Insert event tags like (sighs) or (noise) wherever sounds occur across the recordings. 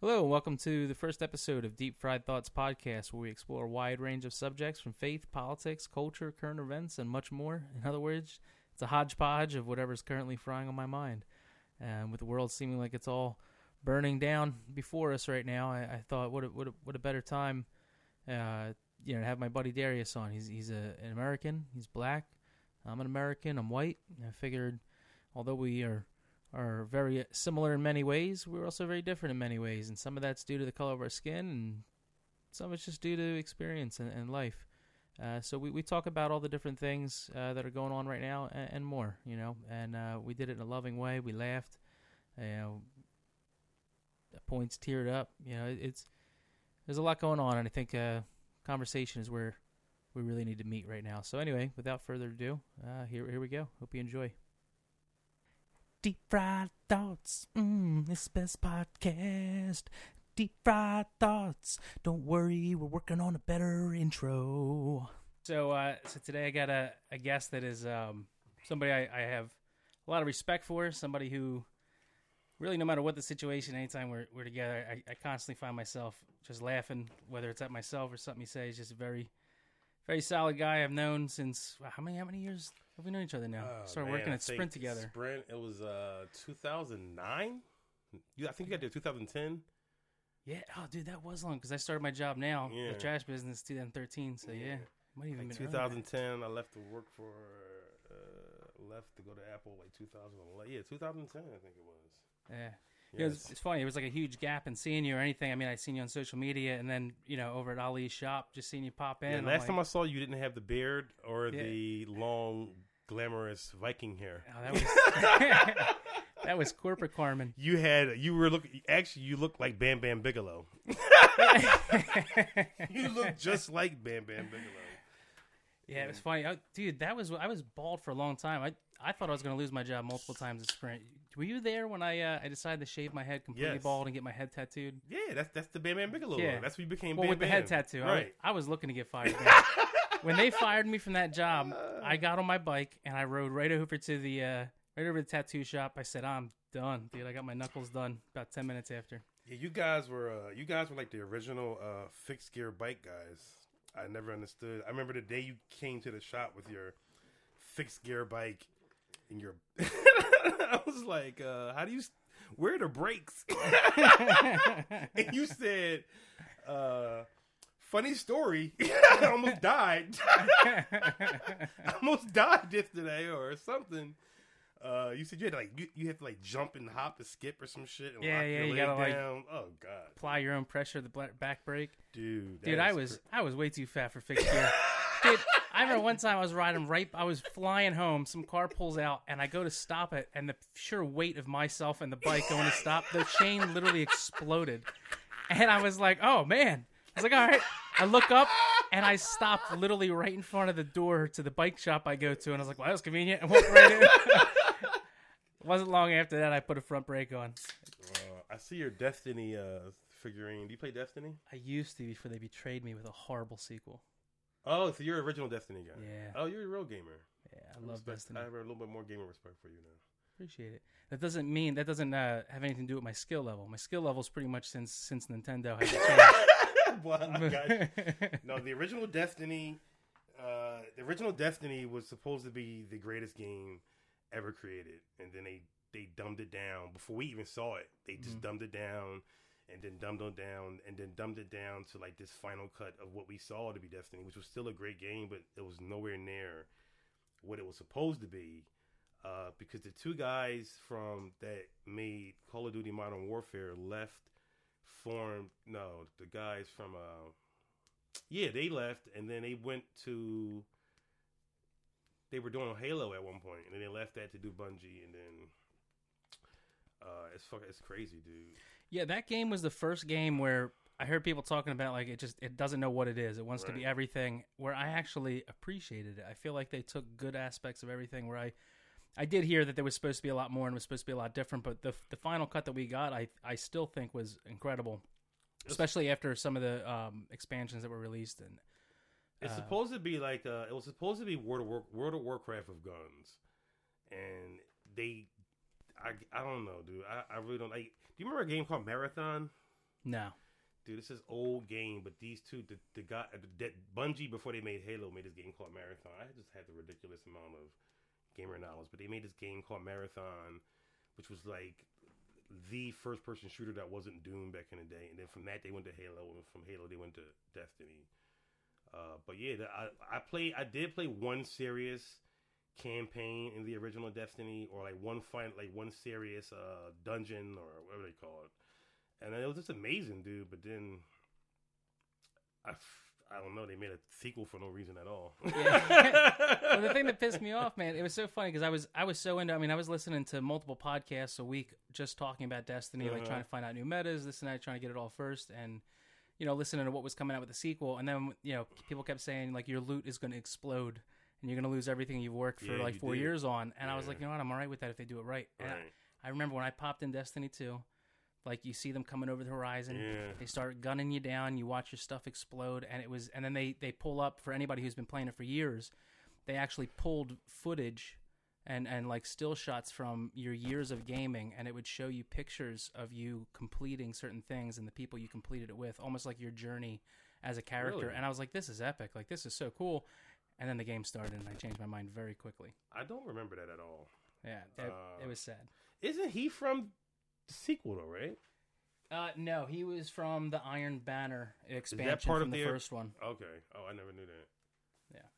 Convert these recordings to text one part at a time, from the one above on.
Hello, and welcome to the first episode of Deep Fried Thoughts podcast, where we explore a wide range of subjects from faith, politics, culture, current events, and much more. In other words, it's a hodgepodge of whatever's currently frying on my mind. And with the world seeming like it's all burning down before us right now, I, I thought, what a, what a, what a better time, uh, you know, to have my buddy Darius on. He's he's a, an American. He's black. I'm an American. I'm white. I figured, although we are are very similar in many ways, we're also very different in many ways, and some of that's due to the color of our skin, and some of it's just due to experience and, and life. Uh, so we, we talk about all the different things uh, that are going on right now and, and more, you know. And uh, we did it in a loving way. We laughed, you know. Points teared up. You know, it, it's there's a lot going on, and I think uh, conversation is where we really need to meet right now. So anyway, without further ado, uh, here here we go. Hope you enjoy. Deep fried thoughts, mm, this best podcast. Deep fried thoughts. Don't worry, we're working on a better intro. So, uh, so today I got a, a guest that is um, somebody I, I have a lot of respect for. Somebody who really, no matter what the situation, anytime we're we're together, I, I constantly find myself just laughing, whether it's at myself or something he says. Just a very, very solid guy I've known since how many how many years have we known each other now? Oh, Started man, working at Sprint together. Sprint. It was uh 2009. You, I think you got there 2010. Yeah. Oh, dude, that was long because I started my job now, Yeah. the trash business, 2013. So yeah, Yeah. might even Like been earlier. 2010. I left to work for. Uh, left to go to Apple like 2011. Yeah, 2010. I think it was. Yeah. Yes. Yeah, it's, it's funny. It was like a huge gap in seeing you or anything. I mean, I seen you on social media, and then you know over at Ali's shop, just seeing you pop in. Yeah, last like, time I saw you, you didn't have the beard or Yeah. the long, glamorous Viking hair. oh, that was (laughs) that was corporate Carmen. You had you were looking actually you looked like Bam Bam Bigelow. (laughs) you look just like Bam Bam Bigelow. Yeah, it was funny, I, dude. That was I was bald for a long time. I I thought I was gonna lose my job multiple times at Sprint. Were you there when I uh, I decided to shave my head completely Yes. bald and get my head tattooed? Yeah, that's that's the Bam Bam Bigelow. Yeah. look. That's what you became Well, Bam with the head tattoo, I was- right? I, was looking to get fired. (laughs) man. when they fired me from that job, I got on my bike and I rode right over to the uh, right over to the tattoo shop. I said, "I'm done, dude. I got my knuckles done." About ten minutes after. Yeah, you guys were uh, you guys were like the original uh, fixed gear bike guys. I never understood. I remember the day you came to the shop with your fixed gear bike and your. (laughs) I was like, uh, "How do you? s- Where are the brakes?" (laughs) and you said, uh, "Funny story. (laughs) (laughs) I almost died. (laughs) I almost died yesterday, or something." Uh, you said you had to like you, you had to like jump and hop and skip or some shit and Yeah, lock yeah, your you leg gotta, like, oh god, Apply your own pressure, the back brake. dude, Dude, I was cr- I was way too fat for fixed gear. Dude, I remember one time I was riding right. I was flying home. Some car pulls out, and I go to stop it, and the sheer weight of myself and the bike going to stop, the chain literally exploded, and I was like, "Oh man!" I was like, "All right." I look up, and I stopped literally right in front of the door to the bike shop I go to, and I was like, "Well, that was convenient." And walked right in. It wasn't long after that I put a front brake on. Uh, I see your Destiny uh, figurine. Do you play Destiny? I used to before they betrayed me with a horrible sequel. Oh, so you're an original Destiny guy. Yeah. Oh, you're a real gamer. Yeah, I love Respect- Destiny. I have a little bit more gamer respect for you now. Appreciate it. That doesn't mean that doesn't uh, have anything to do with my skill level. My skill level is pretty much since since Nintendo has (laughs) well, I (laughs) got (laughs) No, the original Destiny, uh, the original Destiny was supposed to be the greatest game ever created, and then they they dumbed it down before we even saw it. They just Mhm. dumbed it down, and then dumbed it down, and then dumbed it down to like this final cut of what we saw to be Destiny, which was still a great game, but it was nowhere near what it was supposed to be. Uh, because the two guys from that made Call of Duty Modern Warfare left, formed no, the guys from uh, yeah, they left, and then they went to. They were doing Halo at one point, and then they left that to do Bungie, and then. Uh, it's fucking, it's crazy, dude. yeah, that game was the first game where I heard people talking about like it just it doesn't know what it is. It wants to be everything. Where I actually appreciated it. I feel like they took good aspects of everything. Where I I did hear that there was supposed to be a lot more and was supposed to be a lot different, but the the final cut that we got, I I still think was incredible, especially after some of the um, expansions that were released and. It's Uh, supposed to be like uh, it was supposed to be World of War, World of Warcraft of guns, and they, I, I don't know, dude. I, I really don't like. Do you remember a game called Marathon? No. Dude, this is old game, but these two, the, the guy, the Bungie before they made Halo made this game called Marathon. I just had the ridiculous amount of gamer knowledge, but they made this game called Marathon, which was like the first person shooter that wasn't Doom back in the day. And then from that they went to Halo, and from Halo they went to Destiny. Uh, but yeah, the, I I played, I did play one serious campaign in the original Destiny, or like one fight, like one serious uh, dungeon or whatever they call it, and it was just amazing, dude. But then I, I don't know, they made a sequel for no reason at all. Yeah. (laughs) well, the thing that pissed me off, man, it was so funny because I was I was so into. I mean, I was listening to multiple podcasts a week just talking about Destiny, like Uh-huh. trying to find out new metas, this and that, trying to get it all first, and you know, listening to what was coming out with the sequel, and then you know, people kept saying like your loot is going to explode. And you're gonna lose everything you've worked for Yeah, like four did. years on, and I was like, you know what, I'm alright with that if they do it right. And I- right. I remember when I popped in Destiny 2, like you see them coming over the horizon, Yeah. they start gunning you down, you watch your stuff explode, and it was, and then they they pull up for anybody who's been playing it for years, they actually pulled footage and and like still shots from your years of gaming, and it would show you pictures of you completing certain things and the people you completed it with, almost like your journey as a character. Really? And I was like, this is epic, like this is so cool. And then the game started, and I changed my mind very quickly. I don't remember that at all. Yeah, it, it Uh, was sad. Isn't he from the sequel though? Right? Uh, no, he was from the Iron Banner expansion Is that part of the their- first one. Okay. Oh, I never knew that. Yeah.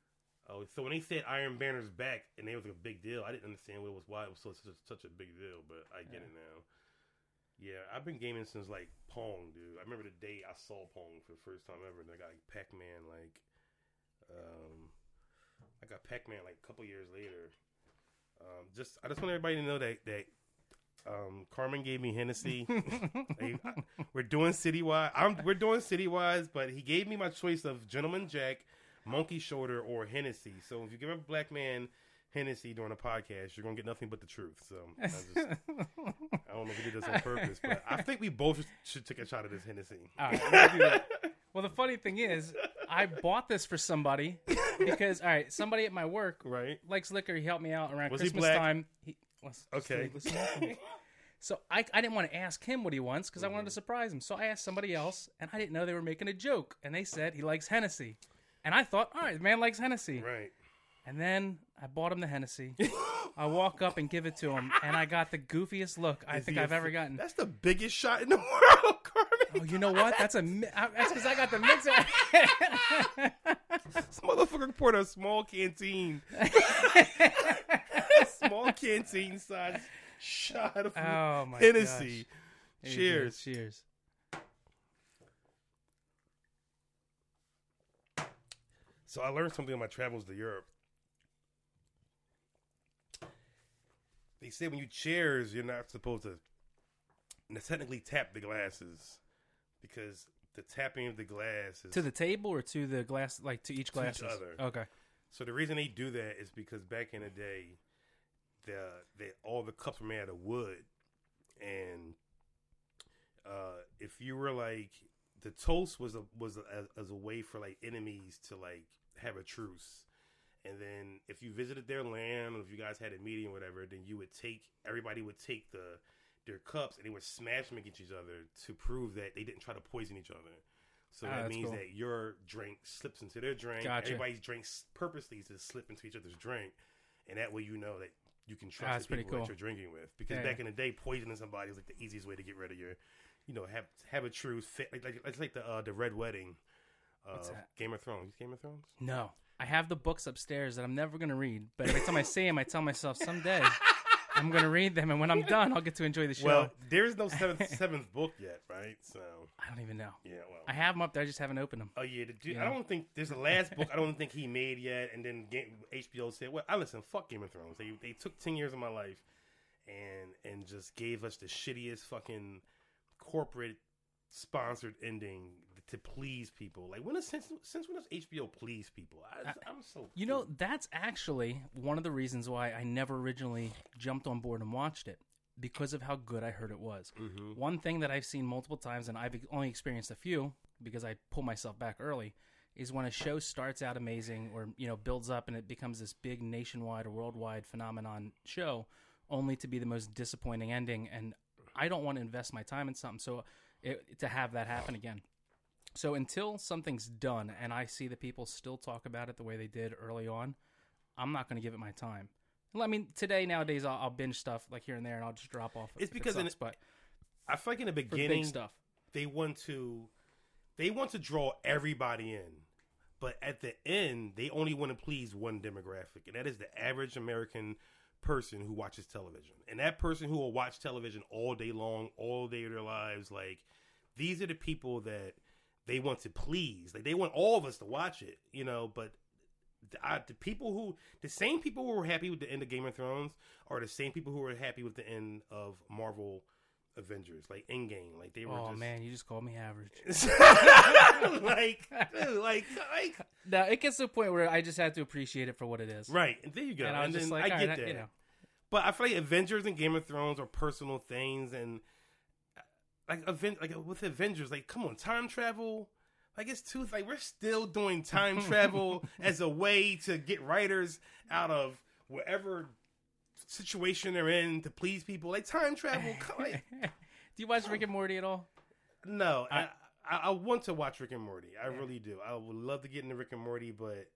Oh, so when they said Iron Banner's back and it was a big deal, I didn't understand what it was why it was so, such, such a big deal, but I get Yeah. it now. Yeah, I've been gaming since like Pong, dude. I remember the day I saw Pong for the first time ever, and I got like Pac Man, like, um, I got Pac Man like a couple years later. Um, just I just want everybody to know that that um, Carmen gave me Hennessy. I- we're doing citywide. I'm we're doing citywise, but he gave me my choice of Gentleman Jack, Monkey Shoulder, or Hennessy. So if you give a black man Hennessy during a podcast, you're gonna get nothing but the truth. So I, just, (laughs) I don't know if we did this on purpose, but I think we both should take a shot of this Hennessy. All right, let's do. Well, the funny thing is, I bought this for somebody because, all right, somebody at my work right? likes liquor. He helped me out around Was he Christmas black? time. He, Okay. Listen to me. So I, I didn't want to ask him what he wants because I wanted to mm-hmm. surprise him. So I asked somebody else, and I didn't know they were making a joke. And they said he likes Hennessy. And I thought, all right, the man likes Hennessy. right. And then I bought him the Hennessy. (laughs) I walk up and give it to him, and I got the goofiest look I Is think he a I've ever gotten. That's the biggest shot in the (laughs) world, Carmen. Oh, you know what? That's a mi- I- that's because I got the mixer. (laughs) This motherfucker poured a small canteen, small canteen size shot of oh my Hennessy. Cheers. Cheers. So I learned something on my travels to Europe. They say when you cheers, you're not supposed to technically tap the glasses because the tapping of the glass is To the table or to the glass, like to each To each glass? other. Okay. So the reason they do that is because back in the day, the, the all the cups were made out of wood, and uh, if you were like the toast was a was a, as, as a way for like enemies to like have a truce, and then if you visited their land or if you guys had a meeting or whatever, then you would take everybody would take the their cups and they would smash them against each other to prove that they didn't try to poison each other. So Ah, that means cool. that your drink slips into their drink. Gotcha. Everybody's drinks purposely to slip into each other's drink, and that way you know that you can trust that's the people cool. that you're drinking with. Because Yeah, back in the day, poisoning somebody was like the easiest way to get rid of your, you know, have have a true Fit, like, like it's like the uh, the Red Wedding. Uh, Game of Thrones. Game of Thrones. No, I have the books upstairs that I'm never gonna read. But every time I see them, I tell myself someday I'm gonna read them, and when I'm done, I'll get to enjoy the show. Well, there is no seventh seventh book yet, right? So I don't even know. yeah, well. I have them up there. I just haven't opened them. Oh yeah, the dude, You I don't think there's a last book. (laughs) I don't think he made yet. And then Game, HBO said, "Well, I listen. Fuck Game of Thrones. They they took ten years of my life, and and just gave us the shittiest fucking corporate sponsored ending to please people. Like when is since since when does HBO please people? I, I'm so You know, that's actually one of the reasons why I never originally jumped on board and watched it because of how good I heard it was. hmm One thing that I've seen multiple times, and I've only experienced a few because I pull myself back early, is when a show starts out amazing or you know builds up and it becomes this big nationwide or worldwide phenomenon show, only to be the most disappointing ending. And I don't want to invest my time in something. So it, to have that happen again. So until something's done and I see the people still talk about it the way they did early on, I'm not going to give it my time. I mean, today nowadays I'll, I'll binge stuff like here and there, and I'll just drop off. It's if it because in but I feel like in the beginning stuff, they want to they want to draw everybody in. But at the end, they only want to please one demographic, and that is the average American person who watches television. And that person who will watch television all day long, all day of their lives, like these are the people that they want to please. Like they want all of us to watch it, you know, but the, I, the people who the same people who were happy with the end of Game of Thrones are the same people who were happy with the end of Marvel Avengers, like Endgame. Like they were oh just man, you just called me average. (laughs) like, dude, like, like, Now it gets to a point where I just have to appreciate it for what it is. right. And there you go. And And, I then like, I get right, that. you know, But I feel like Avengers and Game of Thrones are personal things, and like event, like with Avengers, like come on, time travel. Like it's too like we're still doing time (laughs) travel as a way to get writers out of whatever situation they're in to please people. Like time travel, (laughs) like, Do you watch Rick and Morty at all? No, I, I- I want to watch Rick and Morty. I really do. I would love to get into Rick and Morty, but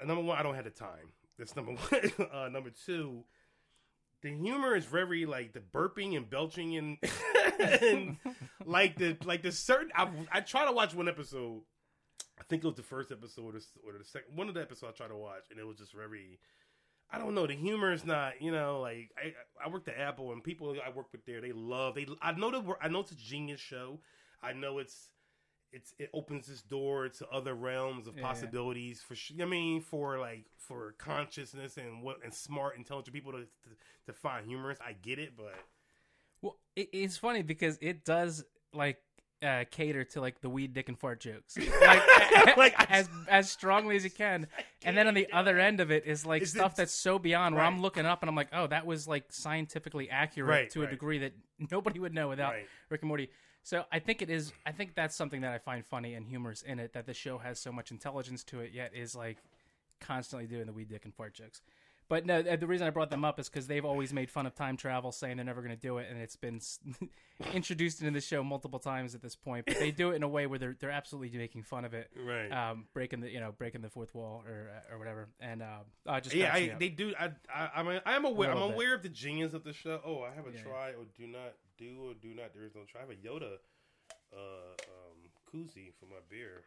uh, number one, I don't have the time. That's number (laughs) one. uh, number two, the humor is very like the burping and belching and, (laughs) and like the like the certain. I, I try to watch one episode. I think it was the first episode or, or the second one of the episodes I tried to watch, and it was just very. I don't know. The humor is not, you know, like I I worked at Apple and people I work with there, they love they. I know the I know it's a genius show. I know it's it's it opens this door to other realms of Yeah, possibilities for. sh- I mean, for like for consciousness and what and smart, intelligent people to to, to find humorous. I get it, but Well, it, it's funny because it does like uh, cater to like the weed, dick, and fart jokes, (laughs) like, (laughs) Like, (laughs) as as strongly as you can. And then on the other end of it is like Is stuff it- that's so beyond where I'm looking up and I'm like, oh, that was like scientifically accurate Right, to a degree that nobody would know without Right. Rick and Morty. So I think it is. I think that's something that I find funny and humorous in it. That the show has so much intelligence to it, yet is like constantly doing the weed, dick, and fart jokes. But no, uh, the reason I brought them up is because they've always made fun of time travel, saying they're never going to do it, and it's been (laughs) introduced into the show multiple times at this point. But they do it in a way where they're they're absolutely making fun of it, right. um, breaking the you know breaking the fourth wall or uh, or whatever. And uh, I just yeah, I, they do. I, I, I'm, I'm aware. I'm little bit. aware of the genius of the show. Oh, I have a Yeah. try or do not do or do not. There is no try. I have a Yoda, uh, um, koozie for my beer.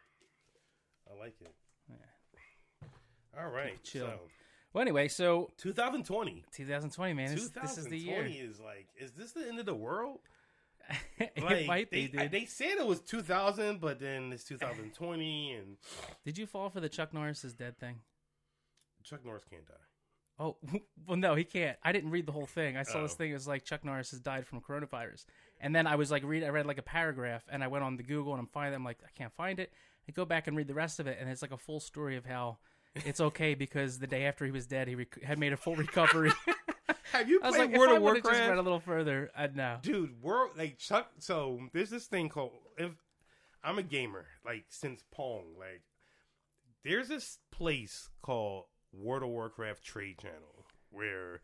I like it. All right, Chill. so well, anyway, so 2020. 2020, man, this, 2020 this is the year. is like, is this the end of the world? (laughs) it Like, might they, be, dude. They said it was 2000, but then it's 2020, and Did you fall for the Chuck Norris is dead thing? Chuck Norris can't die. Oh, (laughs) well, no, he can't. I didn't read the whole thing. I saw this Oh. thing. It was like Chuck Norris has died from coronavirus. And then I was like, read. I read like a paragraph, and I went on the Google, and I'm finding. I'm like, I can't find it. I go back and read the rest of it, and it's like a full story of how it's okay because the day after he was dead, he rec- had made a full recovery. (laughs) Have you (laughs) I was played like, World of have just Warcraft? read a little further, I'd know. dude world like chuck so there's this thing called if i'm a gamer like since pong like there's this place called world of warcraft trade channel where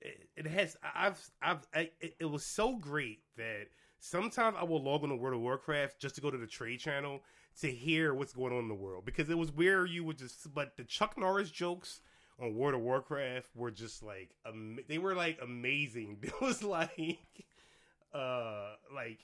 it, it has i've i've I, it, it was so great that sometimes i will log on to world of warcraft just to go to the trade channel to hear what's going on in the world because it was where you would just but the chuck norris jokes on World of Warcraft were just like am- they were like amazing. (laughs) It was like uh like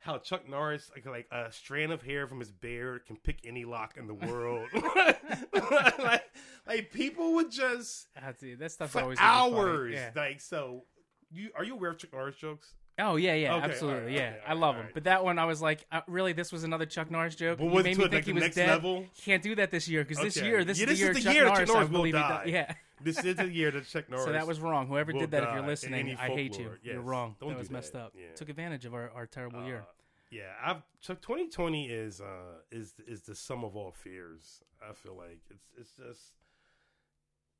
how Chuck Norris like like a strand of hair from his beard can pick any lock in the world. (laughs) (laughs) like like people would just Ah, dude, that stuff's for always hours Yeah. like so you are you aware of Chuck Norris jokes? Oh yeah, yeah, Okay, absolutely, yeah. okay, I love him. alright. But that one, I was like, uh, really, this was another Chuck Norris joke. But You was made it me to, think like, he the was next dead. level? Can't do that this year because this Okay. year, this Yeah, is the year the Chuck year that Norris, Chuck I Norris will believe he die. Yeah. (laughs) This is the year that Chuck Norris (laughs) So that was wrong. Whoever will did that, if die you're in listening, any I hate you. folklore. You're Yes. wrong. Don't that do was messed that. up. Yeah. Took advantage of our, our terrible year. Uh, yeah, I've Chuck 2020 is uh is is the sum of all fears. I feel like it's it's just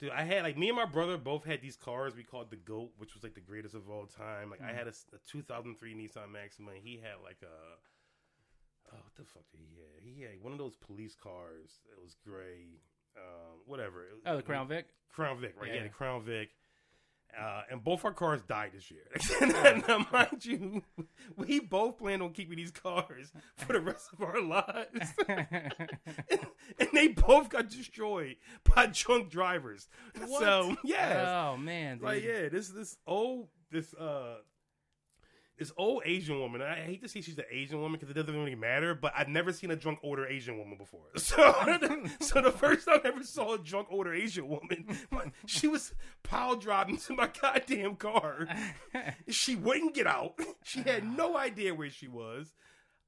dude. I had like me and my brother both had these cars we called the Goat, which was like the greatest of all time. Like I Mm. had a 2003 Nissan Maxima. And he had like a oh what the fuck did he have? He had one of those police cars. It was gray. Um, whatever. Oh, the Crown Vic. Crown Vic, right? Yeah, yeah. the Crown Vic. Uh, and both our cars died this year. (laughs) now, mind you, we both planned on keeping these cars for the rest of our lives. (laughs) (laughs) and they both got destroyed by drunk drivers. So, yeah. Oh man, dude. Like, yeah, this this old this uh this old Asian woman. I hate to say she's an Asian woman because it doesn't really matter, but I've never seen a drunk older Asian woman before. (laughs) So, (laughs) so the first time I ever saw a drunk older Asian woman, (laughs) she was pile driving to my goddamn car. She wouldn't get out. She had no ah. idea where she was.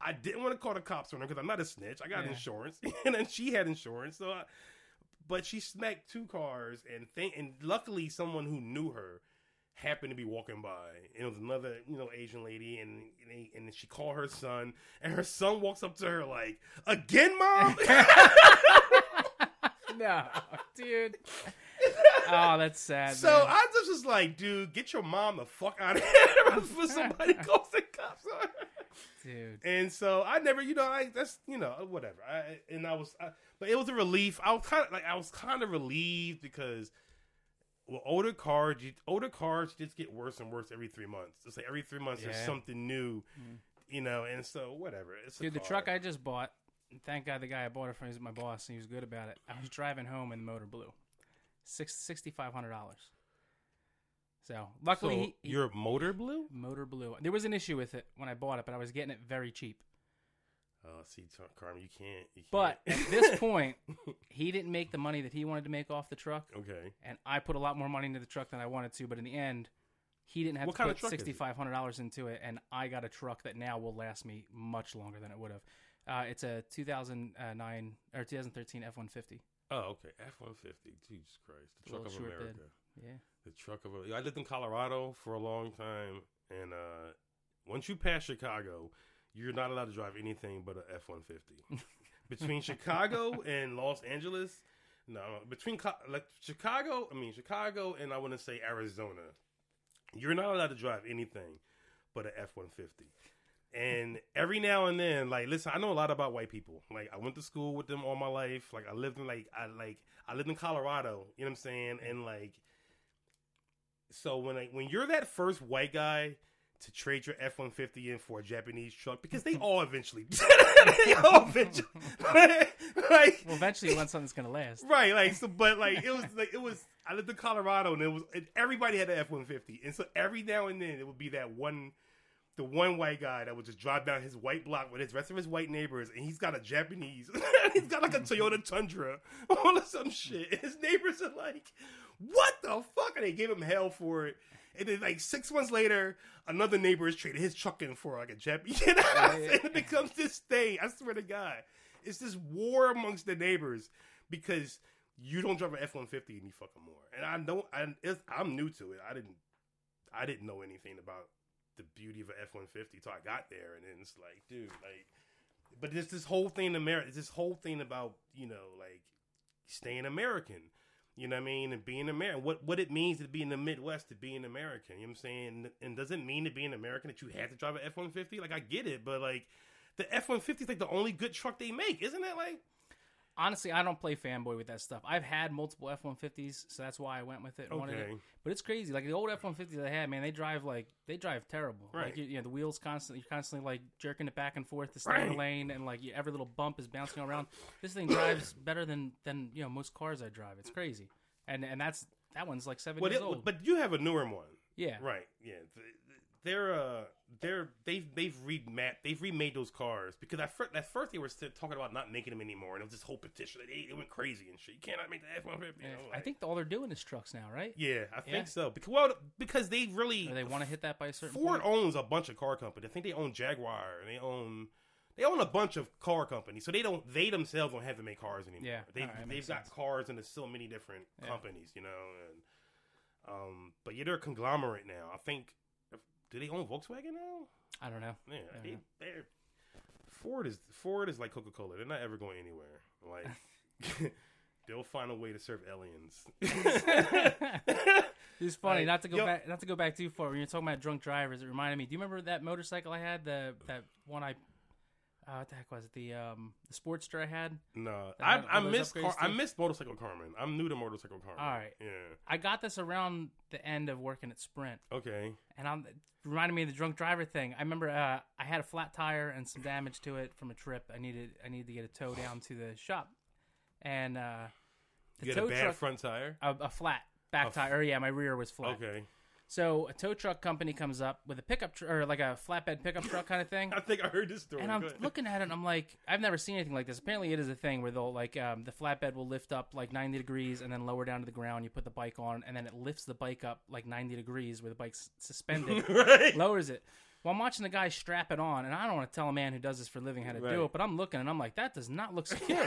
I didn't want to call the cops on her because I'm not a snitch. I got Yeah. insurance, and then she had insurance. So, I, but she smacked two cars, and think, and luckily someone who knew her happened to be walking by, and it was another you know Asian lady, and and, they, and she called her son, and her son walks up to her like, "Again, mom." (laughs) (laughs) no, dude. (laughs) Oh, that's sad. so man. I just was like, "Dude, get your mom the fuck out of here before somebody calls the cops on her." dude. And so I never, you know, I that's you know whatever. I and I was, I, but it was a relief. I was kind of like I was kind of relieved because well, older cars, older cars just get worse and worse every three months. It's like every three months there's something new, Mm. you know. And so whatever. It's a Dude, the truck I just bought. Thank God the guy I bought it from is my boss, and he was good about it. I was driving home and the motor blew. Six sixty five hundred dollars. So luckily, So he, he- your motor blew. motor blew. There was an issue with it when I bought it, but I was getting it very cheap. Oh, see, Carmen, you can't. You can't. But at this (laughs) point, he didn't make the money that he wanted to make off the truck, okay, and I put a lot more money into the truck than I wanted to. But in the end, he didn't have What to put truck is it? sixty five hundred dollars into it, and I got a truck that now will last me much longer than it would have. Uh, it's a 2009 or 2013 F150. oh, okay, F one fifty. Jesus Christ, the truck of short bed. America. Yeah. The truck of I lived in Colorado for a long time, and uh, once you pass Chicago, you're not allowed to drive anything but a F one fifty. (laughs) Between Chicago and Los Angeles, no, between like Chicago, I mean Chicago, and I want to say Arizona, you're not allowed to drive anything but a F one fifty. And every now and then, like, listen, I know a lot about white people. Like, I went to school with them all my life. Like, I lived in like, I like, I lived in Colorado. You know what I'm saying? And like, so when I, when you're that first white guy to trade your F one fifty in for a Japanese truck, because they (laughs) all eventually, (laughs) they all eventually, (laughs) like, Well, eventually, you want something that's gonna last. right, like, so, but like, it was like it was. I lived in Colorado, and it was and everybody had an F one fifty, and so every now and then it would be that one. The one white guy that would just drive down his white block with his rest of his white neighbors, and he's got a Japanese. he's got like a Toyota Tundra, all of some shit. And his neighbors are like, "What the fuck?" And they gave him hell for it. And then, like six months later, another neighbor is traded his truck in for like a Japanese. (laughs) You know what I'm saying? It becomes this thing. I swear to God, it's this war amongst the neighbors because you don't drive an F one fifty any fucking more. And I don't. I, it's, I'm new to it. I didn't. I didn't know anything about the beauty of an F one fifty till I got there, and then it's like, dude, like, but there's this whole thing in America. It's this whole thing about you know, like, staying American. You know what I mean? And being American. What what it means to be in the Midwest to be an American. You know what I'm saying? And does it mean to be an American that you have to drive an F one fifty? Like I get it, but like the F one fifty is like the only good truck they make, isn't it? Like Honestly, I don't play fanboy with that stuff. I've had multiple F one fifties, so that's why I went with it. and wanted it. okay, But it's crazy. Like the old F one fifties I had, man, they drive like they drive terrible. Right. Like you, you know, the wheels constantly, you're constantly like jerking it back and forth to stay in the lane, and like you, every little bump is bouncing around. This thing drives (coughs) better than than you know most cars I drive. It's crazy, and and that's that one's like seven Well, years it- old. but you have a newer one, yeah, right? Yeah, they're uh they're they've they've remapped they've remade those cars because at first, at first they were still talking about not making them anymore, and it was this whole petition. They, it went crazy and shit. You cannot make the F one fifty. I think all they're doing is trucks now, right? Yeah, I think Yeah. so. Because well, because they really Or they want to hit that by a certain Ford point. owns a bunch of car companies. I think they own Jaguar and they own they own a bunch of car companies. So they don't they themselves don't have to make cars anymore. Yeah, they that they've got sense. cars into so many different Yeah. companies, you know. And um, but yeah, they're a conglomerate now. I think. Do they own Volkswagen now? I don't know. Yeah, Yeah. they, they're Ford is Ford is like Coca Cola. They're not ever going anywhere. Like (laughs) they'll find a way to serve aliens. (laughs) It's funny Like, not to go yo- back not to go back too far. When you're talking about drunk drivers, it reminded me. Do you remember that motorcycle I had? The that one I uh, what the heck was it? The um the Sportster I had. No, I had I missed car- I missed motorcycle Carmen. I'm new to motorcycle Carmen. All right. Yeah. I got this around the end of working at Sprint, Okay. and I'm it reminded me of the drunk driver thing. I remember uh, I had a flat tire and some damage to it from a trip. I needed I needed to get a tow down to the shop, and uh, the You get a bad truck front tire. a, a flat back A f- tire. Or yeah, my rear was flat. Okay. So a tow truck company comes up with a pickup tr- or like a flatbed pickup truck kind of thing. (laughs) I think I heard this story. And I'm looking at it, and I'm like, I've never seen anything like this. Apparently, it is a thing where they'll like um, the flatbed will lift up like 90 degrees and then lower down to the ground. You put the bike on, and then it lifts the bike up like 90 degrees where the bike's suspended, (laughs) right. lowers it. Well, I'm watching the guy strap it on, and I don't want to tell a man who does this for a living how to Right. do it, but I'm looking and I'm like, that does not look (laughs) secure.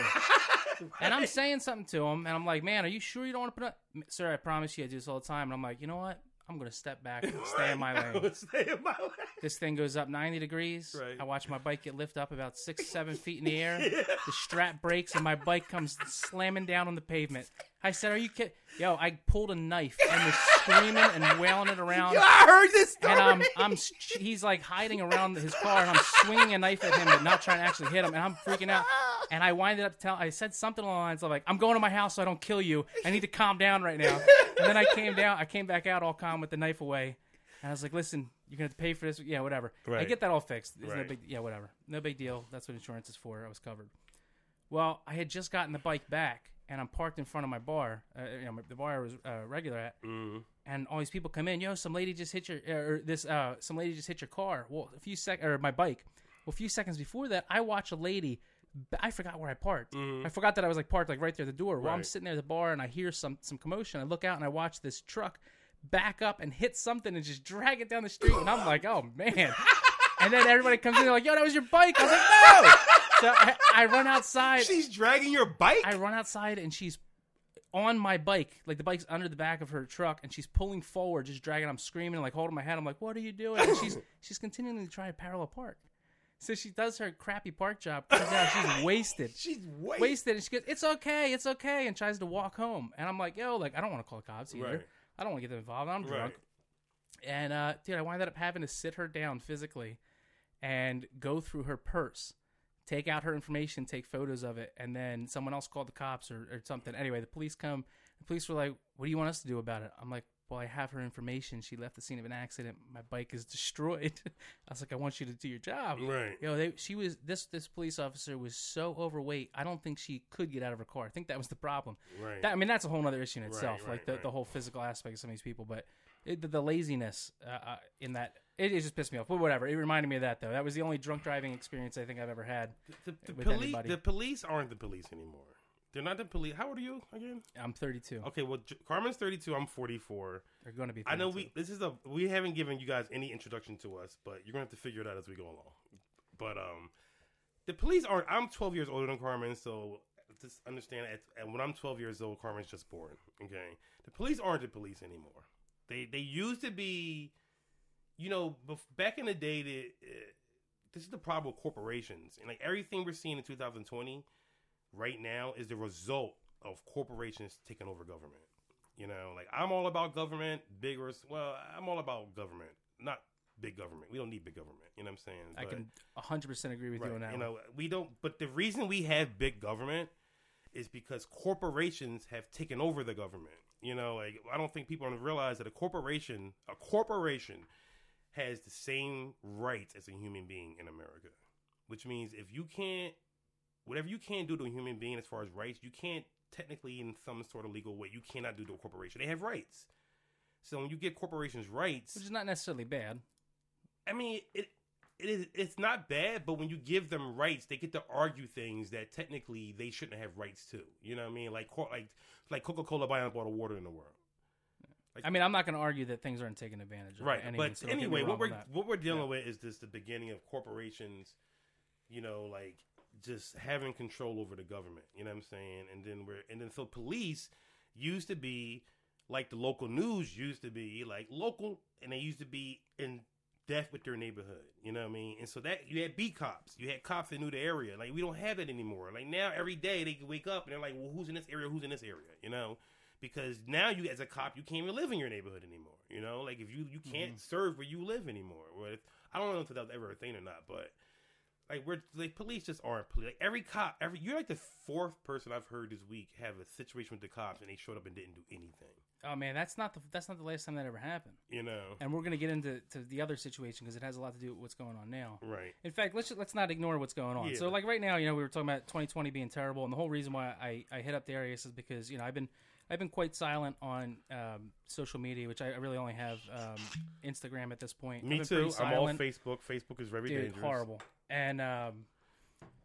And I'm saying something to him, and I'm like, man, are you sure you don't want to put up? Sir, I promise you I do this all the time. And I'm like, you know what? I'm going to step back (laughs) and stay in my lane. stay in my lane. This thing goes up 90 degrees. Right. I watch my bike get lift up about six, seven feet in the air. (laughs) The strap breaks and my bike comes slamming down on the pavement. I said, "Are you kidding?" Yo, I pulled a knife and was screaming and wailing it around. Yo, I heard this story. And um, I'm he's like hiding around his car, and I'm swinging a knife at him, but not trying to actually hit him. And I'm freaking out. And I winded up telling, I said something along the lines of like, "I'm going to my house so I don't kill you. I need to calm down right now." And then I came down. I came back out all calm with the knife away. And I was like, "Listen, you're gonna have to pay for this. Yeah, whatever. I get that all fixed. It's no big. Yeah, whatever. No big deal. That's what insurance is for. I was covered." Well, I had just gotten the bike back, and I'm parked in front of my bar. Uh, you know, the bar I was uh, regular at Mm. and all these people come in. Yo, some lady just hit your or this uh some lady just hit your car. Well, a few sec or my bike. Well, a few seconds before that, I watch a lady. I forgot where I parked. Mm-hmm. I forgot that I was like parked like right there at the door. Well, I'm sitting there at the bar and I hear some some commotion. I look out and I watch this truck back up and hit something and just drag it down the street. And I'm (laughs) like, oh man. And then everybody comes in. They're like, yo, that was your bike. I was like, no. So I, I run outside. She's dragging your bike. I run outside and she's on my bike, like the bike's under the back of her truck, and she's pulling forward, just dragging. I'm screaming, like holding my head. I'm like, "What are you doing?" And she's (laughs) she's continuing to try to parallel park. So she does her crappy park job. Comes out, she's (laughs) wasted, She's wasted. wasted, and she goes, "It's okay, it's okay," and tries to walk home. And I'm like, "Yo, like I don't want to call the cops either. Right. I don't want to get them involved. I'm drunk." Right. And uh, dude, I wound up having to sit her down physically and go through her purse, take out her information, take photos of it, and then someone else called the cops or, or something. Anyway, the police come. The police were like, "What do you want us to do about it?" I'm like, "Well, I have her information. She left the scene of an accident. My bike is (laughs) destroyed." I was like, "I want you to do your job." Right. Yo, they, she was this this police officer was so overweight. I don't think she could get out of her car. I think that was the problem. Right. That, I mean, that's a whole other issue in itself, right, like the, right. the whole physical aspect of some of these people. But it, the, the laziness uh, uh, in that, it, it just pissed me off. But whatever. It reminded me of that, though. That was the only drunk driving experience I think I've ever had. the, the with police. anybody. The police aren't the police anymore. They're not the police. How old are you again? I'm 32. Okay, well, J- Carmen's 32. I'm 44. They're going to be. 32. I know we. This is a. We haven't given you guys any introduction to us, but you're gonna have to figure it out as we go along. But um, the police aren't. I'm 12 years older than Carmen, so just understand. At, and when I'm 12 years old, Carmen's just born. Okay, the police aren't the police anymore. They they used to be. You know, bef- back in the day, the, uh, this is the problem with corporations, and like everything we're seeing in 2020 right now is the result of corporations taking over government. You know, like I'm all about government, big or well, I'm all about government, not big government. We don't need big government. You know what I'm saying? I But- can 100% agree with you right, on that. you know, we don't. But the reason we have big government is because corporations have taken over the government. You know, like I don't think people realize that a corporation, a corporation, has the same rights as a human being in America. Which means if you can't, whatever you can't do to a human being as far as rights, you can't technically, in some sort of legal way, you cannot do to a corporation. They have rights. So when you give corporations rights, Which is not necessarily bad. I mean, it it is it's not bad, but when you give them rights, they get to argue things that technically they shouldn't have rights to. You know what I mean? Like like like Coca Cola buying up all the water in the world, I mean, I'm not going to argue that things aren't taken advantage of. right? any but so get anyway, what we're what we're dealing Yeah. with is this the beginning of corporations, you know, like just having control over the government. You know what I'm saying? And then we're and then so police used to be like the local news used to be like local, and they used to be in depth with their neighborhood. You know what I mean? And so that you had B cops, you had cops that knew the area. Like we don't have it anymore. Like now, every day they can wake up and they're like, well, who's in this area? Who's in this area? You know. Because now you, as a cop, you can't even live in your neighborhood anymore. You know, like if you you can't mm-hmm. serve where you live anymore. Or if, I don't know if that was ever a thing or not, but Like we're like police just aren't police. Like every cop, every you're like the fourth person I've heard this week have a situation with the cops and they showed up and didn't do anything. Oh man, that's not the that's not the last time that ever happened. You know, And we're gonna get into to the other situation because it has a lot to do with what's going on now. right? In fact, let's let's not ignore what's going on. Yeah. So, like right now, you know, we were talking about 2020 being terrible, and the whole reason why I, I hit up Darius is because you know I've been I've been quite silent on um, social media, which I really only have um, Instagram at this point. Me too. I'm all. Facebook. Facebook is very Dude, dangerous. horrible. And um,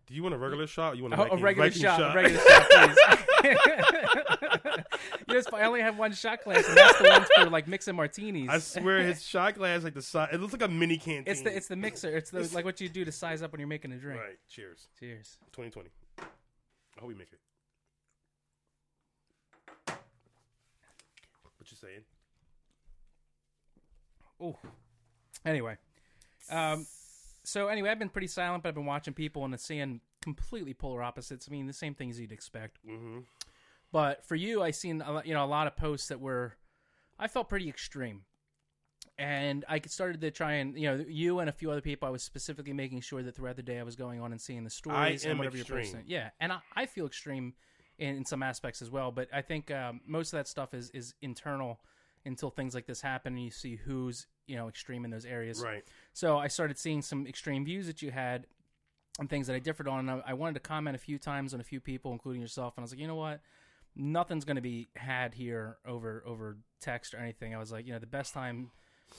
Do you want a regular shot? Or you want a, a regular Viking shot, a regular shot, please. (laughs) yes, but I only have one shot glass, and that's the one for like mixing martinis. I swear his (laughs) shot glass like the size. It looks like a mini canteen. it's the it's the mixer. It's the like what you do to size up when you're making a drink. right. Cheers. Cheers. 2020. I hope we make it. What you saying? Oh. Anyway, um, so anyway, I've been pretty silent, but I've been watching people and seeing completely polar opposites. I mean, the same things you'd expect. Mm-hmm. But for you, I seen a lot, you know a lot of posts that were, I felt pretty extreme, and I started to try and you know you and a few other people. I was specifically making sure that throughout the day I was going on and seeing the stories am and whatever extreme. you're posting. Yeah, and I, I feel extreme in, in some aspects as well. But I think um, most of that stuff is is internal until things like this happen and you see who's you know extreme in those areas. Right. So I started seeing some extreme views that you had and things that I differed on. And I, I wanted to comment a few times on a few people, including yourself. And I was like, you know what? Nothing's going to be had here over over text or anything. I was like, you know, the best time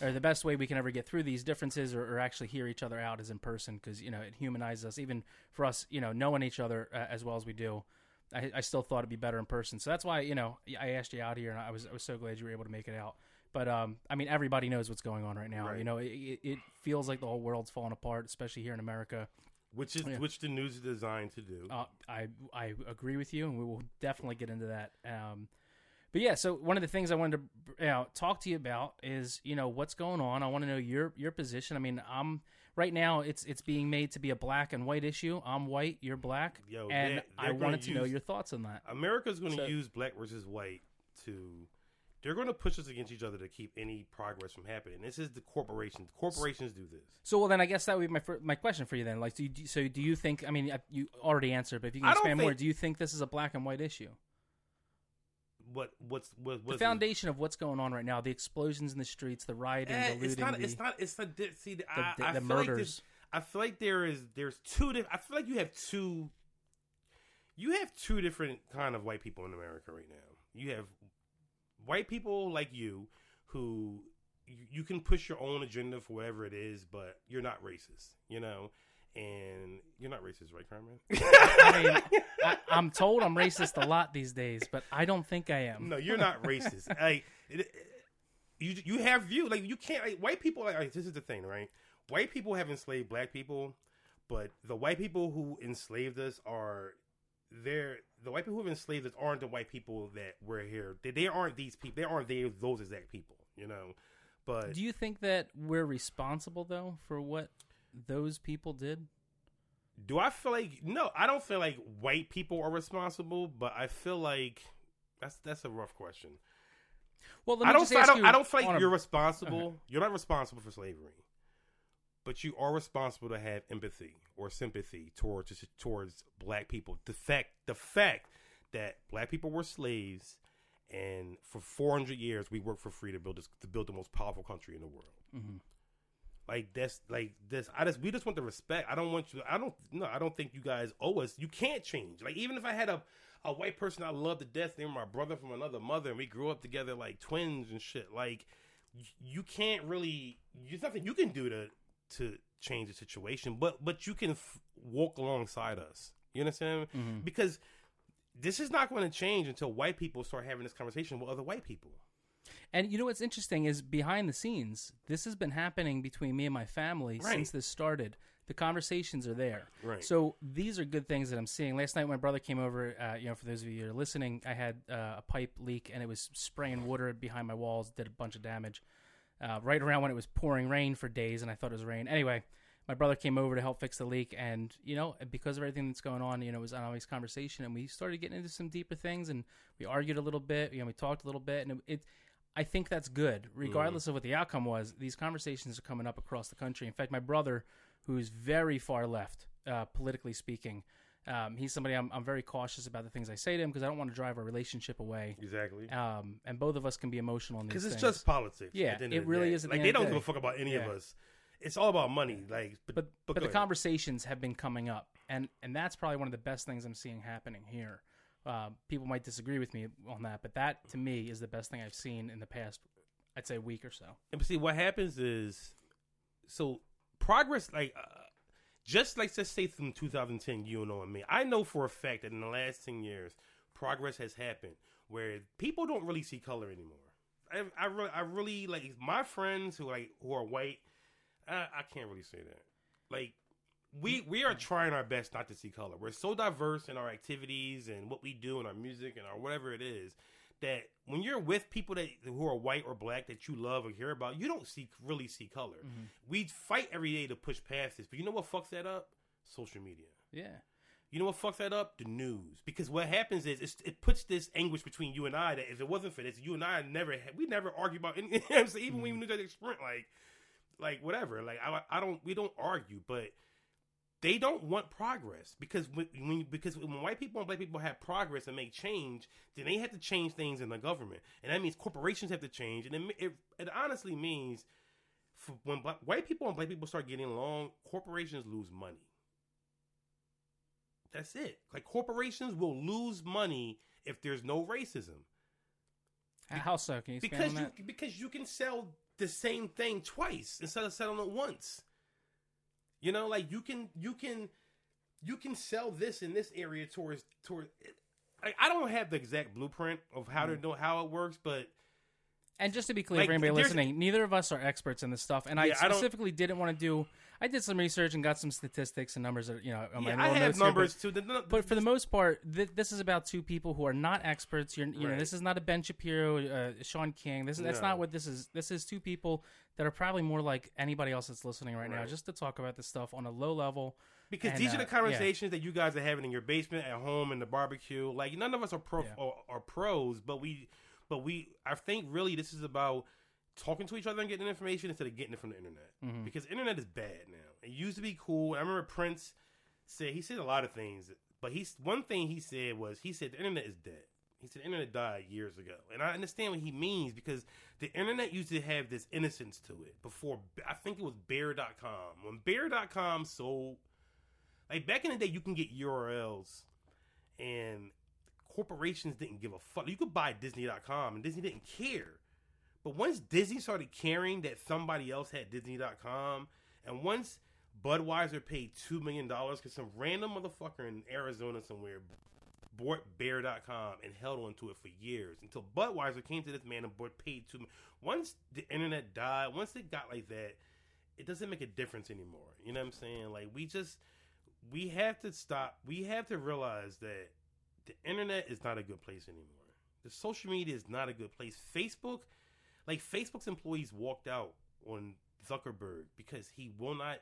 or the best way we can ever get through these differences or, or actually hear each other out is in person because you know it humanizes us. Even for us, you know, knowing each other uh, as well as we do. I, I still thought it'd be better in person, so that's why you know I asked you out here, and I was I was so glad you were able to make it out. But um, I mean, everybody knows what's going on right now. Right. You know, it, it, feels like the whole world's falling apart, especially here in America. Which is Yeah. which the news is designed to do. Uh, I I agree with you, and we will definitely get into that. Um, but yeah, so one of the things I wanted to you know, talk to you about is you know what's going on. I want to know your your position. I mean, I'm right now it's it's being made to be a black and white issue. I'm white, you're black, Yo, and they're- I wanted to know your thoughts on that. America's going to So- use black versus white to. They're going to push us against each other to keep any progress from happening. This is the corporations. Corporations do this. So well, then I guess that would be my fir- my question for you then. Like, do you, so do you think? I mean, you already answered, but if you can I don't expand more, think- do you think this is a black and white issue? What what's what The what's foundation of what's going on right now, the explosions in the streets, the rioting, Eh, the looting, it's not. the, It's not. It's not. See, the, I, the, I the feel like murders. I feel like there is. There's two. Diff- I feel like you have two. You have two different kind of white people in America right now. You have white people like you who you, you can push your own agenda for whatever it is, but you're not racist. You know, and you're not racist, right, Carmen? (laughs) I mean, I, I'm told I'm racist a lot these days, but I don't think I am. No, you're not racist. (laughs) like it, it- you, you have view like you can't. Like, white people. Like, like, this is the thing, right? White people have enslaved black people, but the white people who enslaved us are they're the white people who have enslaved us aren't the white people that were here. They, they aren't these people. They aren't they those exact people. You know, but Do you think that we're responsible though for what those people did? do I feel like no? I don't feel like white people are responsible, but I feel like that's that's a rough question. Well, let me I don't. I ask don't. you I don't feel like a- you're (laughs) uh-huh. responsible. You're not responsible for slavery, but you are responsible to have empathy or sympathy towards towards black people. The fact, the fact that black people were slaves, and for 400 years we worked for free to build this, to build the most powerful country in the world. Mhm. Like that's like this. I just we just want the respect. I don't want you. I don't no. I don't think you guys owe us. You can't change. Like even if I had a a white person I love to death, they were my brother from another mother, and we grew up together like twins and shit. Like you can't really. There's nothing you can do to to change the situation, but but you can f- walk alongside us. You understand? Mhm. Because this is not going to change until white people start having this conversation with other white people. And you know what's interesting is behind the scenes, this has been happening between me and my family Right. since this started. The conversations are there. Right. So these are good things that I'm seeing. Last night, my brother came over. Uh, you know, for those of you who are listening, I had uh, a pipe leak and it was spraying water behind my walls, did a bunch of damage. Uh, right around when it was pouring rain for days, and I thought it was rain. Anyway, my brother came over to help fix the leak, and you know, because of everything that's going on, you know, it was an always conversation, and we started getting into some deeper things, and we argued a little bit. You know, we talked a little bit, and it. it I think that's good, regardless of what the outcome was. These conversations are coming up across the country. In fact, my brother, who's very far left, uh, politically speaking. Um, he's somebody I'm, I'm very cautious about the things I say to him because I don't want to drive our relationship away. Exactly. Um, and both of us can be emotional in these Because it's things. just politics. Yeah, at the end it of the really day. is at the Like end they of don't give a day. fuck about any of Yeah. us. It's all about money. Like, but but but, go the ahead. conversations have been coming up, and and that's probably one of the best things I'm seeing happening here. Uh, people might disagree with me on that, but that to me is the best thing I've seen in the past, I'd say, week or so. And see, what happens is, so progress, like, uh, just like let's say from 2010, you know and me, I know for a fact that in the last 10 years, progress has happened where people don't really see color anymore. I, I really, I really like my friends who like who are white. I, I can't really say that. Like, we we are trying our best not to see color. We're so diverse in our activities and what we do and our music and our whatever it is that when you're with people that who are white or black that you love or hear about, you don't see really see color. Mm-hmm. We fight every day to push past this, but you know what fucks that up? Social media. Yeah, You know what fucks that up? The news. Because what happens is it's, it puts this anguish between you and I that if it wasn't for this, you and I never had, we never argue about (laughs) anything. You know what I'm saying? Even when we mm-hmm. knew that sprint, like, like whatever. Like I, I don't, we don't argue, but they don't want progress because when, when because when white people and black people have progress and make change, then they have to change things in the government, and that means corporations have to change, and it, it, it honestly means for when black, white people and black people start getting along, corporations lose money. That's it. Like corporations will lose money if there's no racism how so? Can you because you that? because you can sell the same thing twice instead of selling it once. You know, like you can you can you can sell this in this area towards towards. I, I don't have the exact blueprint of how Mm-hmm. to know how it works, but And just to be clear Like, for anybody listening, neither of us are experts in this stuff. And I Yeah, I specifically didn't want to do. I did some research and got some statistics and numbers. That, you know, on yeah, I have notes here, but- numbers too. The- the- But for the most part, th- this is about two people who are not experts. You're, you know, this is not a Ben Shapiro, uh, Shaun King. This is that's not what this is. This is two people that are probably more like anybody else that's listening right, now, just to talk about this stuff on a low level. Because And, these are uh, the conversations that you guys are having in your basement, at home, in the barbecue. Like none of us are pro Yeah. are, are pros, but we, but we. I think really this is about talking to each other and getting information instead of getting it from the internet. Mhm. Because internet is bad now. It used to be cool. I remember Prince said he said a lot of things, but he's one thing he said was he said the internet is dead. He said the internet died years ago, and I understand what he means because the internet used to have this innocence to it before. I think it was Beer.com when Beer.com sold like back in the day, you can get URLs, and corporations didn't give a fuck. You could buy Disney.com, and Disney didn't care. But once Disney started caring that somebody else had Disney.com, and once Budweiser paid two million dollars because some random motherfucker in Arizona somewhere bought Beer.com and held on to it for years until Budweiser came to this man and bought paid two. Once the internet died, once it got like that, it doesn't make a difference anymore. You know what I'm saying? Like we just we have to stop. We have to realize that the internet is not a good place anymore. The social media is not a good place. Facebook, like Facebook's employees walked out on Zuckerberg because he will not.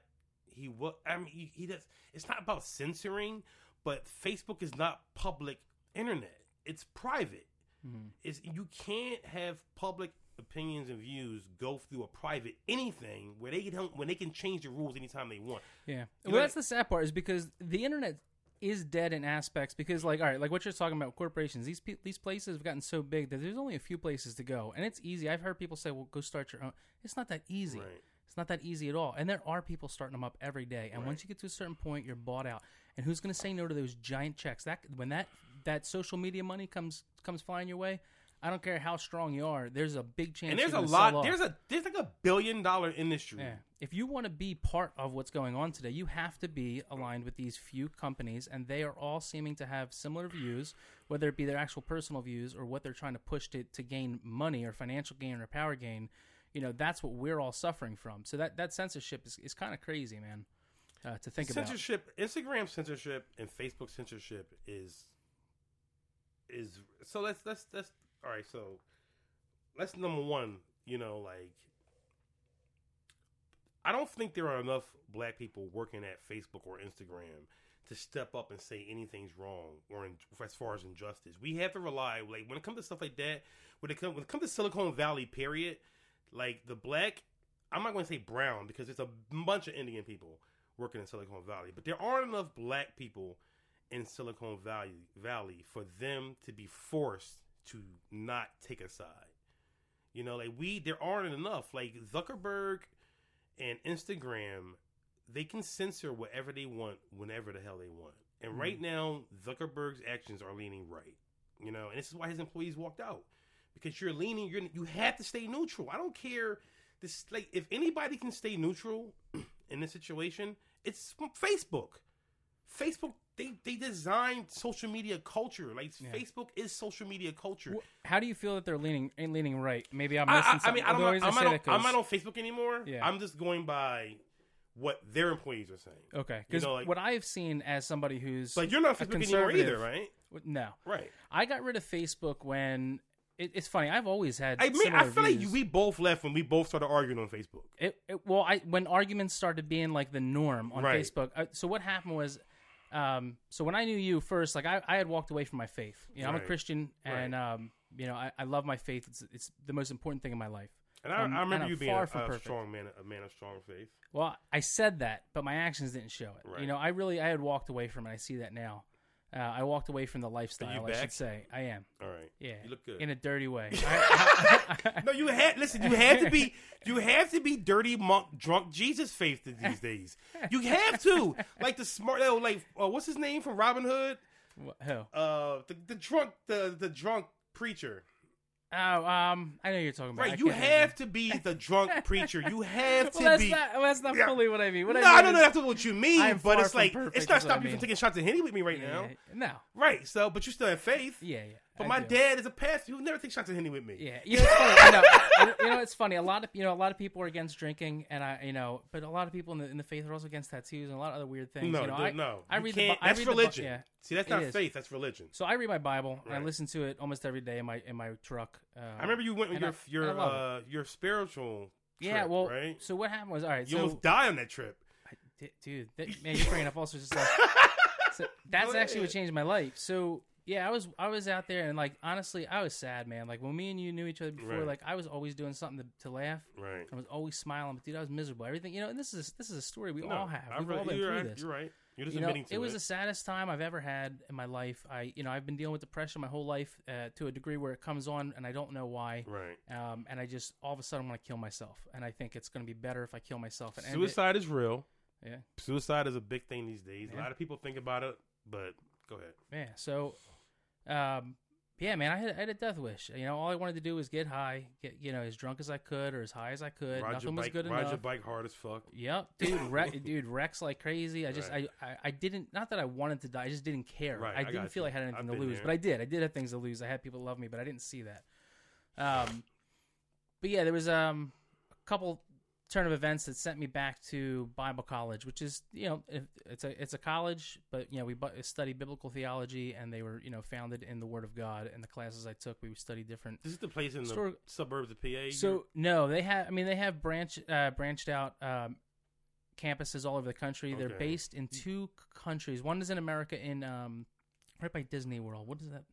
He will. I mean, he, he does. It's not about censoring, but Facebook is not public internet. It's private. Mhm. Is you can't have public opinions and views go through a private anything where they can help, when they can change the rules anytime they want. Yeah. You Well, that's the sad part is because the internet is dead in aspects because like all right like what you're talking about corporations these pe- these places have gotten so big that there's only a few places to go. And it's easy. I've heard people say well go start your own. It's not that easy. Right. it's not that easy at all. And there are people starting them up every day. And once you get to a certain point you're bought out. And who's going to say no to those giant checks? That when that that social media money comes comes flying your way i don't care how strong you are there's a big chance And there's a lot. There's a there's like a billion dollar industry. Yeah. If you want to be part of what's going on today, you have to be aligned with these few companies, and they are all seeming to have similar views, whether it be their actual personal views or what they're trying to push to, to gain money or financial gain or power gain. You know, that's what we're all suffering from. So that, that censorship is, is kind of crazy, man, uh, to think about. censorship, Instagram censorship, and Facebook censorship is is so. Let's let's let's all right. So let's number one. You know, like I don't think there are enough black people working at Facebook or Instagram to step up and say anything's wrong or in, as far as injustice. We have to rely like when it comes to stuff like that. When it comes when it comes to Silicon Valley, period. Like the black, I'm not going to say brown because it's a bunch of Indian people. working in Silicon Valley. But there aren't enough black people in Silicon Valley Valley for them to be forced to not take a side. You know, like we there aren't enough. Like Zuckerberg and Instagram, they can censor whatever they want whenever the hell they want. And Mhm. right now, Zuckerberg's actions are leaning right. You know, and this is why his employees walked out because you're leaning. You're you have to stay neutral. I don't care. This like if anybody can stay neutral (clears throat) in this situation, it's Facebook. Facebook they they designed social media culture. Like Yeah. Facebook is social media culture. How do you feel that they're leaning leaning right? Maybe I'm missing I, I something. mean, I don't. I I'm, not on, I'm not on Facebook anymore. Yeah. I'm just going by what their employees are saying. Okay, because know, like- what I've seen as somebody who's Like you're not Facebook anymore either, right? no, Right. I got rid of Facebook when it, it's funny. I've always had. I mean, I feel like we both left when we both started arguing on Facebook. It, it, well, I when arguments started being like the norm on Right. Facebook. Uh, so what happened was, um, so when I knew you first, like I, I had walked away from my faith. You know, I'm a Christian, and um, you know, I, I love my faith. It's it's the most important thing in my life. And I, Um, I remember and you being a, a strong man, a man of strong faith. Well, I said that, but my actions didn't show it. Right. You know, I really I had walked away from it. I see that now. Uh, I walked away from the lifestyle. I back? should say I am. All right. Yeah, You look good. in a dirty way. I- (laughs) I- No, you had listen. You have to be. You have to be dirty monk, drunk Jesus faith these days. You have to like the smart. oh, Like uh, what's his name from Robin Hood? Wh- Who? Uh, the, the drunk, the the drunk preacher. Oh, um, I know you're talking about. I Right. You of have to be the drunk (laughs) preacher. You have to Well, that's be. not. Well, that's not Yeah. fully what I mean. What no, I I don't know that's what you mean, but it's like it's not stopping you mean. from taking shots at Henny with me right Yeah, now. yeah. No. Right. So, but you still have faith. Yeah, yeah. But I my do. dad is a pastor. He'll never take shots at Henny with me. Yeah, you know, it's funny. I know, you know, it's funny. A lot of you know, a lot of people are against drinking, and I, you know, but a lot of people in the in the faith are also against tattoos and a lot of other weird things. No, you know, I, no. I read the I that's read the religion. yeah. See, that's not faith. That's religion. So I read my Bible and I listen to it almost every day in my in my truck. Uh, I remember you went with your I- your uh, your spiritual. Yeah, trip, well, right. so what happened was all right. You so, almost die on that trip. I- dude, that, man, you're bringing up all sorts of stuff. (laughs) So that's actually what changed my life. So yeah, I was I was out there and like honestly, I was sad, man. Like when me and you knew each other before, Right. like I was always doing something to, to laugh. Right. I was always smiling, but dude, I was miserable. Everything, you know. And this is this is a story we all have. I We've really- all been you're through right. this. You're right. You're just You know, admitting to it It was the saddest time I've ever had in my life. I, you know, I've been dealing with depression my whole life uh, to a degree where it comes on, and I don't know why. right. Um, and I just all of a sudden want to kill myself, and I think it's going to be better if I kill myself. And end it. Suicide is real. Yeah. Suicide is a big thing these days. A lot of people think about it, but go ahead. Yeah. So, um, yeah, man, I had, I had a death wish. You know, all I wanted to do was get high, get you know as drunk as I could or as high as I could. Ride Nothing was good Ride enough. Ride your bike hard as fuck. Yep, dude, wreck, (laughs) dude, wrecks like crazy. I just, Right. I, I, I didn't, not that I wanted to die, I just didn't care. Right, I didn't feel you. like I had anything I've to lose, there. but I did. I did have things to lose. I had people love me, but I didn't see that. Um, but yeah, there was um a couple turn of events that sent me back to Bible college, which is you know it's a it's a college, but you know we study biblical theology, and they were you know founded in the Word of God. And the classes I took, we studied different This is the place in the suburbs of PA. so no, they have. I mean, they have branch uh, branched out um, campuses all over the country. They're based in two countries. One is in America, in um, right by Disney World. What is that?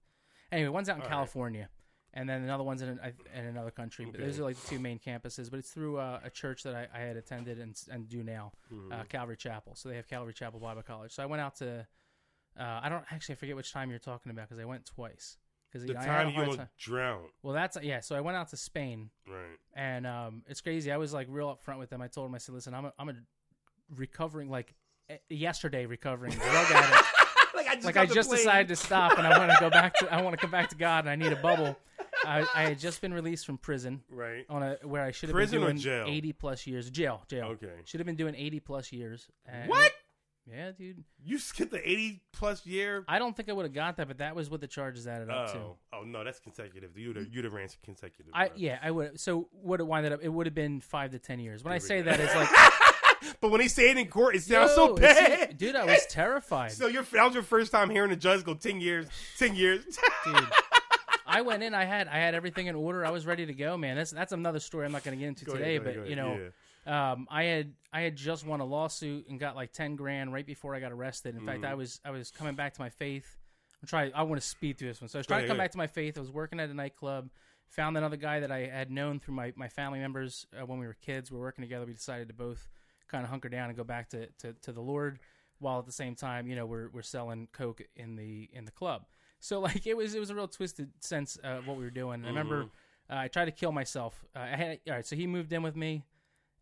Anyway, one's out in All right. And then another one's in, an, in another country. But those are like the two main campuses. But it's through uh, a church that I, I had attended and and do now, Mhm. uh, Calvary Chapel. So they have Calvary Chapel Bible College. So I went out to. Uh, I don't actually I forget which time you're talking about because I went twice. Because the I time you time- drowned. Well, that's yeah. So I went out to Spain Right. and um, it's crazy. I was like real upfront with them. I told them, I said, "Listen, I'm a, I'm a recovering like yesterday recovering drug addict. (laughs) like I just, like I just decided to stop, and I want to go back to I want to come back to God, and I need a bubble. I, I had just been released from prison Right. on a where I should have Prison or been doing jail? 80 plus years. Jail, jail. Okay. Should have been doing 80 plus years. And- What? Yeah, dude. You skipped the eighty plus year. I don't think I would have got that, but that was what the charges added up to. Oh, oh no, that's consecutive. You'd have, you'd have ran consecutive. I bro. yeah, I would. So would it winded up? It would have been five to ten years. When I say that, it's like (laughs) but when they say it in court, it sounds so Yo, it's- bad. dude. I was (laughs) terrified. So your that was your first time hearing the judge go ten years, ten years. (laughs) dude. I went in. I had I had everything in order. I was ready to go, man. That's that's another story I'm not going to get into Go today. ahead, but ahead, you know, ahead. um, I had I had just won a lawsuit and got like ten grand right before I got arrested. In fact, Mhm. I was I was coming back to my faith. I'm trying. I want to speed through this one. So I was trying to come back to my faith. I was working at a nightclub. Found another guy that I had known through my, my family members uh, when we were kids. We were working together. We decided to both kind of hunker down and go back to, to, to the Lord, while at the same time, you know, we're we're selling coke in the in the club. So like it was it was a real twisted sense of what we were doing. And I remember uh, I tried to kill myself. Uh, I had all right. So he moved in with me,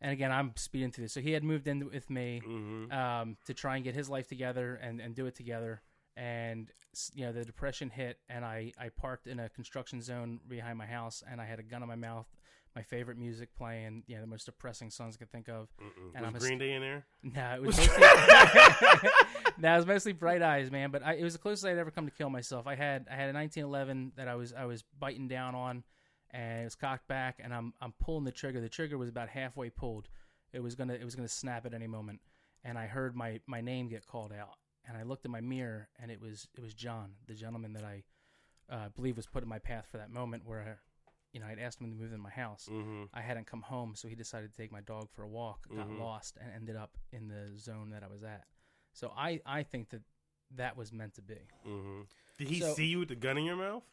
and again I'm speeding through this. So he had moved in with me Mm-hmm. um, to try and get his life together and, and do it together. And you know the depression hit, and I I parked in a construction zone behind my house, and I had a gun in my mouth, my favorite music playing, you know the most depressing songs I could think of. And Was I'm Green Day in there? No, it (laughs) was mostly, (laughs) no, it was mostly Bright Eyes, man. But I, it was the closest I'd ever come to kill myself. I had I had a 1911 that I was I was biting down on, and it was cocked back, and I'm I'm pulling the trigger. The trigger was about halfway pulled. It was gonna it was gonna snap at any moment, and I heard my my name get called out, and I looked in my mirror, and it was it was John, the gentleman that I uh, believe was put in my path for that moment where. You know, I'd asked him to move in my house. Mm-hmm. I hadn't come home, so he decided to take my dog for a walk, got Mhm. lost, and ended up in the zone that I was at. So I, I think that that was meant to be. Mm-hmm. Did he So- see you with the gun in your mouth?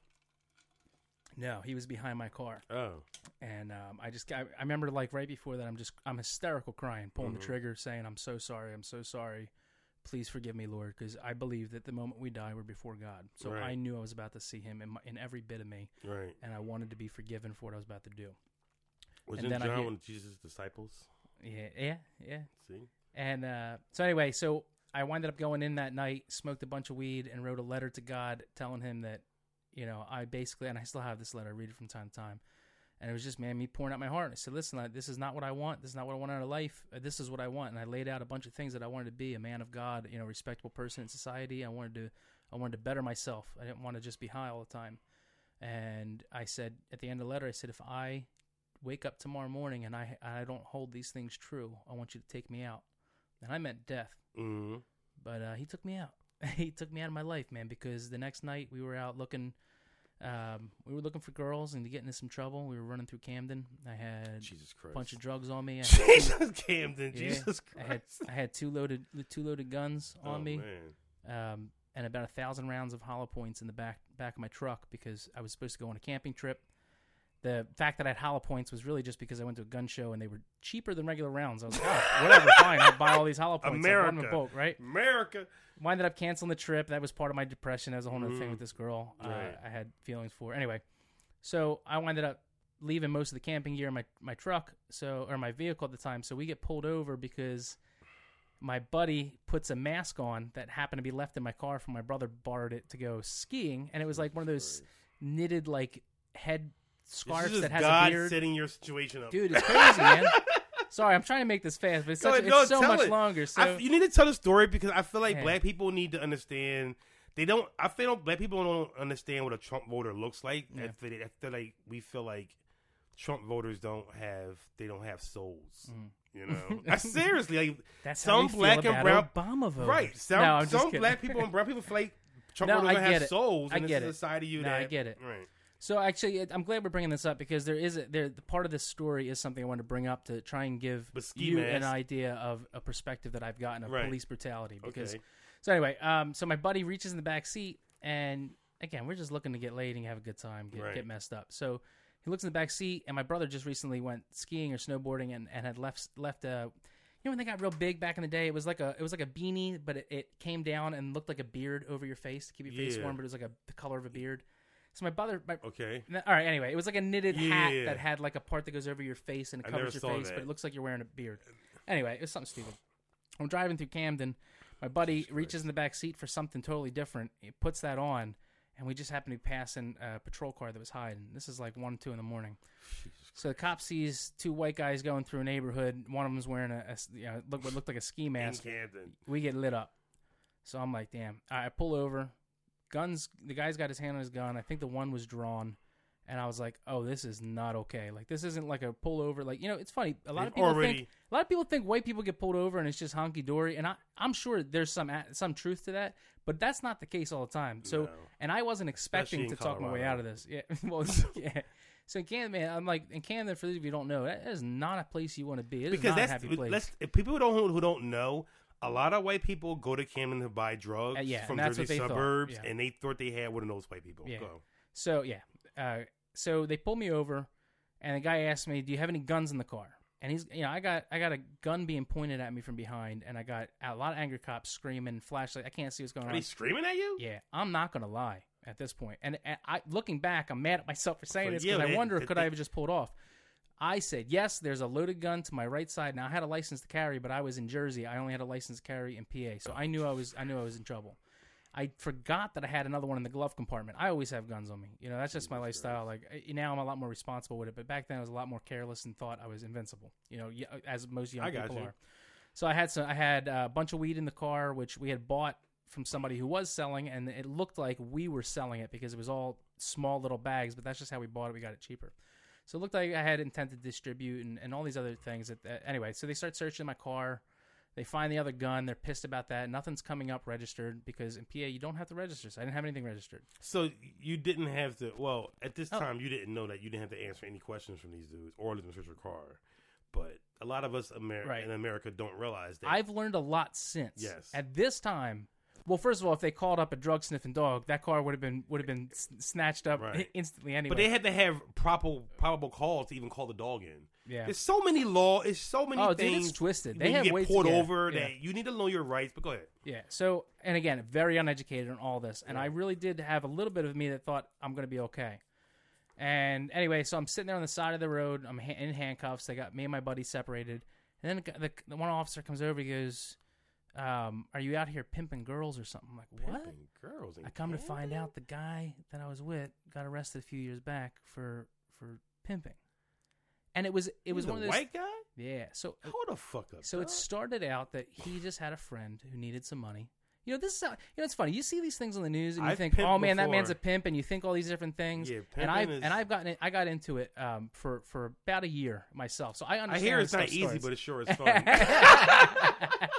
No, he was behind my car, Oh. and um, I just I, I remember like right before that, I'm just I'm hysterical crying, pulling the trigger, saying I'm so sorry, I'm so sorry, please forgive me, Lord, because I believe that the moment we die, we're before God. So Right. I knew I was about to see Him in, my, in every bit of me, Right. and I wanted to be forgiven for what I was about to do. Was And in then John hear- one of Jesus' disciples? Yeah, yeah, yeah. See? And uh, so anyway, so I winded up going in that night, smoked a bunch of weed, and wrote a letter to God telling him that, you know, I basically, and I still have this letter. I read it from time to time, and it was just man, me pouring out my heart. I said, listen, this is not what I want. This is not what I want out of life. Uh, This is what I want. And I laid out a bunch of things that I wanted to be: a man of God, you know, respectable person in society. I wanted to, I wanted to better myself. I didn't want to just be high all the time. And I said at the end of the letter, I said, if I wake up tomorrow morning and I I don't hold these things true, I want you to take me out. And I meant death, Mm-hmm. but uh, he took me out. (laughs) he took me out of my life, man. Because the next night we were out looking, um, we were looking for girls and to get into some trouble. We were running through Camden. I had Jesus Christ. a bunch of drugs on me. I (laughs) Jesus, Camden. Yeah, Jesus I had Christ. I had two loaded two loaded guns on oh, me, um, and about a thousand rounds of hollow points in the back back of my truck because I was supposed to go on a camping trip. The fact that I had hollow points was really just because I went to a gun show and they were cheaper than regular rounds. I was like, oh, (laughs) whatever, fine, I'll buy all these hollow points. I'll buy them in America. bulk, right? America. Winded up canceling the trip. That was part of my depression. That was a whole other thing Mhm. with this girl. Uh, I had feelings for. Anyway, so I winded up leaving most of the camping gear in my my truck, so or my vehicle at the time. So we get pulled over because my buddy puts a mask on that happened to be left in my car from my brother borrowed it to go skiing, and it was like one of those knitted like head This is just that has God a beard. setting your situation up. Dude, it's crazy, man. (laughs) Sorry, I'm trying to make this fast, but it's, such, no, it's so much it. longer. So I you need to tell the story because I feel like Yeah. black people need to understand. They don't. I feel like black people don't understand what a Trump voter looks like. Yeah. I, feel, I feel like we feel like Trump voters don't have. They don't have souls. Mhm. You know. (laughs) I seriously like That's Some how black feel and about Obama voters. right. Some no, some kidding. black (laughs) people and brown people feel like Trump No, voters don't have it. souls. I And get this it. a side of you No, that I get it. Right. So actually, I'm glad we're bringing this up because there is a, there the part of this story is something I wanted to bring up to try and give you an idea of a perspective that I've gotten of Right. police brutality. Because Okay. so anyway, um, so my buddy reaches in the back seat, and again, we're just looking to get laid and have a good time, get, Right. get messed up. So he looks in the back seat, and my brother just recently went skiing or snowboarding and, and had left left a. You know when they got real big back in the day, it was like a it was like a beanie, but it, it came down and looked like a beard over your face to keep your face Yeah. warm, but it was like a the color of a beard. So my brother, my, Okay. All right. Anyway, it was like a knitted hat Yeah. that had like a part that goes over your face and it I covers your face, but it looks like you're wearing a beard. Anyway, it was something stupid. I'm driving through Camden. My buddy Jesus reaches Christ. in the back seat for something totally different. He puts that on, and we just happen to be passing a patrol car that was hiding. This is like one, two in the morning. So the cop sees two white guys going through a neighborhood. One of them's wearing a, a you know, look what looked like a ski mask. In Camden. we get lit up. So I'm like, damn. I pull over. Guns. The guy's got his hand on his gun. I think the one was drawn, and I was like, oh, this is not okay. Like this isn't like a pull over. Like you know, it's funny. A lot of people already. think a lot of people think white people get pulled over and it's just honky dory, and I I'm sure there's some some truth to that, but that's not the case all the time. So No. and I wasn't expecting to in talk my way out of this. Yeah, (laughs) well, yeah. So in Camden, man, I'm like in Camden. For those of you who don't know, that is not a place you want to be. It is because not a that's happy place. let's if people who don't who don't know a lot of white people go to Camden to buy drugs Uh, yeah, from and that's Jersey what they thought, suburbs, yeah. and they thought they had one of those white people. Yeah. Go. So yeah, uh, so they pulled me over, and the guy asked me, "Do you have any guns in the car?" and he's you know I got I got a gun being pointed at me from behind, and I got a lot of angry cops screaming, flashlight. I can't see what's going on. Are on. they screaming at you? Yeah, I'm not gonna lie at this point, and, and I looking back, I'm mad at myself for saying this yeah, because I wonder could I have just pulled off. I said yes. There's a loaded gun to my right side. Now I had a license to carry, but I was in Jersey. I only had a license to carry in PA, so I knew I was I knew I was in trouble. I forgot that I had another one in the glove compartment. I always have guns on me. You know, that's just my lifestyle. Like eh, now, I'm a lot more responsible with it. But back then, I was a lot more careless and thought I was invincible. You know, uh, as most young I got people you. are. So I had some. I had a bunch of weed in the car, which we had bought from somebody who was selling, and it looked like we were selling it because it was all small little bags. But that's just how we bought it. We got it cheaper. So it looked like I had intent to distribute and, and all these other things. That, uh, anyway, so they start searching my car. They find the other gun. They're pissed about that. Nothing's coming up registered because in PA you don't have to register. So I didn't have anything registered. So you didn't have to. Well, at this Oh. time, you didn't know that you didn't have to answer any questions from these dudes or let them search your car. But a lot of us Right. in America don't realize that. I've learned a lot since. Yes. At this time, well, first of all, if they called up a drug sniffing dog, that car would have been would have been snatched up Right. (laughs) instantly anyway. but they had to have proper probable cause to even call the dog in. yeah. There's so many law. It's so many Oh, dude, things. it's twisted. They you have get ways to- yeah, over yeah. that you need to know your rights. But go ahead. Yeah. So, and again, very uneducated on all this, and I really did have a little bit of me that thought I'm going to be okay. And anyway, so I'm sitting there on the side of the road. I'm ha- in handcuffs. They got me and my buddy separated, and then the, the one officer comes over. He goes, um, "Are you out here pimping girls or something?" I'm like, "What?" Pimping girls. I come to find out the guy that I was with got arrested a few years back for for pimping, and it was it was one of those. white guy. Yeah. So Hold the fuck up. so it dog. started out that he just had a friend who needed some money. You know, this is how, you know it's funny. You see these things on the news and you I've think, pimped "Oh man, that man's a before. pimp," and you think all these different things. Yeah, and I pimping is- and I've gotten it, I got into it um, for for about a year myself, so I I understand. hear it's not easy, but it sure is (laughs) fun. (laughs)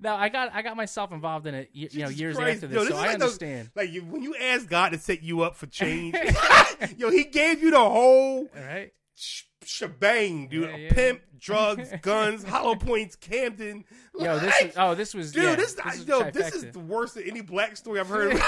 no, I got I got myself involved in it. You, you know, years Christ. after this, Yo, so I like those- understand. like you, when you ask God to set you up for change, (laughs) (laughs) yo, He gave you the whole all right. sh- shebang, dude. Yeah, yeah. Pimp, drugs, (laughs) guns, hollow points, Camden. Yo, this Like, is oh, this was Dude, yeah, this, this is yo, this is the worst of any black story I've heard. (laughs)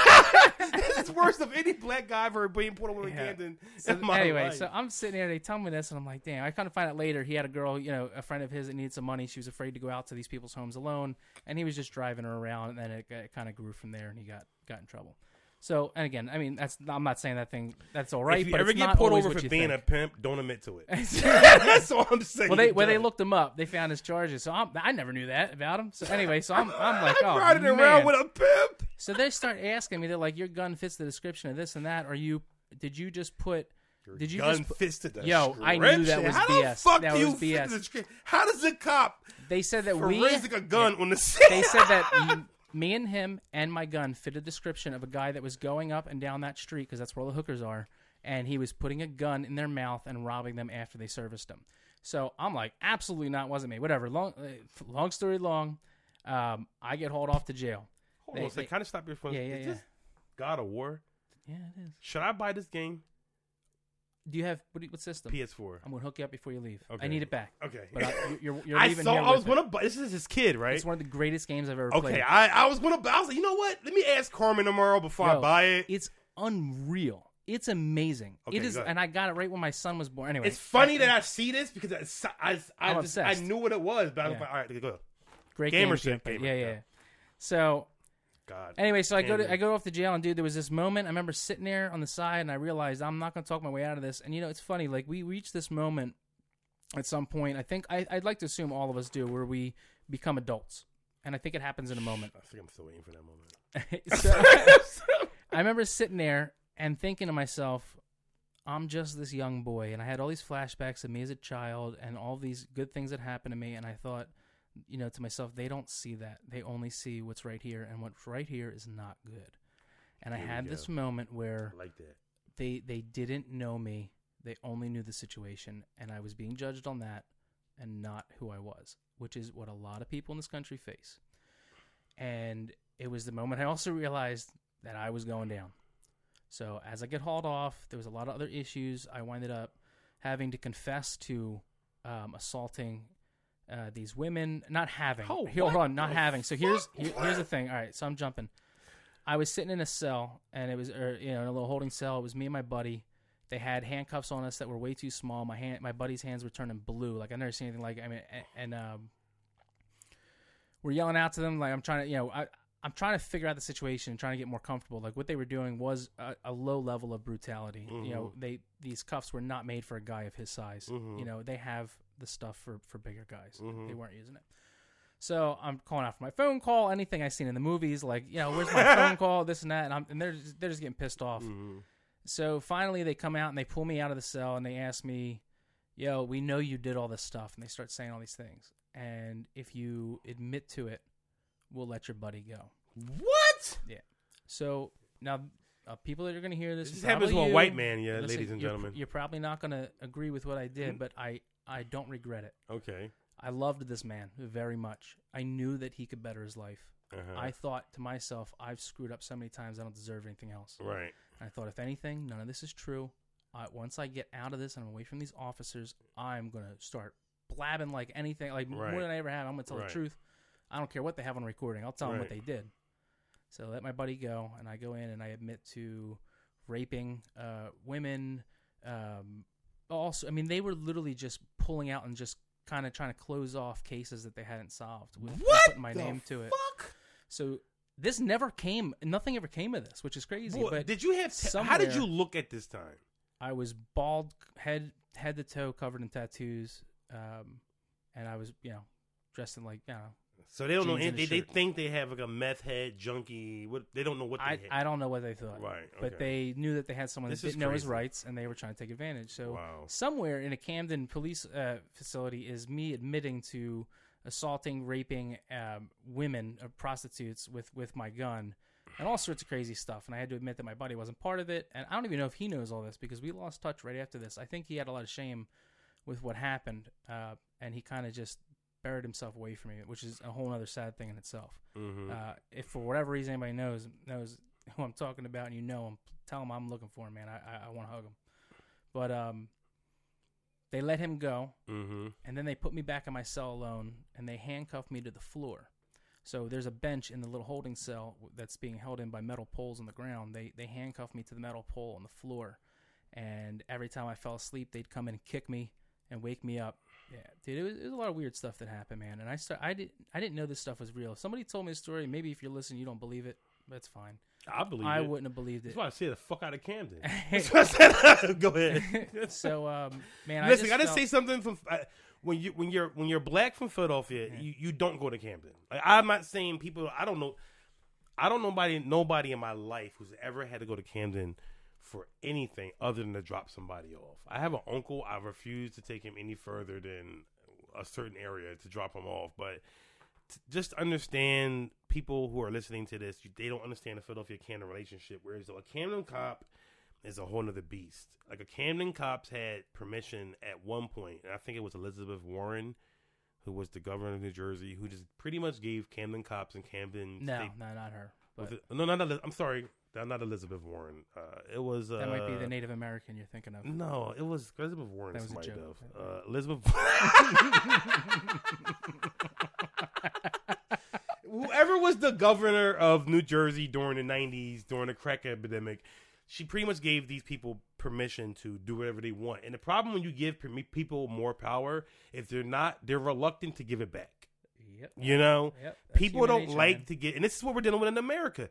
(laughs) this is worse of any black guy I've heard being put over in. Camden. So in my anyway, life. so I'm sitting there. They tell me this, and I'm like, damn. I kind of find out later he had a girl, you know, a friend of his that needed some money. She was afraid to go out to these people's homes alone, and he was just driving her around. And then it, it kind of grew from there, and he got got in trouble. So, and again, I mean, that's I'm not saying that thing that's all right, but if you but ever get pulled over for you being think. a pimp, don't admit to it. (laughs) (laughs) That's all I'm saying. Well, they when they looked him up, they found his charges. So I'm, I never knew that about him. So anyway, so I'm I'm (laughs) like, oh riding man. around with a pimp. So they start asking me, they're like, your gun fits the description of this and that. Are you? Did you just put? Did you gun just to the Yo, I knew that was How BS. the fuck That do you was fit BS. How does a cop They said that we raising a gun on the scene? they said that me and him and my gun fit a description of a guy that was going up and down that street because that's where all the hookers are, and he was putting a gun in their mouth and robbing them after they serviced him. So I'm like, absolutely not, wasn't me. Whatever. Long, uh, long story long, um, I get hauled off to jail. Hold They- on, they- kind of stop your phone. Yeah, yeah, Is yeah. this God of War? Yeah, it is. Should I buy this game? Do you have what, what system? PS4. I'm gonna hook you up before you leave. Okay. I need it back. Okay. But I, you- you're, you're (laughs) I leaving saw. here I was with gonna. This is his kid, right? It's one of the greatest games I've ever played. Okay. I, I was gonna. buy- I was like, you know what? Let me ask Carmen tomorrow before I Yo, buy it. It's unreal. It's amazing. Okay, it is, go and I got it right when my son was born. Anyway, It's funny that I see this because I, I, I, I'm just, I obsessed. knew what it was, but I was Yeah. like, all right, go. great gamer game, shit, gamer, yeah, yeah. yeah. So God. anyway, so I go to I go off to jail, and dude, there was this moment. I remember sitting there on the side, and I realized I'm not going to talk my way out of this. And you know, it's funny. Like we reach this moment at some point. I think I, I'd like to assume all of us do, where we become adults, and I think it happens in a moment. I think I'm still waiting for that moment. (laughs) so, (laughs) I remember sitting there and thinking to myself, I'm just this young boy, and I had all these flashbacks of me as a child and all these good things that happened to me, and I thought, you know, to myself, they don't see that. They only see what's right here, and what's right here is not good. And I had this moment where I like that. they they didn't know me. They only knew the situation, and I was being judged on that and not who I was, which is what a lot of people in this country face. And it was the moment I (laughs) also realized that I was going down. So as I get hauled off, there was a lot of other issues. I winded up having to confess to um, assaulting uh, these women, not having. Oh, Here- hold on, not having. So here's here, here's the thing. All right, so I'm jumping. I was sitting in a cell, and it was, or, you know, in a little holding cell. It was me and my buddy. They had handcuffs on us that were way too small. My hand, my buddy's hands were turning blue. Like I never seen anything like. I mean, and, and um, we're yelling out to them like I'm trying to, you know, I, I'm trying to figure out the situation and trying to get more comfortable. Like what they were doing was a, a low level of brutality. You know, they these cuffs were not made for a guy of his size. You know, they have the stuff for for bigger guys. They weren't using it. So I'm calling out for my phone call. Anything I seen in the movies, like you know, where's my phone (laughs) call? This and that, and I'm and they're just, they're just getting pissed off. So finally, they come out and they pull me out of the cell and they ask me, "Yo, we know you did all this stuff," and they start saying all these things. And if you admit to it, we'll let your buddy go. What? Yeah. So now, uh, people that are going to hear this, This happens to a white man, yeah, listen, ladies and you're- gentlemen. You're probably not going to agree with what I did, Mhm. but I I don't regret it. Okay. I loved this man very much. I knew that he could better his life. Uh-huh. I thought to myself, I've screwed up so many times, I don't deserve anything else. right. And I thought, if anything, none of this is true. I, once I get out of this and I'm away from these officers, I'm going to start blabbing like anything, like Right. more than I ever have. I'm going to tell Right. the truth. I don't care what they have on recording. I'll tell them what they did. So I let my buddy go, and I go in and I admit to raping uh, women. Um, also, I mean, they were literally just pulling out and just kind of trying to close off cases that they hadn't solved with What putting my name to it. Fuck. So this never came. Nothing ever came of this, which is crazy. Boy, but did you have? ta- how did you look at this time? I was bald, head head to toe, covered in tattoos, um, and I was, you know, dressed in like, you know, So they don't know. They, they think they have like a meth head junkie. What they don't know what they I, had. I don't know what they thought, Right. but they knew that they had someone This that is didn't know his crazy. rights, and they were trying to take advantage. So Wow. somewhere in a Camden police uh, facility is me admitting to assaulting, raping um, women, uh, prostitutes with with my gun, and all sorts of crazy stuff. And I had to admit that my buddy wasn't part of it, and I don't even know if he knows all this because we lost touch right after this. I think he had a lot of shame with what happened, uh, and he kind of just buried himself away from me, which is a whole other sad thing in itself. Mhm. Uh, if for whatever reason anybody knows knows (laughs) who I'm talking about and you know him, tell him I'm looking for him, man. I I, I want to hug him. But um, they let him go, Mhm. and then they put me back in my cell alone, and they handcuffed me to the floor. So there's a bench in the little holding cell that's being held in by metal poles on the ground. They they handcuffed me to the metal pole on the floor, and every time I fell asleep, they'd come in and kick me and wake me up. Yeah, dude, it was, it was a lot of weird stuff that happened, man. And I start, I didn't, I didn't know this stuff was real. If somebody told me a story. Maybe if you're listening, you don't believe it. That's fine. I believe I it. wouldn't have believed it. That's why I say the fuck out of Camden. (laughs) (laughs) That's what I said. (laughs) Go ahead. so, um, man, Listen, I I just just say something from uh, when you when you're when you're black from Philadelphia, you, you don't go to Camden. Like I'm not saying people. I don't know. I don't nobody nobody in my life who's ever had to go to Camden for anything other than to drop somebody off. I have an uncle. I refuse to take him any further than a certain area to drop him off. But t- just understand people who are listening to this. They don't understand the Philadelphia Camden relationship. Whereas a Camden cop is a whole nother beast. Like a Camden cops had permission at one point, and I think it was Elizabeth Warren, who was the governor of New Jersey, who just pretty much gave Camden cops and Camden no, State. no, not her. it- no, not Eliz- I'm sorry, not not Elizabeth Warren. Uh, it was uh, that might be the Native American you're thinking of. No, it was Elizabeth Warren. That was a joke. Uh, Elizabeth. (laughs) Whoever was the governor of New Jersey during the '90s, during the crack epidemic, she pretty much gave these people permission to do whatever they want. And the problem when you give people more power, if they're not, they're reluctant to give it back. Yep. You know, Yep. people don't nature, like man. to get, and this is what we're dealing with in America.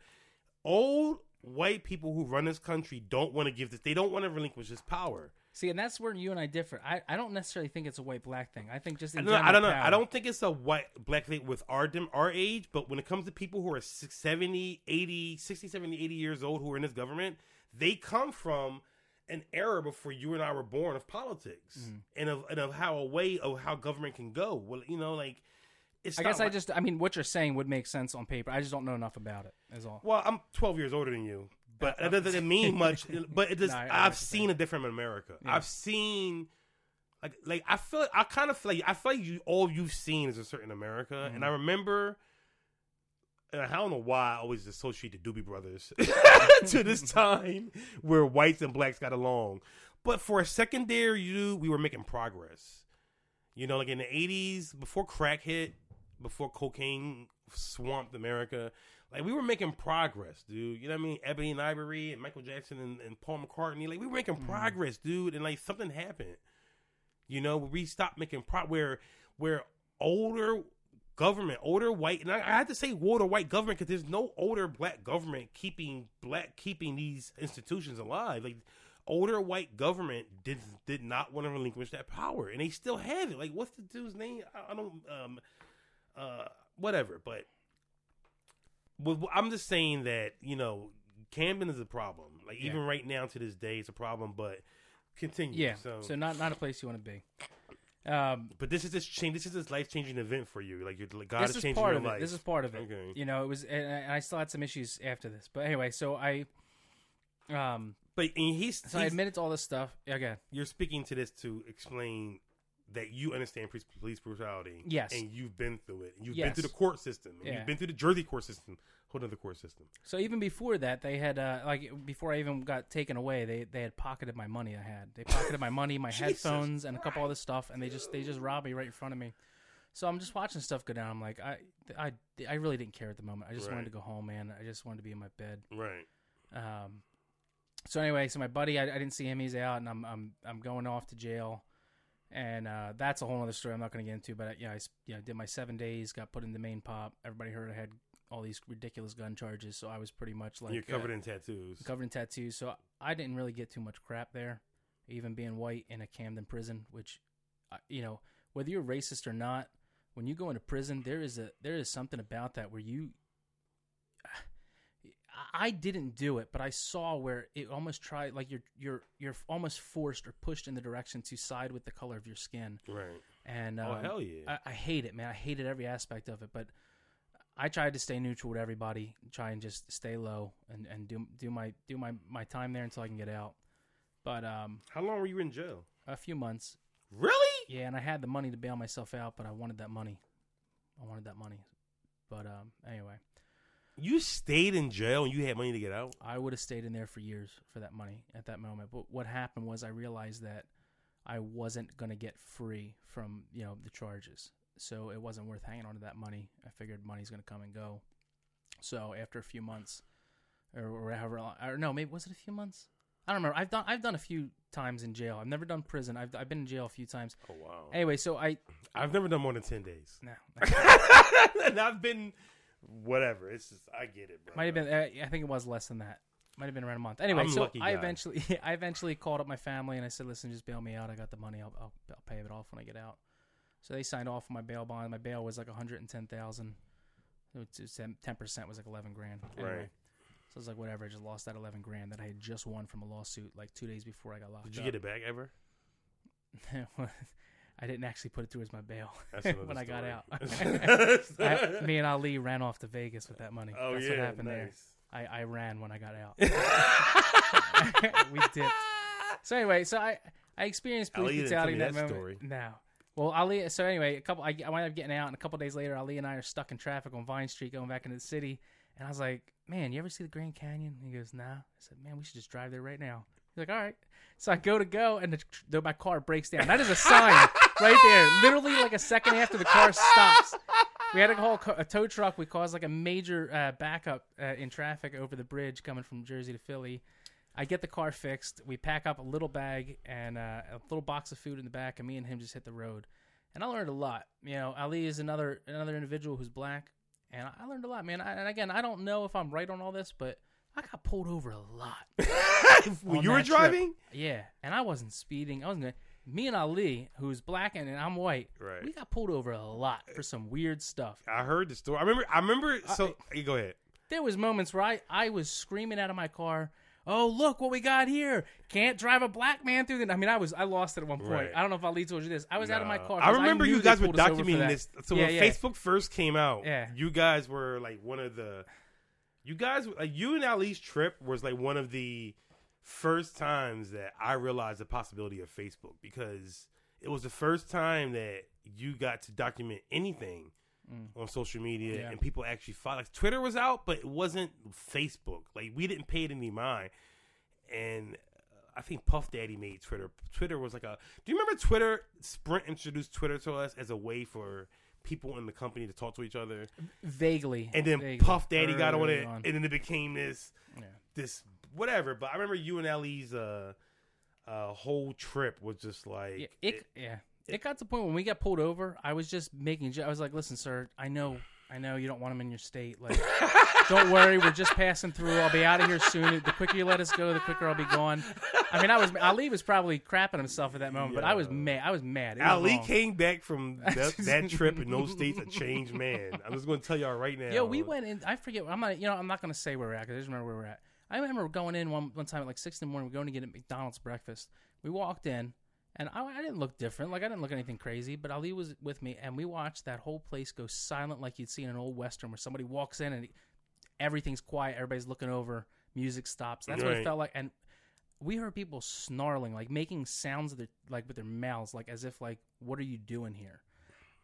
Old white people who run this country don't want to give this. They don't want to relinquish this power. See, and that's where you and I differ. I, I don't necessarily think it's a white black thing. I think just I in don't, know, I don't know. power. I don't think it's a white black thing with our dem- our age, but when it comes to people who are six- 70, 80, 60, 70, 80 years old who are in this government, they come from an era before you and I were born of politics Mm-hmm. and of and of how a way of how government can go. Well, you know, like it's I guess I just, I mean, what you're saying would make sense on paper. I just don't know enough about it. Is all. Well, I'm 12 years older than you, but that doesn't (laughs) mean much. But it just, No, I- I've seen a different America. Yeah. I've seen, like, like I feel, I kind of feel like I feel like you all you've seen is a certain America, Mm-hmm. and I remember. And I don't know why I always associate the Doobie Brothers (laughs) to this (laughs) time where whites and blacks got along. But for a second there, you we were making progress. You know, like in the '80s, before crack hit, before cocaine swamped America, Like we were making progress, dude. You know what I mean? Ebony and Ivory and Michael Jackson and, and Paul McCartney. Like we were making Mhm. progress, dude. And like something happened. You know, we stopped making pro where where older government, older white, and I, I had to say older white government because there's no older black government keeping black keeping these institutions alive. Like older white government did did not want to relinquish that power, and they still have it. Like what's the dude's name? I, I don't um uh whatever, but. I'm just saying that you know Camden is a problem. Like Yeah. even right now to this day, it's a problem. But continue. Yeah. So, So not not a place you want to be. Um, but this is this change. This is this life changing event for you. Like you're like God is is changing your life. This is part of it. okay. You know, it was, and I, still had some issues after this. But anyway, so I, um, But and he's, so I he's- admitted to all this stuff again. you're speaking to this to explain that you understand police, police brutality. Yes. And you've been through it. And you've been Yes. through the court system. And Yeah. You've been through the Jersey court system. Whole other court system. So even before that, they had uh, like before I even got taken away, they they had pocketed my money. I had they pocketed my money, my (laughs) headphones, and a couple other stuff, and they just they just robbed me right in front of me. So I'm just watching stuff go down. I'm like, I I I really didn't care at the moment. I just Right. wanted to go home, man. I just wanted to be in my bed. Right. Um, so anyway, so my buddy, I, I didn't see him. He's out, and I'm I'm I'm going off to jail, and uh, that's a whole other story. I'm not going to get into, but I, yeah, I you know, did my seven days, got put in the main pop. Everybody heard I had all these ridiculous gun charges, so I was pretty much like you're covered uh, in tattoos. covered in tattoos. So I didn't really get too much crap there, even being white in a Camden prison. Which, uh, you know, whether you're racist or not, when you go into prison, there is a there is something about that where you. I didn't do it, but I saw where it almost tried like you're you're you're almost forced or pushed in the direction to side with the color of your skin, right. and oh um, hell yeah. I, I hate it, man. I hated every aspect of it, but I tried to stay neutral with everybody, try and just stay low and, and do do my do my, my time there until I can get out. But um, How long were you in jail? a few months, Really? yeah, and I had the money to bail myself out, but I wanted that money. I wanted that money. But um, anyway, You stayed in jail and you had money to get out? I would have stayed in there for years for that money at that moment. But what happened was I realized that I wasn't going to get free from, you know, the charges. So it wasn't worth hanging on to that money. I figured money's going to come and go. So after a few months or, or however long, or no, maybe was it a few months? I don't remember. I've done I've done a few times in jail. I've never done prison. I've I've been in jail a few times. Oh wow. Anyway, so I I've never done more than ten days. no, and (laughs) I've been whatever. It's just I get it, bro. Might have been. Uh, I think it was less than that. Might have been around a month. Anyway, I'm so lucky I guy. eventually, (laughs) I eventually called up my family and I said, "Listen, just bail me out. I got the money. I'll, I'll, I'll pay it off when I get out." So they signed off on my bail bond. My bail was like one hundred and ten thousand. Ten percent was like eleven grand. Anyway, Right. So I was like, whatever. I just lost that eleven grand that I had just won from a lawsuit like two days before I got locked Did you up. get it back ever? (laughs) I didn't actually put it through as my bail (laughs) when I got out. (laughs) (laughs) I, me and Ali ran off to Vegas with that money. oh That's yeah, what happened there. I, I ran when I got out. we dipped. So anyway, so I I experienced Ali police tell brutality in me that, that moment. story. No. Well, Ali. So anyway, a couple. I, I wound up getting out, and a couple days later, Ali and I are stuck in traffic on Vine Street, going back into the city. And I was like, "Man, you ever see the Grand Canyon?" And he goes, "Nah." I said, "Man, we should just drive there right now." He's like, "All right." So I go to go, and the, the, my car breaks down. That is a sign right there. Literally, like a second after the car stops. We had to call a tow truck. We caused like a major uh, backup uh, in traffic over the bridge coming from Jersey to Philly. I get the car fixed. We pack up a little bag and uh, a little box of food in the back, and me and him just hit the road. And I learned a lot. You know, Ali is another another individual who's black, and I learned a lot, man. I, and again, I don't know if I'm right on all this, but I got pulled over a lot. when (laughs) you were that trip. driving, Yeah, and I wasn't speeding. I wasn't. Me and Ali, who's black and, and I'm white, Right. we got pulled over a lot for some weird stuff. I heard the story. I remember. I remember. So you go ahead. There was moments where I, I was screaming out of my car, "Oh, look what we got here! Can't drive a black man through the." I mean, I was I lost it at one point. Right. I don't know if Ali told you this. I was out of my Nah. car. I 'cause remember knew you they guys were pulled us over for documenting that. this. So Yeah, when yeah. Facebook first came out, Yeah. you guys were like one of the. You guys, like you and Ali's trip was like one of the first times that I realized the possibility of Facebook because it was the first time that you got to document anything on social media Mm. Yeah. and people actually follow. Like, Twitter was out, but it wasn't Facebook. Like we didn't pay it any mind, and uh, I think Puff Daddy made Twitter. Twitter was like a. Do you remember Twitter? Sprint introduced Twitter to us as a way for people in the company to talk to each other, Vaguely. and then vaguely, Puff Daddy got on early it, and then it became this Yeah. this whatever. But I remember you and Ali's uh, uh, whole trip was just like Yeah, it, yeah. It got to the point when we got pulled over. I was just making. I was like, "Listen, sir, I know, I know you don't want them in your state. Like, (laughs) don't worry, we're just passing through. I'll be out of here soon. The quicker you let us go, the quicker I'll be gone." I mean, I was Ali was probably crapping himself at that moment, but I was mad. I was mad. Was Ali wrong. came back from (laughs) that, that trip in those states a changed man. I'm just going to tell y'all right now. Yo, we went in. I forget. I'm not. You know, I'm not going to say where we're at because I just remember where we're at. I remember going in one one time at like six in the morning. We're going to get a McDonald's breakfast. We walked in, and I, I didn't look different. Like I didn't look anything crazy. But Ali was with me, and we watched that whole place go silent, like you'd see in an old western, where somebody walks in and everything's quiet. Everybody's looking over. Music stops. That's what it Right. felt like. And we heard people snarling, like making sounds of their, like with their mouths, like as if like, "What are you doing here?"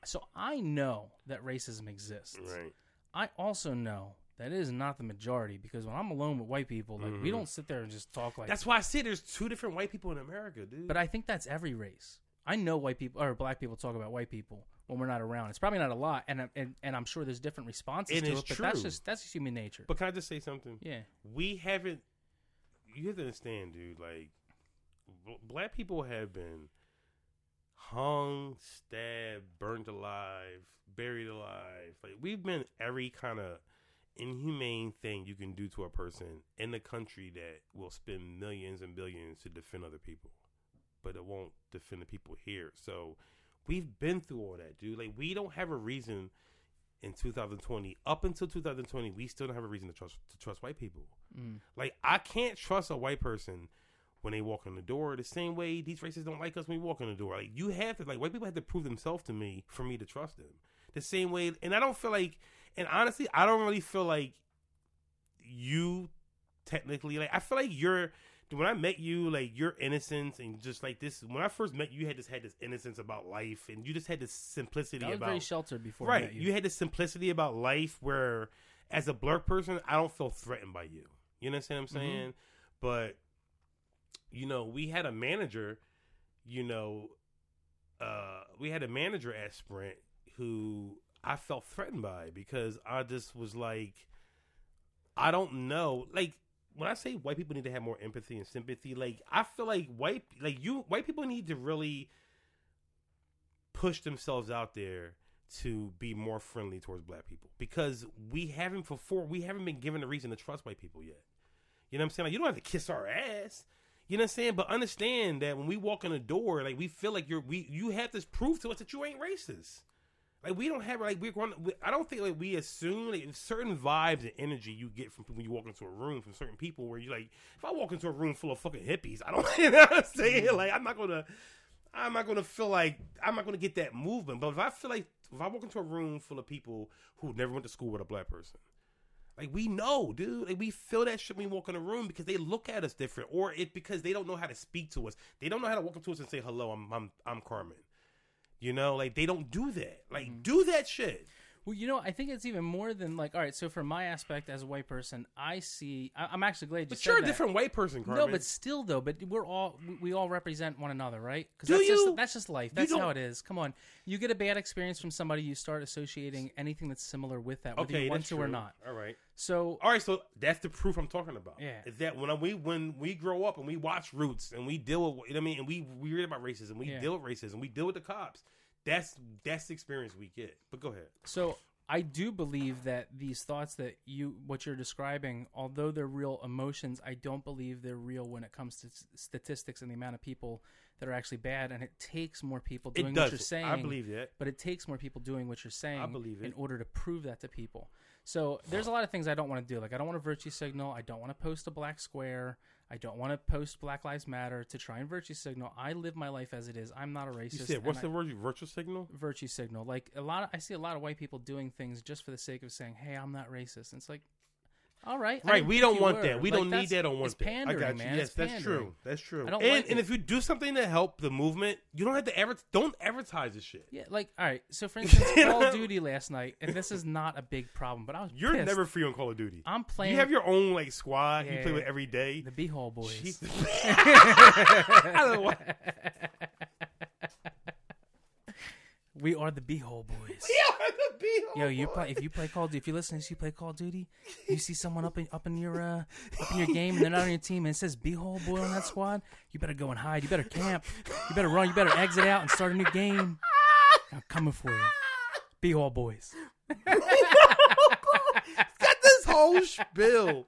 So I know that racism exists. Right. I also know that it is not the majority because when I'm alone with white people, like we Mhm. don't sit there and just talk like. That's why I say there's two different white people in America, dude. but I think that's every race. I know white people or black people talk about white people when we're not around. It's probably not a lot, and and, and I'm sure there's different responses And to it. But that's just that's just human nature. But can I just say something? yeah, We haven't. You have to understand, dude. Like, black people have been hung, stabbed, burnt alive, buried alive. Like, we've been every kind of inhumane thing you can do to a person in the country that will spend millions and billions to defend other people, but it won't defend the people here. So, we've been through all that, dude. Like, we don't have a reason in 2020 up until 2020 we still don't have a reason to trust to trust white people Mm. like i can't trust a white person when they walk in the door the same way these racists don't like us when we walk in the door like you have to like white people have to prove themselves to me for me to trust them the same way and i don't feel like and honestly i don't really feel like you technically like i feel like you're when I met you, like your innocence and just like this. When I first met you, you had this had this innocence about life, and you just had this simplicity I was about very sheltered before. Right. You. you. had this simplicity about life where, as a blur person, I don't feel threatened by you. You understand what I'm Mhm. saying? But you know, we had a manager. You know, uh, we had a manager at Sprint who I felt threatened by because I just was like, I don't know, like. When I say white people need to have more empathy and sympathy, like I feel like white, like you, white people need to really push themselves out there to be more friendly towards black people because we haven't before we haven't been given a reason to trust white people yet. You know what I'm saying? Like you don't have to kiss our ass. You know what I'm saying? But understand that when we walk in the door, like we feel like you're we you have to prove to us that you ain't racist. Like we don't have like we're going. We, I don't think like we assume like certain vibes and energy you get from when you walk into a room from certain people where you like if I walk into a room full of fucking hippies, I don't (laughs) you know what I'm saying mm-hmm. like I'm not gonna I'm not gonna feel like I'm not gonna get that movement. But if I feel like if I walk into a room full of people who never went to school with a black person, like we know, dude, like we feel that shit when we walk in a room because they look at us different, or it because they don't know how to speak to us. They don't know how to walk up to us and say hello. I'm I'm I'm Carmen. You know, like they don't do that. Like mm-hmm. do that shit. Well, you know, I think it's even more than like. All right, so from my aspect as a white person, I see. I, I'm actually glad you But you're a that. different white person, Carmen. No, but still though, but we're all we- all represent one another, right? Because Do that's you? just that's just life. That's how it is. Come on, you get a bad experience from somebody, you start associating anything that's similar with that, whether okay, you want to true. or not. All right. So All right, so that's the proof I'm talking about. Yeah. is that when we when we grow up and we watch Roots and we deal with, you know what I mean, and we we read about racism, we Yeah. deal with racism, we deal with the cops. That's that's the experience we get. But go ahead. So I do believe that these thoughts that you what you're describing, although they're real emotions, I don't believe they're real when it comes to statistics and the amount of people that are actually bad. And it takes more people doing it what you're saying. I believe that. but it takes more people doing what you're saying I believe it. in order to prove that to people. So there's a lot of things I don't want to do. Like I don't want to virtue signal. I don't want to post a black square. I don't want to post Black Lives Matter to try and virtue signal. I live my life as it is. I'm not a racist. You said what's I- the word? Virtual signal. virtue signal. Like a lot of, I see a lot of white people doing things just for the sake of saying, "Hey, I'm not racist." And it's like, all right, Right, we don't want were. that. We Like, don't need that. Don't want that. I got you. man. Yes, that's true. That's true. And like and it. if you do something to help the movement, you don't have to ever don't advertise this shit. Yeah, like all right. So for (laughs) instance, Call of Duty last night, and this is not a big problem, but I was You're pissed. never free on Call of Duty. I'm playing. You have your own like squad you play with every day. the B-hole boys. (laughs) (laughs) I don't know why. We are the Beehole Boys. We are the Beehole Yo, you Boys. play if you play Call of Duty. If you listen, to if you play Call of Duty, you see someone up in up in your uh, up in your game, and they're not on your team, and it says Beehole Boy on that squad. You better go and hide. You better camp. You better run. You better exit out and start a new game. I'm coming for you, Beehole Boys. (laughs) got this whole spill.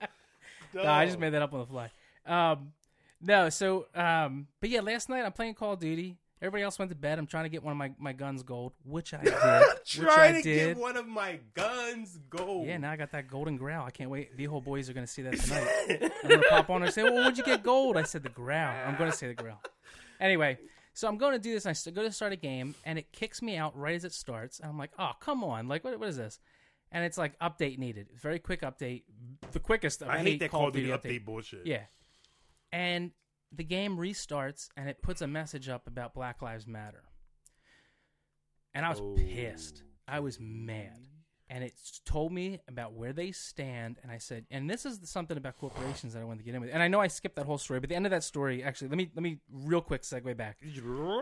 No, I just made that up on the fly. Um, no, so um, but yeah, last night I'm playing Call of Duty. Everybody else went to bed. I'm trying to get one of my, my guns gold, which I (laughs) did. which I Trying to did. get one of my guns gold. Yeah, now I got that golden Grau. I can't wait. The whole boys are gonna see that tonight. (laughs) I'm gonna pop on and say, "Well, where'd you get gold?" I said the Grau. I'm gonna say the Grau. Anyway, so I'm going to do this. And I go to start a game, and it kicks me out right as it starts. And I'm like, "Oh, come on! Like, what, what is this?" And it's like update needed. Very quick update, the quickest. Of I any hate that Call of Duty Duty update bullshit. Yeah, and the game restarts, and it puts a message up about Black Lives Matter. And I was Oh. pissed. I was mad and it told me about where they stand. And I said, and this is something about corporations that I wanted to get in with. And I know I skipped that whole story, but the end of that story, actually, let me let me real quick segue back.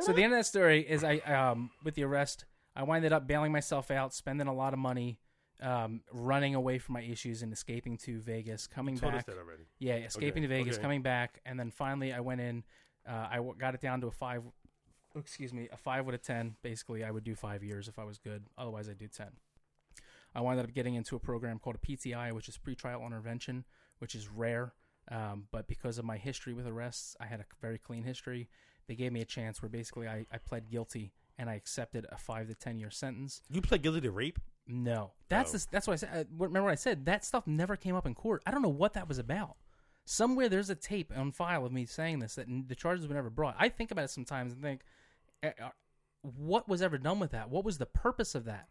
So the end of that story is I um with the arrest, I winded up bailing myself out, spending a lot of money, um, running away from my issues and escaping to Vegas, coming told us back. that already. Yeah, escaping Okay, to Vegas, okay. coming back, and then finally I went in. Uh, I w- got it down to a five. Excuse me, a five with a ten. Basically, I would do five years if I was good. Otherwise, I'd do ten. I wound up getting into a program called a PTI, which is pretrial intervention, which is rare. Um, but because of my history with arrests, I had a very clean history. They gave me a chance where basically I, I pled guilty and I accepted a five to ten year sentence. You pled guilty to rape? No, that's Oh. the, that's what I said. Uh, remember what I said? That stuff never came up in court. I don't know what that was about. Somewhere there's a tape on file of me saying this that the charges were never brought. I think about it sometimes and think, eh, uh, what was ever done with that? What was the purpose of that?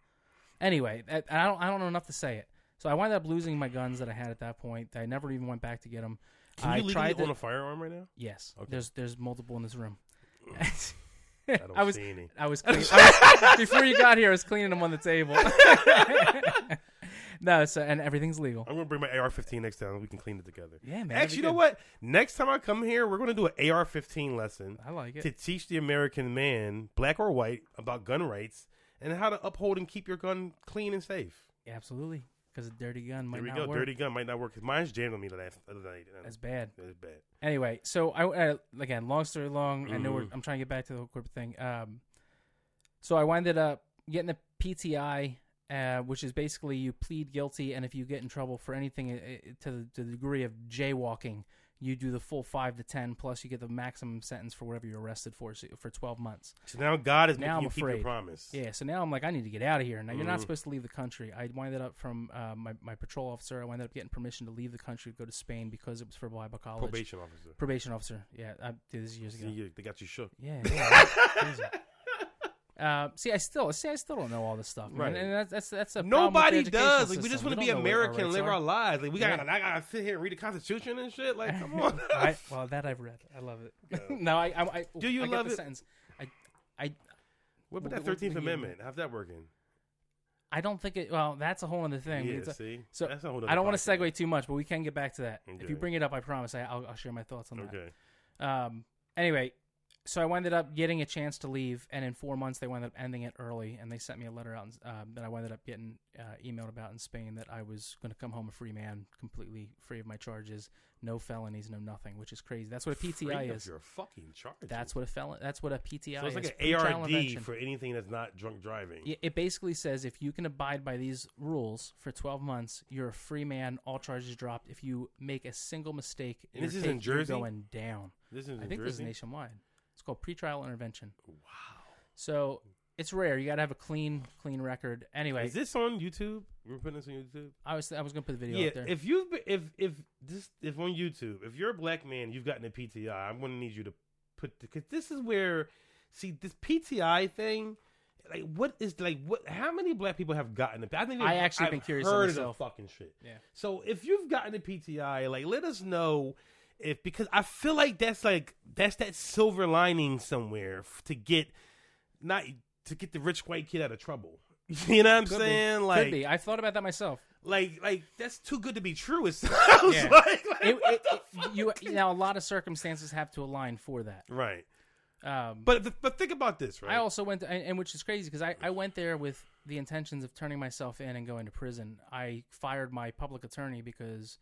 Anyway, I I don't I don't know enough to say it. So I wound up losing my guns that I had at that point. I never even went back to get them. Can I you legally tried own to, a firearm right now? yes. Okay. There's there's multiple in this room. (sniffs) (laughs) I don't I was see any. I was, (laughs) clean, I was before you got here. I was cleaning them on the table. (laughs) no, so and everything's legal. I'm gonna bring my AR-15 next time. We can clean it together. Yeah, man. Actually, you know what? Next time I come here, we're gonna do an AR-15 lesson I like it. to teach the American man, black or white, about gun rights and how to uphold and keep your gun clean and safe. Absolutely, because a dirty gun might Here we not go. work. Dirty gun might not work. 'cause Mine's jammed on me the last other night. and That's bad. It's bad. Anyway, so I uh, again, long story long. I know we're, Mhm. I'm trying to get back to the whole corporate thing. Um, so I winded up getting the PTI, uh, which is basically you plead guilty, and if you get in trouble for anything uh, uh, to the, to the degree of jaywalking, you do the full five to ten, plus you get the maximum sentence for whatever you're arrested for so, for 12 months. So now God is Now making I'm you keep your afraid. promise. Yeah, so now I'm like, I need to get out of here. Now you're not Mhm. supposed to leave the country. I winded up from uh, my my patrol officer. I winded up getting permission to leave the country, to go to Spain because it was for Bible college. Probation officer. Probation officer. Yeah, I did this years ago. you, they got you shook. Yeah. yeah. (laughs) Uh, see, I still see. I still don't know all this stuff, man. Right. And that's that's that's a problem with the Nobody does. Like, we just want to be know what our American and live are. our lives. Like we got, Yeah. to I gotta sit here and read the Constitution and shit. Like, come on. (laughs) I, (laughs) well, that I've read. I love it. Yeah. (laughs) no, I, I, I Do you I love the it? Sentence. I, I, what about that Thirteenth Amendment? How's that working? I don't think it. Well, that's a whole other thing. yeah, a- see, so That's a whole I don't want to segue too much, but we can get back to that. If you bring it up, I promise I, I'll, I'll share my thoughts on that. Okay. Um, anyway, so I wound up getting a chance to leave, and in four months they wound up ending it early, and they sent me a letter out in, um, that I wound up getting uh, emailed about in Spain that I was going to come home a free man, completely free of my charges, no felonies, no nothing, which is crazy. That's what a Free PTI of is. Your fucking charge. That's what a felon. That's what a PTI is. So it's is. like an pretrial ARD for anything that's not drunk driving. It basically says if you can abide by these rules for 12 months, you're a free man. All charges dropped. If you make a single mistake, And this is in Jersey? going down. This is I in think this is nationwide. Called pretrial intervention. Wow. So it's rare. You got to have a clean, clean record. Anyway, Is this on YouTube? We're putting this on YouTube. I was I was gonna put the video Yeah. up there. If you've been, if if this if on YouTube, if you're a black man, you've gotten a PTI. I'm to need you to put because this is where see this PTI thing. Like what is like what? How many black people have gotten it? I think I actually I've been curious Heard of of the myself. fucking shit. Yeah. So if you've gotten a PTI, like let us know if because I feel like that's like that's that silver lining somewhere to get not to get the rich white kid out of trouble. (laughs) You know what I'm Could be. saying? Could Like, be. I thought about that myself. like, like that's too good to be true. It sounds Yeah. like, (laughs) like It, it, it- you now a lot of circumstances have to align for that. Right. Um, But but think about this, right? I also went, to, and, and which is crazy because I, I went there with the intentions of turning myself in and going to prison. I fired my public attorney because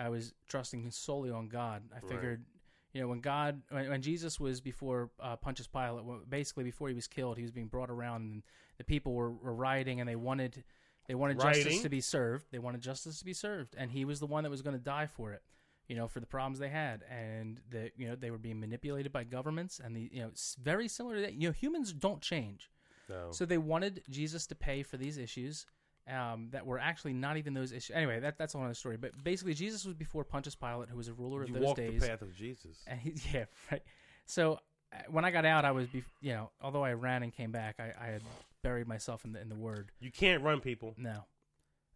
I was trusting solely on God. I Right. figured, you know, when God, when, when Jesus was before uh, Pontius Pilate, basically before he was killed, he was being brought around, and the people were, were rioting, and they wanted they wanted justice to be served. They wanted justice to be served, and he was the one that was going to die for it. You know, for the problems they had, and that you know they were being manipulated by governments, and the you know it's very similar to that. You know, humans don't change. no. So they wanted Jesus to pay for these issues um, that were actually not even those issues. Anyway, that, that's another story. But basically, Jesus was before Pontius Pilate, who was a ruler of you those days. the path of Jesus. And he, (laughs) yeah, right. So uh, when I got out, I was, bef- you know, although I ran and came back, I, I had buried myself in the in the Word. You can't run people. No.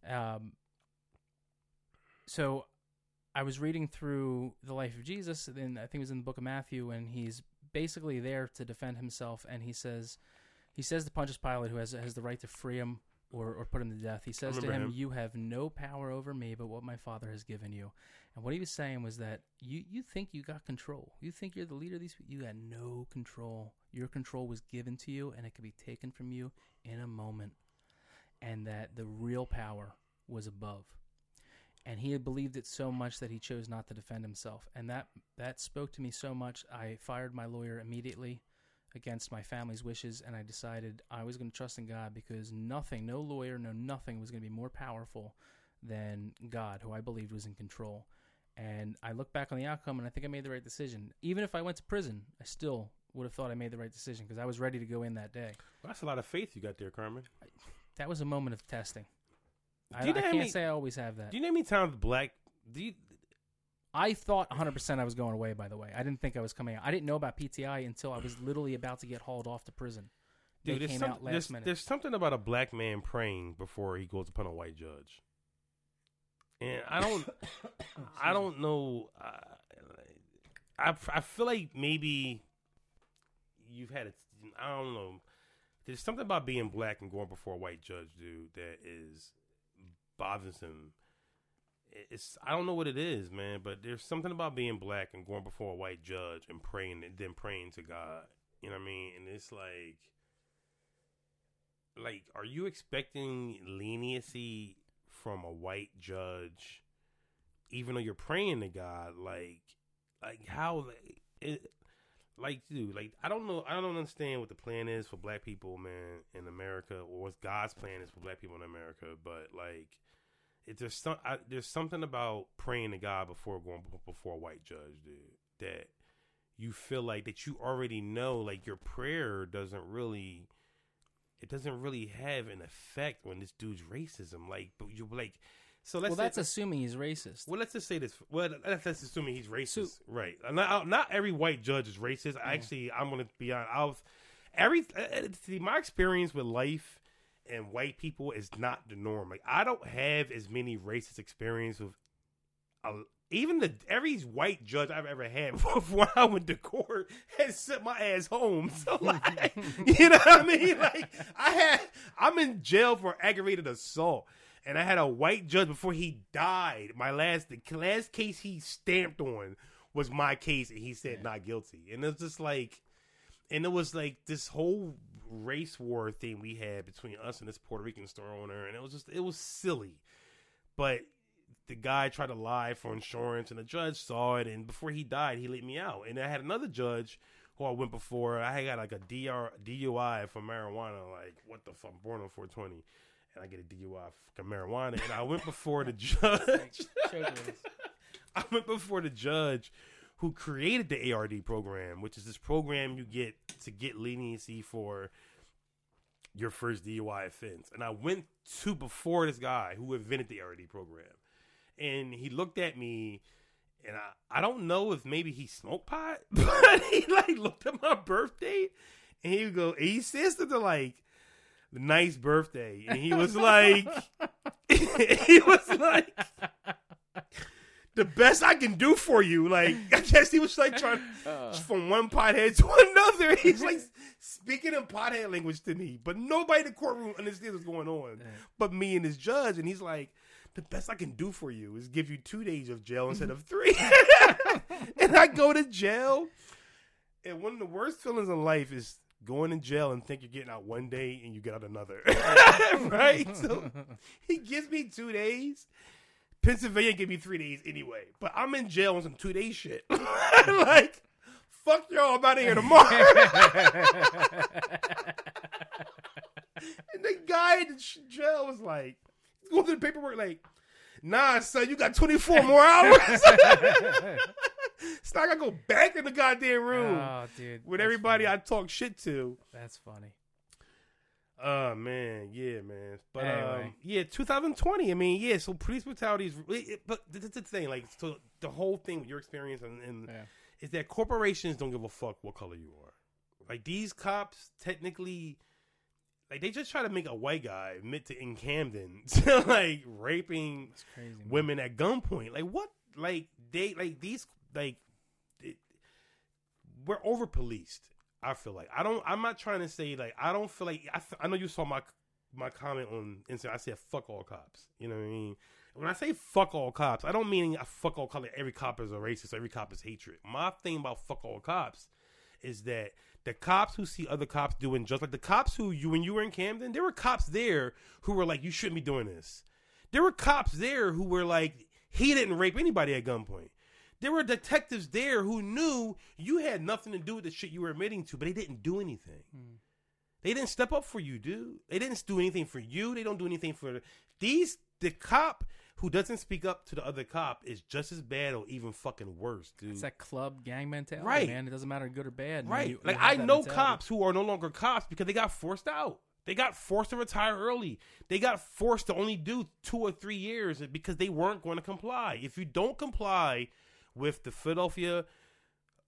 Um. So, I was reading through the life of Jesus, and I think it was in the book of Matthew, and he's basically there to defend himself, and he says, he says to Pontius Pilate, who has has the right to free him or, or put him to death, he says to him, him. "You have no power over me, but what my Father has given you." And what he was saying was that you you think you got control, you think you're the leader of these, people. you got no control. Your control was given to you, and it could be taken from you in a moment and that the real power was above. And he had believed it so much that he chose not to defend himself. And that that spoke to me so much. I fired my lawyer immediately against my family's wishes and I decided I was going to trust in God because nothing, no lawyer, no nothing was going to be more powerful than God, who I believed was in control. And I look back on the outcome and I think I made the right decision. Even if I went to prison, I still would have thought I made the right decision because I was ready to go in that day. Well, that's a lot of faith you got there, Carmen. That was a moment of testing. I, I can't many- say I always have that. Do you know how many times black? Do you, I thought 100% I was going away, by the way. I didn't think I was coming out. I didn't know about PTI until I was literally about to get hauled off to prison. They dude, there's, came some- out last there's, minute. there's something about a black man praying before he goes upon a white judge, and I don't, (coughs) I don't know. Uh, I I feel like maybe you've had it. I don't know. There's something about being black and going before a white judge, dude, that is bothersome. It's I don't know what it is, man, but there's something about being black and going before a white judge and praying and then praying to God. You know what I mean? And it's like like are you expecting leniency from a white judge even though you're praying to God like like how it like dude like I don't know I don't understand what the plan is for black people man in America or what God's plan is for black people in America but like it, there's some I, there's something about praying to God before going before a white judge dude that you feel like that you already know like your prayer doesn't really it doesn't really have an effect when this dude's racism like but you're like so let's well, say- that's assuming he's racist. well, let's just say this. Well, let's, let's assuming he's racist, right? Not, not every white judge is racist. Actually, I'm going to be honest. I've every uh, uh, see my experience with life and white people is not the norm. Like I don't have as many racist experience with. Uh, even the every white judge I've ever had (laughs) before I went to court has sent my ass home. (laughs) So like, (laughs) you know what I mean? Like I had, I'm in jail for aggravated assault and I had a white judge before he died. My last the last case he stamped on was my case, and he said not guilty. And it's just like, and it was like this whole race war thing we had between us and this Puerto Rican store owner, and it was just it was silly. But the guy tried to lie for insurance, and the judge saw it, and before he died, he let me out. And I had another judge who I went before. I had got like a DR, DUI for marijuana. Like what the fuck? I'm born on 420 and I get a DUI for marijuana. And I went before the (laughs) judge. (laughs) I went before the judge who created the ARD program, which is this program you get to get leniency for your first DUI offense. And I went to before this guy who invented the ARD program. And he looked at me and I, I don't know if maybe he smoked pot, (laughs) but he like looked at my birthday and he would go, he says something like, nice birthday. And he was like, (laughs) he was like, the best I can do for you. Like, I guess he was like trying uh. from one pothead to (laughs) another. He's like speaking in pothead language to me, but nobody in the courtroom understands what's going on, but me and his judge. And he's like, the best I can do for you is give you two days of jail instead of three. (laughs) and I go to jail. And one of the worst feelings in life is going in jail and think you're getting out one day and you get out another. (laughs) right? So he gives me two days. Pennsylvania gave me three days anyway. But I'm in jail on some two day shit. (laughs) like, fuck y'all, I'm out of here tomorrow. and the guy in the jail was like, going through the paperwork, like, nah, son, you got 24 more (laughs) hours. (laughs) so I gotta go back in the goddamn room oh, dude. with everybody funny. I talk shit to. That's funny. Oh man, yeah, man. But Anyway. um, yeah, 2020. I mean, yeah. So police brutality is, it, it- but th- th- the thing, like, so the whole thing with your experience and, and Yeah. is that corporations don't give a fuck what color you are. Like these cops, technically, like they just try to make a white guy admit to in Camden (laughs) to like raping crazy. women at gunpoint. Like what? Like they like these like it, we're over policed. I feel like I don't. I'm not trying to say like I don't feel like I. I know you saw my my comment on Instagram. I said fuck all cops. You know what I mean? When I say fuck all cops, I don't mean I fuck all cops. Like every cop is a racist. Every cop is hatred. My thing about fuck all cops is that the cops who see other cops doing just like the cops who you when you were in Camden, there were cops there who were like, you shouldn't be doing this. There were cops there who were like, he didn't rape anybody at gunpoint. There were detectives there who knew you had nothing to do with the shit you were admitting to, but they didn't do anything. Hmm. They didn't step up for you, dude. They didn't do anything for you. They don't do anything for these. The cop who doesn't speak up to the other cop is just as bad or even fucking worse, dude. It's that club gang mentality, Right. man. It doesn't matter good or bad. Right. You- you like have I know mentality. cops who are no longer cops because they got forced out. They got forced to retire early. They got forced to only do two or three years because they weren't going to comply. If you don't comply with the Philadelphia,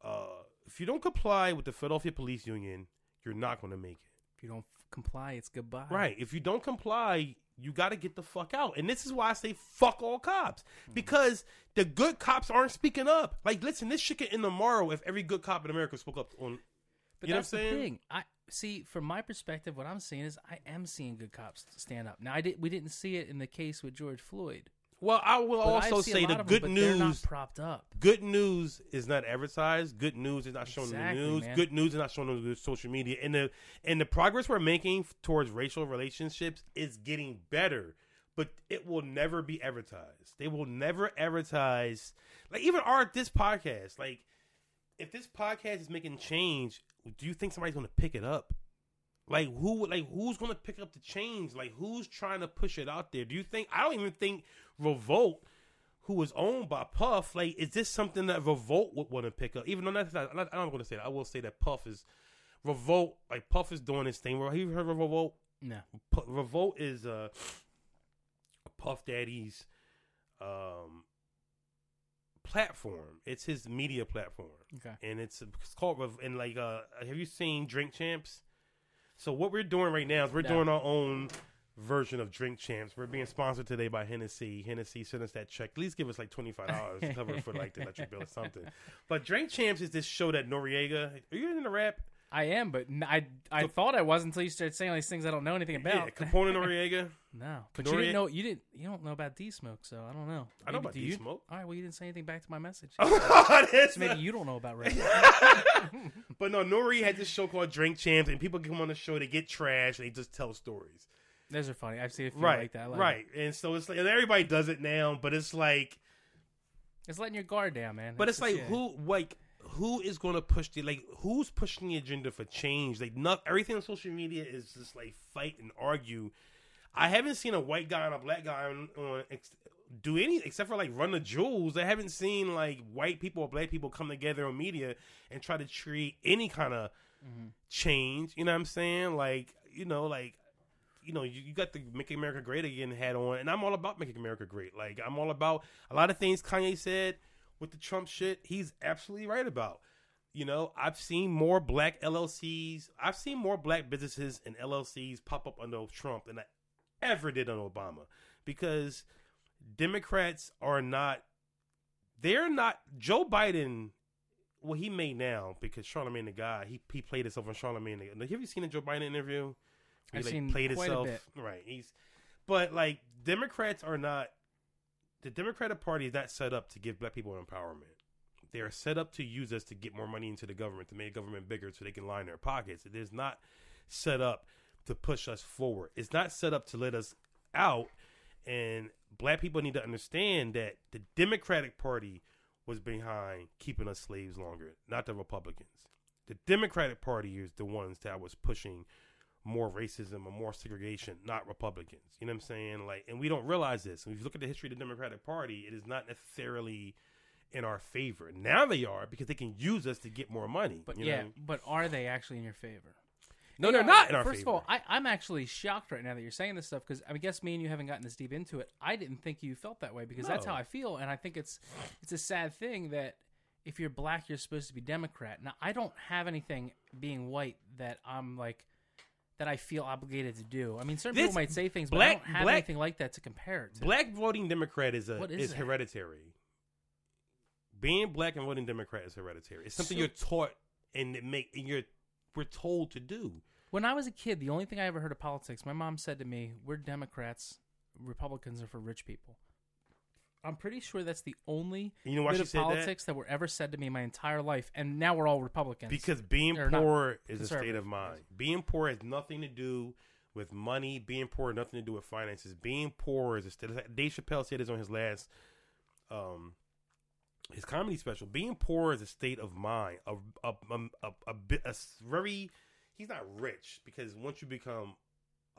uh, if you don't comply with the Philadelphia Police Union, you're not going to make it. If you don't f- comply, it's goodbye. Right. If you don't comply, you got to get the fuck out. And this is why I say fuck all cops because the good cops aren't speaking up. Like, listen, this shit could end tomorrow if every good cop in America spoke up on. But You know what I'm the saying? thing. I see from my perspective, what I'm seeing is I am seeing good cops stand up. Now, I did. We didn't see it in the case with George Floyd. Well, I will But also say the them, good not news. propped up. Good news is not advertised. Good news is not shown Exactly, in the news. man. Good news is not shown on the social media. And the and the progress we're making towards racial relationships is getting better, but it will never be advertised. They will never advertise. Like even our this podcast. Like if this podcast is making change, do you think somebody's going to pick it up? Like who? Like who's going to pick up the change? Like who's trying to push it out there? Do you think? I don't even think Revolt, who is owned by Puff, like is this something that Revolt would want to pick up? Even though that's not, I'm not, I'm not going to say that. I will say that Puff is Revolt. Like Puff is doing this thing. Have you heard of Revolt? No. Pu- Revolt is uh, Puff Daddy's um, platform. It's his media platform Okay. and it's, it's called Rev- and like uh have you seen Drink Champs? So what we're doing right now is we're No. doing our own version of Drink Champs. We're being sponsored today by Hennessy. Hennessy sent us that check. At least give us like twenty five dollars to cover for like the electric bill or something. (laughs) But Drink Champs is this show that Noreaga. Are you in the rap? I am, but I I thought I was until you started saying all these things I don't know anything about. Yeah, Capone (laughs) Noreaga. no, but you didn't know you didn't you don't know about D Smoke, so I don't know. I know Maybe- about D Smoke. All right, well you didn't say anything back to my message. (laughs) So maybe you don't know about rap. But no, Nori had this show called Drink Champs, and people come on the show to get trash and they just tell stories. Those are funny. I've seen a few right, like that. Like right. And so it's like and everybody does it now, but it's like. It's letting your guard down, man. But That's it's like who like who is going to push the like who's pushing the agenda for change? Like not everything on social media is just like fight and argue. I haven't seen a white guy and a black guy on, on ex, do any except for like run the jewels. I haven't seen like white people or black people come together on media and try to create any kind of Mm-hmm. change. You know what I'm saying? Like you know like. You know, you, you got the "Make America Great Again" hat on, and I'm all about making America great. Like, I'm all about a lot of things Kanye said with the Trump shit, he's absolutely right about. You know, I've seen more black LLCs, I've seen more black businesses and LLCs pop up under Trump than I ever did under Obama because Democrats are not, they're not, Joe Biden, well, he may now because Charlamagne the guy, he, he played himself on Charlamagne. The, have you seen the Joe Biden interview? Where I've he, seen quite a bit. Right. He's, but like, Democrats are not, the Democratic Party is not set up to give black people empowerment. They are set up to use us to get more money into the government, to make government bigger so they can line their pockets. It is not set up to push us forward. It's not set up to let us out. And black people need to understand that the Democratic Party was behind keeping us slaves longer, not the Republicans. The Democratic Party is the ones that was pushing more racism or more segregation, not Republicans. You know what I'm saying? Like, and we don't realize this. And if you look at the history of the Democratic Party, it is not necessarily in our favor. Now they are because they can use us to get more money. But you yeah, know? but are they actually in your favor? no, they're not in our First favor. of all, I, I'm actually shocked right now that you're saying this stuff because I guess me and you haven't gotten this deep into it. I didn't think you felt that way because that's how I feel, and I think it's it's a sad thing that if you're black, you're supposed to be Democrat. Now, I don't have anything being white that I'm like that I feel obligated to do. I mean, certain This people might say things, black- but I don't have black- anything like that to compare it to. black voting Democrat is a What is is, that? hereditary. Being black and voting Democrat is hereditary. It's something So- you're taught and it make and you're we're told to do. When I was a kid, the only thing I ever heard of politics, my mom said to me, "We're Democrats. Republicans are for rich people." I'm pretty sure that's the only you know why bit she of said politics that? were ever said to me my entire life, and now we're all Republicans. Because being poor is a state of mind. Being poor has nothing to do with money. Being poor has nothing to do with finances. Being poor is a state. Of, Dave Chappelle said this on his last, um, his comedy special. Being poor is a state of mind. A a a, a, a, bit a s- very. He's not rich because once you become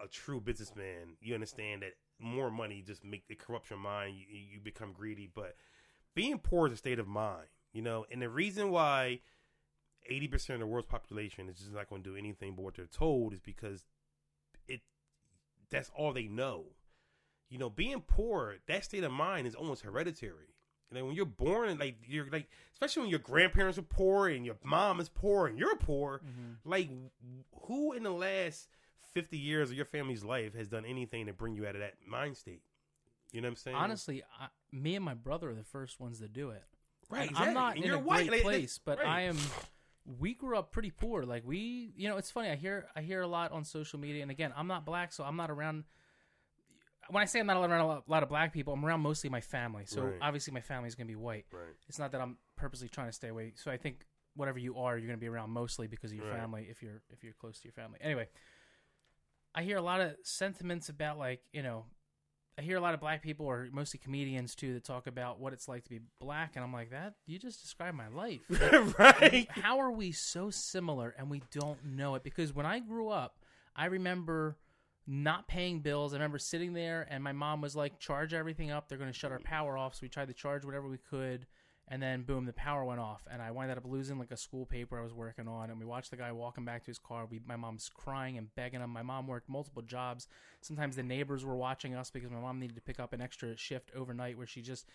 a true businessman, you understand that more money just make it corrupts your mind. You, you become greedy, but being poor is a state of mind. You know, and the reason why eighty percent of the world's population is just not going to do anything but what they're told is because it that's all they know. You know, being poor, that state of mind is almost hereditary. You know, when you're born and like you're like, especially when your grandparents are poor and your mom is poor and you're poor, mm-hmm. like who in the last fifty years of your family's life has done anything to bring you out of that mind state? You know what I'm saying? honestly, I, me and my brother are the first ones to do it. right? And I'm not. And in a white, great like, place, (laughs) but right. I am. We grew up pretty poor. Like we, you know, it's funny. I hear I hear a lot on social media, and again, I'm not black, so I'm not around. When I say I'm not around a lot, a lot of black people, I'm around mostly my family. So Right. obviously, my family is gonna be white. Right. It's not that I'm purposely trying to stay away. So I think whatever you are, you're gonna be around mostly because of your Right. family. If you're if you're close to your family, anyway. I hear a lot of sentiments about like you know I hear a lot of black people, or mostly comedians too, that talk about what it's like to be black, and I'm like, that you just described my life. (laughs) right. How are we so similar and we don't know it? Because when I grew up, I remember not paying bills. I remember sitting there, and my mom was like, "Charge everything up. They're going to shut our power off." So we tried to charge whatever we could, and then boom, the power went off, and I wound up losing like a school paper I was working on. And we watched the guy walking back to his car. We, my mom's crying and begging him. My mom worked multiple jobs. Sometimes the neighbors were watching us because my mom needed to pick up an extra shift overnight where she just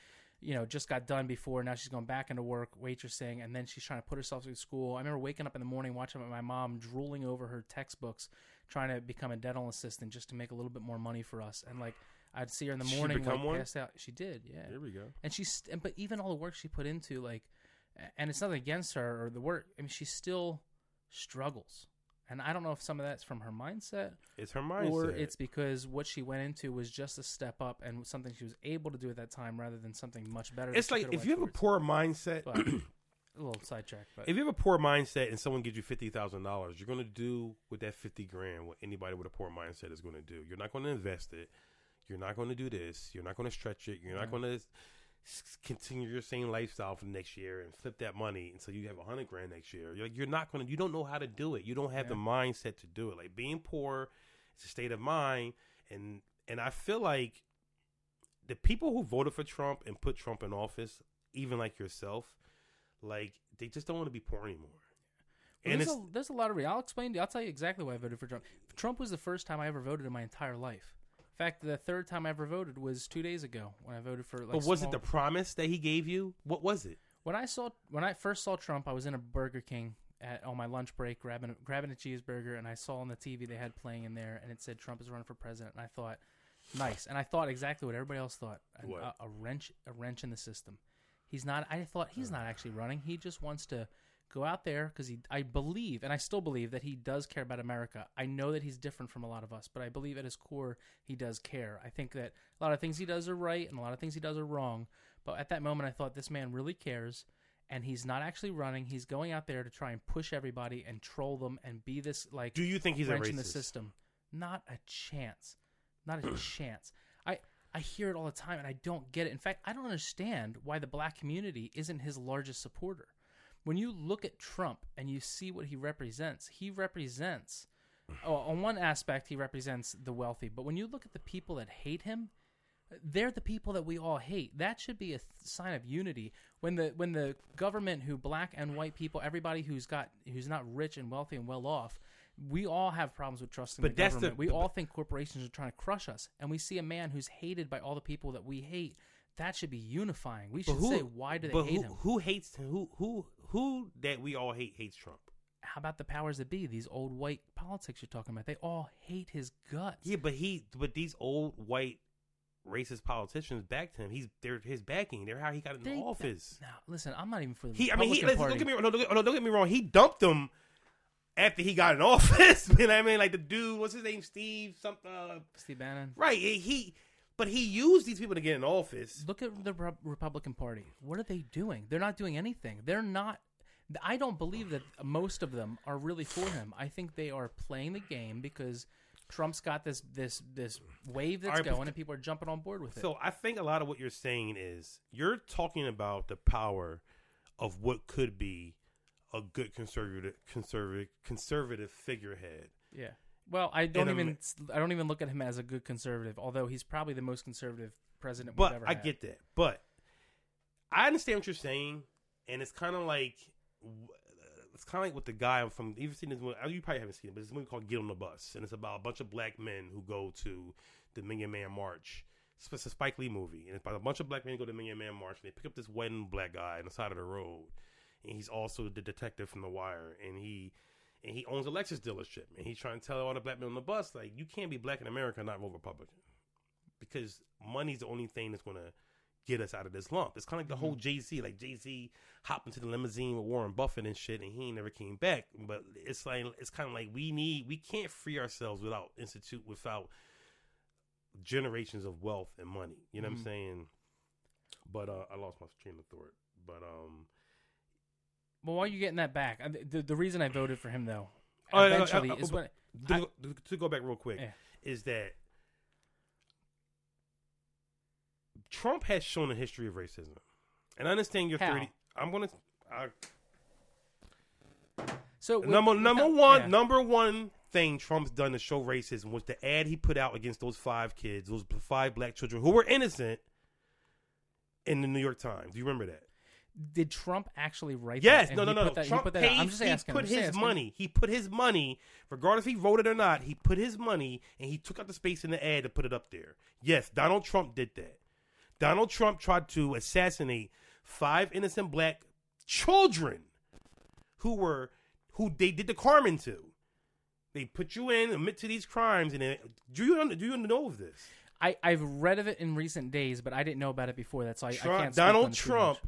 you know, just got done before. Now she's going back into work, waitressing, and then she's trying to put herself through school. I remember waking up in the morning, watching my mom drooling over her textbooks, trying to become a dental assistant just to make a little bit more money for us. And like, I'd see her in the She morning, become like one? passed out. She did, yeah. There we go. And she's, and, but even all the work she put into, like, and it's nothing against her or the work. I mean, she still struggles. And I don't know if some of that's from her mindset It's her mindset. or it's because what she went into was just a step up and something she was able to do at that time rather than something much better. It's like if you have a poor mindset, But- (clears throat) a little sidetrack, but if you have a poor mindset and someone gives you fifty thousand dollars, you're gonna do with that fifty grand what anybody with a poor mindset is gonna do. You're not gonna invest it. You're not gonna do this. You're not gonna stretch it. You're not Mhm. gonna continue your same lifestyle for the next year and flip that money until you have a hundred grand next year. You're, you're not gonna. You don't know how to do it. You don't have the mindset to do it. Like being poor, it's a state of mind, and and I feel like the people who voted for Trump and put Trump in office, even like yourself, like they just don't want to be poor anymore. Well, And there's, a, there's a lot of re- I'll explain to you. I'll tell you exactly why I voted for Trump. Trump was the first time I ever voted in my entire life. In fact, the third time I ever voted was two days ago when I voted for. Like, but was small- it the promise that he gave you? What was it? when I saw when I first saw Trump? I was in a Burger King at on my lunch break grabbing a, grabbing a cheeseburger, and I saw on the TV they had playing in there, and it said Trump is running for president, and I thought, nice, and I thought exactly what everybody else thought, a, a wrench a wrench in the system. He's not. I thought he's not actually running. He just wants to go out there because he. I believe, and I still believe that he does care about America. I know that he's different from a lot of us, but I believe at his core he does care. I think that a lot of things he does are right, and a lot of things he does are wrong. But at that moment, I thought this man really cares, and he's not actually running. He's going out there to try and push everybody and troll them and be this like Do you think he's a in the system. Not a chance. Not a (clears throat) chance. I I hear it all the time and I don't get it. In fact, I don't understand why the black community isn't his largest supporter. When you look at Trump and you see what he represents, he represents oh, on one aspect he represents the wealthy, but when you look at the people that hate him, they're the people that we all hate. That should be a th- sign of unity. When the when the government, who black and white people, everybody who's got who's not rich and wealthy and well off, we all have problems with trusting But the that's the- government. we all think corporations are trying to crush us, and we see a man who's hated by all the people that we hate. That should be unifying. We should say, why do they but hate who, him? Who hates who who who that we all hate hates Trump? How about the powers that be? These old white politics you're talking about. They all hate his guts. Yeah, but he but these old white racist politicians backed him. He's they're his backing. They're how he got in They- office. Now, listen, I'm not even for the He I mean he listen, don't get me wrong. No, no, don't get me wrong. He dumped them after he got in (laughs) office. you know what I mean? Like the dude, what's his name? Steve something. Uh, Steve Bannon. right. He but he used these people to get in office. Look at the Re- Republican Party. What are they doing? They're not doing anything. They're not. I don't believe that most of them are really for him. I think they are playing the game because Trump's got this this this wave that's right, going, and people are jumping on board with it. So I think a lot of what you're saying is you're talking about the power of what could be a good conservative conservative conservative figurehead. yeah. Well, I don't In even I don't even look at him as a good conservative, although he's probably the most conservative president But we've ever I had. get that. But I understand what you're saying, and it's kind of like it's kind of like with the guy from. You've seen this movie? Oh, you probably haven't seen it, but it's a movie called Get on the Bus, and it's about a bunch of black men who go to the Million Man March. It's it's a Spike Lee movie, and it's about a bunch of black men who go to the Million Man March, and they pick up this one black guy on the side of the road, and he's also the detective from The Wire, and he. And he owns a Lexus dealership, and he's trying to tell all the black men on the bus, like, you can't be black in America and not vote Republican because money's the only thing that's gonna get us out of this lump. It's kind of like the whole Jay Z, like Jay Z hopped into the limousine with Warren Buffett and shit, and he never came back. But it's like it's kind of like we need we can't free ourselves without institute without generations of wealth and money. You know what I'm Mhm. saying? But uh, I lost my train of thought. But um, Well, while you're getting that back, I- the the reason I voted for him though, Oh, eventually uh, is when to, I- go- to go back real quick Yeah. is that Trump has shown a history of racism, and I understand you're How? thirty. I'm gonna. I, so with- number number one yeah. number one thing Trump's done to show racism was the ad he put out against those five kids, those five black children who were innocent, in the New York Times. Do you remember that? Did Trump actually write Yes, that? no, And no, he no. that- Trump put that paid. I'm just he asking. put I'm his asking. money. He put his money, regardless if he wrote it or not. He put his money, and he took out the space in the ad to put it up there. Yes, Donald Trump did that. Donald Trump tried to assassinate five innocent black children who were who they did the Carmen to. They put you in, admit to these crimes, and then, do you do you know of this? I I've read of it in recent days, but I didn't know about it before that, so I, I can't. Donald Trump.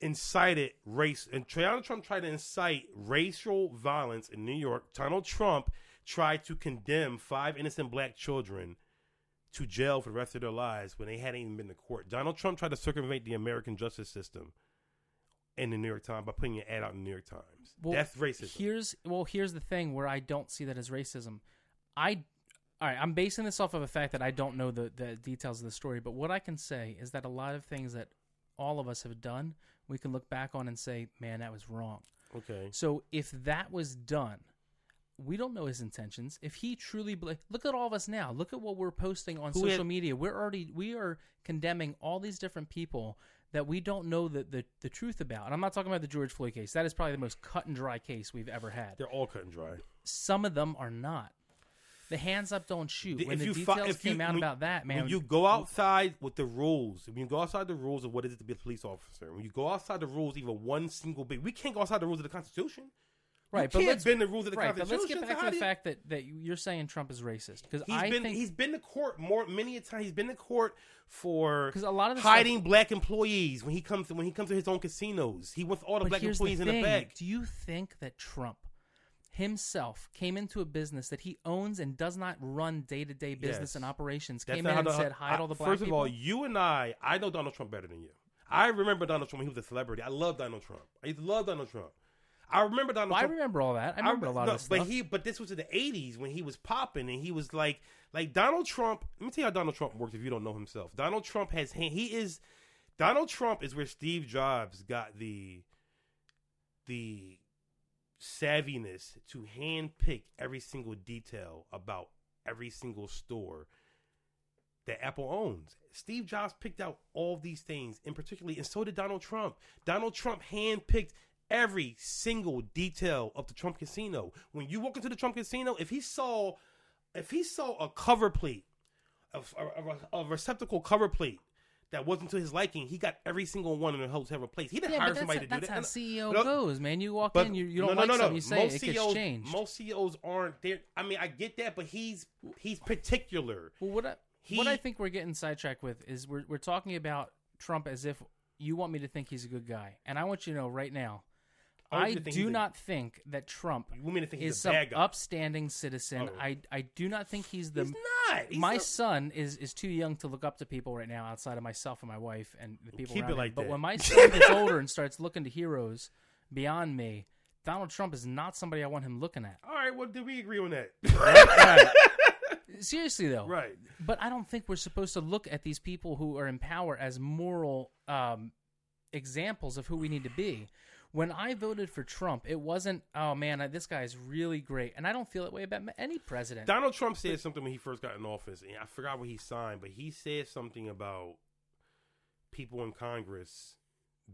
Incited race, and Donald Trump tried to incite racial violence in New York. Donald Trump tried to condemn five innocent black children to jail for the rest of their lives when they hadn't even been to court. Donald Trump tried to circumvent the American justice system in the New York Times by putting an ad out in the New York Times. Well, That's racism. Here's well, here's the thing where I don't see that as racism. I all right, I'm basing this off of a fact that I don't know the the details of the story, but what I can say is that a lot of things that all of us have done, we can look back on and say, "Man, that was wrong." okay. So if that was done, we don't know his intentions. If he truly look at all of us now. Look at what we're posting on Who social had- media. We're already we are condemning all these different people that we don't know the, the the truth about. And I'm not talking about the George Floyd case. That is probably the most cut and dry case we've ever had. They're all cut and dry. Some of them are not. The hands up don't shoot. The- When if the you fi- details if you- came out when- about that, man, when you go outside with the rules, when you go outside the rules of what it is to be a police officer, when you go outside the rules, even one single bit, we can't go outside the rules of the Constitution. right, you but let's bend the rules of the right, but Constitution. let's get back to the fact that that you're saying Trump is racist because He's I been think he's been to court more many a time. He's been to court for 'Cause a lot of hiding black employees when he comes to, when he comes to his own casinos. He wants all the black employees the in the back. Do you think that Trump himself came into a business that he owns and does not run day to day business Yes. and operations? That's came not in how and the- said hide I- all the black First of all, you and I, I know Donald Trump better than you. I remember Donald Trump when he was a celebrity. I love Donald Trump. I love Donald Trump. I remember Donald Well, I Trump. remember all that. I remember a lot no, of this but he, but this was in the '80s when he was popping, and he was like, like Donald Trump. Let me tell you how Donald Trump works. If you don't know himself, Donald Trump has he is Donald Trump is where Steve Jobs got the the savviness to handpick every single detail about every single store that Apple owns. Steve Jobs picked out all these things, and particularly, and so did Donald Trump. Donald Trump handpicked every single detail of the Trump Casino. When you walk into the Trump Casino, if he saw, if he saw a cover plate, a, a, a, receptacle cover plate that wasn't to his liking, he got every single one in the hotel replaced. He didn't yeah, hire somebody to do that. that's that. how CEO no, goes, man. You walk in, you, you don't no, like no, no. something, you say most it CEOs, gets changed. Most CEOs aren't there. I mean, I get that, but he's he's particular. Well, what I, He- what I think we're getting sidetracked with is we're we're talking about Trump as if you want me to think he's a good guy, and I want you to know right now, I I you to think do not think that Trump You want me to think is he's a some upstanding citizen. Oh. I I do not think he's the. he's not. He's my not- son is is too young to look up to people right now outside of myself and my wife and the people Keep around it him. like But when my (laughs) son gets older and starts looking to heroes beyond me, Donald Trump is not somebody I want him looking at. All right, well, did we agree on that? Right. (laughs) Seriously though, right. But I don't think we're supposed to look at these people who are in power as moral um, examples of who we need to be. When I voted for Trump, it wasn't, oh man, this guy is really great. And I don't feel that way about any president. Donald Trump said something when he first got in office, and I forgot what he signed, but he said something about people in Congress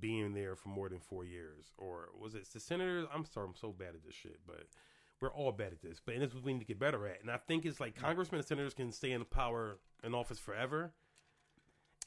being there for more than four years, or was it the senators? I'm sorry, I'm so bad at this shit, but we're all bad at this. But and this is what we need to get better at. And I think it's like congressmen and senators can stay in power in office forever.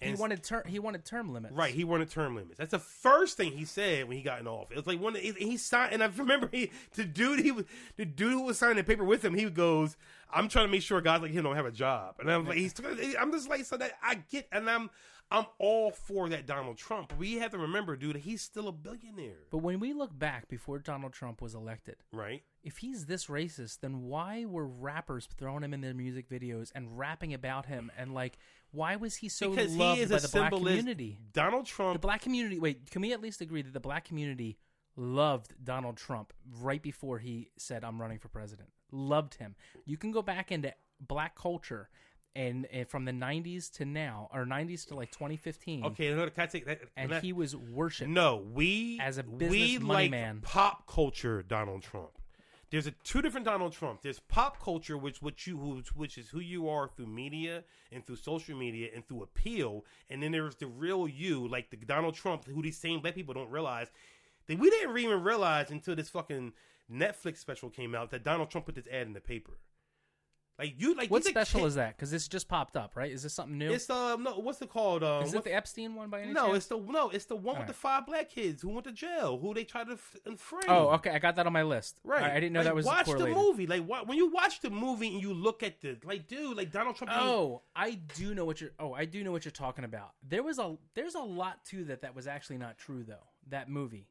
He wanted term. he wanted term limits. Right, he wanted term limits. That's the first thing he said when he got in office. It was like one he, he signed, and I remember he the dude he was the dude who was signing the paper with him. He goes, "I'm trying to make sure guys like him don't have a job," and I'm like, he's I'm just like, so that I get, and I'm I'm all for that Donald Trump. We have to remember, dude, he's still a billionaire, But when we look back before Donald Trump was elected, right? if he's this racist, then why were rappers throwing him in their music videos and rapping about him? And like, why was he so Because loved he is by a the black symbolist. community? Donald Trump. The black community. Wait, can we at least agree that the black community loved Donald Trump right before he said, "I'm running for president"? Loved him. You can go back into black culture. And, and from the 90s to now, or 90s to like 2015, okay, no, can I take that? and can I- he was worshipped. No, we As a we business money like man. pop culture Donald Trump. There's a two different Donald Trump. There's pop culture, which which you which is who you are through media and through social media and through appeal, and then there's the real you, like the Donald Trump, who these same black people don't realize that we didn't even realize until this fucking Netflix special came out that Donald Trump put this ad in the paper. Like you, like What special kid- is that? Because this just popped up, right? Is this something new? It's um no, what's it called? Um, Is it the Epstein one by any no, chance? it's the no, it's the one with Alright. the five black kids who went to jail, who they tried to f- inframe. Oh, okay. I got that on my list. right. I, I didn't know Like, that was watch correlated. the movie. Like wa- when you watch the movie and you look at the like, dude, like Donald Trump. Oh, I do know what you're. Oh, I do know what you're talking about. There was a there's a lot to that that was actually not true though. That movie,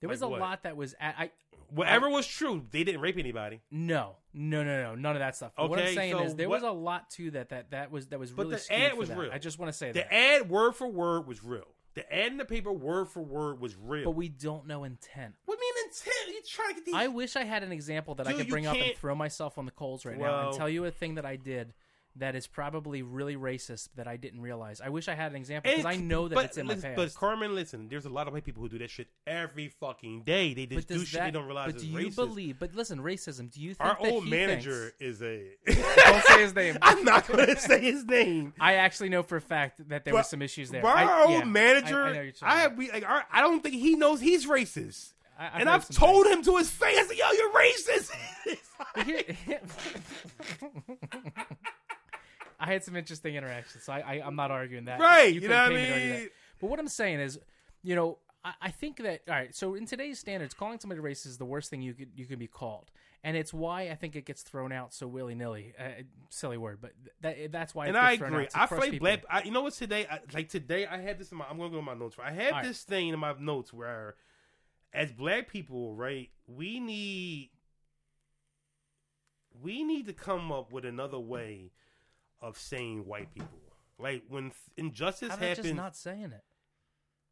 there was Like a what? lot that was. At, I whatever was true, they didn't rape anybody. no no no no none of that stuff. What I'm Okay, saying so is there what- was a lot to that that that was that was But really. the skewed ad for was that. real. I just want to say that. The that. ad, word for word, was real. The ad in the paper, word for word, was real. but we don't know intent. what do you mean intent? You trying to get these? I wish I had an example that I Dude, could you bring up and can't- throw myself on the coals right now Well- and tell you a thing that I did that is probably really racist that I didn't realize. I wish I had an example because I know that but, it's in my past. But Carmen, listen, there's a lot of white people who do that shit every fucking day. They just do does shit that, they don't realize but is do you racist. believe? But listen, racism. Do you think Our that old he manager thinks- is a. (laughs) (laughs) Don't say his name. I'm not going to say his name. I actually know for a fact that there But were some issues there. Our I, old yeah, manager, I, I, know you're talking I, about. we, like, our, I don't think he knows he's racist. I- I've and I've some told him to his face, I "Yo, you're racist." But (laughs) here- I had some interesting interactions, so I, I, I'm not arguing that. Right, you couldn't know what I pay me to argue mean? But what I'm saying is, you know, I, I think that all right. So in today's standards, calling somebody racist is the worst thing you could you could be called, and it's why I think it gets thrown out so willy nilly. Uh, silly word, but that that's why. and I agree. I feel crush like people. black. I, you know what's today? I, like today, I had this in my. I'm gonna go to my notes. I have All right. this thing in my notes where, as black people, right, we need we need to come up with another way of saying white people. Like when injustice How happens, just not saying it?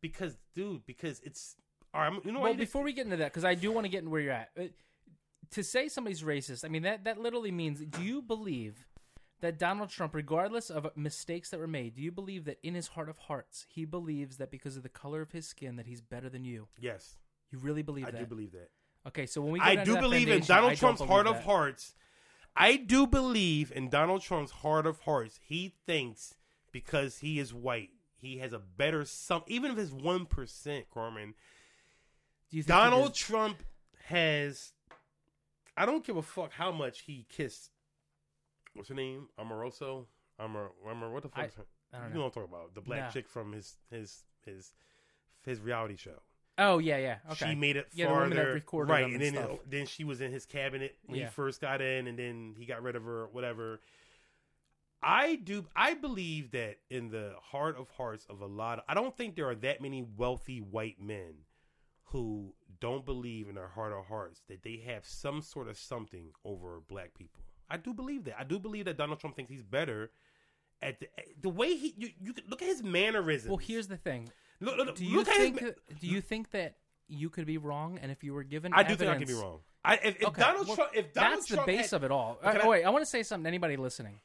because, dude, because it's. All right, you know well, what? before we get into that, because I do want to get in where you're at. Uh, to say somebody's racist, I mean that that literally means. Do you believe that Donald Trump, regardless of mistakes that were made, do you believe that in his heart of hearts he believes that because of the color of his skin that he's better than you? yes, You really believe I that? I do believe that. Okay, so when we get I do that believe in Donald Trump's believe heart of hearts. I do believe in Donald Trump's heart of hearts. He thinks because he is white, he has a better some. Even if it's one percent, Carmen. Do you think Donald Trump has. I don't give a fuck how much he kissed. What's her name? Amoroso. Amor. Amor. What the fuck? I-? I don't You know. know what I'm talking about? The black chick from his his his his reality show. Oh yeah, yeah. Okay. She made it Yeah, the farther, woman that recorded right? And and then then she was in his cabinet when Yeah. he first got in, and then he got rid of her, whatever. I do. I believe that in the heart of hearts of a lot. Of, I don't think there are that many wealthy white men who don't believe in their heart of hearts that they have some sort of something over black people. I do believe that. I do believe that Donald Trump thinks he's better at the the way he. You, you look at his mannerisms. well, here's the thing. Look, look, Do you look think? his. do you think that you could be wrong? And if you were given, I do think I could be wrong. I, if, if Okay, Donald well, Trump, if Donald that's Trump the base had- of it all. Can Uh, I- wait, I want to say something. to Anybody listening,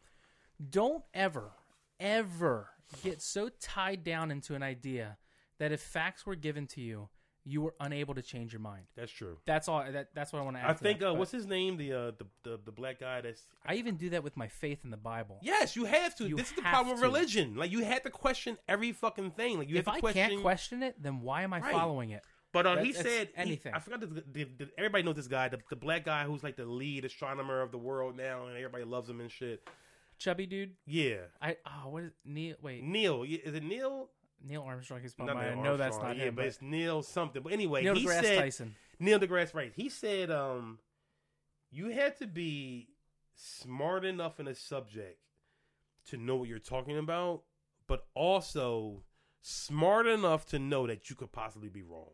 don't ever, ever get so tied down into an idea that if facts were given to you, you were unable to change your mind. That's true. That's all. That, that's what I want to add. I to think that. uh, what's his name? The, uh, the the the black guy that's. I even do that with my faith in the Bible. Yes, you have to. You this is the problem with religion. Like you had to question every fucking thing. Like you if have to question. If I question. can't question it, then why am I Right. following it? But uh, That- he said he- anything. I forgot. The, the, the, everybody knows this guy, the, the black guy who's like the lead astronomer of the world now, and everybody loves him and shit. Chubby dude. Yeah, I oh what is Neil? Wait, Neil. Is it Neil? Neil Armstrong is Not spelled. I Neil know that's Armstrong, not yeah, him. but But it's Neil something. But anyway, Neil he deGrasse said Tyson. Neil deGrasse, right? He said, um, you had to be smart enough in a subject to know what you're talking about, but also smart enough to know that you could possibly be wrong.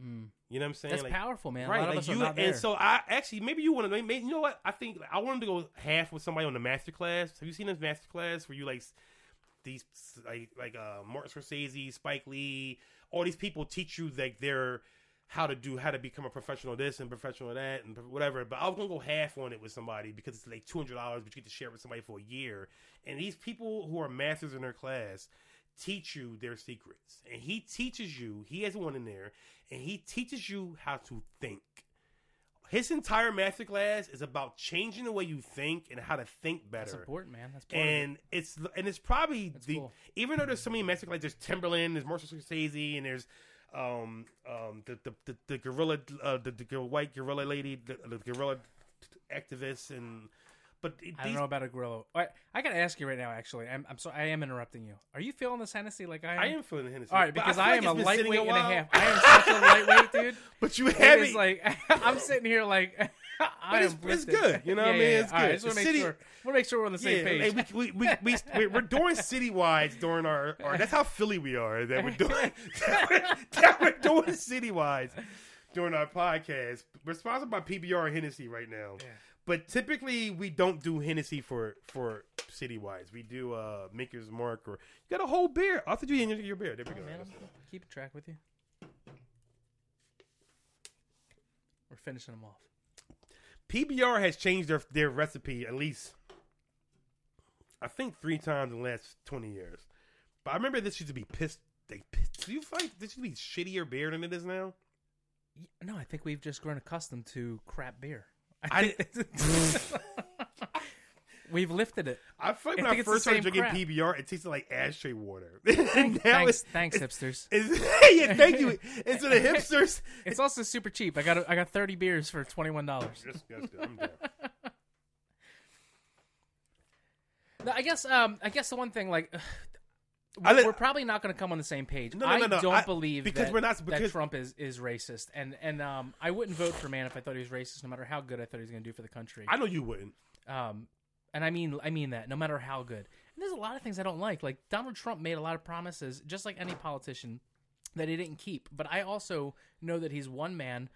Mm. You know what I'm saying? That's Like, powerful, man. Right, a lot of like you, not and so I actually maybe you want to maybe you know what I think I wanted to go half with somebody on the master class. Have you seen this master class where you like s- these like like uh Martin Scorsese, Spike Lee, all these people teach you like their how to do how to become a professional this and professional that and whatever. But I was gonna go half on it with somebody because it's like two hundred dollars, but you get to share it with somebody for a year. And these people who are masters in their class teach you their secrets, and he teaches you. He has one in there, and he teaches you how to think. His entire master class is about changing the way you think and how to think that's better. important, man. That's of And it's and it's probably That's the cool. even though there's so many master like there's Timbaland, there's Marshall Scorsese, and there's um um the the the, the gorilla uh, the, the white gorilla lady the, the gorilla activist and but it. I don't know about a gorilla. Right, I gotta ask you right now. Actually, I'm, I'm sorry. I am interrupting you. Are you feeling this Hennessy like I am? I am feeling the Hennessy. All right, because feel I, am it's a lightweight and a half. I am such a lightweight, dude. (laughs) But you It is like (laughs) I'm sitting here like (laughs) I it's- it's good, you know what I mean? yeah, It's yeah. Right, good. I want The to make city- sure. To make sure we're on the same yeah, page. hey, we, we, we, we, we're doing citywides during our, our. That's how Philly we are. That we're doing. that we're doing citywides during our podcast. We're sponsored by PBR Hennessy right now. But typically we don't do Hennessy for for citywides. We do uh Maker's Mark or you got a whole beer. I'll to do your, your beer. There we Oh, go. man, keeping track with you. We're finishing them off. PBR has changed their their recipe at least I think three times in the last twenty years. But I remember this used to be pissed. They pissed. Do you find this used to be shittier beer than it is now? No, I think we've just grown accustomed to crap beer. I think- (laughs) we've lifted it. I feel like when I, think it's first started drinking crap. PBR, it tasted like ashtray water. (laughs) Thanks, it's, thanks, hipsters. (laughs) it's yeah, thank you. And so the hipsters. It's also super cheap. I got I got thirty beers for twenty one dollars. Yes, yes, I'm. No, I guess um I guess the one thing like I we're, probably not going to come on the same page. No, no, I no, no. don't I- believe because that, we're not- that because- Trump is is racist, and and um I wouldn't vote for a man if I thought he was racist, no matter how good I thought he was going to do for the country. I know you wouldn't. Um, and I mean I mean that no matter how good. And there's a lot of things I don't like. Like Donald Trump made a lot of promises, just like any politician, that he didn't keep. But I also know that he's one man.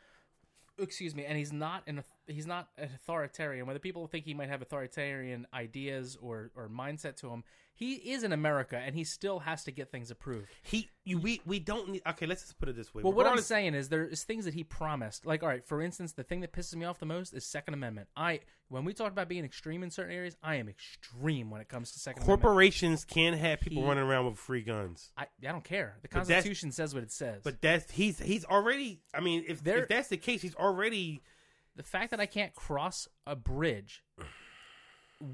Excuse me, and he's not in a he's not an authoritarian. Whether people think he might have authoritarian ideas or or mindset to him, he is in America and he still has to get things approved. He, you, we, we don't need. Okay, let's just put it this way. Well, what I'm saying is there is things that he promised. Like, all right, for instance, the thing that pisses me off the most is Second Amendment. I when we talk about being extreme in certain areas, I am extreme when it comes to Second Amendment. corporations can't have people He- running around with free guns. I, I don't care. The Constitution says what it says. But that's he's he's already. I mean, if, There- if that's the case, he's already. The fact that I can't cross a bridge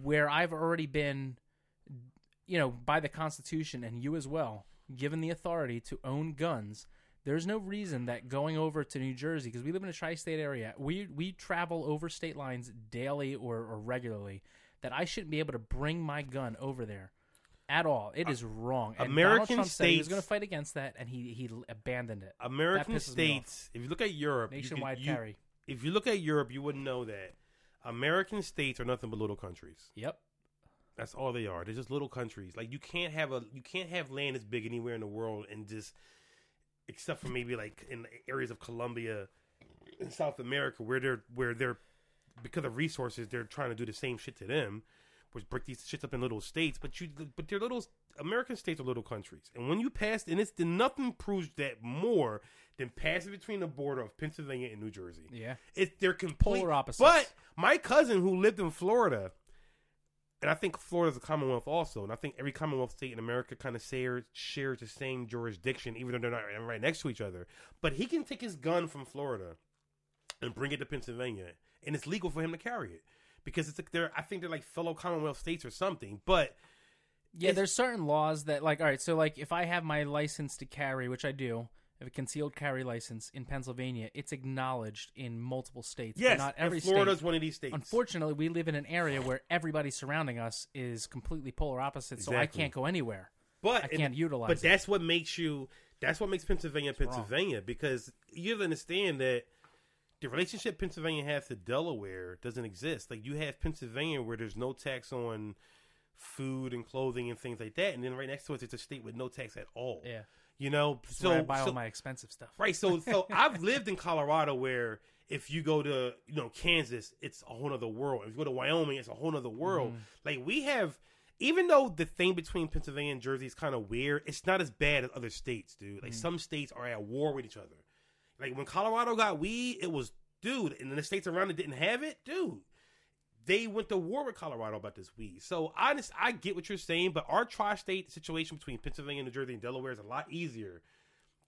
where I've already been, you know, by the Constitution and you as well, given the authority to own guns, there's no reason that going over to New Jersey, because we live in a tri-state area, we we travel over state lines daily or, or regularly, that I shouldn't be able to bring my gun over there. At all, it is wrong. And American Trump said he was going to fight against that, and he he abandoned it. American pisses me off. states. If you look at Europe, you could- Nationwide you- carry. If you look at Europe, you wouldn't know that American states are nothing but little countries. Yep. That's all they are. They're just little countries. Like you can't have a you can't have land as big anywhere in the world and just except for maybe like in areas of Colombia in South America where they're where they're because of resources they're trying to do the same shit to them, which break these shits up in little states. But you but they're little American states are little countries. And when you pass and it's nothing proves that more than passing between the border of Pennsylvania and New Jersey. Yeah. It's they're complete Polar opposites. But my cousin who lived in Florida, and I think Florida's a Commonwealth also, and I think every Commonwealth state in America kind of shares shares the same jurisdiction, even though they're not right next to each other. But he can take his gun from Florida and bring it to Pennsylvania, and it's legal for him to carry it because it's like they're I think they're like fellow Commonwealth states or something. But Yeah, there's certain laws that, like, all right, so like if I have my license to carry, which I do, Have a concealed carry license in Pennsylvania, it's acknowledged in multiple states. but yes, not every and Florida's state. one of these states. Unfortunately, we live in an area where everybody surrounding us is completely polar opposite, so I can't go anywhere. But I can't utilize But it. that's what makes you. That's what makes Pennsylvania wrong. Pennsylvania because you have to understand that the relationship Pennsylvania has to Delaware doesn't exist. Like you have Pennsylvania where there's no tax on food and clothing and things like that, and then right next to it, it's a state with no tax at all. Yeah. You know, so where I buy so- all my expensive stuff. Right. So so (laughs) I've lived in Colorado where if you go to you know Kansas, it's a whole other world. If you go to Wyoming, it's a whole other world. Mm-hmm. Like we have even though the thing between Pennsylvania and Jersey is kind of weird, it's not as bad as other states, dude. Like mm-hmm. some states are at war with each other. Like when Colorado got weed, it was dude, and then the states around it didn't have it, dude. They went to war with Colorado about this weed. So honest, I get what you're saying, but our tri-state situation between Pennsylvania, New Jersey, and Delaware is a lot easier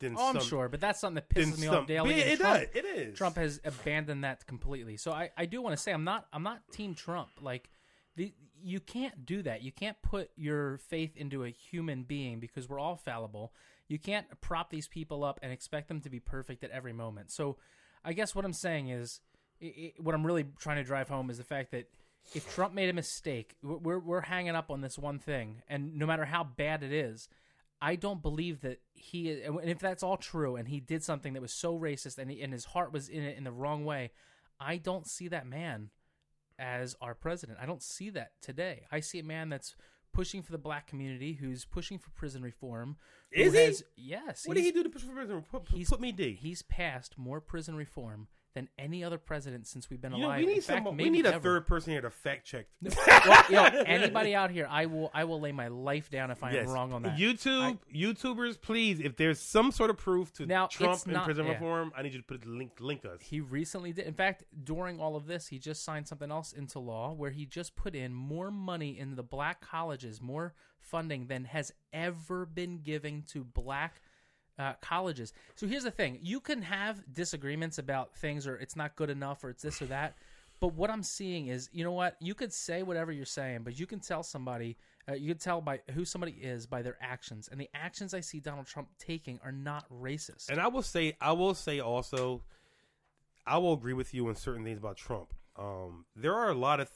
than Oh, I'm sure, but that's something that pisses me some- off daily. Yeah, it Trump- does. It is. Trump has abandoned that completely. So I, I do want to say I'm not I'm not Team Trump. Like the you can't do that. You can't put your faith into a human being because we're all fallible. You can't prop these people up and expect them to be perfect at every moment. So I guess what I'm saying is i i what I'm really trying to drive home is the fact that if Trump made a mistake, we're- we're hanging up on this one thing, and no matter how bad it is, I don't believe that he. And if that's all true, and he did something that was so racist, and, he, and his heart was in it in the wrong way, I don't see that man as our president. I don't see that today. I see a man that's pushing for the black community, who's pushing for prison reform. Is he? has- Yes. What did he do to push for president? Put, He's put me D. He's passed more prison reform than any other president since we've been You know, alive. we need In fact, some. We maybe need a ever. third person here to fact check. (laughs) well, you (laughs) know, anybody out here, I will, I will lay my life down if I am Yes. wrong on that. YouTube, YouTubers, please, if there's some sort of proof to Now, Trump it's and not- prison yeah. reform, I need you to put the link, link us. He recently did. In fact, during all of this, he just signed something else into law where he just put in more money in the black colleges, more funding than has ever been given to black uh, colleges. So here's the thing: you can have disagreements about things, or it's not good enough, or it's this or that. But what I'm seeing is, you know what? You could say whatever you're saying, but you can tell somebody, uh, you can tell by who somebody is by their actions, and the actions I see Donald Trump taking are not racist. And I will say, I will say also, I will agree with you on certain things about Trump. Um, there are a lot of,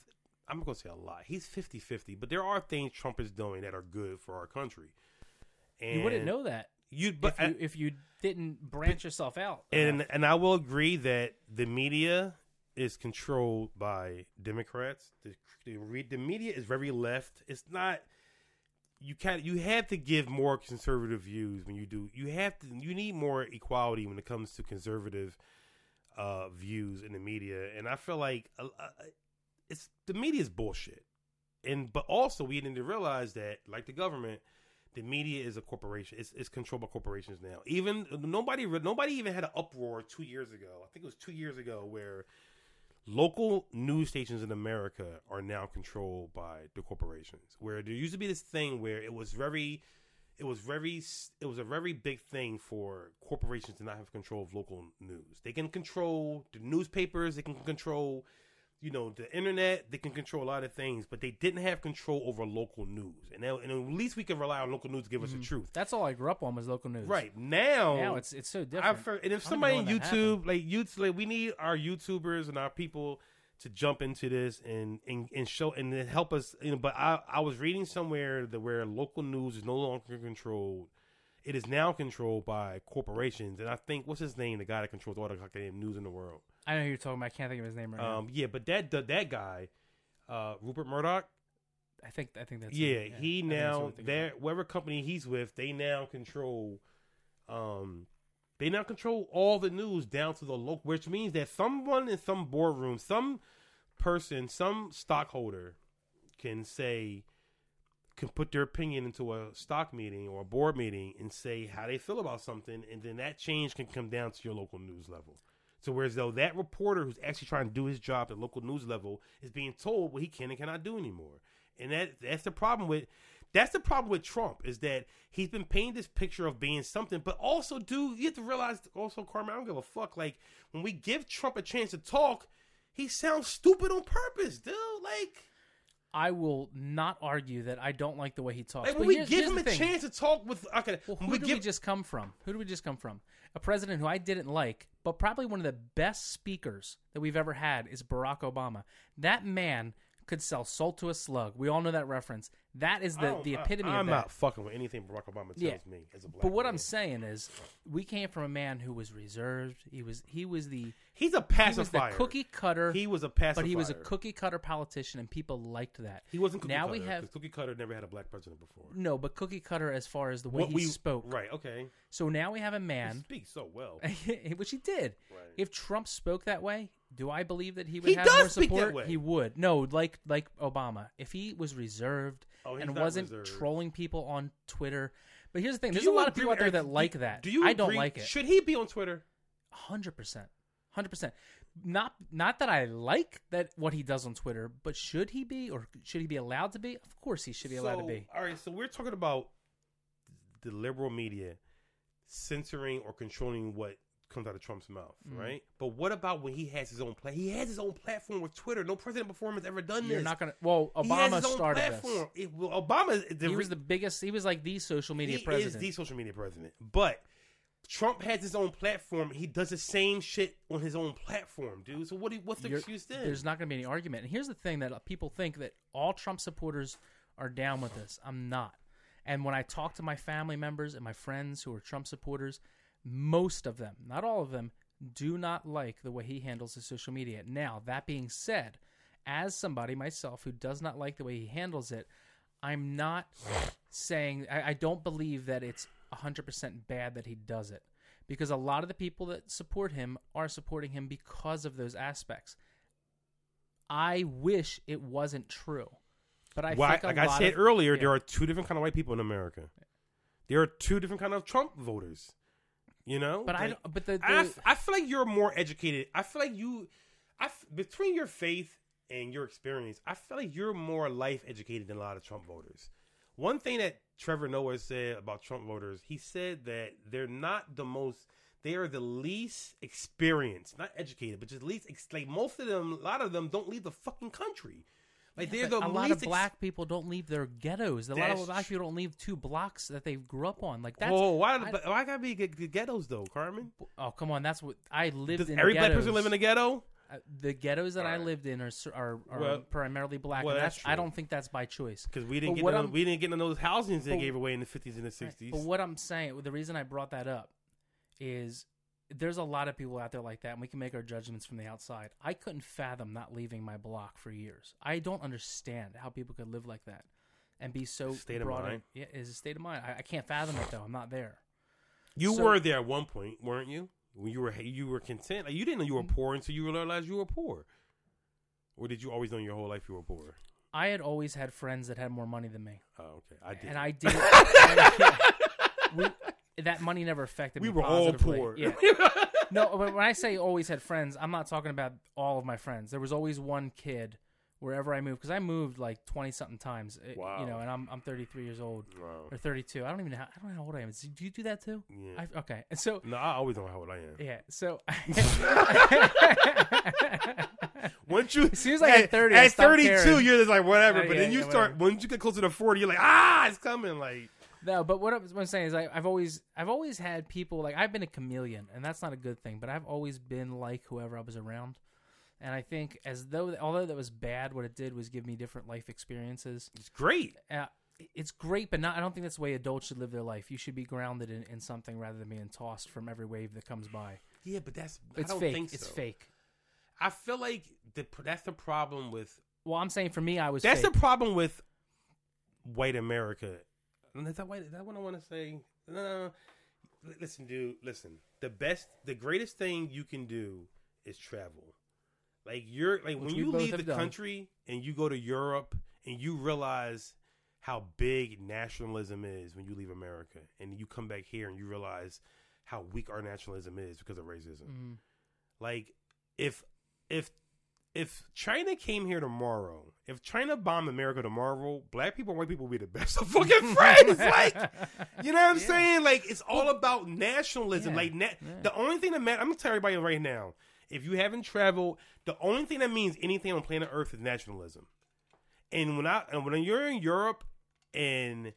I'm going to say a lot. He's 50 50, but there are things Trump is doing that are good for our country. And you wouldn't know that. You, but if you, if you didn't branch yourself out. and enough. and I will agree that the media is controlled by Democrats. The the, the media is very left. It's not. You can you have to give more conservative views when you do. You have to. You need more equality when it comes to conservative uh, views in the media, and I feel like uh, uh, it's the media is bullshit. And but also we need to realize that, like the government, the media is a corporation. It's, it's controlled by corporations now. Even nobody nobody even had an uproar two years ago. I think it was two years ago where local news stations in America are now controlled by the corporations. Where there used to be this thing where it was very, it was very, it was a very big thing for corporations to not have control of local news. They can control the newspapers. They can control you know the internet they can control a lot of things but they didn't have control over local news and, now, and at least we can rely on local news to give us the mm-hmm. truth That's all I grew up on was local news. right now Now it's it's so different. I've heard, and if somebody on even know when that YouTube, like YouTube, like we need our YouTubers and our people to jump into this and and, and show and then help us. You know, but I I was reading somewhere that where local news is no longer controlled. It is now controlled by corporations, and I think what's his name, the guy that controls all the goddamn news in the world. I know who you're talking about. I can't think of his name right now. Um, yeah, but that that, that guy, uh, Rupert Murdoch. I think I think that's yeah, it. he that's now what I'm thinking their about. whatever company he's with, they now control um they now control all the news down to the local which means that someone in some boardroom, some person, some stockholder can say can put their opinion into a stock meeting or a board meeting and say how they feel about something and then that change can come down to your local news level. So whereas though that reporter who's actually trying to do his job at local news level is being told what he can and cannot do anymore. And that that's the problem with that's the problem with Trump is that he's been painting this picture of being something, but also, dude, you have to realize also, Carmen, I don't give a fuck. Like when we give Trump a chance to talk, he sounds stupid on purpose, dude. Like, I will not argue that I don't like the way he talks. like but when we give him a thing. chance to talk with, okay, Well, who we do give we just come from? Who do we just come from? A president who I didn't like, but probably one of the best speakers that we've ever had is Barack Obama. That man could sell salt to a slug. We all know that reference. That is the, the epitome I'm of that. not fucking with anything Barack Obama tells Yeah. me as a black. But what man. I'm saying is, we came from a man who was reserved. He was he was the he's a he was the pacifier. cookie cutter. He was a pacifier. but he was a cookie cutter politician, and people liked that. He wasn't cookie now cutter. we have 'cause cookie cutter never had a black president before. no, but cookie cutter as far as the way What he we spoke. right? Okay, So now we have a he man, speaks so well. (laughs) which he did. Right. If Trump spoke that way, do I believe that he would He have does more speak that support? way. He would. No, like like Obama. If he was reserved Oh, he's and not wasn't reserved. trolling people on Twitter. But here's the thing: Do there's you a lot of agree people out with there that Eric- like that. Do you? I don't agree- like it. Should he be on Twitter? Hundred percent, hundred percent. Not not that I like that what he does on Twitter, but should he be or should he be allowed to be? Of course, he should be allowed to So, be. All right, so we're talking about the liberal media censoring or controlling what comes out of Trump's mouth, Mm. right? But what about when he has his own pla He has his own platform with Twitter. No president before him has ever done You're this. not gonna. Well, He has Obama started platform. It- well, Obama, the He was the biggest. He was like the social media president. he president. is the social media president. But Trump has his own platform. He does the same shit on his own platform, dude. So what? Do what's the You're- excuse then? There's not going to be any argument. And here's the thing that people think that all Trump supporters are down with this. I'm not. And when I talk to my family members and my friends who are Trump supporters, most of them, not all of them, do not like the way he handles his social media. Now, that being said, as somebody myself who does not like the way he handles it, I'm not saying I, I don't believe that it's 100% bad that he does it because a lot of the people that support him are supporting him because of those aspects. I wish it wasn't true, but I Well, think a like I said of- earlier, yeah. there are two different kind of white people in America. There are two different kind of Trump voters. You know, But I Like, don't. But the, the I, f- I feel like you're more educated. I feel like you, I f- between your faith and your experience, I feel like you're more life educated than a lot of Trump voters. One thing that Trevor Noah said about Trump voters, he said that they're not the most, they are the least experienced, not educated, but just least, like most of them, a lot of them don't leave the fucking country. Like they're the a lot least of ex- black people don't leave their ghettos. A lot of black people don't leave two blocks that they grew up on. Like that's Whoa, why, I- the, why gotta be g- g- ghettos though, Carmen? oh come on, that's what I lived Does in. every ghettos. black person live in a ghetto? Uh, the ghettos that I Alright. lived in are are, are Well- primarily black, well, and that's that's, I true. don't think that's by choice. Because we didn't get what none, I'm- we didn't get none of those housings they But- gave away in the fifties and the Right. sixties. But what I'm saying, the reason I brought that up is there's a lot of people out there like that, and we can make our judgments from the outside. I couldn't fathom not leaving my block for years. I don't understand how people could live like that and be so State of brought in- mind. Yeah, it's a state of mind. I, I can't fathom it though. I'm not there. You So- were there at one point, weren't you? when you were you were content? Like you didn't know you were mm-hmm. poor until you realized you were poor, or did you always know your whole life you were poor? I had always had friends that had more money than me, Oh, okay, I did. and I did. yeah, (laughs) (laughs) we, that money never affected we me. We were all poor. Yeah. (laughs) No, but when I say always had friends, I'm not talking about all of my friends. There was always one kid wherever I moved because I moved like 20 something times. uh, Wow. You know, and I'm I'm 33 years old Wow. or 32. I don't even know. How, I don't know how old I am. Do you do that too? Yeah. I, okay. And so no, I always know how old I am. yeah. So (laughs) Once you, As soon as I hit at, 30, I at stopped 32, caring. you're just like whatever. Uh, but yeah, then you yeah, start whatever. once you get closer to 40, you're like ah, it's coming. Like No, but what, I'm saying is, I, I've always, I've always had people like I've been a chameleon, and that's not a good thing. But I've always been like whoever I was around, and I think as though, although that was bad, what it did was give me different life experiences. it's great. Uh, it's great, but not. I don't think that's the way adults should live their life. You should be grounded in, in something rather than being tossed from every wave that comes by. Yeah, but that's It's I don't fake. think It's fake. I feel like the that's the problem with Well, I'm saying for me, I was. that's fake. the problem with white America. Is that white? Is that what I want to say? No, no, no. Listen, dude. Listen. The best, the greatest thing you can do is travel. Like you're like Which when you leave the done. country and you go to Europe and you realize how big nationalism is when you leave America and you come back here and you realize how weak our nationalism is because of racism. Mhm. Like if if if China came here tomorrow, if China bombed America tomorrow, black people and white people would be the best of fucking (laughs) friends. like you know what I'm Yeah. saying? Like it's all about nationalism. Yeah. Like na- Yeah. the only thing that matters, I'm gonna tell everybody right now. If you haven't traveled, the only thing that means anything on planet Earth is nationalism. And when I and when you're in Europe, and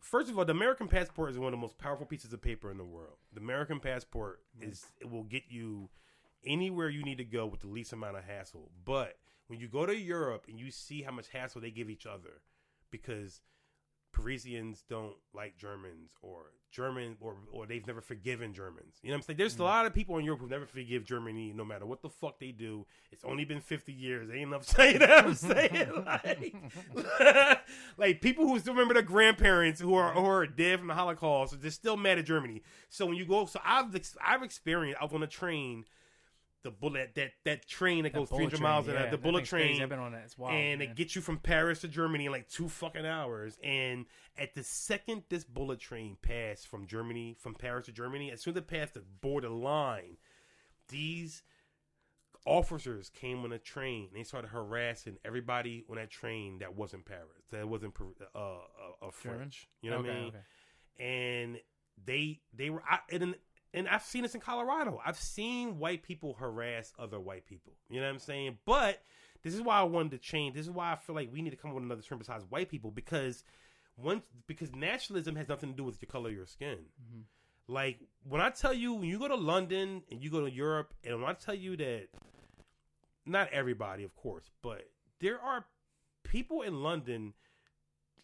first of all, the American passport is one of the most powerful pieces of paper in the world. The American passport mm. is it will get you anywhere you need to go with the least amount of hassle. But when you go to Europe and you see how much hassle they give each other, because Parisians don't like Germans or German or or they've never forgiven Germans. You know what I'm saying? There's a mm. lot of people in Europe who never forgive Germany no matter what the fuck they do. It's only been 50 years. Ain't enough (laughs) saying that I'm saying (laughs) like, (laughs) like people who still remember their grandparents who are who are dead from the Holocaust, they're still mad at Germany. So when you go so I've I've experienced I was on a train the bullet that that train that, That goes 300 train, miles an yeah, hour, the bullet crazy. train I've been on that. It's wild. and man. it gets you from Paris to Germany in like two fucking hours. And at the second this bullet train passed from Germany, from Paris to Germany, as soon as it passed the border line, these officers came on a train and they started harassing everybody on that train that wasn't Paris, that wasn't uh, uh, uh, German? French. You know okay, what I mean? okay. and they they were I, and and I've seen this in Colorado. I've seen white people harass other white people. You know what I'm saying? But this is why I wanted to change. This is why I feel like we need to come up with another term besides white people because once because nationalism has nothing to do with the color of your skin. Mhm. Like when I tell you when you go to London and you go to Europe and when I tell you that not everybody of course, but there are people in London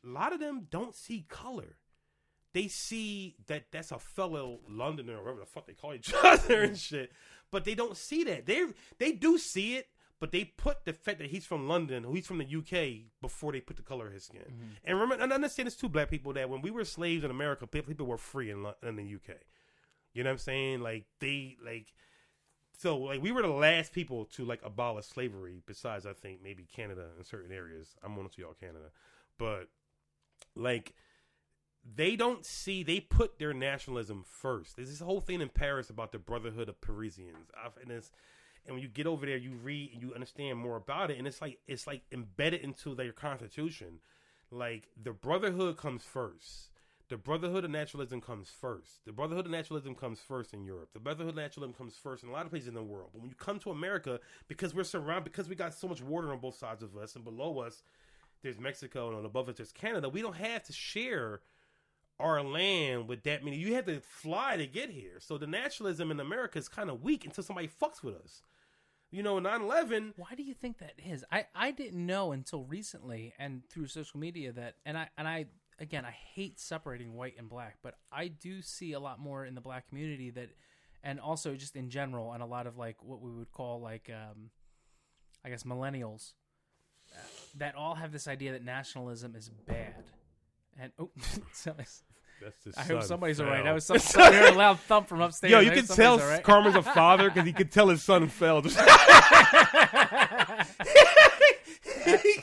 a lot of them don't see color they see that that's a fellow Londoner or whatever the fuck they call each (laughs) other and shit. But they don't see that. They they do see it, but they put the fact that he's from London, or he's from the UK, before they put the color of his skin. Mm-hmm. And remember, and understand this too, black people, that when we were slaves in America, people were free in, in the UK. You know what I'm saying? Like they like. So like we were the last people to like abolish slavery, besides I think maybe Canada in certain areas. I'm on to y'all Canada, but like they don't see they put their nationalism first. There's this whole thing in Paris about the Brotherhood of Parisians, and it's and when you get over there, you read and you understand more about it, and it's like it's like embedded into their constitution. Like the Brotherhood comes first. The Brotherhood of Naturalism comes first. The Brotherhood of Naturalism comes first in Europe. The Brotherhood of Naturalism comes first in a lot of places in the world. But when you come to America, because we're surrounded, because we got so much water on both sides of us, and below us, there's Mexico, and above us, there's Canada. We don't have to share our land with that many. You have to fly to get here. So the nationalism in America is kind of weak until somebody fucks with us. You know, 9 11, Why do you think that is? I, I didn't know until recently and through social media that and I and I again I hate separating white and black, but I do see a lot more in the black community that and also just in general and a lot of like what we would call like um I guess millennials that all have this idea that nationalism is bad. And oh (laughs) That's his I hope somebody's alright. That was some, (laughs) I heard a loud thump from upstairs. Yo, you hope can tell somebody's all right. Carmen's a father because he could tell his son fell. Just- (laughs)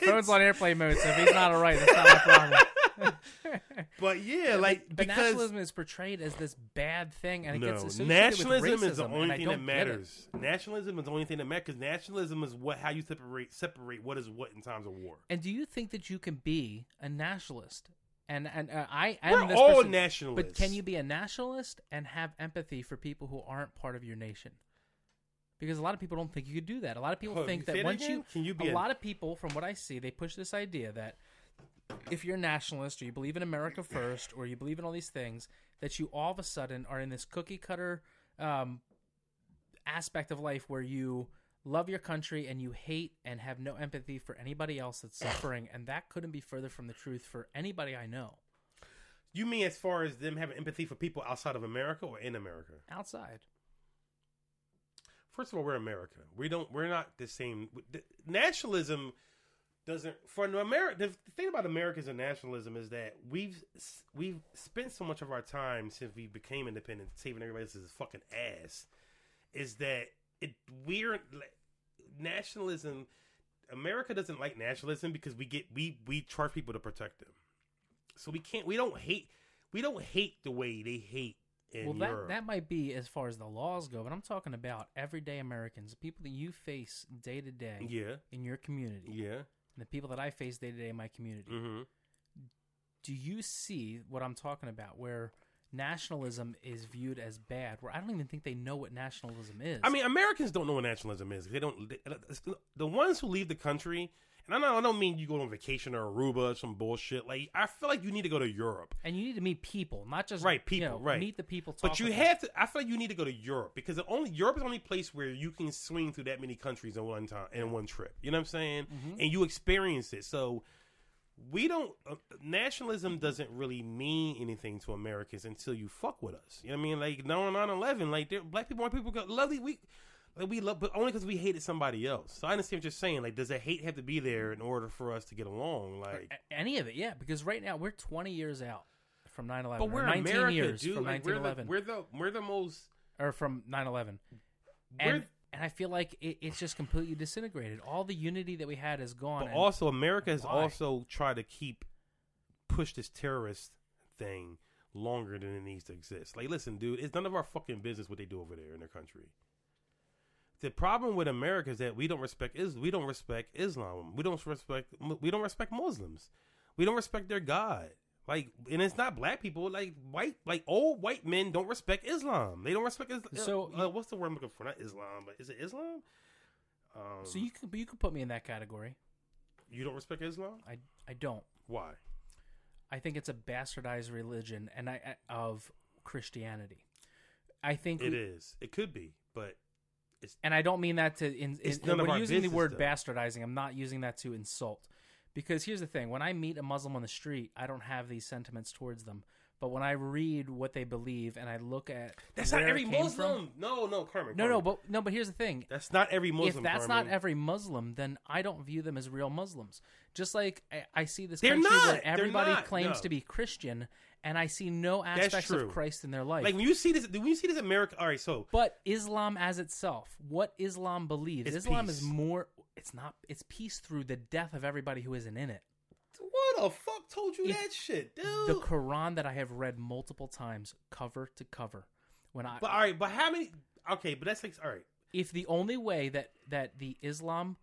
Phone's on airplane mode, so if he's not alright, that's not my problem. (laughs) but yeah, like But because nationalism is portrayed as this bad thing, and it no, gets associated nationalism with racism, Nationalism is the only thing that matters. Nationalism is the only thing that matters because nationalism is what how you separate separate what is what in times of war. And do you think that you can be a nationalist? And and uh, I am We're this all person, nationalists, but can you be a nationalist and have empathy for people who aren't part of your nation? Because a lot of people don't think you could do that. A lot of people on, think that that once again? you, Can you be a a- lot of people, from what I see, they push this idea that if you're a nationalist or you believe in America first or you believe in all these things, that you all of a sudden are in this cookie cutter um, aspect of life where you love your country and you hate and have no empathy for anybody else that's suffering, and that couldn't be further from the truth for anybody I know You mean as far as them having empathy for people outside of America or in America? outside. First of all, we're America. We don't. We're not the same. the- Nationalism doesn't. For America, the thing about Americans and nationalism is that we've we've spent so much of our time since we became independent saving everybody else's fucking ass. Is that it? We're nationalism. America doesn't like nationalism because we get we we charge people to protect them. So we can't. We don't hate. We don't hate the way they hate in well, that Europe. that might be as far as the laws go, but I'm talking about everyday Americans, people that you face day to day yeah. in your community, Yeah. and the people that I face day to day in my community. Mm-hmm. Do you see what I'm talking about, where nationalism is viewed as bad? Where I don't even think they know what nationalism is. I mean, Americans don't know what nationalism is. They don't. They, the ones who leave the country, and I don't, I don't mean you go on vacation or Aruba or some bullshit. Like I feel like you need to go to Europe, and you need to meet people, not just Right, you people, know, right. Meet the people, talk but you with them. have to. I feel like you need to go to Europe because the only Europe is the only place where you can swing through that many countries in one time in one trip. You know what I'm saying? Mm-hmm. And you experience it. So we don't. Uh, nationalism doesn't really mean anything to Americans until you fuck with us. You know what I mean? Like no 9/11, like there- black people, white people, got lovely. We like we love, but only because we hated somebody else. So I understand what you're saying. Like, does the hate have to be there in order for us to get along? Like, any of it, yeah. Because right now we're 20 years out from 9/11. but we're 19 America, years dude. from Like, we're the, 1911, we're the we're the most. or from 9/11. We're, and I feel like it, it's just completely disintegrated. All the unity that we had is gone. but and- also, America has why? also tried to keep push this terrorist thing longer than it needs to exist. Like, listen, dude, it's none of our fucking business what they do over there in their country. The problem with America is that we don't respect is we don't respect Islam. We don't respect we don't respect Muslims. We don't respect their God. Like, and it's not black people. Like white, like old white men don't respect Islam. They don't respect Islam. So uh, what's the word I'm looking for? Not Islam, but is it Islam? Um, so you can you can put me in that category. you don't respect Islam? I I don't. Why? I think it's a bastardized religion, and I of Christianity. I think It we- is. It could be, but and I don't mean that to. In, It's in, none of our using the word though. bastardizing, I'm not using that to insult. Because here's the thing: when I meet a Muslim on the street, I don't have these sentiments towards them. But when I read what they believe and I look at that's not every Muslim. from- No, no, Carmen. no, no, but no, but here's the thing: that's not every Muslim. if that's Carmen. not every Muslim, then I don't view them as real Muslims. Just like I, I see this They're country not. where everybody not. claims No. to be Christian, and I see no aspects of Christ in their life. like when you see this, when you see this America. All right, so but Islam as itself, what Islam believes, Islam peace. is more. It's not. It's peace through the death of everybody who isn't in it. what the fuck told you that shit, dude? The Quran that I have read multiple times, cover to cover, when I but all right, but how many? Okay, but that's like all right. if the only way that that the Islam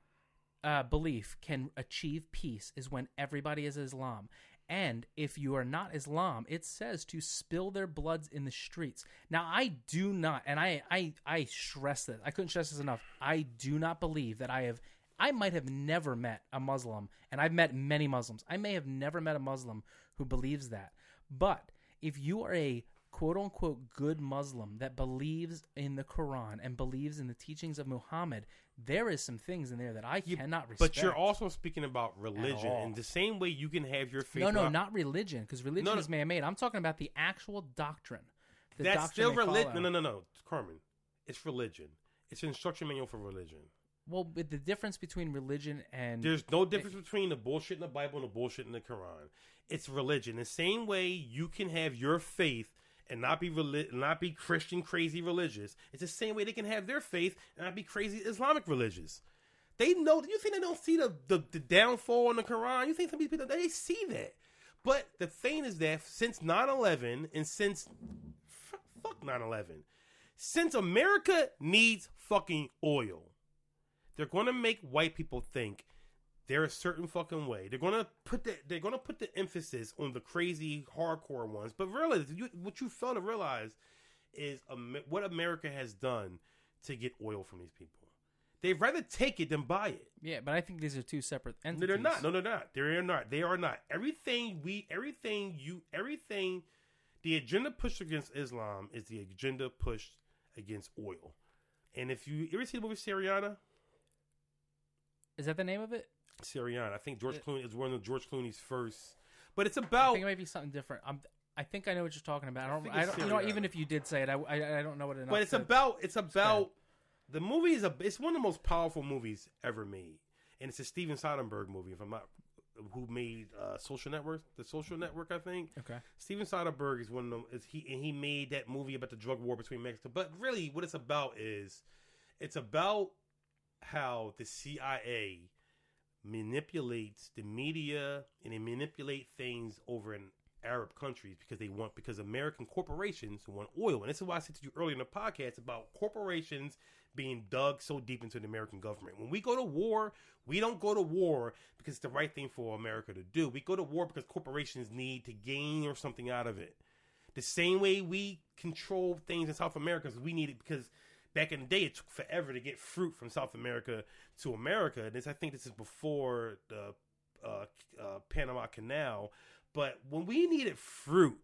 uh, belief can achieve peace is when everybody is Islam. And if you are not Islam, it says to spill their bloods in the streets. Now, I do not, and I, I, I stress this. I couldn't stress this enough. I do not believe that I have. I might have never met a Muslim, and I've met many Muslims. I may have never met a Muslim who believes that. But if you are a quote unquote good Muslim that believes in the Quran and believes in the teachings of Muhammad, there is some things in there that I cannot respect. But you're also speaking about religion, and the same way you can have your faith. no, no, not religion, because religion No, no. is man-made. I'm talking about the actual doctrine. The That's doctrine still religion. No, no, no, no, Carmen. It's religion. It's an instruction manual for religion. Well, but the difference between religion and There's no difference between the bullshit in the Bible and the bullshit in the Quran. It's religion. The same way you can have your faith and not be reli- not be Christian crazy religious. It's the same way they can have their faith and not be crazy Islamic religious. They know. You think they don't see the the, the downfall in the Quran? You think some people they see that? But the thing is that since 9-11 and since fuck 9-11, since America needs fucking oil, they're going to make white people think they're a certain fucking way. They're going to put the they're going to put the emphasis on the crazy hardcore ones. But really, you, what you fail to realize is Am- what America has done to get oil from these people. They'd rather take it than buy it. yeah, but I think these are two separate No, entities. they're not. No, they're not. They're not. They are not. Everything we, everything you, everything, the agenda pushed against Islam is the agenda pushed against oil. And if you, you ever see the movie Syriana? Is that the name of it? Syriana. I think George It- Clooney is one of George Clooney's first. But it's about. I think it might be something different. I'm, I think I know what you're talking about. I I don't. think I, don't. You know, even if you did say it, I, I, I don't know what enough. but it's about. It's about. The movie is a. It's one of the most powerful movies ever made, and it's a Steven Soderbergh movie. If I'm not, who made uh, Social Network? The Social Network, I think. Okay. Steven Soderbergh is one of them. Is he and he made that movie about the drug war between Mexico? But really, what it's about is, it's about how the CIA manipulates the media and they manipulate things over in Arab countries because they want because American corporations want oil, and this is why I said to you earlier in the podcast about corporations being dug so deep into the American government. When we go to war, we don't go to war because it's the right thing for America to do. We go to war because corporations need to gain or something out of it. The same way we control things in South America, we need it because back in the day it took forever to get fruit from South America to America. This I think this is before the uh, uh, Panama Canal. But when we needed fruit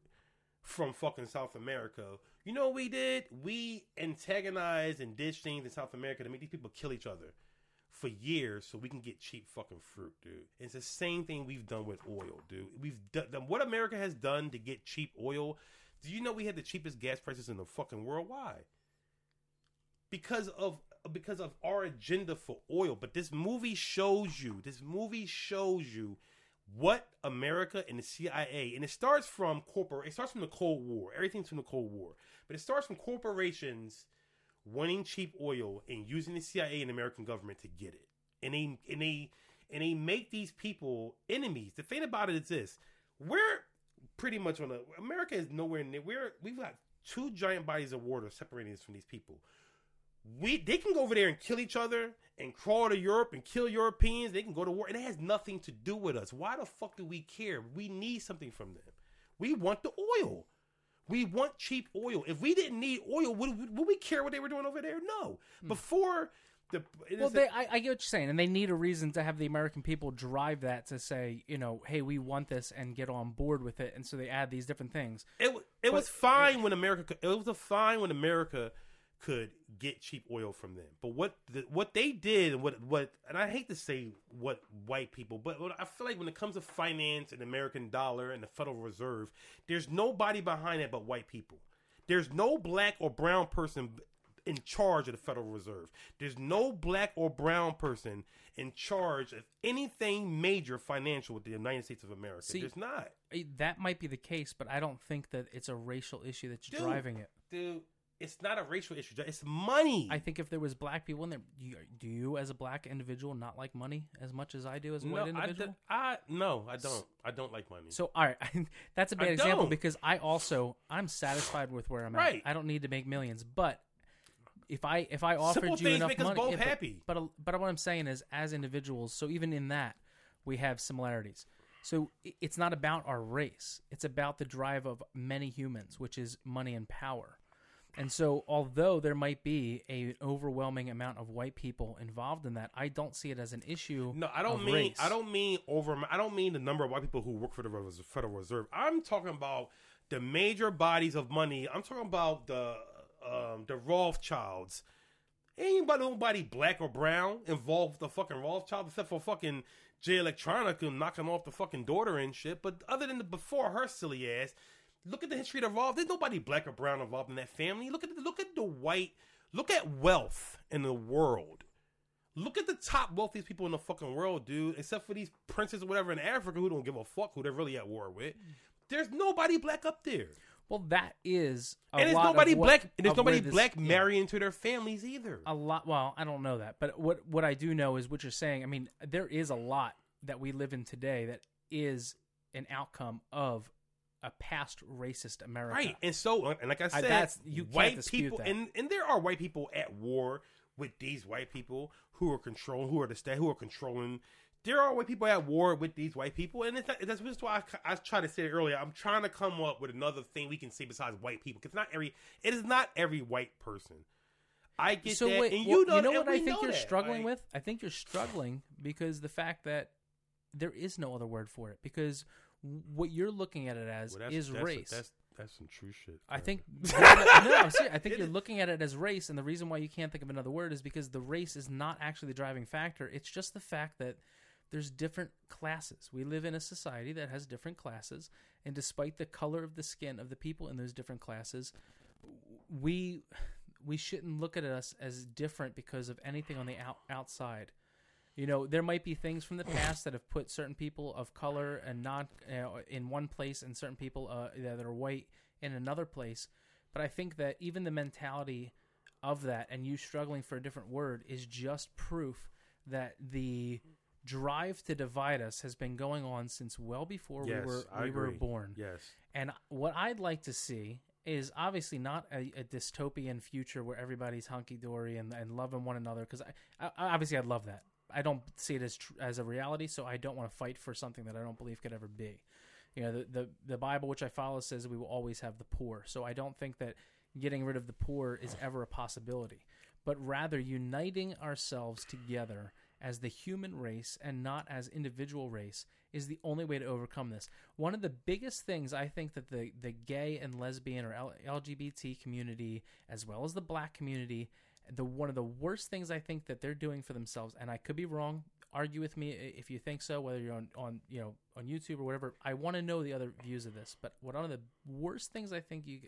from fucking South America, you know what we did? We antagonized and did things in South America to make these people kill each other for years so we can get cheap fucking fruit, dude. It's the same thing we've done with oil, dude. We've done what America has done to get cheap oil. Do you know we had the cheapest gas prices in the fucking world? Why? Because of because of our agenda for oil. But this movie shows you, this movie shows you what America and the CIA and it starts from corporate it starts from the Cold War. Everything's from the Cold War. But it starts from corporations wanting cheap oil and using the CIA and the American government to get it. And they and they and they make these people enemies. The thing about it is this: we're pretty much on a America is nowhere near. We're we've got two giant bodies of water separating us from these people. We they can go over there and kill each other and crawl to Europe and kill Europeans. They can go to war, and it has nothing to do with us. Why the fuck do we care? We need something from them. We want the oil. We want cheap oil. If we didn't need oil, would, would we care what they were doing over there? No. Hmm. Before the Well, they, I, I get what you're saying, and they need a reason to have the American people drive that to say, you know, hey, we want this and get on board with it, and so they add these different things. It it was fine when America. It was a fine when America could get cheap oil from them. But what the, what they did, and what what, and I hate to say what white people, but what I feel like when it comes to finance and American dollar and the Federal Reserve, there's nobody behind it but white people. There's no black or brown person in charge of the Federal Reserve. There's no black or brown person in charge of anything major financial with the United States of America. See, There's not. Eh, That might be the case, but I don't think that it's a racial issue that's Dude. driving it. dude, it's not a racial issue. It's money. I think if there was black people in there, do you, do you as a black individual not like money as much as I do as a no, white I, individual? d- I no, I don't. I don't like money. So, all right, (laughs) that's a bad I example don't. because I also I'm satisfied with where I'm Right. at. I don't need to make millions, but if I if I offered Simple you enough money, both yeah, but- happy. But, uh, but what I'm saying is, as individuals, so even in that, we have similarities. So it's not about our race; it's about the drive of many humans, which is money and power. And so, although there might be an overwhelming amount of white people involved in that, I don't see it as an issue. No, I don't mean. race. I don't mean over. I don't mean the number of white people who work for the Federal Reserve. I'm talking about the major bodies of money. I'm talking about the um, the Rothschilds. Ain't nobody, nobody black or brown involved with the fucking Rothschild except for fucking Jay Electronica knocking off the fucking daughter and shit. But other than the before her silly ass, look at the history of Roth. There's nobody black or brown involved in that family. Look at the, look at the white. Look at wealth in the world. Look at the top wealthiest people in the fucking world, dude. Except for these princes or whatever in Africa who don't give a fuck who they're really at war with. There's nobody black up there, Well, that is a and there's lot of nobody what- black. And there's nobody this- black yeah. marrying to their families either. a lot well i don't know that but what what i do know is what you're saying i mean there is a lot that we live in today that is an outcome of a past racist america Right, and so and like I said, that's- you white people, that. and and there are white people at war with these white people who are controlling, who are the state, who are controlling. There are white people at war with these white people, and it's not, that's just why I, I tried to say it earlier. I'm trying to come up with another thing we can say besides white people, because not every it is not every white person. I get so that, wait, and well, you know, you know what I think you're that. struggling Like, with? I think you're struggling because the fact that there is no other word for it. Because what you're looking at it as well, is that's- race. That's that's some true shit. I think (laughs) no, serious. I think It you're is. looking at it as race, and the reason why you can't think of another word is because the race is not actually the driving factor. It's just the fact that there's different classes. We live in a society that has different classes, and despite the color of the skin of the people in those different classes, we we shouldn't look at us as different because of anything on the out, outside. You know, there might be things from the past that have put certain people of color and not you know, in one place, and certain people uh, that are white in another place. But I think that even the mentality of that, and you struggling for a different word, is just proof that the drive to divide us has been going on since well before yes, we were I we were born. Yes, And what I'd like to see is obviously not a, a dystopian future where everybody's hunky dory and, and loving one another. Because I, I, obviously I'd love that. I don't see it as tr- as a reality, so I don't want to fight for something that I don't believe could ever be. You know, the, the the Bible which I follow says we will always have the poor. So I don't think that getting rid of the poor is ever a possibility, but rather uniting ourselves together as the human race and not as individual race is the only way to overcome this. One of the biggest things I think that the the gay and lesbian or LGBT community as well as the black community the one of the worst things I think that they're doing for themselves and I could be wrong argue with me if you think so whether you're on on you know on YouTube or whatever I want to know the other views of this but what one of the worst things I think you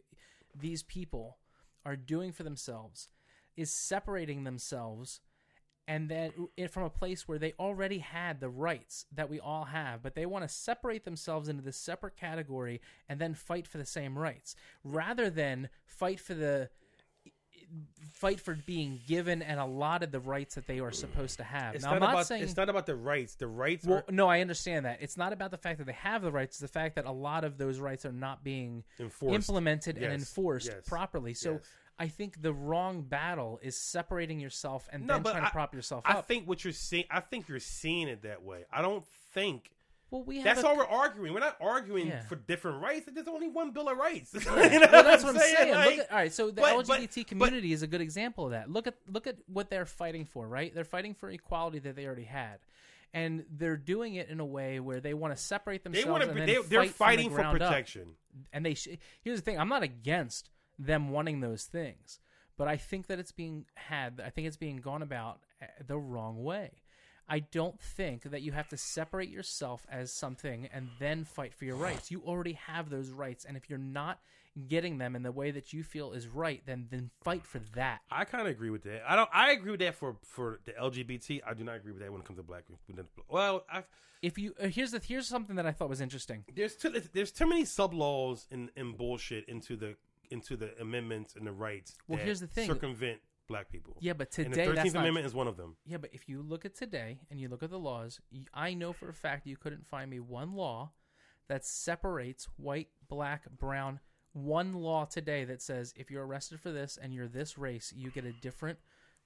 these people are doing for themselves is separating themselves and then from a place where they already had the rights that we all have, but they want to separate themselves into this separate category and then fight for the same rights, rather than fight for the fight for being given and allotted the rights that they are supposed to have. it's now, not, I'm not about saying it's not about the rights. The rights well, are no, I understand that. It's not about the fact that they have the rights; it's the fact that a lot of those rights are not being enforced. implemented and enforced yes, properly. So yes. I think the wrong battle is separating yourself and No, then trying to prop yourself I up. think what you're seeing. I think you're seeing it that way. I don't think well, we have that's a- all we're arguing. We're not arguing Yeah. for different rights. There's only one Bill of Rights. (laughs) You know well, that's what I'm saying. Like, look at, all right, so the but- but- LGBT but- community is a good example of that. Look at look at what they're fighting for, right? They're fighting for equality that they already had, and they're doing it in a way where they want to separate themselves. they want to. They, they're fight from the fighting for ground up. protection. and they sh- here's the thing i'm not against them wanting those things but i think that it's being had i think it's being gone about uh, the wrong way i don't think that you have to separate yourself as something and then fight for your rights you already have those rights and if you're not getting them in the way that you feel is right then then fight for that I kind of agree with that. I don't. I agree with that for for the LGBT. I do not agree with that when it comes to black. people. Well, I, if you uh, here's the here's something that i thought was interesting there's too, there's too many sub laws and, and bullshit into the into the amendments and the rights. Well, here's the thing. circumvent black people. yeah but and the today that's Thirteenth not Amendment is one of them. Yeah, but if you look at today and you look at the laws, I know for a fact you couldn't find me one law that separates white, black, brown. One law today that says if you're arrested for this and you're this race, you get a different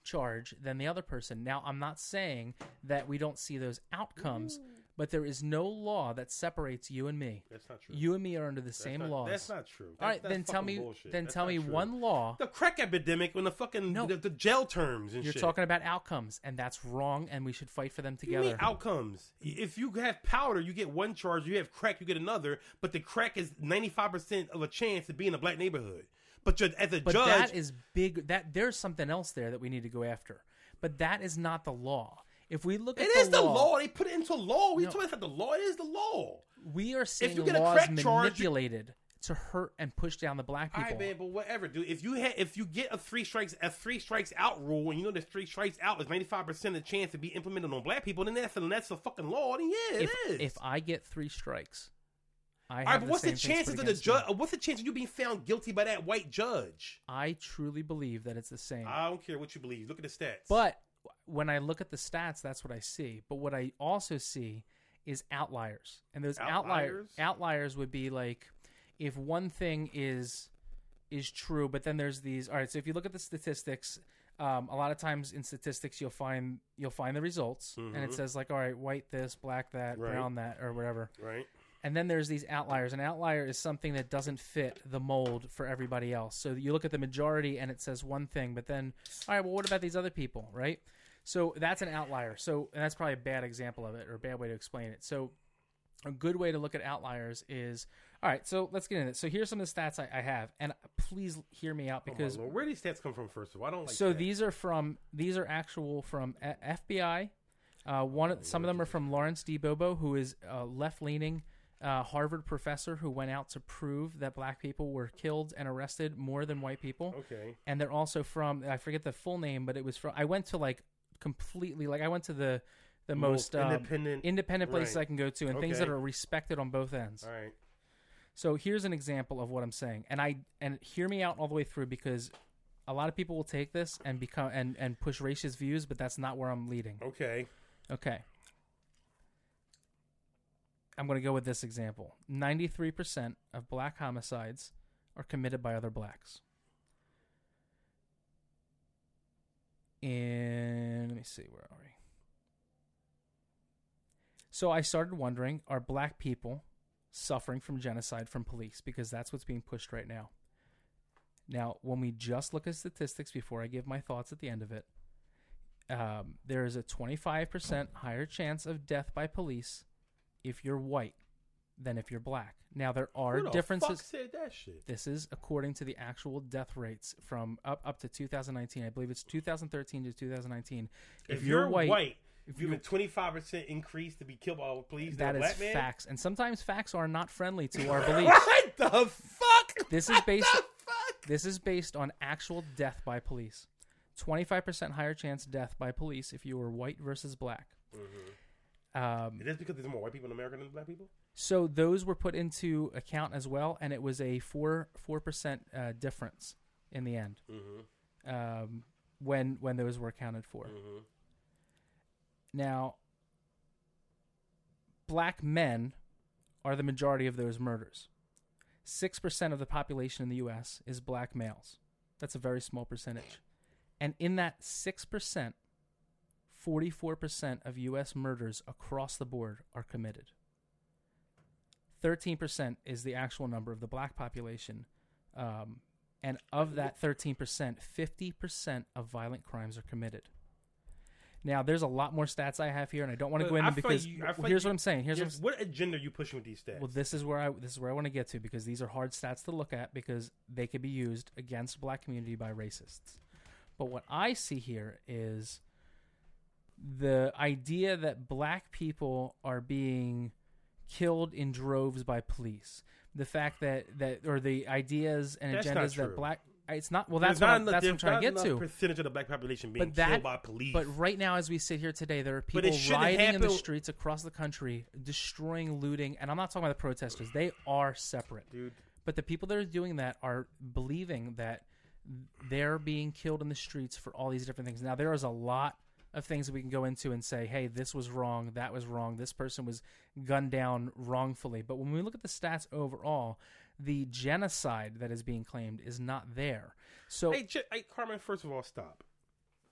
charge than the other person. Now, I'm not saying that we don't see those outcomes, but there is no law that separates you and me. That's not true. You and me are under the That's same not- laws. That's not true. All right, That's- then tell me. bullshit. Then That's tell me true. one law. The crack epidemic when the fucking No. the, the jail terms and shit. You're shit. talking about outcomes, and that's wrong, and we should fight for them together. mean outcomes? If you have powder, you get one charge. You have crack, you get another. But the crack is ninety five percent of a chance to be in a black neighborhood. But as a But judge, that is big. That there's something else there that we need to go after. But that is not the law. If we look at it the is the law, law. They put it into law. We No. talking about the law. It is the law. we are seeing you get a laws charge, manipulated to hurt and push down the black people. right, man, but whatever, dude. If you had, if you get a three strikes, a three strikes out rule, and you know the three strikes out is ninety five percent of the chance to be implemented on black people, then that's a, that's a fucking law. Then yeah, it if, is. if I get three strikes, I have All right, but the what's the chances of the judge? What's the chance of you being found guilty by that white judge? I truly believe that it's the same. I don't care what you believe. Look at the stats. But when I look at the stats, that's what I see. But what I also see is outliers, and those outliers Outliers? outliers would be like if one thing is is true, but then there's these. All right, so if you look at the statistics. Um, a lot of times in statistics, you'll find you'll find the results, and it Mhm. says like, all right, white this, black that, Right. brown that, or whatever. right, And then there's these outliers. An outlier is something that doesn't fit the mold for everybody else. So you look at the majority and it says one thing, but then, all right, well, what about these other people, right? So that's an outlier. So and that's probably a bad example of it or a bad way to explain it. So a good way to look at outliers is, all right, so let's get into it. So here's some of the stats I, I have. And please hear me out Oh, because Lord. where do these stats come from? First of all, I don't like. so that. these are from these are actual from FBI. Uh, one of- some of them are from Lawrence D. Bobo, who is a left-leaning uh, Harvard professor who went out to prove that black people were killed and arrested more than white people. okay, And they're also from I forget the full name, but it was from I went to like completely like I went to the the most, um, independent. independent places right. I can go to and things that are respected on both ends. all right, So here's an example of what I'm saying, and I and hear me out all the way through because a lot of people will take this and become and and push racist views, but that's not where I'm leading. okay, Okay. I'm going to go with this example. 93% of black homicides are committed by other blacks. And let me see, where are we? So I started wondering are black people suffering from genocide from police? Because that's what's being pushed right now. Now, when we just look at statistics before I give my thoughts at the end of it, um, there is a 25% higher chance of death by police if you're white than if you're black. Now, there are Who the differences. Fuck said that shit. This is according to the actual death rates from up up to 2019. I believe it's 2013 to 2019. If, you're, white, if you have a twenty five percent increase to be killed by police, that is facts, and sometimes facts are not friendly to our (laughs) beliefs. what the fuck? This is based. What the fuck? This is based on actual death by police. 25% higher chance death by police if you were white versus black. Um, Is this because there's more white people in America than black people? So those were put into account as well, and it was a four four percent uh, difference in the end Mm-hmm. um, when when those were accounted for. Mm-hmm. Now, black men are the majority of those murders. Six percent of the population in the U.S. is black males. That's a very small percentage, and in that six percent, forty-four percent of U.S. murders across the board are committed. Thirteen percent is the actual number of the black population, um, and of that thirteen percent, fifty percent of violent crimes are committed. Now, there's a lot more stats I have here, and I don't want to go into because you- I feel like here's you- what I'm saying. Here's what Yes, what agenda are you pushing with these stats? well, this is where I this is where I want to get to because these are hard stats to look at because they could be used against black community by racists. But what I see here is the idea that black people are being killed in droves by police. The fact that that or the ideas and That's agendas that black it's not well that's what not I'm, enough- that's what I'm trying to get to. Percentage of the black population being But that- killed by police. But right now, as we sit here today, there are people rioting in the streets across the country, destroying, looting, and I'm not talking about the protesters. They are separate. dude, But the people that are doing that are believing that they're being killed in the streets for all these different things. Now, there is a lot of things that we can go into and say, hey, this was wrong, that was wrong, this person was gunned down wrongfully. But when we look at the stats overall, the genocide that is being claimed is not there. So hey, hey, Carmen. First of all, stop,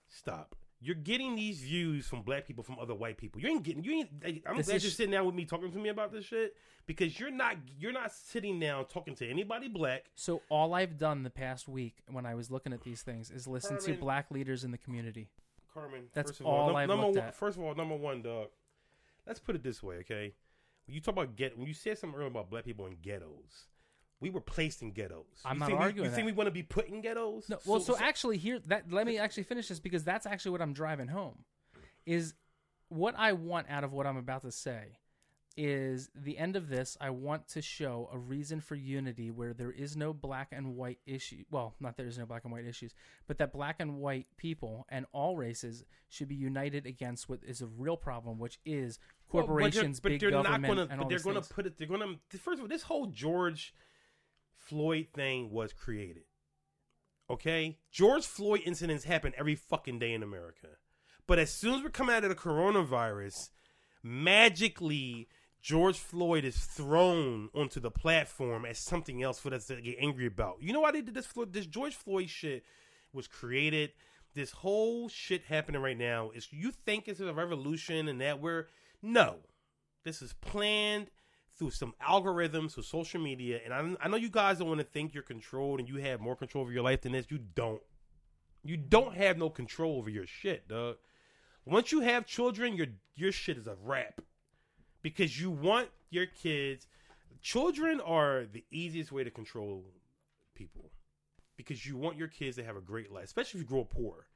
stop. You're getting these views from black people from other white people. You ain't getting. You ain't. hey, I'm This glad is- you're sitting down with me talking to me about this shit because you're not. You're not sitting down talking to anybody black. So all I've done the past week when I was looking at these things is listen to black leaders in the community. Carmen. That's first of all, all num- I've number looked one, at. First of all, number one, dog. Let's put it this way, okay? When you talk about get, when you said something earlier about black people in ghettos, we were placed in ghettos. I'm you not think arguing We, you that. think we want to be put in ghettos? No, well, so, actually, here that let me actually finish this because that's actually what I'm driving home. Is what I want out of what I'm about to say is the end of this. I want to show a reason for unity where there is no black and white issue. Well, not there is no black and white issues, but that black and white people and all races should be united against what is a real problem, which is corporations Well, but they're- but big they're government, not gonna, and but they're gonna things. put it. They're gonna first of all, this whole George Floyd thing was created. Okay, George Floyd incidents happen every fucking day in America, but as soon as we come out of the coronavirus, magically George Floyd is thrown onto the platform as something else for us to get angry about. You know why they did this? This George Floyd shit was created. This whole shit happening right now is you think it's a revolution and that we're no, this is planned through some algorithms, through social media, and I, I know you guys don't want to think you're controlled and you have more control over your life than this. You don't. You don't have no control over your shit, dog. Once you have children, your your shit is a wrap because you want your kids. Children are the easiest way to control people because you want your kids to have a great life, especially if you grow up poor.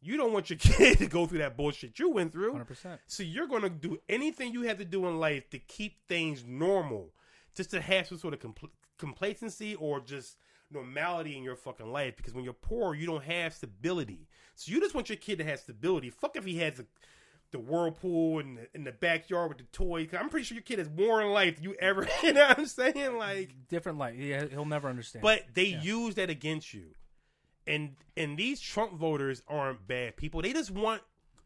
You don't want your (laughs) kid to go through that bullshit you went through. 100%. So you're going to do anything you have to do in life to keep things normal, just to have some sort of compl- complacency or just normality in your fucking life. Because when you're poor, you don't have stability. So you just want your kid to have stability. Fuck if he has the, the whirlpool in the, in the backyard with the toys. 'Cause I'm pretty sure your kid has more in life than you ever. (laughs) You know what I'm saying? Like, Different life. Yeah, he'll never understand. but they Yeah. use that against you. And and these Trump voters aren't bad people. They just want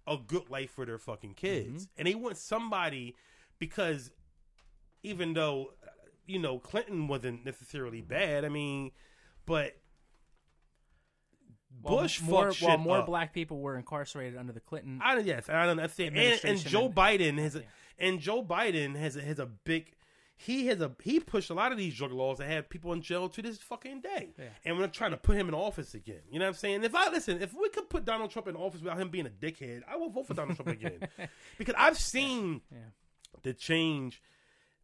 a good life for their fucking kids. Mm-hmm. And they want somebody because even though uh, you know Clinton wasn't necessarily bad, I mean, but While Bush more, fucked shit while more up. black people were incarcerated under the Clinton. I don't yes, I don't understand. And, and Joe and- Biden has a, Yeah. and Joe Biden has has a big he has a he pushed a lot of these drug laws that have people in jail to this fucking day. Yeah. And we're trying to put him in office again. You know what I'm saying? If I listen, if we could put Donald Trump in office without him being a dickhead, I will vote for Donald Trump again. (laughs) Because I've seen Yeah. the change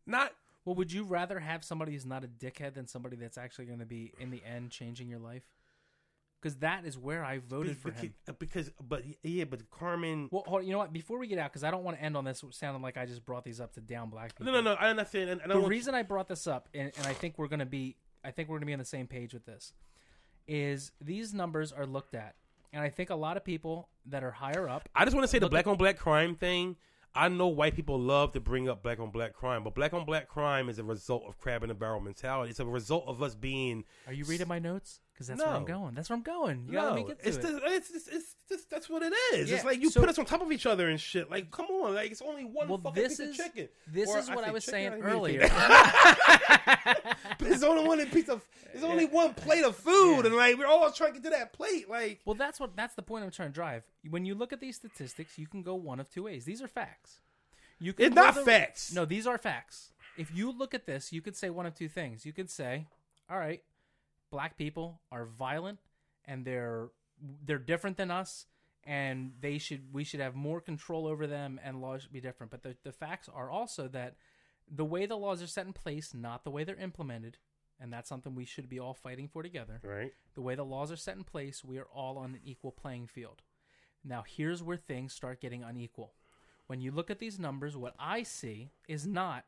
not Well, would you rather have somebody who's not a dickhead than somebody that's actually going to be in the end changing your life? Because that is where I voted for because, him. Uh, because but yeah, but Carmen Well, hold, you know what? Before we get out, because I don't want to end on this sounding like I just brought these up to down black people. No, no, no. I understand. And, and the want- reason I brought this up, and, and I think we're gonna be, I think we're gonna be on the same page with this, is these numbers are looked at, and I think a lot of people that are higher up, I just want to say the black on black crime thing. I know white people love to bring up black on black crime, but black on black crime is a result of crab in the barrel mentality. It's a result of us being are you reading my notes? Because that's where I'm No. going. That's where I'm going. You gotta let me get to it's, it. Just, it's, it's, it's just that's what it is. Yeah, it's like you so- put us on top of each other and shit. Like, come on, like it's only one well, fucking this piece is of chicken. this Or is what I say was chicken, saying didn't mean earlier. (laughs) but it's only one piece of. It's only one plate of food, Yeah. and like we're all trying to get to that plate. Like, Well, that's what that's the point I'm trying to drive. When you look at these statistics, you can go one of two ways. These are facts. You can it's go not the- facts. No, these are facts. If you look at this, you could say one of two things. You could say, "All right, black people are violent and they're they're different than us and they should we should have more control over them and laws should be different." But the the facts are also that the way the laws are set in place, not the way they're implemented, and that's something we should be all fighting for together right? the way the laws are set in place, we are all on an equal playing field. Now, here's where things start getting unequal. When you look at these numbers, what I see is not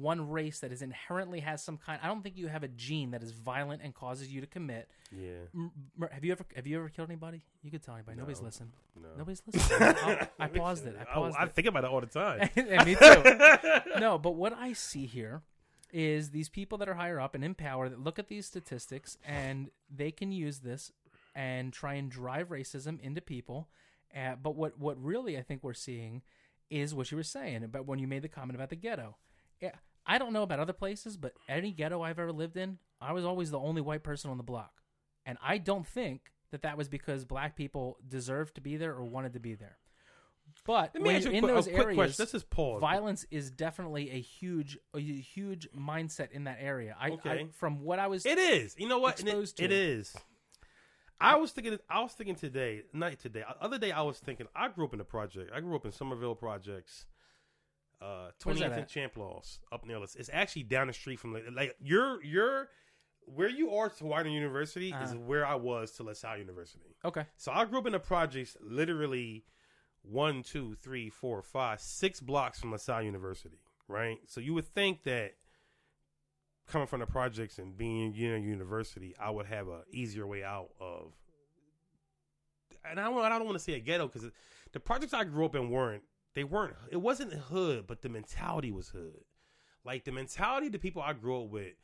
one race that is inherently has some kind. I don't think you have a gene that is violent and causes you to commit. Yeah. M- m- have you ever have you ever killed anybody? You could tell anybody. Nobody's listening. No. Nobody's (laughs) listening. I'll- I paused it. I paused I, it. think about it all the time. (laughs) And me too. (laughs) no, but what I see here is these people that are higher up and in power that look at these statistics and they can use this and try and drive racism into people. Uh, but what what really I think we're seeing is what you were saying about when you made the comment about the ghetto. Yeah, I don't know about other places, but any ghetto I've ever lived in, I was always the only white person on the block, and I don't think that that was because black people deserved to be there or wanted to be there. But Let me when ask you're a, in a those quick areas, question. This is Paul. violence is definitely a huge a huge mindset in that area. I, I Okay. from what I was It is. You know what? And it, Exposed to it it. is. I was thinking. I was thinking today, not today. Other day, I was thinking. I grew up in the project. I grew up in Somerville Projects. Uh, Where's that 20th and at? Champlost up near us. It's actually down the street from like, like your your where you are to Whiting University is Uh-huh. where I was to LaSalle University. okay. So I grew up in the projects, literally one, two, three, four, five, six blocks from LaSalle University. right? So you would think that coming from the projects and being you know university, I would have a easier way out of. And I don't, I don't want to say a ghetto because the projects I grew up in weren't they weren't it wasn't hood, but the mentality was hood. Like the mentality of the people I grew up with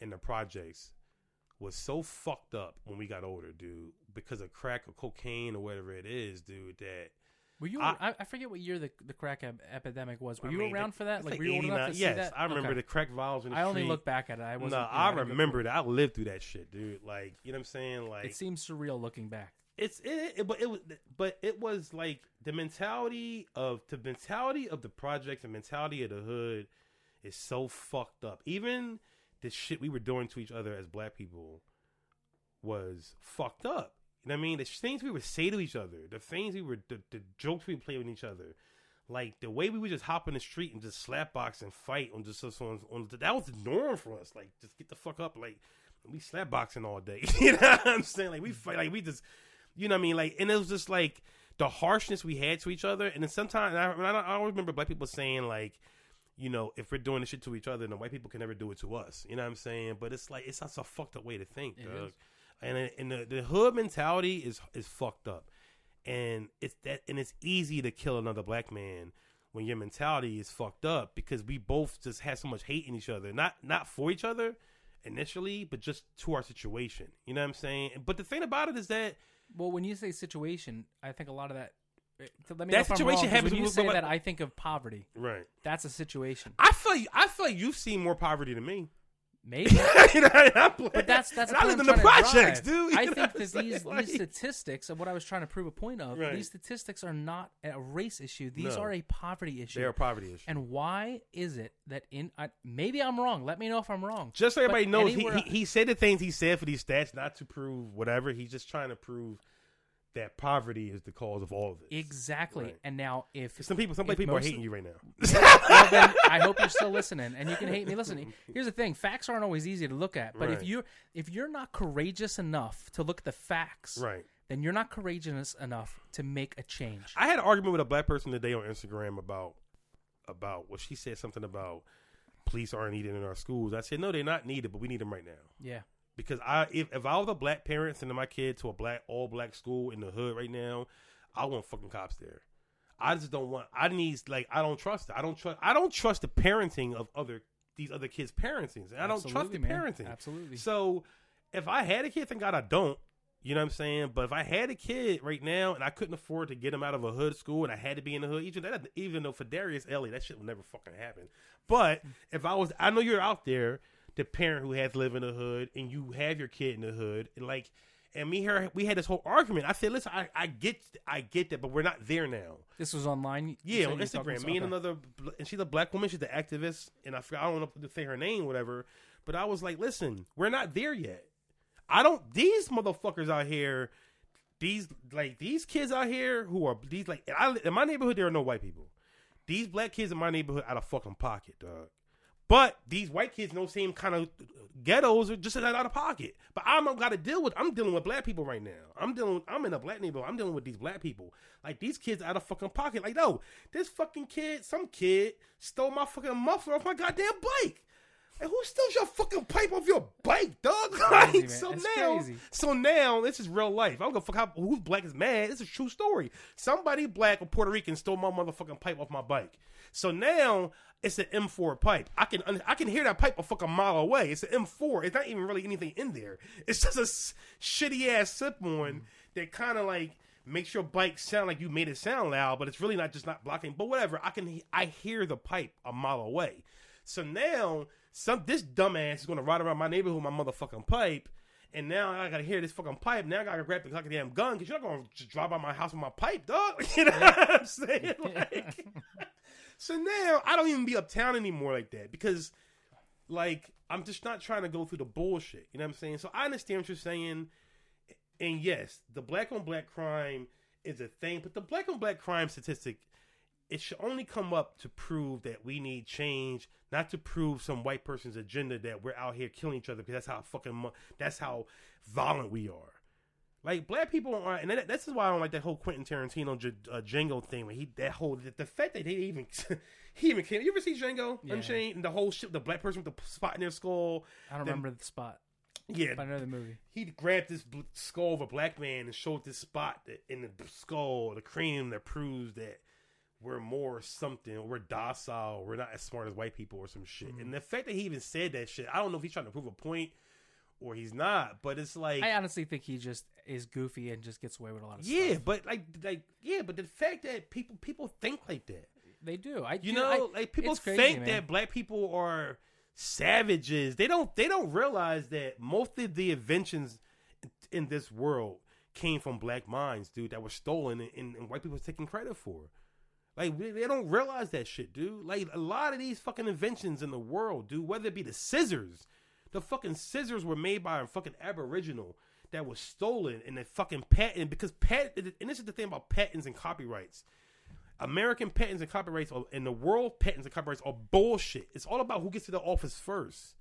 in the projects was so fucked up when we got older, dude, because of crack or cocaine or whatever it is, dude. That Were you? I- I, forget what year the the crack ep- epidemic was. Were I you mean, around the- for that? Like, like were you old enough 89 to see yes, that? I remember Okay. the crack vials in the I only street. look back at it. I wasn't. No, I remember that. I lived through that shit, dude. Like, you know what I'm saying? Like, It seems surreal looking back. It's it, it, but it was, but it was like the mentality of the mentality of the projects, the mentality of the hood is so fucked up. Even the shit we were doing to each other as black people was fucked up. You know what I mean? The things we would say to each other, the things we were, the, the jokes we would play with each other, like the way we would just hop in the street and just slap box and fight on just on, on that was the norm for us. Like, just get the fuck up. Like, we slap boxing all day. (laughs) you know what I'm saying? Like, we fight. Like, we just, you know what I mean? Like, and it was just like the harshness we had to each other. And then sometimes I, I, always remember black people saying like, you know, if we're doing this shit to each other, then white people can never do it to us. You know what I'm saying? But it's like it's such a fucked up way to think, dog. And and the, the hood mentality is is fucked up, and it's that and it's easy to kill another black man when your mentality is fucked up because we both just had so much hate in each other, not not for each other initially, but just to our situation. You know what I'm saying? But the thing about it is that Well, when you say situation, I think a lot of that. eh, so Let me That know if I'm situation wrong, 'cause happens When you with- say but- that, I think of poverty. right. That's a situation. I feel I feel like you've seen more poverty than me. Maybe. (laughs) You know, I'm like- But that's that's I lived in the projects, dude. You I think that these Like- these statistics of what I was trying to prove a point of. Right. These statistics are not a race issue. These No. are a poverty issue. they're a poverty issue. and why is it that in I, maybe I'm wrong? Let me know if I'm wrong. just so everybody But knows, he, he he said the things he said for these stats not to prove whatever. He's just trying to prove that poverty is the cause of all of this. exactly. Right. And now if Some people, some if people are hating you right now. (laughs) well, then I hope you're still listening, and you can hate me listening. Here's the thing: facts aren't always easy to look at. But if Right. you if you're not courageous enough to look at the facts, right. then you're not courageous enough to make a change. I had an argument with a black person today on Instagram about about well, she said something about police aren't needed in our schools. I said no, they're not needed, but we need them right now. yeah, because I if, if I was a black parent sending my kid to a black all black school in the hood right now, I want fucking cops there. I just don't want. I need like I don't trust. I don't trust. I don't trust the parenting of other these other kids' parenting. I don't trust the man. parenting. Absolutely. So if I had a kid, thank God I don't. You know what I'm saying? But if I had a kid right now and I couldn't afford to get him out of a hood school and I had to be in the hood, even that, even though for Darius Ellie, that shit would never fucking happen. But if I was, I know you're out there, the parent who has to live in the hood, and you have your kid in the hood, and like, and me here, we had this whole argument. I said, listen, I, I get, I get that, but we're not there now. this was online. Yeah, on you were talking Instagram. Me and another, and she's a black woman. She's an activist, and I forgot, I don't know to say her name, whatever. But I was like, listen, we're not there yet. I don't. These motherfuckers out here, these like these kids out here who are these like I, in my neighborhood, there are no white people. These black kids in my neighborhood out of fucking pocket, dog. But these white kids, in those same kind of ghettos, are just out of pocket. But I'm got to deal with. I'm dealing with black people right now. I'm dealing. I'm in a black neighborhood. I'm dealing with these black people. Like these kids out of fucking pocket. Like no, this fucking kid, some kid stole my fucking muffler off my goddamn bike. And who steals your fucking pipe off your bike, dog? Like, so That's now, crazy. so now this is real life. I don't give a fuck how, who's black is mad. It's a true story. Somebody black or Puerto Rican stole my motherfucking pipe off my bike. So now it's an M4 pipe. I can I can hear that pipe a fucking mile away. It's an M4. It's not even really anything in there. It's just a s- shitty ass slip on that kind of like makes your bike sound like you made it sound loud, but it's really not just not blocking. But whatever. I can I hear the pipe a mile away. So now some this dumbass is gonna ride around my neighborhood with my motherfucking pipe. And now I gotta hear this fucking pipe. Now I gotta grab the goddamn gun because you're not gonna just drive by my house with my pipe, dog. (laughs) You know what I'm saying? (laughs) Like, so now I don't even be uptown anymore like that because, like, I'm just not trying to go through the bullshit. You know what I'm saying? So I understand what you're saying. And yes, the black on black crime is a thing, but the black on black crime statistic it should only come up to prove that we need change, not to prove some white person's agenda that we're out here killing each other because that's how fucking that's how violent we are. Like black people are, and that, this is why I don't like that whole Quentin Tarantino J- uh, Django thing. Where he that whole the, the fact that they even (laughs) he even came. You ever see Django Yeah. Unchained? And the whole shit, the black person with the spot in their skull. I don't remember the spot, Yeah, but I know the movie. he grabbed this bl- skull of a black man and showed this spot that, in the skull, the cranium that proves that we're more something, we're docile, we're not as smart as white people or some shit. Mm-hmm. And the fact that he even said that shit, I don't know if he's trying to prove a point or he's not, but it's like, I honestly think he just is goofy and just gets away with a lot of yeah, stuff. but like, like, yeah, but the fact that people people think like that, They do. I you do- know, I- like people crazy, think man. that black people are savages. They don't. They don't realize that most of the inventions in this world came from black minds, dude, that were stolen and, and, and white people taking credit for. Like they don't realize that shit, dude. Like a lot of these fucking inventions in the world, dude, whether it be the scissors, the fucking scissors were made by a fucking aboriginal that was stolen and the fucking patent because patent and this is the thing about patents and copyrights. American patents and copyrights are, and the world patents and copyrights are bullshit. It's all about who gets to the office first.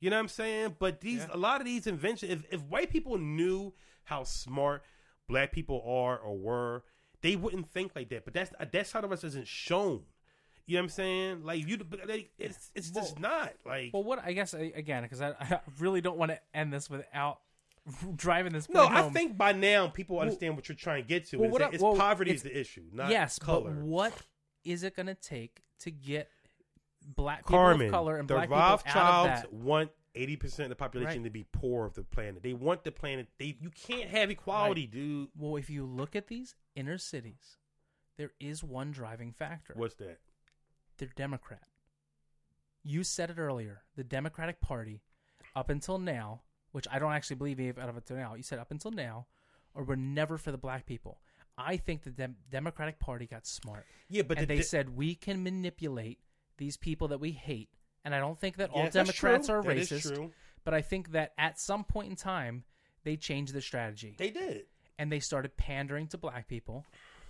You know what I'm saying? But these Yeah. a lot of these inventions, if, if white people knew how smart black people are or were, they wouldn't think like that. But that's that side of us isn't shown. You know what I'm saying? Like you, but, like, it's it's just not like. Well, what I guess again, because I, (laughs) I really don't want to end this without (laughs) driving this. no, point I think by now people understand what you're trying to get to. well, I- it's well, poverty it's- is the issue, not yes, color. but what is it going to take to get black people Carmen, of color and black people out of that? want eighty percent of the population Right. to be poor of the planet. They want the planet. They you can't have equality, dude. Well, if you look at these inner cities, there is one driving factor. What's that? They're Democrat. You said it earlier. The Democratic Party, up until now, which I don't actually believe even out of until now, you said up until now, or were never for the black people. I think the Dem- Democratic Party got smart. Yeah, but and the, they said we can manipulate these people that we hate. And I don't think that all Democrats are That is racist, but I think that at some point in time they changed their strategy they did. and they started pandering to black people.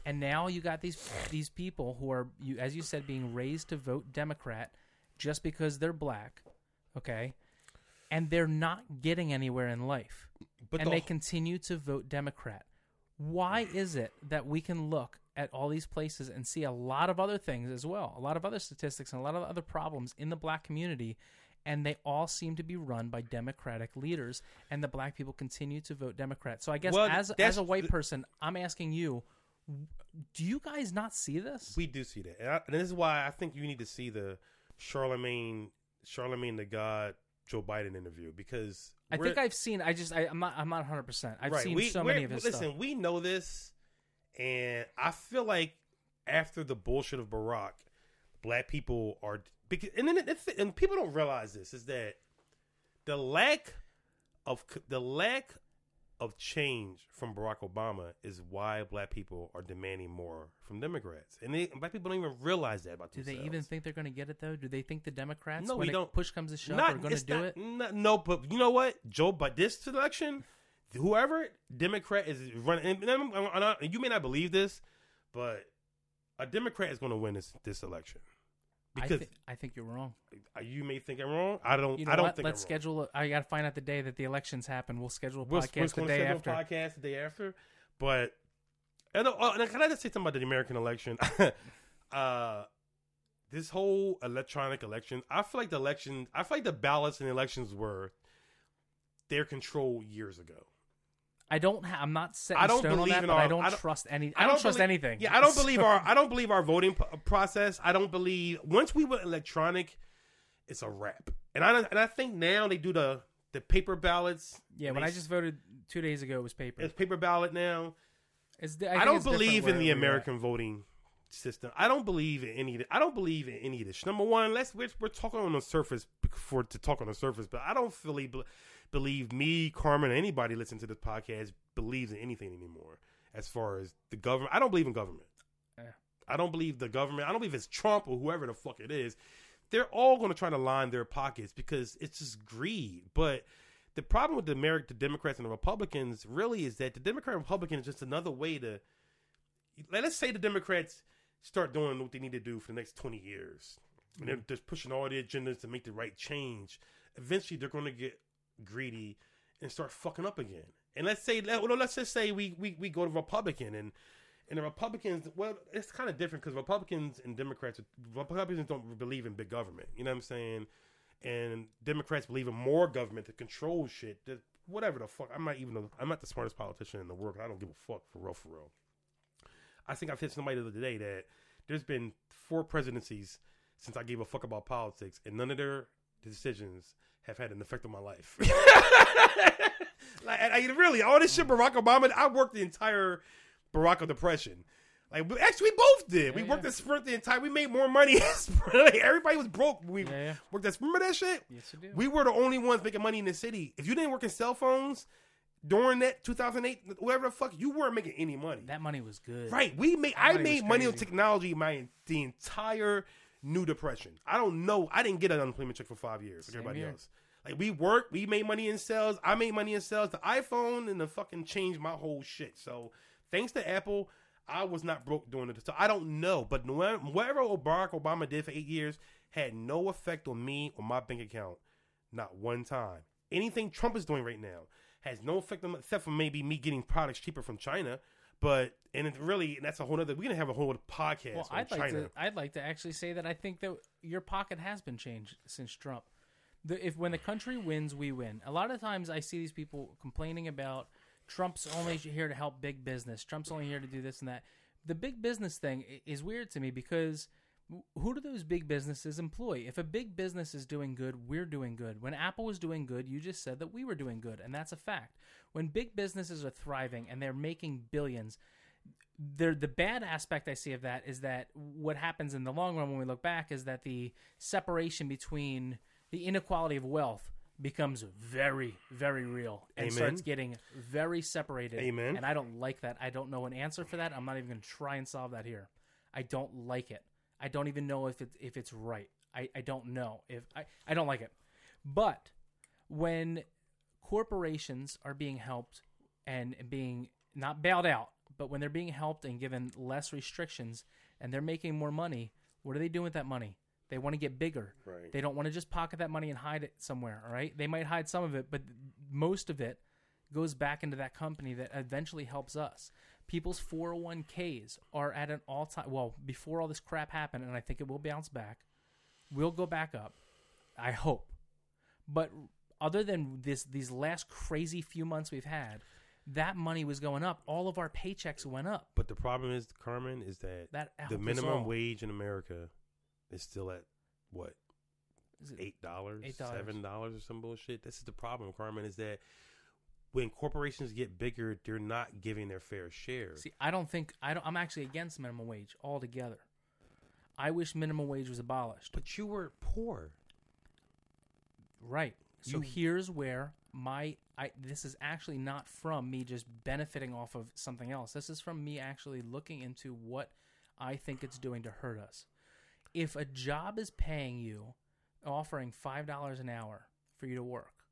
And now you got these these people who are you as you said being raised to vote Democrat just because they're black, okay? And they're not getting anywhere in life. But and the they wh- continue to vote Democrat. Why is it that we can look at all these places and see a lot of other things as well, a lot of other statistics and a lot of other problems in the black community, and they all seem to be run by Democratic leaders, and the black people continue to vote Democrat. So I guess Well, as as a white person, I'm asking you, do you guys not see this? We do see that, and, I, and this is why I think you need to see the Charlamagne, Charlamagne the God, Joe Biden interview because I think I've seen. I just I, I'm not I'm not 100. percent I've right, seen we- so many of his Listen, stuff. we know this, and I feel like after the bullshit of Barack, black people are because and then it's, and people don't realize this is that the lack of the lack of change from Barack Obama is why black people are demanding more from Democrats, and they, black people don't even realize that about Do themselves. Do they even think they're going to get it though? Do they think the Democrats, No, when we don't. push comes to shove, Not- are going to do not- it? not- no, but you know what, Joe? But this election, whoever Democrat is running, and, and I'm- I'm not- and you may not believe this, but a Democrat is going to win this this election I, because I think you're wrong. you may think I'm wrong. I don't. You know I don't what? think Let's I'm schedule. A, I got to find out the day that the elections happen. We'll schedule a Wrong. We're podcast the day schedule after. a podcast the day after, but and, uh, and can I just say something about the American election? (laughs) uh, this whole electronic election, I feel like the election, I feel like the ballots and elections were their control years ago. I don't. Ha- I'm not setting I don't stone on believe that, in but our- I don't, I don't- trust any. I I don't, don't trust believe- anything. Yeah, I don't believe our I don't believe our voting p- process. I don't believe once we went electronic, it's a wrap. And I and I think now they do the the paper ballots. Yeah, when they I just voted two days ago, it was paper. it's paper ballot now. It's I, think don't believe in the we're at. American voting system. I don't believe in any. Of the, I don't believe in any of this. Number one, let's we're, we're talking on the surface for to talk on the surface, but I don't fully be, believe me, Carmen, or anybody listening to this podcast believes in anything anymore. As far as the government, I don't believe in government. Yeah. I don't believe the government. I don't believe it's Trump or whoever the fuck it is. They're all going to try to line their pockets because it's just greed. But the problem with the American, the Democrats and the Republicans really is that the Democrat and Republican is just another way to. Let us say the Democrats start doing what they need to do for the next twenty years, and they're mm-hmm. just pushing all the agendas to make the right change. Eventually, they're going to get greedy and start fucking up again. And let's say, well, let's just say we, we, we go to Republican and and the Republicans, well, it's kind of different because Republicans and Democrats, Republicans don't believe in big government. You know what I'm saying? And Democrats believe in more government to control shit. That whatever the fuck. I'm not even. I'm not the smartest politician in the world. I don't give a fuck for real, for real. I think I've hit somebody the other day that there's been four presidencies since I gave a fuck about politics, and none of their decisions have had an effect on my life. (laughs) (laughs) like, I, I, really, all this shit, Barack Obama. I worked the entire Barack depression. Like actually, we both did. Yeah, we worked yeah. at Sprint the entire. We made more money. (laughs) like, everybody was broke. We yeah, yeah. worked at Remember that shit? Yes, you did. We were the only ones making money in the city. If you didn't work in cell phones during that 2008, whatever the fuck, you weren't making any money. That money was good. Right. We made. That I made money on technology my the entire new depression. I don't know. I didn't get an unemployment check for five years like everybody else. Like we worked, we made money in sales. I made money in sales. The iPhone and the fucking changed my whole shit. So thanks to Apple, I was not broke during it. So I don't know. But whatever Barack Obama did for eight years had no effect on me or my bank account. Not one time. Anything Trump is doing right now has no effect on except for maybe me getting products cheaper from China. But and it really and that's a whole other. We're gonna have a whole other podcast. Well, I'd China. like to. I'd like to actually say that I think that your pocket has been changed since Trump. The, if when the country wins, we win. A lot of times I see these people complaining about Trump's only here to help big business. Trump's only here to do this and that. The big business thing is weird to me because who do those big businesses employ? If a big business is doing good, we're doing good. When Apple was doing good, you just said that we were doing good, and that's a fact. When big businesses are thriving and they're making billions, the the bad aspect I see of that is that what happens in the long run when we look back is that the separation between the inequality of wealth becomes very, very real and Amen. starts getting very separated. Amen. And I don't like that. I don't know an answer for that. I'm not even going to try and solve that here. I don't like it. I don't even know if it's if it's right. I, I don't know if I, I don't like it. But when corporations are being helped and being not bailed out, but when they're being helped and given less restrictions and they're making more money, what are they doing with that money? They want to get bigger. Right. They don't want to just pocket that money and hide it somewhere. All right. They might hide some of it, but most of it goes back into that company that eventually helps us. People's 401ks are at an all time. Well, before all this crap happened, and I think it will bounce back. We'll go back up. I hope. But other than this, these last crazy few months we've had, that money was going up. All of our paychecks went up. But the problem is, Carmen, is that, that the minimum wage in America is still at what? Eight dollars, seven dollars, or some bullshit. This is the problem, Carmen. Is that when corporations get bigger, they're not giving their fair share. See, I don't think I don't. I'm actually against minimum wage altogether. I wish minimum wage was abolished. But you were poor, right? So you, here's where my I this is actually not from me just benefiting off of something else. This is from me actually looking into what I think it's doing to hurt us if a job is paying you, offering $5 an hour for you to work,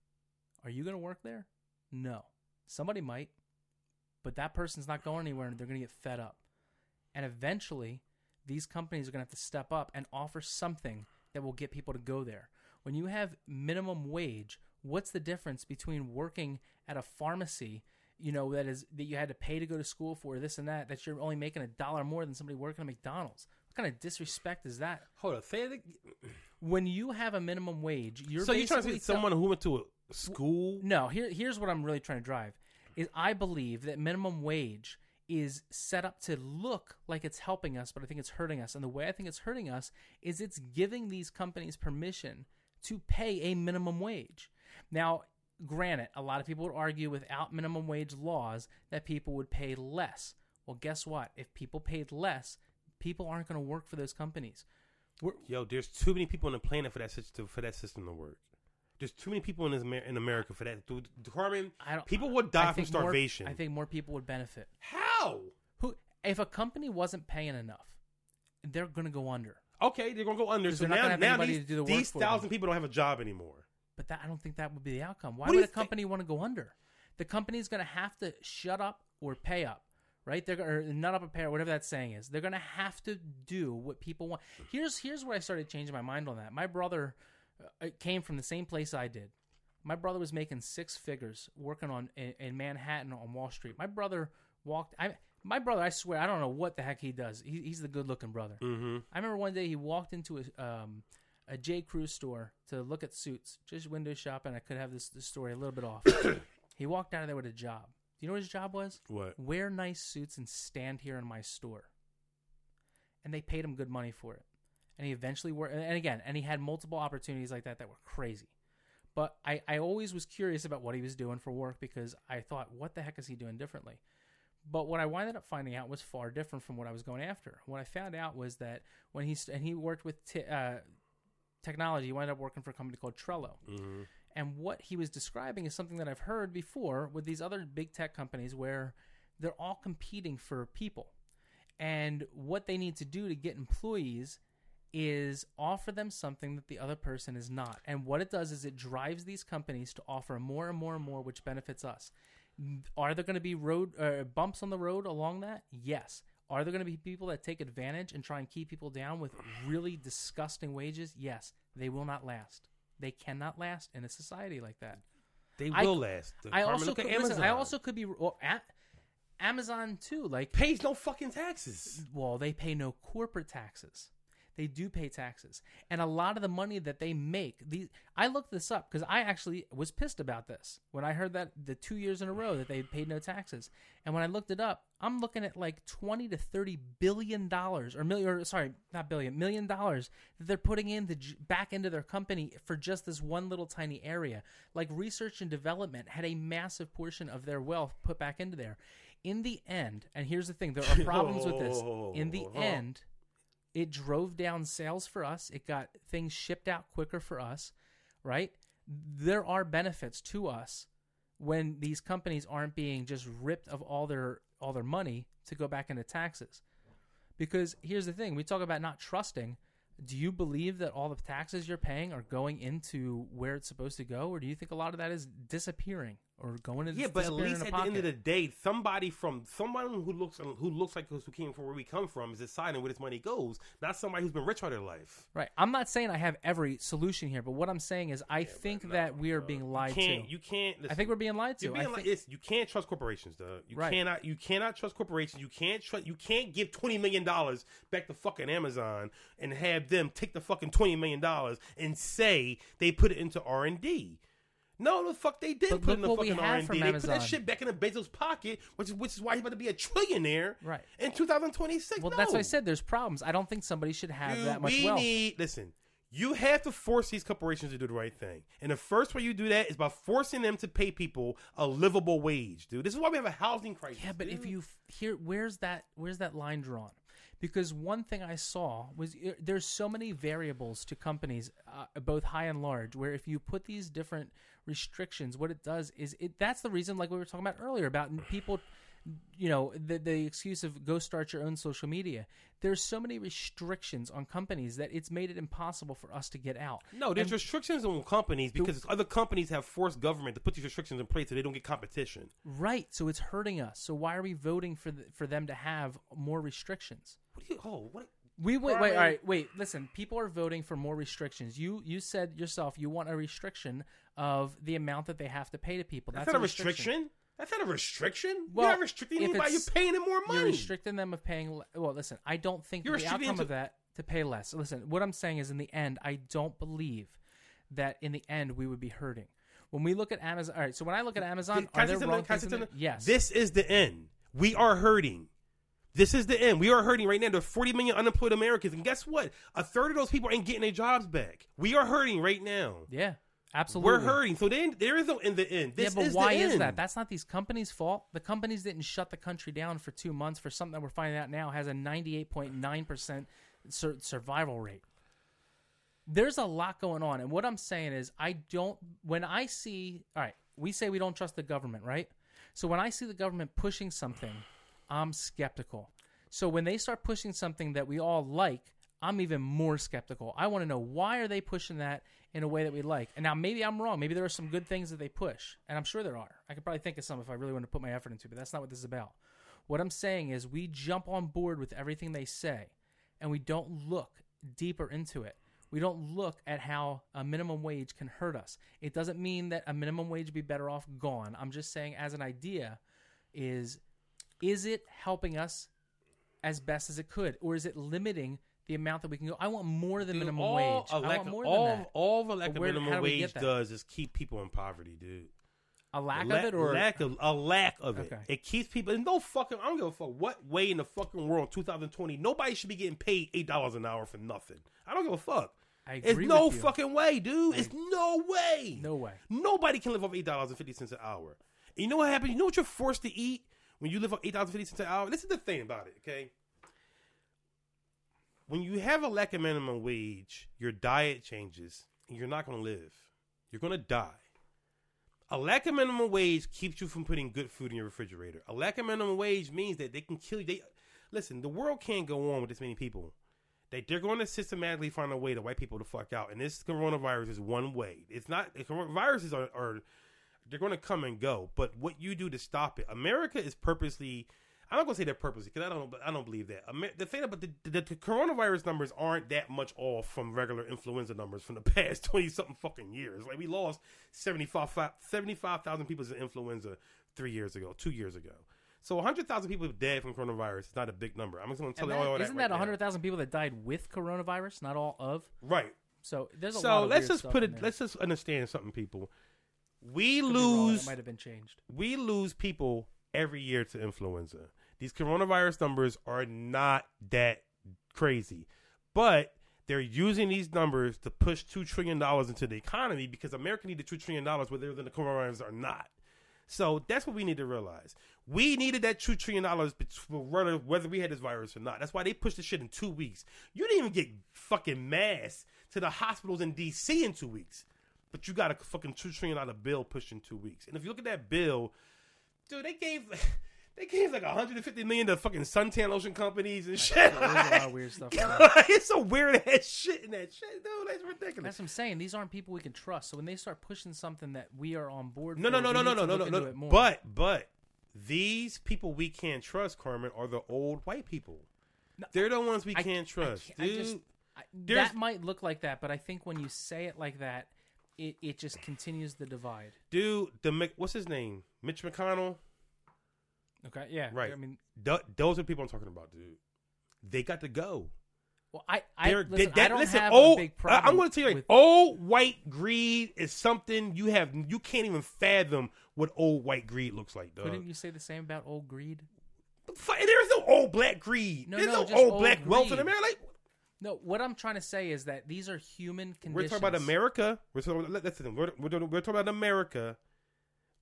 are you going to work there? No. Somebody might, but that person's not going anywhere and they're going to get fed up. And eventually, these companies are going to have to step up and offer something that will get people to go there. When you have minimum wage, what's the difference between working at a pharmacy, you know, that is that you had to pay to go to school for this and that, that you're only making a dollar more than somebody working at McDonald's? What kind of disrespect is that? Hold on, say it. When you have a minimum wage, you're so you're trying to say someone who went to a school. No, here here's what I'm really trying to drive is I believe that minimum wage is set up to look like it's helping us, but I think it's hurting us. And the way I think it's hurting us is it's giving these companies permission to pay a minimum wage. Now, granted, a lot of people would argue without minimum wage laws that people would pay less. Well, guess what? If people paid less, people aren't going to work for those companies. We're, Yo, there's too many people on the planet for that system for that system to work. There's too many people in this in America for that. Carmen, I don't, people would die from starvation. More, I think more people would benefit. How? Who? If a company wasn't paying enough, they're going to go under. Okay, they're going to go under. So now, now these, the these thousand people don't have a job anymore. But that, I don't think that would be the outcome. Why what would a company want to go under? The company's going to have to shut up or pay up right? They're or not up a pair, whatever that saying is. They're gonna have to do what people want. Here's here's where I started changing my mind on that. My brother uh, came from the same place I did. My brother was making six figures working on in, in Manhattan on Wall Street. My brother walked. I my brother, I swear, I don't know what the heck he does. He, he's the good looking brother. Mm-hmm. I remember one day he walked into a um, a J Crew store to look at suits, just window shopping. I could have this, this story a little bit off. (coughs) he walked out of there with a job. Do you know what his job was? What? Wear nice suits and stand here in my store. And they paid him good money for it. And he eventually worked. And again, and he had multiple opportunities like that that were crazy. But I, I always was curious about what he was doing for work because I thought, what the heck is he doing differently? But what I wound up finding out was far different from what I was going after. What I found out was that when he st- and he worked with t- uh, technology, he wound up working for a company called Trello. Mm-hmm. And what he was describing is something that I've heard before with these other big tech companies where they're all competing for people. And what they need to do to get employees is offer them something that the other person is not. And what it does is it drives these companies to offer more and more and more, which benefits us. Are there going to be road uh, bumps on the road along that? Yes. Are there going to be people that take advantage and try and keep people down with really disgusting wages? Yes. They will not last. They cannot last in a society like that. They I- will last. The I also at could, listen, I also could be well, a- Amazon too. Like, pays no fucking taxes. well, they pay no corporate taxes. They do pay taxes, and a lot of the money that they make. These I looked this up because I actually was pissed about this when I heard that the two years in a row that they paid no taxes. And when I looked it up, I'm looking at like twenty to thirty billion dollars, or million, or sorry, not billion, million dollars that they're putting in the back into their company for just this one little tiny area. Like research and development had a massive portion of their wealth put back into there. In the end, and here's the thing: there are problems with this. In the Uh-huh. (laughs) end, it drove down sales for us. It got things shipped out quicker for us, right? There are benefits to us when these companies aren't being just ripped of all their all their money to go back into taxes. Because here's the thing, we talk about not trusting. Do you believe that all the taxes you're paying are going into where it's supposed to go or do you think a lot of that is disappearing or going into Yeah, but at least at a the end of the day, somebody from someone who looks who looks like who came from where we come from is deciding where this money goes, not somebody who's been rich all their life. Right. I'm not saying I have every solution here, but what I'm saying is I think no, that we are being You lied can't. to. You can't. I think we're being lied to. You're being I think, it's, you can't trust corporations, though. You Right. cannot. You cannot trust corporations. You can't trust. You can't give twenty million dollars back to fucking Amazon and have them take the fucking twenty million dollars and say they put it into R and D. No, the fuck they did But put in the fucking R and D. They put that shit back in the Bezos pocket, which is which is why he's about to be a trillionaire. Right. In 2026. well, no. that's why I said. There's problems. I don't think somebody should have Dude, that much we wealth. need listen. You have to force these corporations to do the right thing, and the first way you do that is by forcing them to pay people a livable wage, dude. This is why we have a housing crisis. yeah, but if you f- here, where's that? Where's that line drawn? Because one thing I saw was there's so many variables to companies, uh, both high and large, where if you put these different restrictions, what it does is it. That's the reason, like we were talking about earlier, about people you know the the excuse of go start your own social media there's so many restrictions on companies that it's made it impossible for us to get out no, there's And- restrictions on companies because other companies have forced government to put these restrictions in place so they don't get competition. right so it's hurting us so why are we voting for the, for them to have more restrictions What do you? Oh, what? we wait, wait all right wait listen people are voting for more restrictions you you said yourself you want a restriction of the amount that they have to pay to people That's, that's, not a restriction. That's not a restriction. Well, you're not restricting anybody. You're paying them more money. You're restricting them of paying. le- Well, listen, I don't think the outcome them of that to pay less. Listen, what I'm saying is, in the end, I don't believe that in the end we would be hurting. When we look at Amazon, all right. So when I look at Amazon, are there wrong things in? Yes. This is the end. We are hurting. This is the end. We are hurting right now. There are 40 million unemployed Americans. And guess what? A third of those people ain't getting their jobs back. We are hurting right now. yeah, absolutely. We're hurting. So then there is no in the end. This yeah, but is why is that? That's not these companies' fault. The companies didn't shut the country down for two months for something that we're finding out now has a 98.9% sur- survival rate. There's a lot going on. And what I'm saying is, I don't, when I see, all right, we say we don't trust the government, right? So when I see the government pushing something, I'm skeptical. So when they start pushing something that we all like, I'm even more skeptical. I want to know why are they pushing that in a way that we like. And now maybe I'm wrong. Maybe there are some good things that they push, and I'm sure there are. I could probably think of some if I really want to put my effort into it, but that's not what this is about. What I'm saying is we jump on board with everything they say and we don't look deeper into it. We don't look at how a minimum wage can hurt us. It doesn't mean that a minimum wage would be better off gone. I'm just saying, as an idea, is is it helping us as best as it could, or is it limiting the amount that we can go? I want more than Dude, minimum all wage. A I want more all, than that. all of a lack of where- minimum do we get wage does is keep people in poverty, dude. A lack La- of it, or lack of a lack of it. Okay. It keeps people. There's no fucking. I don't give a fuck what way in the fucking world, 2020, nobody should be getting paid eight dollars an hour for nothing. I don't give a fuck. I It's no you. fucking way, dude. It's no way. No way. Nobody can live off eight dollars and fifty cents an hour. And you know what happens? You know what you're forced to eat when you live off eight dollars and fifty cents an hour. This is the thing about it, okay? When you have a lack of minimum wage, your diet changes, and you're not going to live. You're going to die. A lack of minimum wage keeps you from putting good food in your refrigerator. A lack of minimum wage means that they can kill you. They listen. The world can't go on with this many people. They they're going to systematically find a way to wipe people the fuck out, and this coronavirus is one way. It's not viruses are, are they're going to come and go, but what you do to stop it, America is purposely. I'm not going to say they're purposely because I don't. I don't believe that. The thing about the, the, the coronavirus numbers aren't that much off from regular influenza numbers from the (laughs) past twenty something fucking years. Like we lost 75 75,000 people to influenza three years ago, two years ago. So 100,000 people dead from coronavirus is not a big number. I'm just going to tell And you that- all that. isn't right that now. 100,000 people that died with coronavirus, not all of? Right. So there's a lot So of let's just put it. Let's just understand something, people. We Could lose. It might have been changed. we lose people every year to influenza. These coronavirus numbers are not that crazy, but they're using these numbers to push two trillion dollars into the economy because America needed two trillion dollars, whether the coronavirus or not. So that's what we need to realize. We needed that two trillion dollars whether we had this virus or not. That's why they pushed the shit in two weeks. You didn't even get fucking mass to the hospitals in D.C. in two weeks, but you got a fucking two trillion dollar bill pushed in two weeks. And if you look at that bill, dude, they gave (laughs) they gave like 150 million to fucking suntan lotion companies and shit. There's a lot of (laughs) weird stuff. in (laughs) it's some weird ass shit in that shit, dude. That's ridiculous. That's what I'm saying. These aren't people we can trust. So when they start pushing something that we are on board, No, for, no, no, we no, no, need no, to no, look no, into no. more. But, but these people we can't trust, Carmen, are the old white people. They're the ones we I- can't I trust, can't- I dude. just- I- There's- that might look like that, but I think when you say it like that, it, it just continues the divide. dude, the Mc- what's his name? Mitch McConnell. Okay, yeah, Right. I mean, Th- those are people I'm talking about, dude. They got to go. well, I, I They're- listen, they- I don't listen, have old, a big I- problem. I'm going to tell you, like, with, old white greed is something you have. You can't even fathom what old white greed looks like, dog. couldn't you say the same about old greed? There's no old black greed. No, There's no, no, just old, old black wealth in greed. America. Like, No, what I'm trying to say is that these are human conditions. We're talking about America. We're talking about, listen, we're, we're, we're talking about America.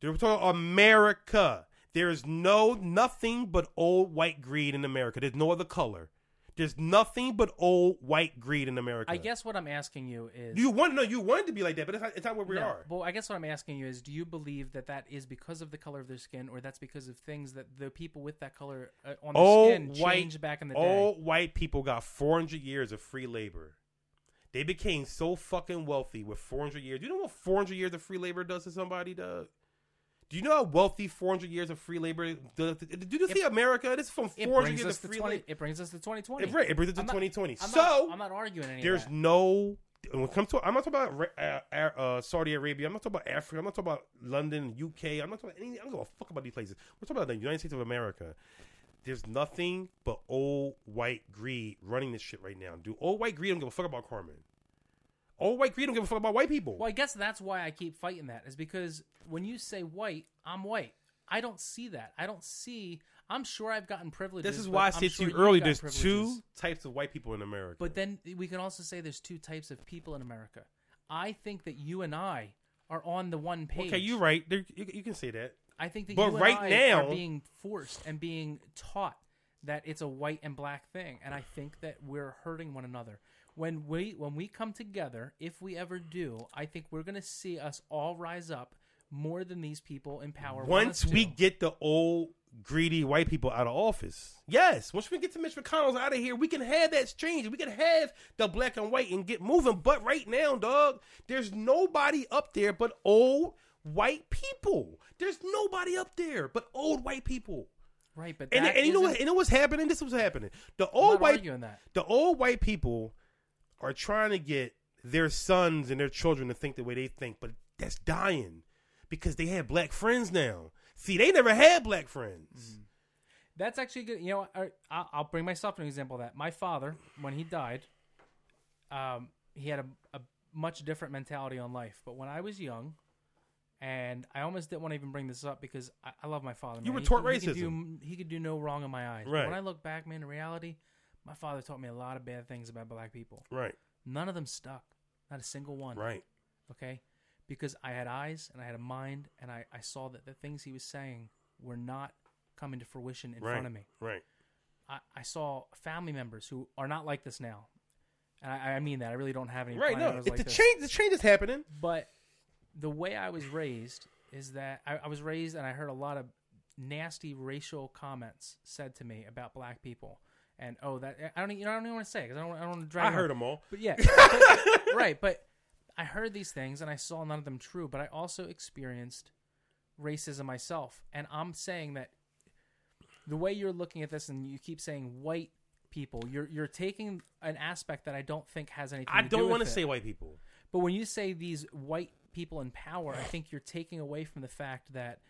We're talking about America. There is no nothing but old white greed in America. There's no other color. There's nothing but old white greed in America. I guess what I'm asking you is you want no, you want it to be like that, but it's not, it's not where we No, are. Well, I guess what I'm asking you is, do you believe that that is because of the color of their skin, or that's because of things that the people with that color uh, on their Old skin white- changed back in the day? Old white people got 400 years of free labor. They became so fucking wealthy with 400 years. Do you know what 400 years of free labor does to somebody, Doug? Do you know how wealthy 400 years of free labor? Did you see America? This is from 400 years of free 20. labor. It brings us to 2020. It, right, it brings it to I'm not- 2020. I'm so not, I'm not arguing any there's no. When it comes to, I'm not talking about uh, uh, Saudi Arabia. I'm not talking about Africa. I'm not talking about London, UK. I'm not talking about anything. I don't give a fuck about these places. We're talking about the United States of America. There's nothing but old white greed running this shit right now. Dude, old white greed don't give a fuck about Carmen. Old white greed don't give a fuck about white people. Well, I guess that's why I keep fighting that is because when you say white, I'm white. I don't see that. I don't see. I'm sure I've gotten privileges. this is why I said sure to you earlier. There's privileges. two types of white people in America. But then we can also say there's two types of people in America. I think that you and I are on the one page. okay, you're right. There, you, you can say that. I think that But you right and I now- are being forced and being taught that it's a white and black thing, and I think that we're hurting one another. When we when we come together, if we ever do, I think we're going to see us all rise up more than these people in power. want Once us we get the old greedy white people out of office, yes. Once we get to Mitch McConnell's out of here, we can have that change. We can have the black and white and get moving. But right now, dog, there's nobody up there but old white people. There's nobody up there but old white people. right, but And, that and you know what? You know what's happening? This was happening. The old not white arguing that. the old white people are trying to get their sons and their children to think the way they think, but that's dying because they have black friends now. See, they never had black friends. That's actually good. You know, I, I'll I'll bring myself an example of that. My father, when he died, um, he had a, a much different mentality on life. But when I was young, and I almost didn't want to even bring this up because I, I love my father. You were He could- he could do- racism. He could do no wrong in my eyes. But Right. when I look back, man, in reality, my father taught me a lot of bad things about black people. Right, None of them stuck. Not a single one. right. okay because i had eyes and i had a mind and i, I saw that the things he was saying were not coming to fruition in right, front of me Right. I, I saw family members who are not like this now and i, I mean that i really don't have any Right. No, it, like the this. change, the change is happening. but the way i was raised is that I, I was raised and i heard a lot of nasty racial comments said to me about black people and oh that i don't you know i don't even want to say because i don't, I don't want to drag I heard them all. But yeah, (laughs) but- right. But I heard these things and I saw none of them true. But I also experienced racism myself, and I'm saying that the way you're looking at this, and you keep saying white people, you're you're taking an aspect that I don't think has anything. I to do don't want want to say white people. but when you say these white people in power, I think you're taking away from the fact that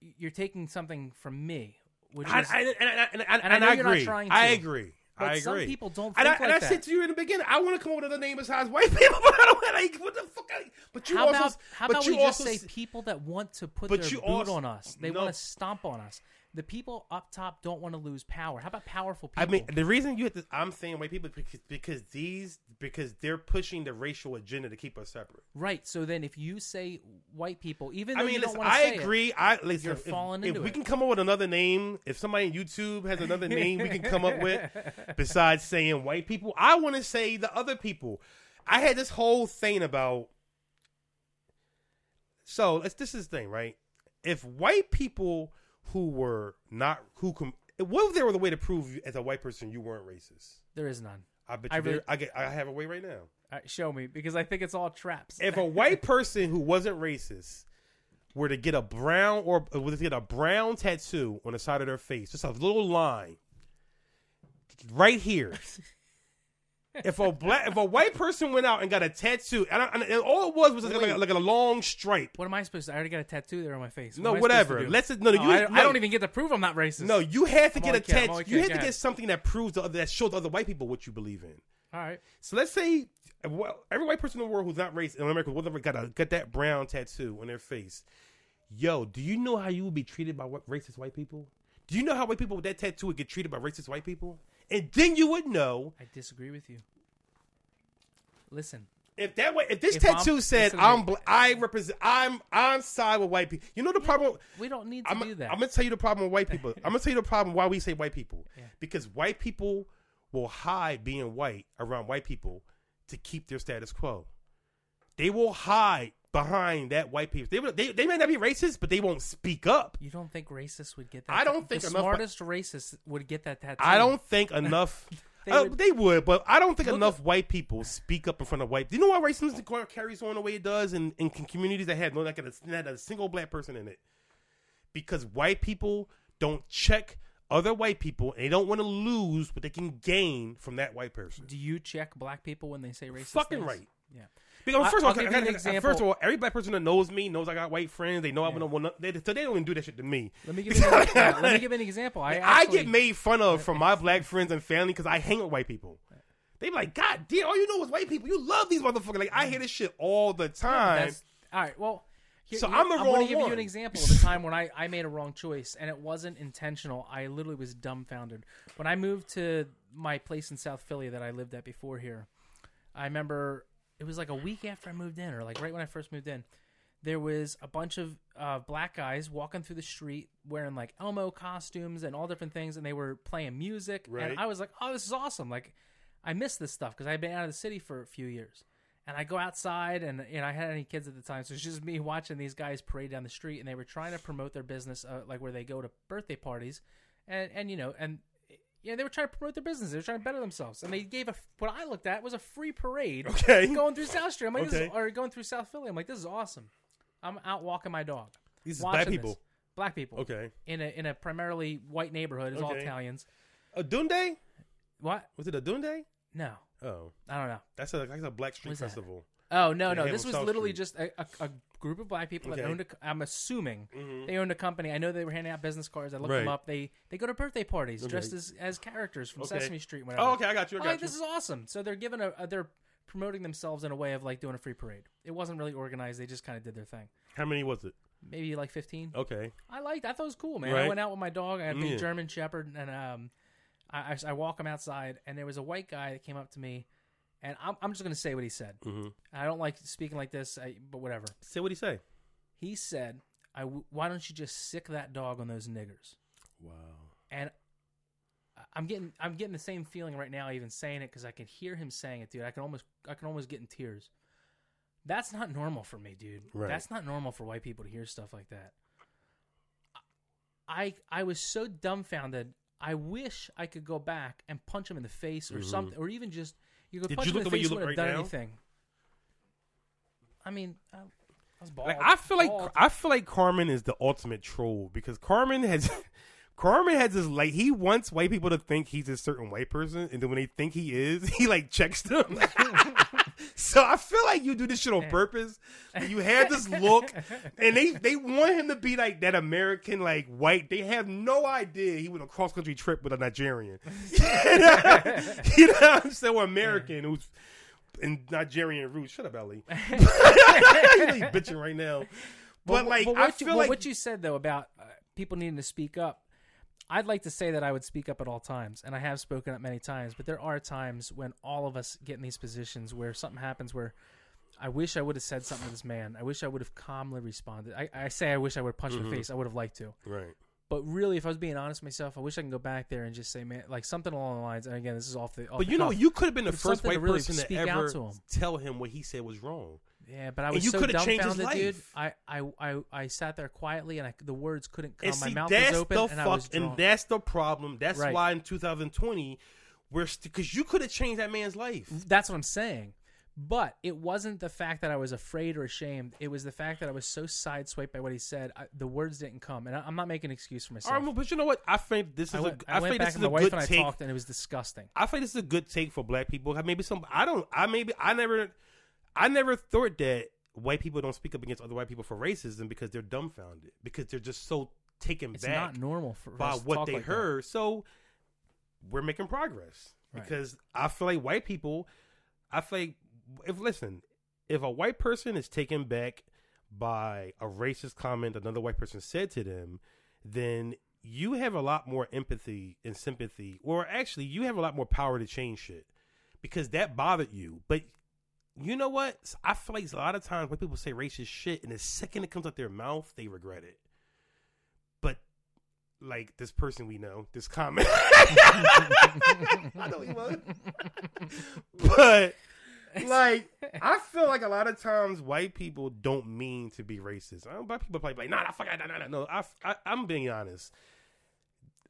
you're taking something from me, which I, is. I, and, and, and, and, I I agree. I agree. but I agree. some people don't and I, like and I said to you in the beginning, I want to come up with another name besides white (laughs) people, but I don't like what the fuck. I, but you how also, about how but about you we just say people that want to put their you boot also- on us? They no. want to stomp on us. The people up top don't want to lose power. How about powerful people? I mean, the reason you have to, I'm saying white people because, because these because they're pushing the racial agenda to keep us separate. right. So then, if you say white people, even though I mean, listen, I say it, agree. I listen. You're if, falling if into we it. can come up with another name, if somebody on YouTube has another name we can come up with (laughs) besides saying white people, I want to say the other people. I had this whole thing about. So let's. This is the thing, right? If white people who were not who com, what if there was a way to prove as a white person you weren't racist? there is none. I bet I you. there- really- I get. I have a way right now. Right, show me because I think it's all traps. if a white (laughs) person who wasn't racist were to get a brown or uh, were to get a brown tattoo on the side of their face, just a little line right here. (laughs) if a black, if a white person went out and got a tattoo, and, I, and, all it was was like, Wait. a, like a long stripe. what am I supposed to? I already got a tattoo there on my face. What No, am I supposed whatever. Let's no, Oh, you. I, no, I don't even get to prove I'm not racist. No, you have to I'm get a only kidding, I'm tattoo. You have to get something that proves the other, that shows other white people what you believe in. All right. So let's say well, every white person in the world who's not racist in America, whatever, got a, got that brown tattoo on their face. Yo, do you know how you would be treated by what racist white people? Do you know how white people with that tattoo would get treated by racist white people? And then you would know I disagree with you. Listen, if that way. If this If I'm- tattoo said listen I'm, bla- I represent, I'm on side with white people. You know the problem. we don't need to I'm, do that. I'm gonna tell you the problem with white people. I'm gonna tell you the problem why we say white people. Yeah. Because white people will hide being white around white people to keep their status quo. They will hide behind that white people. They they, they may not be racist, but they won't speak up. you don't think racists would get that? I don't the think enough- smartest racists would get that tattoo. I don't think (laughs) enough. They uh, would- they would, but I don't think enough white people speak up in front of white. Do you know why racism carries on the way it does in, in communities that have no like a, not a single black person in it? Because white people don't check other white people, and they don't want to lose what they can gain from that white person. Do you check black people when they say racist? Fucking things? right. Yeah. Because first I'll of all, I- I- example. first of all, every black person that knows me knows I got white friends. They know I'm Yeah. gonna want. They, so they don't even do that shit to me. Let me (laughs) give you an, let me give an example. I, (laughs) I actually, get made fun of from my black friends and family because I hang with white people. They be like, God damn, all you know is white people. You love these motherfuckers. Like I hear this shit all the time. That's, all right. Well, here, So I'm the I'm gonna wrong give you an example of a time when I, I made a wrong choice, and it wasn't intentional. I literally was dumbfounded when I moved to my place in South Philly that I lived at before here. I remember it was like a week after I moved in, or like right when I first moved in. There was a bunch of uh, black guys walking through the street wearing like Elmo costumes and all different things, and they were playing music. Right. And I was like, "Oh, this is awesome!" Like, I miss this stuff because I'd been out of the city for a few years. And I go outside, and you know, I had any kids at the time, so it's just me watching these guys parade down the street, and they were trying to promote their business, uh, like where they go to birthday parties, and and you know, and yeah, they were trying to promote their business. They were trying to better themselves, and they gave a what I looked at was a free parade Okay. (laughs) going through South Street. I'm like, this is, Okay. or going through South Philly. I'm like, this is awesome. I'm out walking my dog. These is watching black this. people. Black people. Okay. In a in a primarily white neighborhood, it's all Okay. Italians. A Dunde? What? Was it a Dunde? No, Oh, I don't know. that's a that's a Black Street What's that? Festival. Oh no, no. This was South literally Street. just a, a, a group of black people that Okay. owned. A, I'm assuming Mhm. they owned a company. I know they were handing out business cards. I looked them up. They they go to birthday parties dressed as as characters from Okay. Sesame Street. Whatever. Oh, okay, I got you. I I'm got like, you. this is awesome. So they're giving a, a they're promoting themselves in a way of like doing a free parade. It wasn't really organized. They just kind of did their thing. How many was it? Maybe like 15. Okay. I liked. I thought it was cool, man. I Right. went out with my dog. I had a big Yeah. German Shepherd, and um, I, I I walk him outside, and there was a white guy that came up to me, and I'm I'm just gonna say what he said. Mm-hmm. I don't like speaking like this, I, but whatever. Say what he say. He said, "I w- why don't you just sick that dog on those niggers?" Wow. And I'm getting I'm getting the same feeling right now, even saying it, because I can hear him saying it, dude. I can almost I can almost get in tears. That's not normal for me, dude. Right. That's not normal for white people to hear stuff like that. I I was so dumbfounded. I wish I could go back and punch him in the face or Mhm. something, or even just you could Did punch you him in look the the way face. you Wouldn't look have right done now? anything. I mean, I, I was bald. Like I feel like bald. I feel like Carmen is the ultimate troll because Carmen has (laughs) Carmen has this like he wants white people to think he's a certain white person, and then when they think he is, (laughs) he like checks them. (laughs) (laughs) so I feel like you do this shit on purpose. You have this look, and they they want him to be like that American like white. They have no idea he went a cross country trip with a Nigerian. (laughs) you know what I'm saying? Or American who's in Nigerian roots. Shut up, Ellie. (laughs) you know you bitching right now. But, like, what, I you, feel but like what you said though about uh, people needing to speak up, I'd like to say that I would speak up at all times, and I have spoken up many times. But there are times when all of us get in these positions where something happens where I wish I would have said something to this man. I wish I would have calmly responded. I, I say I wish I would have punched in the mm-hmm. face. I would have liked to. right. But really, if I was being honest with myself, I wish I can go back there and just say, man, like something along the lines. And again, this is off the. Off But the you know, cuff. you could have been the But first to white really person to out ever to him. tell him what he said was wrong. Yeah, but I was you so changed his dumbfounded, dude. life. I, I, I, I sat there quietly, and I, the words couldn't come. And My mouth that's was open, the and I was fuck, and that's the problem. That's Right. why in 2020, we're because you could have changed that man's life. That's what I'm saying. But it wasn't the fact that I was afraid or ashamed. It was the fact that I was so sideswiped by what he said. I, the words didn't come, and I, I'm not making an excuse for myself. All right, well, but you know what? I think this is I a, went, I I went think back this and is my a wife good and I take. talked, and it was disgusting. I think this is a good take for black people. Maybe some I don't I maybe I never I never thought that white people don't speak up against other white people for racism because they're dumbfounded because they're just so taken It's back not normal for by what they like that. heard. So we're making progress Right. because I feel like white people. I feel like if listen, if a white person is taken back by a racist comment another white person said to them, then you have a lot more empathy and sympathy, or actually, you have a lot more power to change shit because that bothered you. But you know what? I feel like a lot of times when people say racist shit, and the second it comes out their mouth, they regret it. But like this person we know, this comment, (laughs) I know he was, (laughs) but like I feel like a lot of times white people don't mean to be racist. I don't, white people play like, nah, nah, fuck, nah, nah, nah. No, I, I, I'm being honest.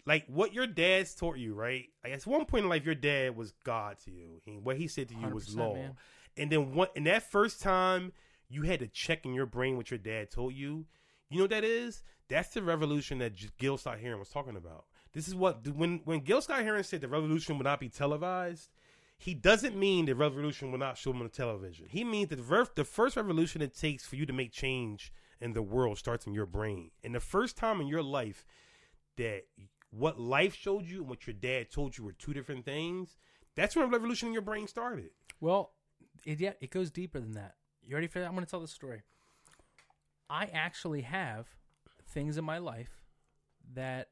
Like what your dad's taught you, right? Like at one point in life, your dad was God to you. He, what he said to you was 100%, law. man. And then what? And that first time, you had to check in your brain what your dad told you. You know what that is? That's the revolution that Gil Scott Heron was talking about. This is what when when Gil Scott Heron said the revolution will not be televised. He doesn't mean the revolution will not show on the television. He means that the, ver- the first revolution it takes for you to make change in the world starts in your brain. And the first time in your life that what life showed you and what your dad told you were two different things, that's when the revolution in your brain started. Well, it, yeah, it goes deeper than that. You ready for that? I'm going to tell the story. I actually have things in my life that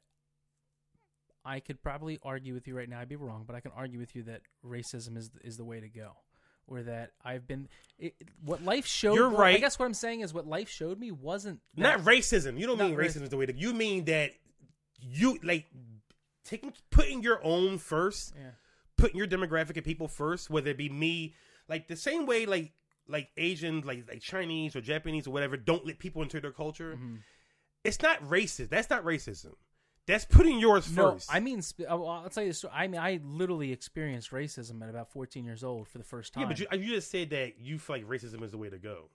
I could probably argue with you right now. I'd be wrong, but I can argue with you that racism is is the way to go, or that I've been. It, what life showed. You're well, I guess what I'm saying is what life showed me wasn't Not that- racism. You don't mean racism is the way to. You mean that you like taking putting your own first, Yeah. putting your demographic of people first, whether it be me, like the same way like like Asians, like like Chinese or Japanese or whatever, don't let people into their culture. Mm-hmm. It's not racist. That's not racism. That's putting yours No, first. I mean, I'll I'll tell you. the story. I mean, I literally experienced racism at about 14 years old for the first time. yeah, but you, you just said that you feel like racism is the way to go.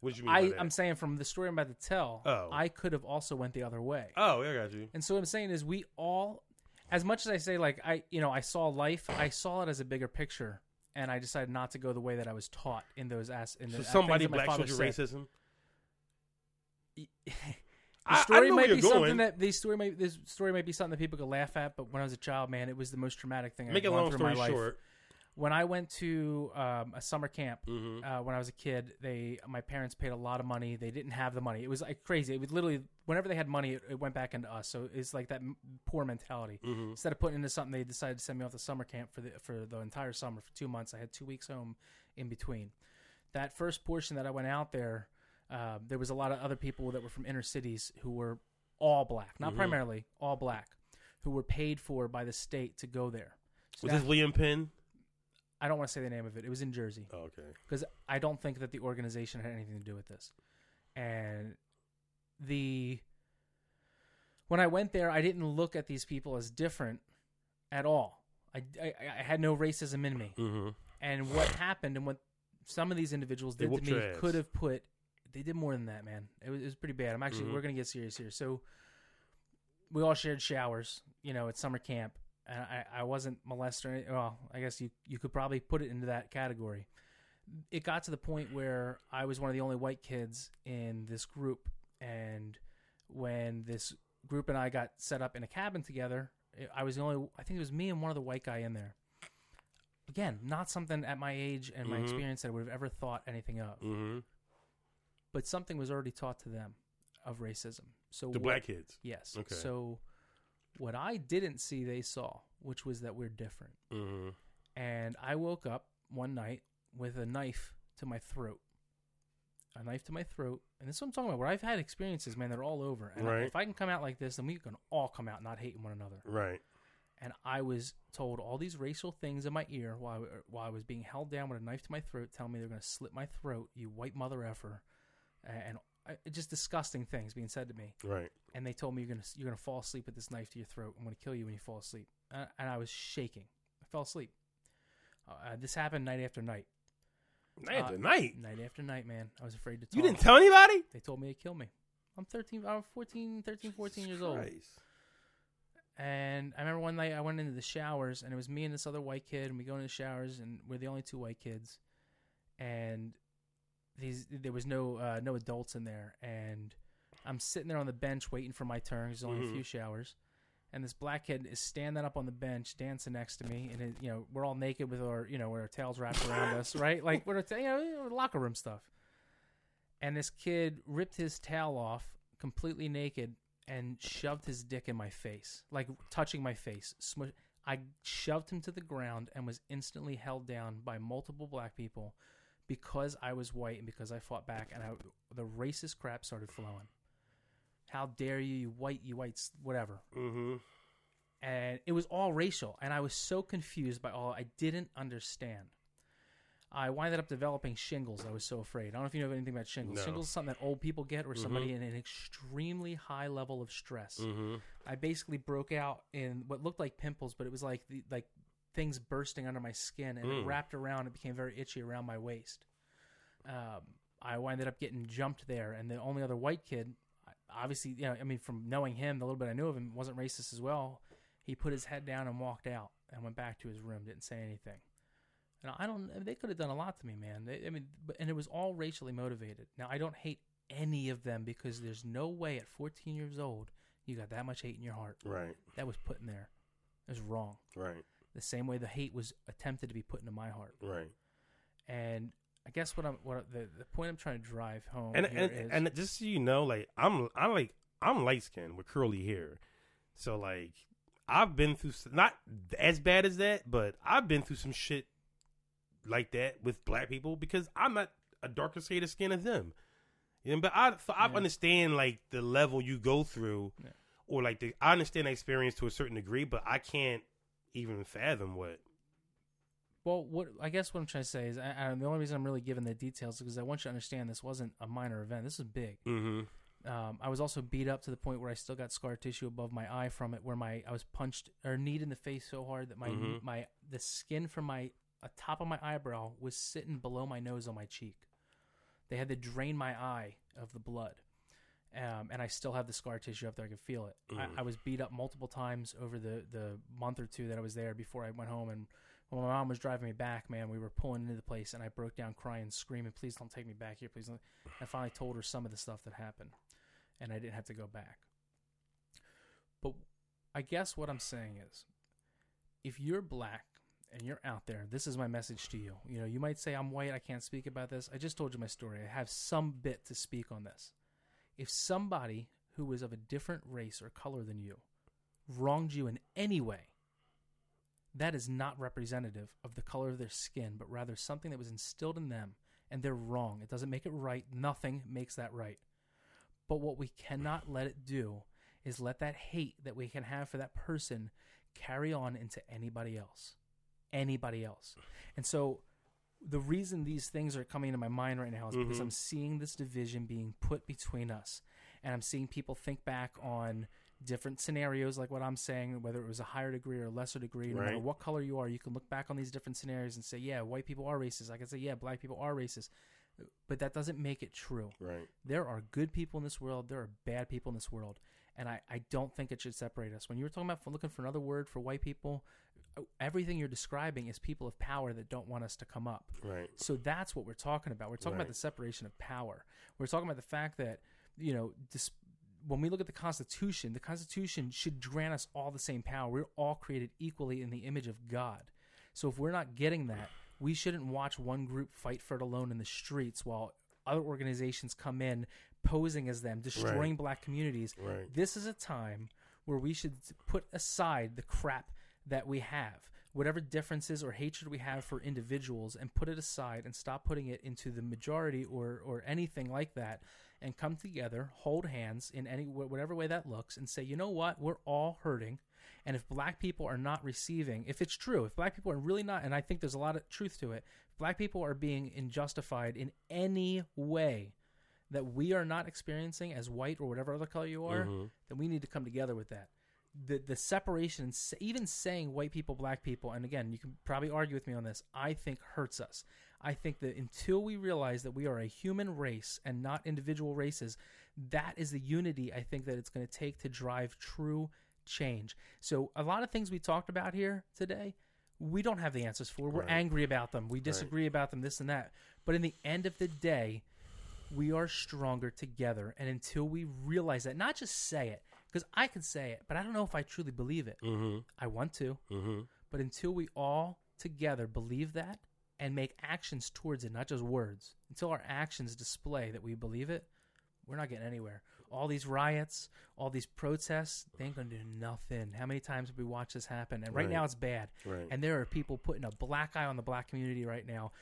What did you mean? I, by that? I'm saying from the story I'm about to tell, Oh. I could have also went the other way. oh, I got you. And so what I'm saying is we all as much as I say like I you know I saw life, I saw it as a bigger picture, and I decided not to go the way that I was taught in those as in So the, somebody black showed you racism. (laughs) The I- I story might be something going. that the story might this story might be something that people could laugh at, but when I was a child, man, it was the most traumatic thing Make I've a long story my life. short. When I went to um, a summer camp hmm uh, when I was a kid, they my parents paid a lot of money. They didn't have the money. It was like crazy. It was literally whenever they had money, it, it went back into us. So it's like that m- poor mentality. hmm Instead of putting into something, they decided to send me off to summer camp for the for the entire summer for two months. I had two weeks home in between. That first portion that I went out there, uh, there was a lot of other people that were from inner cities who were all black, not Mhm. primarily all black, who were paid for by the state to go there. So Was that- this William Penn? I don't want to say the name of it. It was in Jersey Oh, okay. because I don't think that the organization had anything to do with this. And the when I went there, I didn't look at these people as different at all. I, I, I had no racism in me. hmm And what happened and what some of these individuals did to me could have put. They did more than that, man. It was, it was pretty bad. I'm actually Mhm. we're gonna get serious here. So we all shared showers, you know, at summer camp, and I, I wasn't molested. Well, I guess you you could probably put it into that category. It got to the point where I was one of the only white kids in this group, and when this group and I got set up in a cabin together, I was the only. I think it was me and one other white guy in there. Again, not something at my age and my Mhm. experience that I would have ever thought anything of, hmm but something was already taught to them of racism. So The what- black kids. Yes. Okay. So what I didn't see, they saw, which was that we're different. hmm And I woke up one night with a knife to my throat. A knife to my throat. And this is what I'm talking about. Where I've had experiences, man, that are all over. And Right. if I can come out like this, then we can all come out not hating one another. Right. And I was told all these racial things in my ear while I, while I was being held down with a knife to my throat, telling me they're going to slit my throat, you white mother effer. And just disgusting things being said to me Right. and they told me you're gonna you're gonna fall asleep with this knife to your throat. I'm gonna kill you when you fall asleep. Uh, and I was shaking. I fell asleep. Uh, this happened night after night, Night Uh, after night. night after night. Man, I was afraid to talk. You didn't tell anybody? They told me to kill me. I'm 13. I'm 14, 13, 14 years old. Christ. And I remember one night I went into the showers, and it was me and this other white kid, and we go into the showers, and we're the only two white kids, and these there was no uh, no adults in there, and I'm sitting there on the bench waiting for my turn. There's only Mhm. a few showers, and this black kid is standing up on the bench, dancing next to me, and it, you know we're all naked with our you know with our tails wrapped around us, (laughs) right? Like we're you know locker room stuff. And this kid ripped his tail off, completely naked, and shoved his dick in my face, like touching my face. Smush. I shoved him to the ground and was instantly held down by multiple black people because I was white and because I fought back, and I, the racist crap started flowing. How dare you, you white, you whites, whatever. Mm-hmm. And it was all racial, and I was so confused by all. I didn't understand. I winded up developing shingles. I was so afraid. I don't know if you know anything about shingles. No. Shingles is something that old people get, or somebody in an extremely high level of stress. Mm-hmm. I basically broke out in what looked like pimples, but it was like the, like things bursting under my skin, and it Mm. wrapped around. It became very itchy around my waist. Um, I winded up getting jumped there, and the only other white kid, obviously, you know, I mean, from knowing him, the little bit I knew of him, wasn't racist as well. He put his head down and walked out, and went back to his room. Didn't say anything. And I don't. They could have done a lot to me, man. They, I mean, but, and it was all racially motivated. Now I don't hate any of them because there's no way at 14 years old you got that much hate in your heart Right. that was put in there. It was wrong. Right. The same way the hate was attempted to be put into my heart. Right. And I guess what I'm what the, the point I'm trying to drive home and here and, is and just so you know, like I'm I'm like I'm light skinned with curly hair, so like I've been through not as bad as that, but I've been through some shit like that with black people because I'm not a darker shade of skin as them. You know, but I so I Yeah. understand like the level you go through, Yeah. or like the I understand the experience to a certain degree, but I can't even fathom what. well, what I guess what I'm trying to say is, I, I, the only reason I'm really giving the details is because I want you to understand this wasn't a minor event. This is big. Mm-hmm. Um, I was also beat up to the point where I still got scar tissue above my eye from it, where my I was punched or kneed in the face so hard that my Mhm. my the skin from my uh, top of my eyebrow was sitting below my nose on my cheek. They had to drain my eye of the blood, um, and I still have the scar tissue up there. I can feel it. Mm. I, I was beat up multiple times over the the month or two that I was there before I went home. And when my mom was driving me back, man, we were pulling into the place, and I broke down crying, screaming, "Please don't take me back here, please." Don't. I finally told her some of the stuff that happened, and I didn't have to go back. But I guess what I'm saying is, if you're black and you're out there, this is my message to you. You know, you might say I'm white, I can't speak about this. I just told you my story. I have some bit to speak on this. If somebody who is of a different race or color than you wronged you in any way, that is not representative of the color of their skin, but rather something that was instilled in them and they're wrong. It doesn't make it right. Nothing makes that right. But what we cannot let it do is let that hate that we can have for that person carry on into anybody else. Anybody else. And so the reason these things are coming into my mind right now is because Mhm. I'm seeing this division being put between us. And I'm seeing people think back on different scenarios like what I'm saying, whether it was a higher degree or a lesser degree, no matter what color you are, you can look back on these different scenarios and say, yeah, white people are racist. I can say, yeah, black people are racist. But that doesn't make it true Right. there are good people in this world there are bad people in this world and I, I don't think it should separate us when you were talking about looking for another word for white people Uh, everything you're describing is people of power that don't want us to come up. Right. so that's what we're talking about. We're talking about the separation of power. We're talking about the fact that you know dis- when we look at the constitution the constitution should grant us all the same power. We're all created equally in the image of god. So if we're not getting that we shouldn't watch one group fight for it alone in the streets while other organizations come in posing as them destroying black communities. Right. this is a time where we should put aside the crap that we have, whatever differences or hatred we have for individuals, and put it aside and stop putting it into the majority or or anything like that, and come together, hold hands in any whatever way that looks, and say, you know what, we're all hurting. And if black people are not receiving, if it's true, if black people are really not, and I think there's a lot of truth to it, if black people are being unjustified in any way that we are not experiencing as white or whatever other color you are, Mhm. then we need to come together with that. The the separation, and even saying white people, black people, and again, you can probably argue with me on this. I think hurts us. I think that until we realize that we are a human race and not individual races, that is the unity I think that it's going to take to drive true change. So a lot of things we talked about here today, we don't have the answers for. We're Right. angry about them. We disagree about them. This and that. But in the end of the day, we are stronger together. And until we realize that, not just say it, because I can say it, but I don't know if I truly believe it. Mhm. I want to, Mhm. but until we all together believe that and make actions towards it, not just words, until our actions display that we believe it, we're not getting anywhere. All these riots, all these protests, they ain't gonna do nothing. How many times have we watched this happen? And right, Right. now it's bad. Right. And there are people putting a black eye on the black community right now.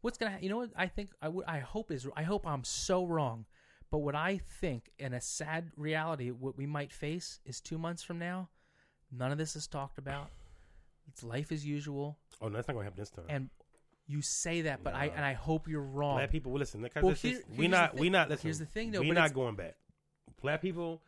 What's gonna? You know what? I think I would. I hope is. I hope I'm so wrong. But what I think, in a sad reality, what we might face is two months from now, none of this is talked about. It's life as usual, oh, no, that's not gonna happen this time. and you say that, but I and I hope you're wrong. Black people, listen. Well, here- is, we not, we not. Listen, here's the thing, though, we but not going back. Black people,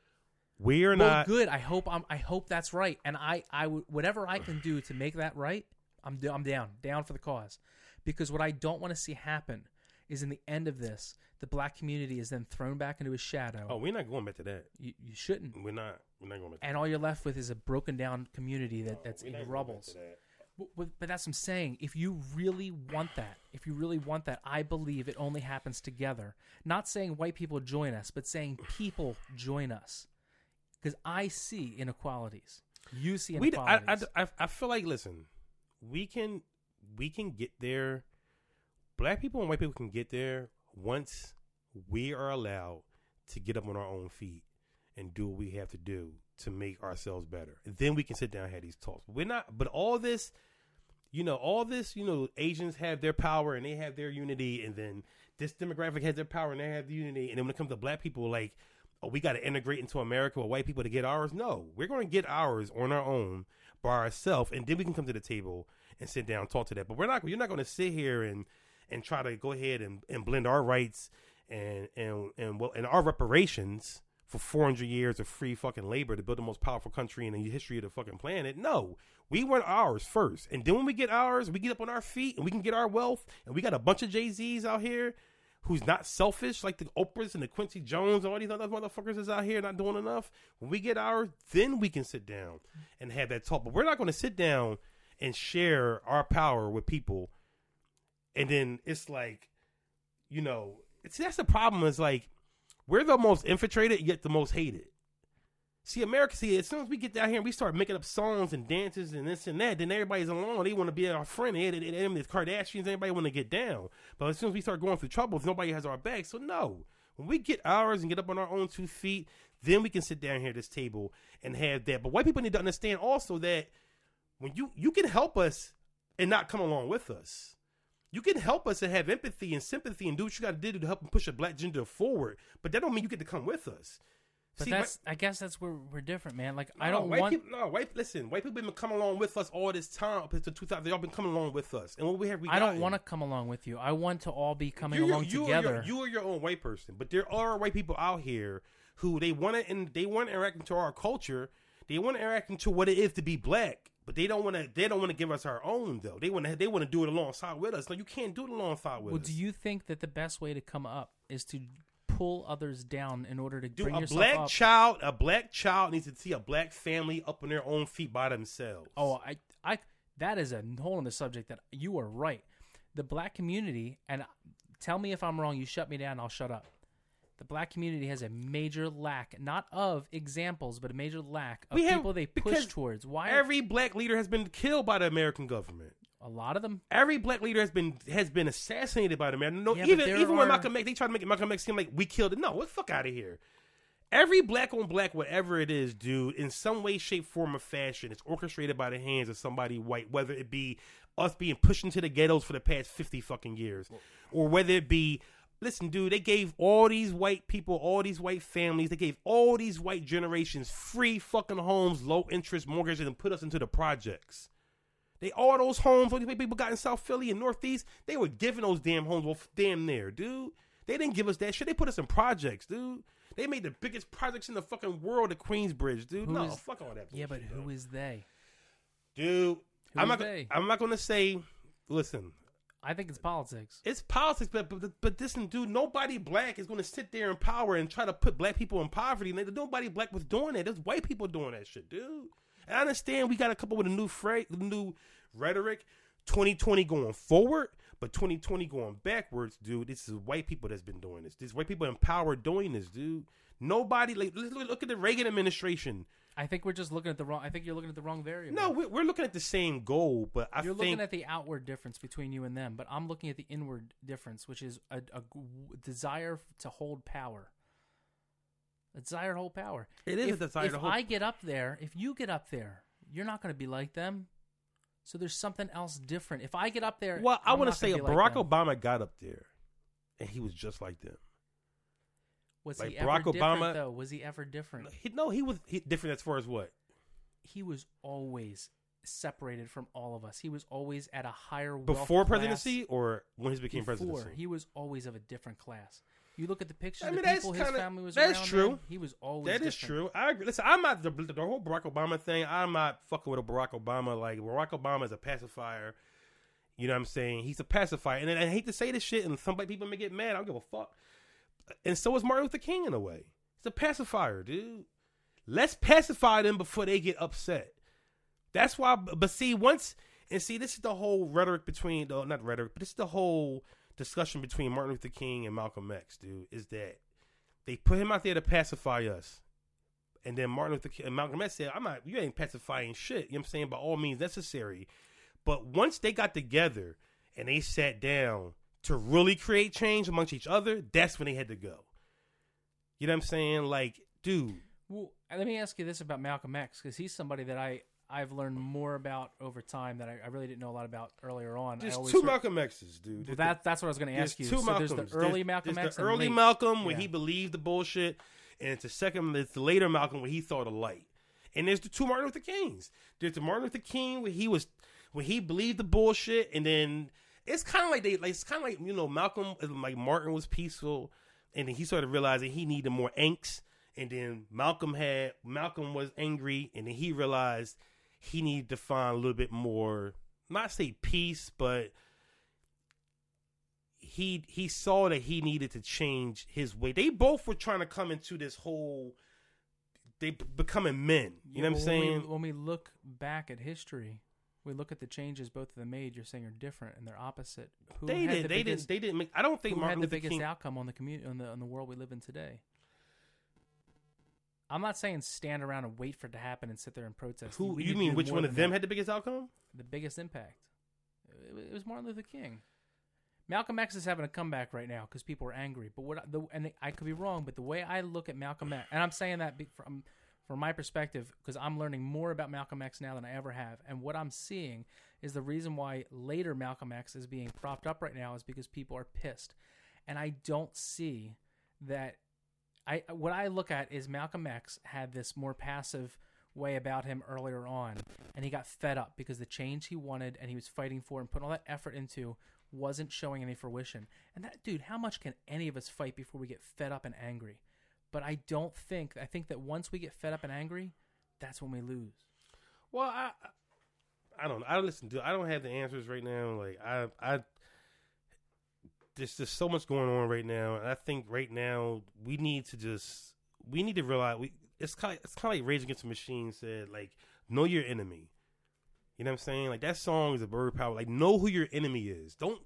we're well, not. good. I hope I'm. I hope that's right, and I, I would whatever I can do to make that right. I'm, do- I'm down, down for the cause, because what I don't want to see happen is in the end of this, the black community is then thrown back into a shadow. Oh, we're not going back to that. You, you shouldn't, We're not. We're not going back. and all you're left with is a broken down community that, that's in not going back rubbles. that. But, but, that's what I'm saying. If you really want that, if you really want that, I believe it only happens together. Not saying white people join us, but saying (sighs) people join us. Because I see inequalities. You see I, inequalities. I, I, I feel like listen, we can we can get there. Black people and white people can get there once we are allowed to get up on our own feet and do what we have to do to make ourselves better. Then we can sit down and have these talks. We're not, but all this, you know, all this, you know, Asians have their power and they have their unity, and then this demographic has their power and they have the unity. And then when it comes to black people, like, oh, we got to integrate into America with white people to get ours. No, we're going to get ours on our own by ourselves, and then we can come to the table and sit down and talk to that. But we're not. You're not going to sit here and and try to go ahead and, and blend our rights and and and well and our reparations for 400 years of free fucking labor to build the most powerful country in the history of the fucking planet. No, we want ours first, and then when we get ours, we get up on our feet and we can get our wealth, and we got a bunch of Jay Z's out here. who's not selfish, like the Oprahs and the Quincy Jones and all these other motherfuckers is out here not doing enough. When we get ours, then we can sit down and have that talk. But we're not going to sit down and share our power with people, and then it's like, you know, it's that's the problem. Is like we're the most infiltrated yet the most hated. See, America, see, as soon as we get down here and we start making up songs and dances and this and that, then everybody's along. They want to be our friend. They, they, they, the Kardashians, everybody want to get down. But as soon as we start going through troubles, nobody has our back. So, no. When we get ours and get up on our own two feet, then we can sit down here at this table and have that. But white people need to understand also that when you you can help us and not come along with us. You can help us and have empathy and sympathy and do what you got to do to help push a black gender forward. But that don't mean you get to come with us. But See, that's I guess that's where we're different, man. Like I don't white want People, no, white. Listen, white people been coming along with us all this time up until 2000. They all been coming along with us, and what we have, we I don't want to come along with you. I want to all be coming you, along you together. Are your, you are your own white person, but there are white people out here who they want to and they want to interact into our culture. They want to interact into what it is to be black, but they don't want to. They don't want to give us our own though. They want to. They want to do it alongside with us. No, you can't do it alongside with well, us. do you think that the best way to come up is to pull others down in order to Do bring a yourself black up? child, a black child needs to see a black family up on their own feet by themselves. Oh, I, I, that is a whole other subject that you are right. The black community, and tell me if I'm wrong. You shut me down, I'll shut up. The black community has a major lack, not of examples, but a major lack of We have- people they push because towards. Why? Every black leader has been killed by the American government. a lot of them. Every black leader has been has been assassinated by the American. No, Yeah, but even there even are- when Malcolm X, they try to make Malcolm X seem like we killed it. No, what the fuck out of here. Every black on black, whatever it is, dude, in some way, shape, form, or fashion, it's orchestrated by the hands of somebody white, whether it be us being pushed into the ghettos for the past 50 fucking years, or whether it be, listen, dude, they gave all these white people, all these white families, they gave all these white generations free fucking homes, low interest mortgages, and put us into the projects. They all those homes, all these people got in South Philly and Northeast, they were giving those damn homes well, damn near, dude. They didn't give us that shit. They put us in projects, dude. They made the biggest projects in the fucking world at Queensbridge, dude. Who no, is- fuck all that. Yeah, but bullshit, who is they? dude? I'm is not. they? I'm not going to say. Listen, I think it's politics. it's politics, but but but listen, dude. Nobody black is going to sit there in power and try to put black people in poverty. Nobody black was doing that. There's white people doing that shit, dude. And I understand we got come up with a new phrase, new rhetoric. 2020 going forward, but 2020 going backwards, dude. This is white people that's been doing this. This white people in power doing this, dude. Nobody like look at the Reagan administration. I think we're just looking at the wrong. I think you're looking at the wrong variable. No, we're, we're looking at the same goal, but I you're think looking at the outward difference between you and them, but I'm looking at the inward difference, which is a, a g- desire to hold power. A desire to hold power. It is a desire if to hold- I get up there, if you get up there, you're not going to be like them. So there's something else different. If I get up there, Well, I I'm want to not say gonna be Barack like them. Obama got up there, and he was just like them. Was like he ever Barack different, Obama- though? Was he ever different? He, no, he was he, different as far as what? He was always separated from all of us. He was always at a higher Before presidency or when he became before. presidency? He was always of a different class. You look at the pictures I of mean, that's people his kinda- family was that's true. man, He was always That is different. true. I agree. Listen, I'm not the, the whole Barack Obama thing. I'm not fucking with a Barack Obama. Like Barack Obama is a pacifier. You know what I'm saying? He's a pacifier, and I hate to say this shit, and some black people may get mad. I don't give a fuck. And so is Martin Luther King in a way. He's a pacifier, dude. Let's pacify them before they get upset. That's why. But see, once and see, this is the whole rhetoric between, the not rhetoric, but this is the whole discussion between Martin Luther King and Malcolm X, dude. Is that they put him out there to pacify us. And then Martin Luther King and Malcolm X said, I'm not you ain't pacifying shit. You know what I'm saying? By all means necessary. But once they got together and they sat down to really create change amongst each other, that's when they had to go. You know what I'm saying? Like, dude, Well, let me ask you this about Malcolm X because he's somebody that I I've learned more about over time that I, I really didn't know a lot about earlier on. I there's always two Malcolm X's, dude. Well, that that's what I was going to ask you. two so Malcolms. there's the early There's- Malcolm there's X the early late. Malcolm when Yeah. he believed the bullshit, and it's the second, it's the later Malcolm when he thought the light. And there's the two Martin Luther Kings. There's the Martin Luther King when he was when he believed the bullshit, and then it's kind of like they like it's kind of like you know Malcolm like Martin was peaceful, and then he started realizing he needed more angst, and then Malcolm had Malcolm was angry, and then he realized he needed to find a little bit more not say peace, but he he saw that he needed to change his way. They both were trying to come into this whole they becoming men. You know what I'm when we- saying? when we look back at history, we look at the changes both of them made. You're saying are different and they're opposite. Who they didn't. the They biggest, didn't. They didn't make. I don't think who Martin had the Luther biggest King. outcome on the community on the on the world we live in today. I'm not saying stand around and wait for it to happen and sit there and protest. Who We you mean? Which one of them that. had the biggest outcome? the biggest impact? It wa- it was Martin Luther King. Malcolm X is having a comeback right now because people are angry. But what the and I could be wrong, but the way I look at Malcolm X, and I'm saying that be- from from my perspective because I'm learning more about Malcolm X now than I ever have, and what I'm seeing is the reason why later Malcolm X is being propped up right now is because people are pissed, and I don't see that. I what I look at is Malcolm X had this more passive way about him earlier on, and he got fed up because the change he wanted and he was fighting for and putting all that effort into wasn't showing any fruition. And that dude, how much can any of us fight before we get fed up and angry? But I don't think I think that once we get fed up and angry, that's when we lose. Well, I, I don't. I don't listen. To, I don't have the answers right now. Like I, I. There's just so much going on right now, and I think right now we need to just we need to realize we. It's kind. Of, it's kind of like Rage Against the Machine said, like know your enemy. You know what I'm saying? Like that song is a bird power. Like know who your enemy is. Don't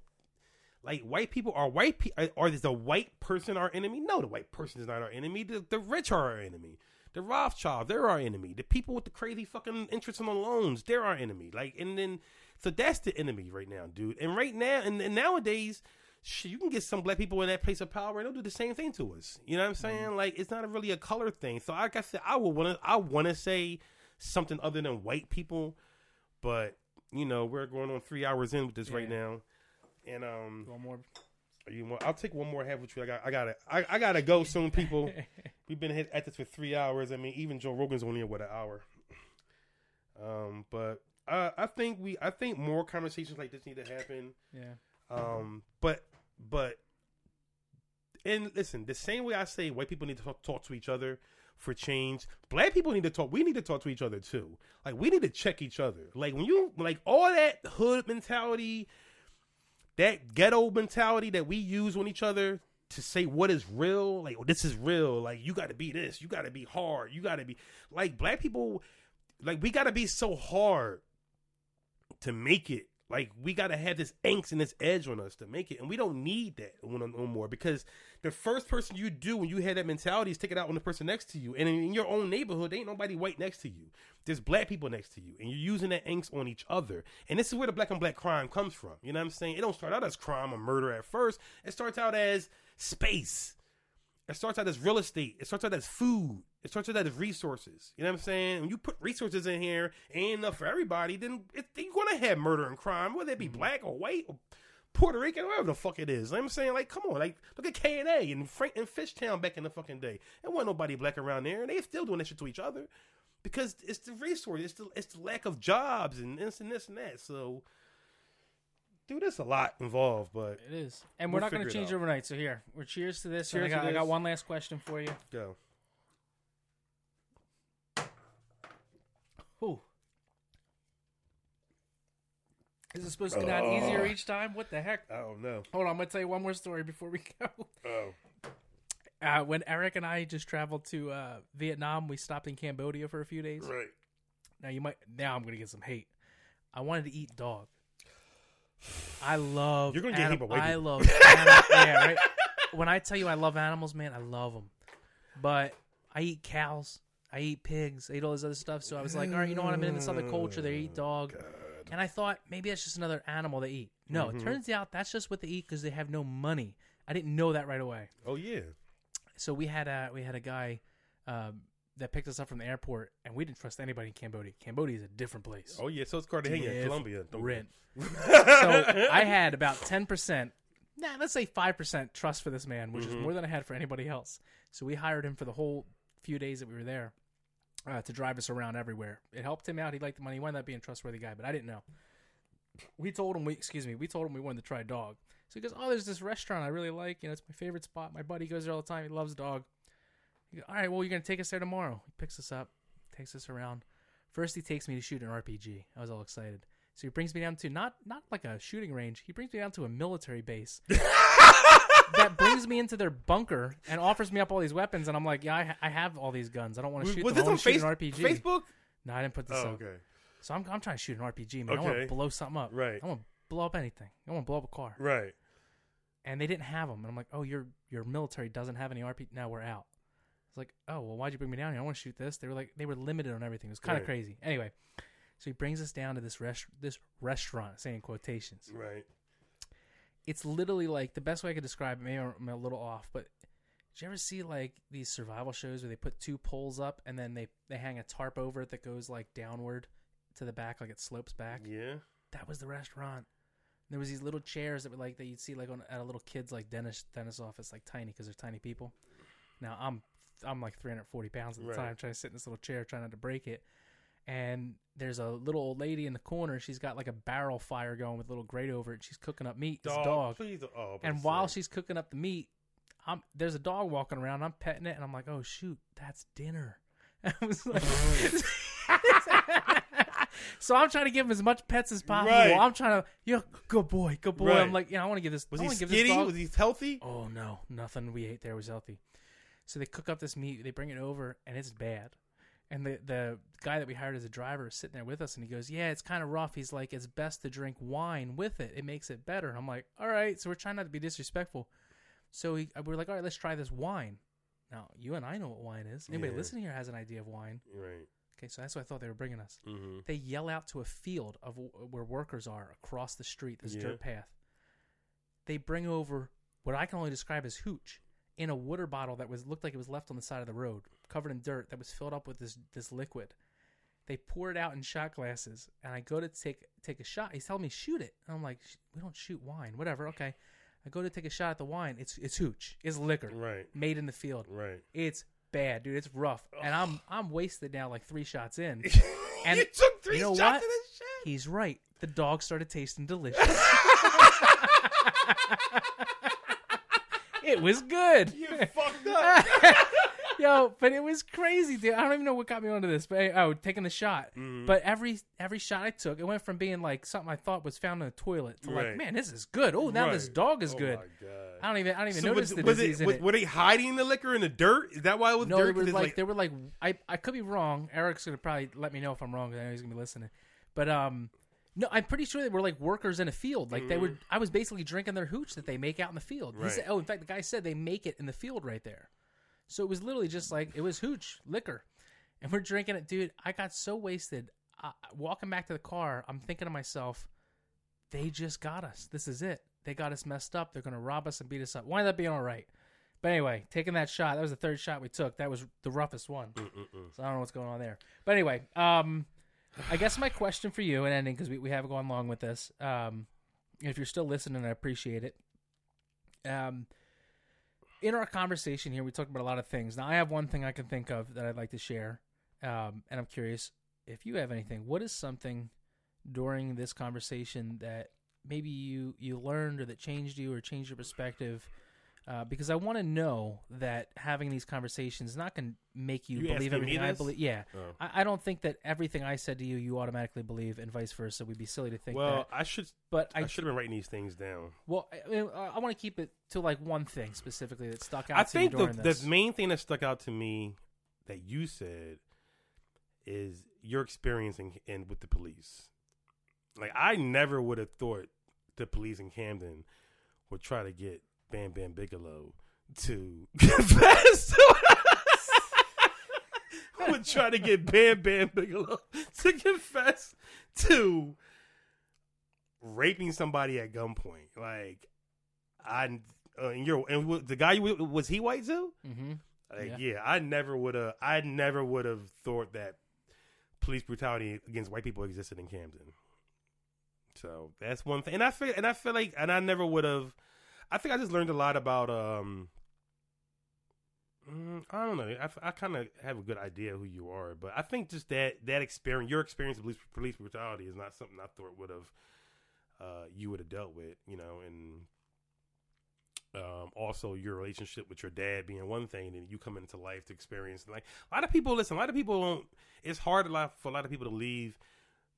like white people are white people uh, are is the white person our enemy? No, the white person is not our enemy. The, the rich are our enemy. The Rothschild, they're our enemy. The people with the crazy fucking interest on the loans, they're our enemy. Like, and then, so that's the enemy right now, dude. And right now, and, and nowadays, shit, you can get some black people in that place of power and they'll do the same thing to us. You know what I'm mm-hmm. saying? Like, it's not really a color thing. So, like I said, I would want to, I want to say something other than white people, but you know, we're going on three hours in with this right now, and um, One more. are you want, I'll take one more half with you. I got, I gotta, I, I gotta go soon, people. (laughs) We've been hit at this for three hours. I mean, even Joe Rogan's only at what an hour. Um, but uh, I think we, I think more conversations like this need to happen. yeah. Um, but, but, and listen, the same way I say white people need to talk, talk to each other for change, black people need to talk. We need to talk to each other too. Like we need to check each other. Like when you like all that hood mentality, that ghetto mentality that we use on each other to say what is real. Like oh, this is real. Like you got to be this. You got to be hard. You got to be like black people. Like we got to be so hard to make it. Like we gotta have this angst and this edge on us to make it, and we don't need that no, no more because the first person you do when you have that mentality is take it out on the person next to you, and in, in your own neighborhood, there ain't nobody white next to you. There's black people next to you, and you're using that angst on each other, and this is where the black and black crime comes from. You know what I'm saying? It don't start out as crime or murder at first. It starts out as space. It starts out as real estate. It starts out as food. It starts out as resources. You know what I'm saying? When you put resources in here ain't enough for everybody, then it, you're gonna have murder and crime, whether it be mm-hmm. black or white or Puerto Rican, whatever the fuck it is. You know what I'm saying, like, come on, like, look at K and A and Frank and Fishtown back in the fucking day. There wasn't nobody black around there, and they still doing that shit to each other because it's the resource, it's the it's the lack of jobs and this and this and that. So, dude, there's a lot involved, but It is, and We'll we're not going to it change overnight. So here, we're cheers to this. Cheers I got, to I got one last question for you. go. Who? Is it supposed to go down easier each time? What the heck? I don't know. Hold on, I'm gonna tell you one more story before we (laughs) go. Oh, Uh, when Eric and I just traveled to uh, Vietnam, we stopped in Cambodia for a few days. right. Now you might. Now I'm gonna get some hate. I wanted to eat dog. I love. You're gonna get hate by white I love. (laughs) anim- yeah, right. When I tell you I love animals, man, I love them. But I eat cows. I eat pigs. I eat all this other stuff. So I was like, all right, you know what? I'm in this other culture. They eat dog. And I thought maybe that's just another animal they eat. No, Mm-hmm. it turns out that's just what they eat because they have no money. I didn't know that right away. Oh yeah. So we had a we had a guy um, that picked us up from the airport, and we didn't trust anybody in Cambodia. Cambodia is a different place. Oh yeah. So it's Cartagena, Colombia. Don't- Different. (laughs) so I had about ten percent, nah, let's say five percent trust for this man, which is more than I had for anybody else. So we hired him for the whole few days that we were there uh, to drive us around everywhere. It helped him out. He liked the money. He wound up being a trustworthy guy, but I didn't know. We told him we excuse me. We told him we wanted to try dog. So he goes, "Oh, there's this restaurant I really like. You know, it's my favorite spot. My buddy goes there all the time. He loves dog." Goes, "All right, well, you're gonna take us there tomorrow." He picks us up, takes us around. First, he takes me to shoot an RPG. I was all excited. So he brings me down to not not like a shooting range. He brings me down to a military base. (laughs) that brings me into their bunker and offers me up all these weapons, and I'm like, yeah, I, ha- I have all these guns. I don't want to shoot was them. this on face- an RPG. Facebook? No, I didn't put this Oh, up. okay. So I'm, I'm trying to shoot an RPG, man. I want Okay. to blow something up. Right. I want to blow up anything. I want to blow up a car. Right. And they didn't have them. And I'm like, oh, your your military doesn't have any RPG. Now we're out. It's like, oh, well, why'd you bring me down here? I want to shoot this. They were like, they were limited on everything. It was kind of Right. crazy. Anyway, so he brings us down to this rest this restaurant, saying quotations. Right. It's literally like the best way I could describe it. Maybe I'm a little off, but did you ever see like these survival shows where they put two poles up and then they they hang a tarp over it that goes like downward to the back, like it slopes back? Yeah. that was the restaurant. There was these little chairs that were like that you'd see like on at a little kid's like dentist dentist office, like tiny because they're tiny people. Now I'm I'm like 340 pounds at the Right. time, trying to sit in this little chair, trying not to break it. And there's a little old lady in the corner. She's got like a barrel fire going with a little grate over it. She's cooking up meat. This dog. Please. Oh, I was about And while she's cooking up the meat, I'm there's a dog walking around. I'm petting it, and I'm like, "Oh shoot, that's dinner." (laughs) I was like, (laughs) so I'm trying to give him as much pets as possible. Right. I'm trying to, yeah, good boy, good boy. Right. I'm like, know, I want to give this. was I he give this skinny? dog- Was he healthy? Oh no, nothing we ate there was healthy. So they cook up this meat, they bring it over, and it's bad. And the the guy that we hired as a driver is sitting there with us, and he goes, "Yeah, it's kind of rough." He's like, "It's best to drink wine with it; it makes it better." And I'm like, "All right." So we're trying not to be disrespectful. So he, we're like, "All right, let's try this wine." Now you and I know what wine is. Anybody Yeah. listening here has an idea of wine. Right. Okay, so that's what I thought they were bringing us. Mm-hmm. They yell out to a field of where workers are across the street, this Yeah. dirt path. They bring over what I can only describe as hooch in a water bottle that was looked like it was left on the side of the road, covered in dirt, that was filled up with this this liquid. They pour it out in shot glasses, and I go to take take a shot. He's telling me shoot it, and I'm like, we don't shoot wine, whatever. Okay, I go to take a shot at the wine. It's it's hooch, it's liquor Right. made in the field. Right. It's bad, dude. It's rough, and I'm I'm wasted now, like three shots in. (laughs) And you took three you know shots what? of this shit. He's right. The dog started tasting delicious. (laughs) (laughs) it was good. You fucked up. (laughs) Yo, but it was crazy, dude. I don't even know what got me onto this, but oh, taking the shot. Mhm. But every every shot I took, it went from being like something I thought was found in the toilet to like, man, this is good. Oh, now this Right. dog is Oh good. my God. I don't even I don't even So notice was, the was disease it, in was, it. Were they hiding the liquor in the dirt? Is that why it was No, dirt? they were 'Cause it's like, they were like I I could be wrong. Eric's gonna probably let me know if I'm wrong. 'cause I know he's gonna be listening. But um, no, I'm pretty sure they were like workers in a field. Like they were. I was basically drinking their hooch that they make out in the field. He Right. said, oh, in fact, the guy said they make it in the field right there. So it was literally just like it was hooch liquor, and we're drinking it, dude. I got so wasted. Uh, walking back to the car, I'm thinking to myself, they just got us. This is it. They got us messed up. They're gonna rob us and beat us up. Why that being all right? But anyway, taking that shot, that was the third shot we took. That was the roughest one. So I don't know what's going on there. But anyway, um, I guess my question for you and ending because we, we have gone long with this. Um, if you're still listening, I appreciate it. Um, in our conversation here, we talked about a lot of things. Now, I have one thing I can think of that I'd like to share, um, and I'm curious if you have anything. What is something during this conversation that maybe you you learned or that changed you or changed your perspective? Uh, because I want to know that having these conversations is not going to make you, You believe everything I believe. Yeah, Oh. I, I don't think that everything I said to you, you automatically believe, and vice versa. We'd be silly to think Well, that. I should But I, I, should have been writing these things down. well, I, I want to keep it to like one thing specifically that stuck out. I to think the the main thing that stuck out to me that you said is your experience in, in with the police. Like I never would have thought the police in Camden would try to get Bam Bam Bigelow to (laughs) confess. (laughs) I would try to get Bam Bam Bigelow (laughs) to confess to raping somebody at gunpoint. Like I, uh, and you're and the guy was he white too? hmm Like, Yeah. yeah. I never would have. I never would have thought that police brutality against white people existed in Camden. So that's one thing, and I feel, and I feel like, and I never would have. I think I just learned a lot about. um mm, I don't know. I, I kind of have a good idea who you are, but I think just that that experience, your experience of police, police brutality, is not something I thought would have uh, you would have dealt with. You know, and um, also your relationship with your dad being one thing, and you come into life to experience like a lot of people. Listen, a lot of people don't. It's hard a lot for a lot of people to leave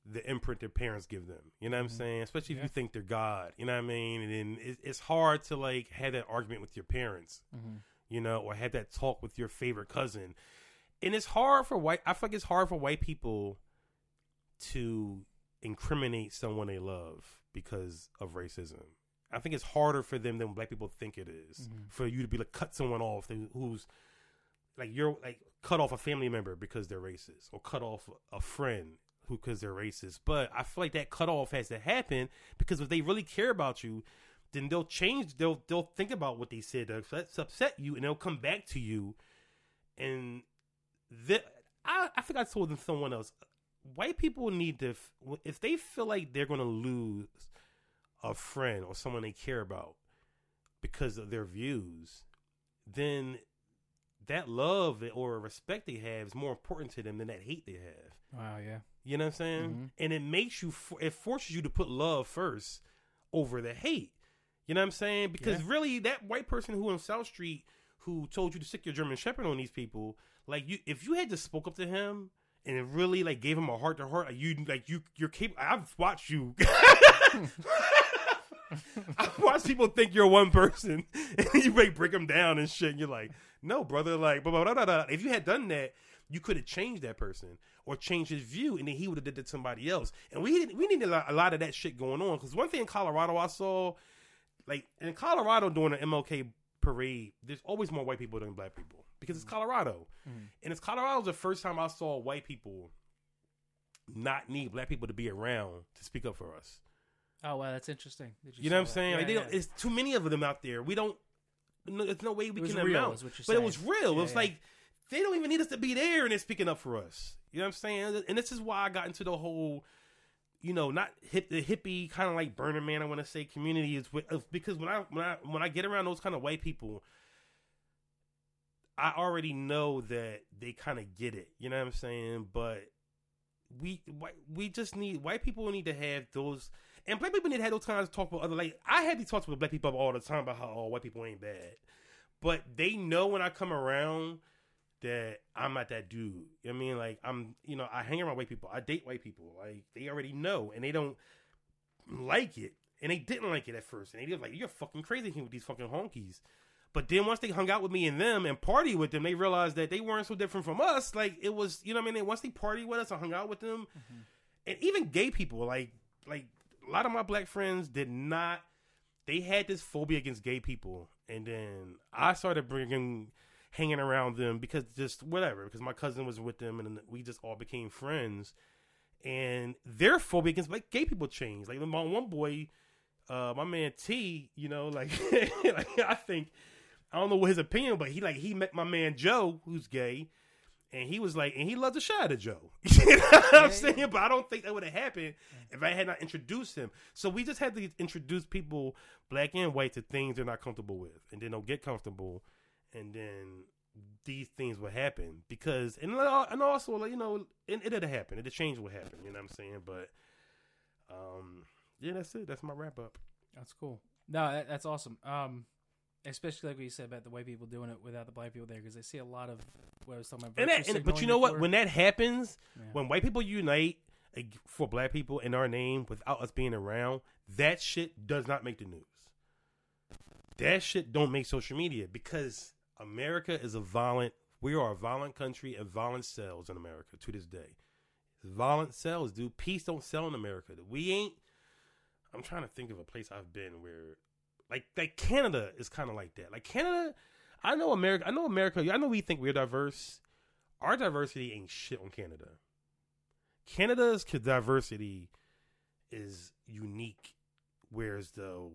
the imprint their parents give them. You know what I'm Mhm. saying? Especially if Yeah. you think they're God. You know what I mean? And then it's hard to like have that argument with your parents, Mhm. you know, or have that talk with your favorite cousin. And it's hard for white. I feel like it's hard for white people to incriminate someone they love because of racism. I think it's harder for them than black people think it is. Mhm. For you to be like cut someone off who's like you're like cut off a family member because they're racist, or cut off a friend who because they're racist. But I feel like that cutoff has to happen because if they really care about you, then they'll change. They'll they'll think about what they said that's upset you, and they'll come back to you. And the, I I think I told them someone else. White people need to if they feel like they're going to lose a friend or someone they care about because of their views, then that love or respect they have is more important to them than that hate they have. Wow. Yeah. You know what I'm saying? Mhm. And it makes you, it forces you to put love first over the hate. You know what I'm saying? Because Yeah. really, that white person who on South Street who told you to stick your German Shepherd on these people, like you, if you had just spoke up to him and it really like gave him a heart to heart, you, like you, you're capable. I've watched you. (laughs) I've watched people think you're one person, (laughs) and you like break them down and shit. And you're like, no, brother. Like, blah, blah, blah, blah. if you had done that, you could have changed that person or changed his view, and then he would have did it to somebody else. And we didn't, we needed a lot, of that shit going on. Because one thing in Colorado I saw, like in Colorado during the MLK parade, there's always more white people than black people because it's Colorado, Mhm. and it's Colorado the first time I saw white people not need black people to be around to speak up for us. Oh wow, that's interesting. that You know what I'm saying? Yeah, like they yeah. don't, it's too many of them out there. We don't. No, there's no way we can real, amount. but it was real. Yeah, it was like they don't even need us to be there, and they're speaking up for us. You know what I'm saying? And this is why I got into the whole, you know, not hip the hippie kind of like Burning Man. I want to say community is because when I when I when I get around those kind of white people. I already know that they kind of get it, you know what I'm saying? But we we just need white people need to have those and black people need to have those kinds of talk with other like I had these talks with black people all the time about how all white people ain't bad. But they know when I come around that I'm not that dude. You know what I mean? Like I'm you know, I hang around white people. I date white people. Like they already know and they don't like it. And they didn't like it at first. And they was like, You're fucking crazy here with these fucking honkies. But then once they hung out with me and them and party with them, they realized that they weren't so different from us. Like it was, you know what I mean? And once they party with us and hung out with them, mm-hmm. and even gay people, like like a lot of my black friends did not. They had this phobia against gay people, and then I started bringing, hanging around them because just whatever. Because my cousin was with them, and we just all became friends. And their phobia against like gay people changed. Like my one boy, uh, my man T, you know, like, (laughs) like I think I don't know what his opinion, but he like he met my man Joe, who's gay, and he was like, and he loved the shot of Joe. (laughs) you know what I'm Yeah, saying? But I don't think that would have happened if I had not introduced him. So we just had to introduce people, black and white, to things they're not comfortable with, and then they'll get comfortable, and then these things will happen because and and also like you know it it'll happen. It'll change what happened. You know what I'm saying? But um, yeah, that's it. That's my wrap up. That's cool. No, that, that's awesome. Um, especially like what you said about the white people doing it without the black people there, because I see a lot of what I was talking about. And that, and, but you know what? When that happens, Yeah. when white people unite for black people in our name without us being around, that shit does not make the news. That shit don't make social media because America is a violent. We are a violent country, and violence sells in America to this day. Violence sells, dude. Peace don't sell in America. We ain't. I'm trying to think of a place I've been where, like, like Canada is kind of like that. Like Canada, I know America. I know America. I know we think we're diverse. Our diversity ain't shit on Canada. Canada's diversity is unique, whereas though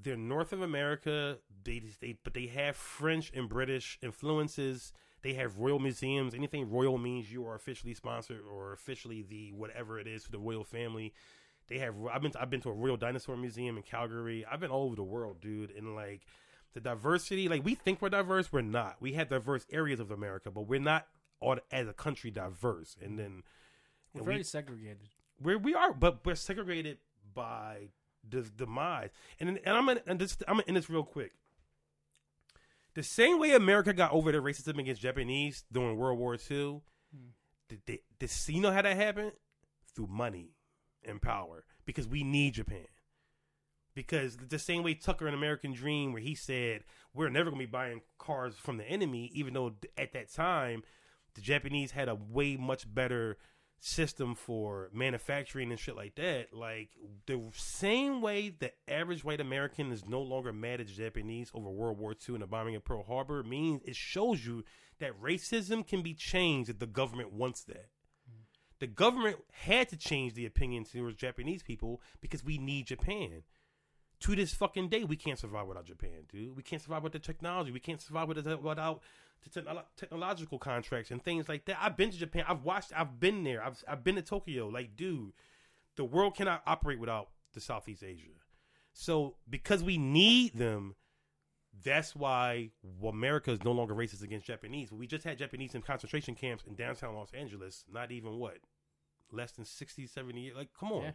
they're north of America, they they but they have French and British influences. They have royal museums. Anything royal means you are officially sponsored or officially the whatever it is for the royal family. They have. I've been. I've been to a royal dinosaur museum in Calgary. I've been all over the world, dude. And like the diversity, like we think we're diverse, we're not. We have diverse areas of America, but we're not all as a country diverse. And then we're and very we- segregated. where we are, but we're segregated by the demise. And and I'm gonna and this I'm gonna end this real quick. The same way America got over their racism against Japanese during World War II, Hmm. did, did, did you know how that happened? through money and power because we need Japan. Because the same way Tucker in American Dream, where he said we're never going to be buying cars from the enemy, even though at that time the Japanese had a way much better system for manufacturing and shit like that. Like the same way the average white American is no longer mad at Japanese over World War II and the bombing of Pearl Harbor means it shows you that racism can be changed if the government wants that. The government had to change the opinion towards Japanese people because we need Japan. To this fucking day, we can't survive without Japan, dude. We can't survive without the technology. We can't survive without, the technolo- technological contracts and things like that. I've been to Japan. I've watched. I've been there. I've I've been to Tokyo. Like, dude, the world cannot operate without the Southeast Asia. So because we need them, that's why America is no longer racist against Japanese. We just had Japanese in concentration camps in downtown Los Angeles. Not even what less than 60, 70 years. Like, come on. Yeah,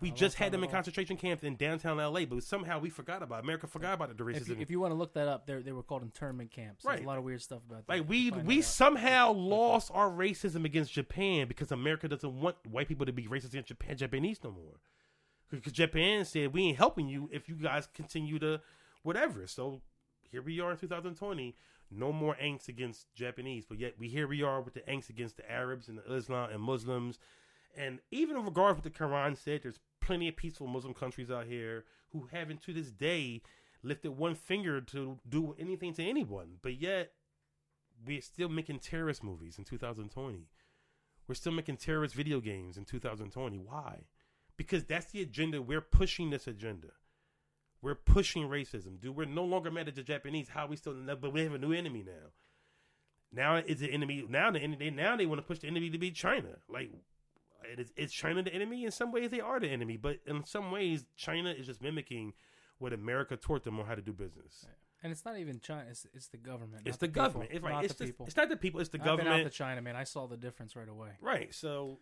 we just had them in concentration camps in downtown LA, but somehow we forgot about it. America forgot about the If you, racism. if you want to look that up, they they were called internment camps. There's Right. a lot of weird stuff about that. like we we out. somehow lost our racism against Japan because America doesn't want white people to be racist against Japan, Japanese no more. Because Japan said we ain't helping you if you guys continue to whatever. So here we are in 2020. No more angst against Japanese, but yet we here we are with the angst against the Arabs and the Islam and Muslims. And even in regards to what the Quran said, there's plenty of peaceful Muslim countries out here who haven't to this day lifted one finger to do anything to anyone. But yet we're still making terrorist movies in 2020. We're still making terrorist video games in 2020. Why? Because that's the agenda. We're pushing this agenda. We're pushing racism, dude. We're no longer mad at the Japanese. How we still, but we have a new enemy now. Now is the enemy. Now the enemy. Now they want to push the enemy to be China. Like, it is, is China the enemy? In some ways, they are the enemy, but in some ways, China is just mimicking what America taught them on how to do business. and it's not even China. It's, it's the government. It's the, people, government. It's right. Not It's, the people. it's not the people. It's the I've been out government. to China, man. I saw the difference right away. Right. So,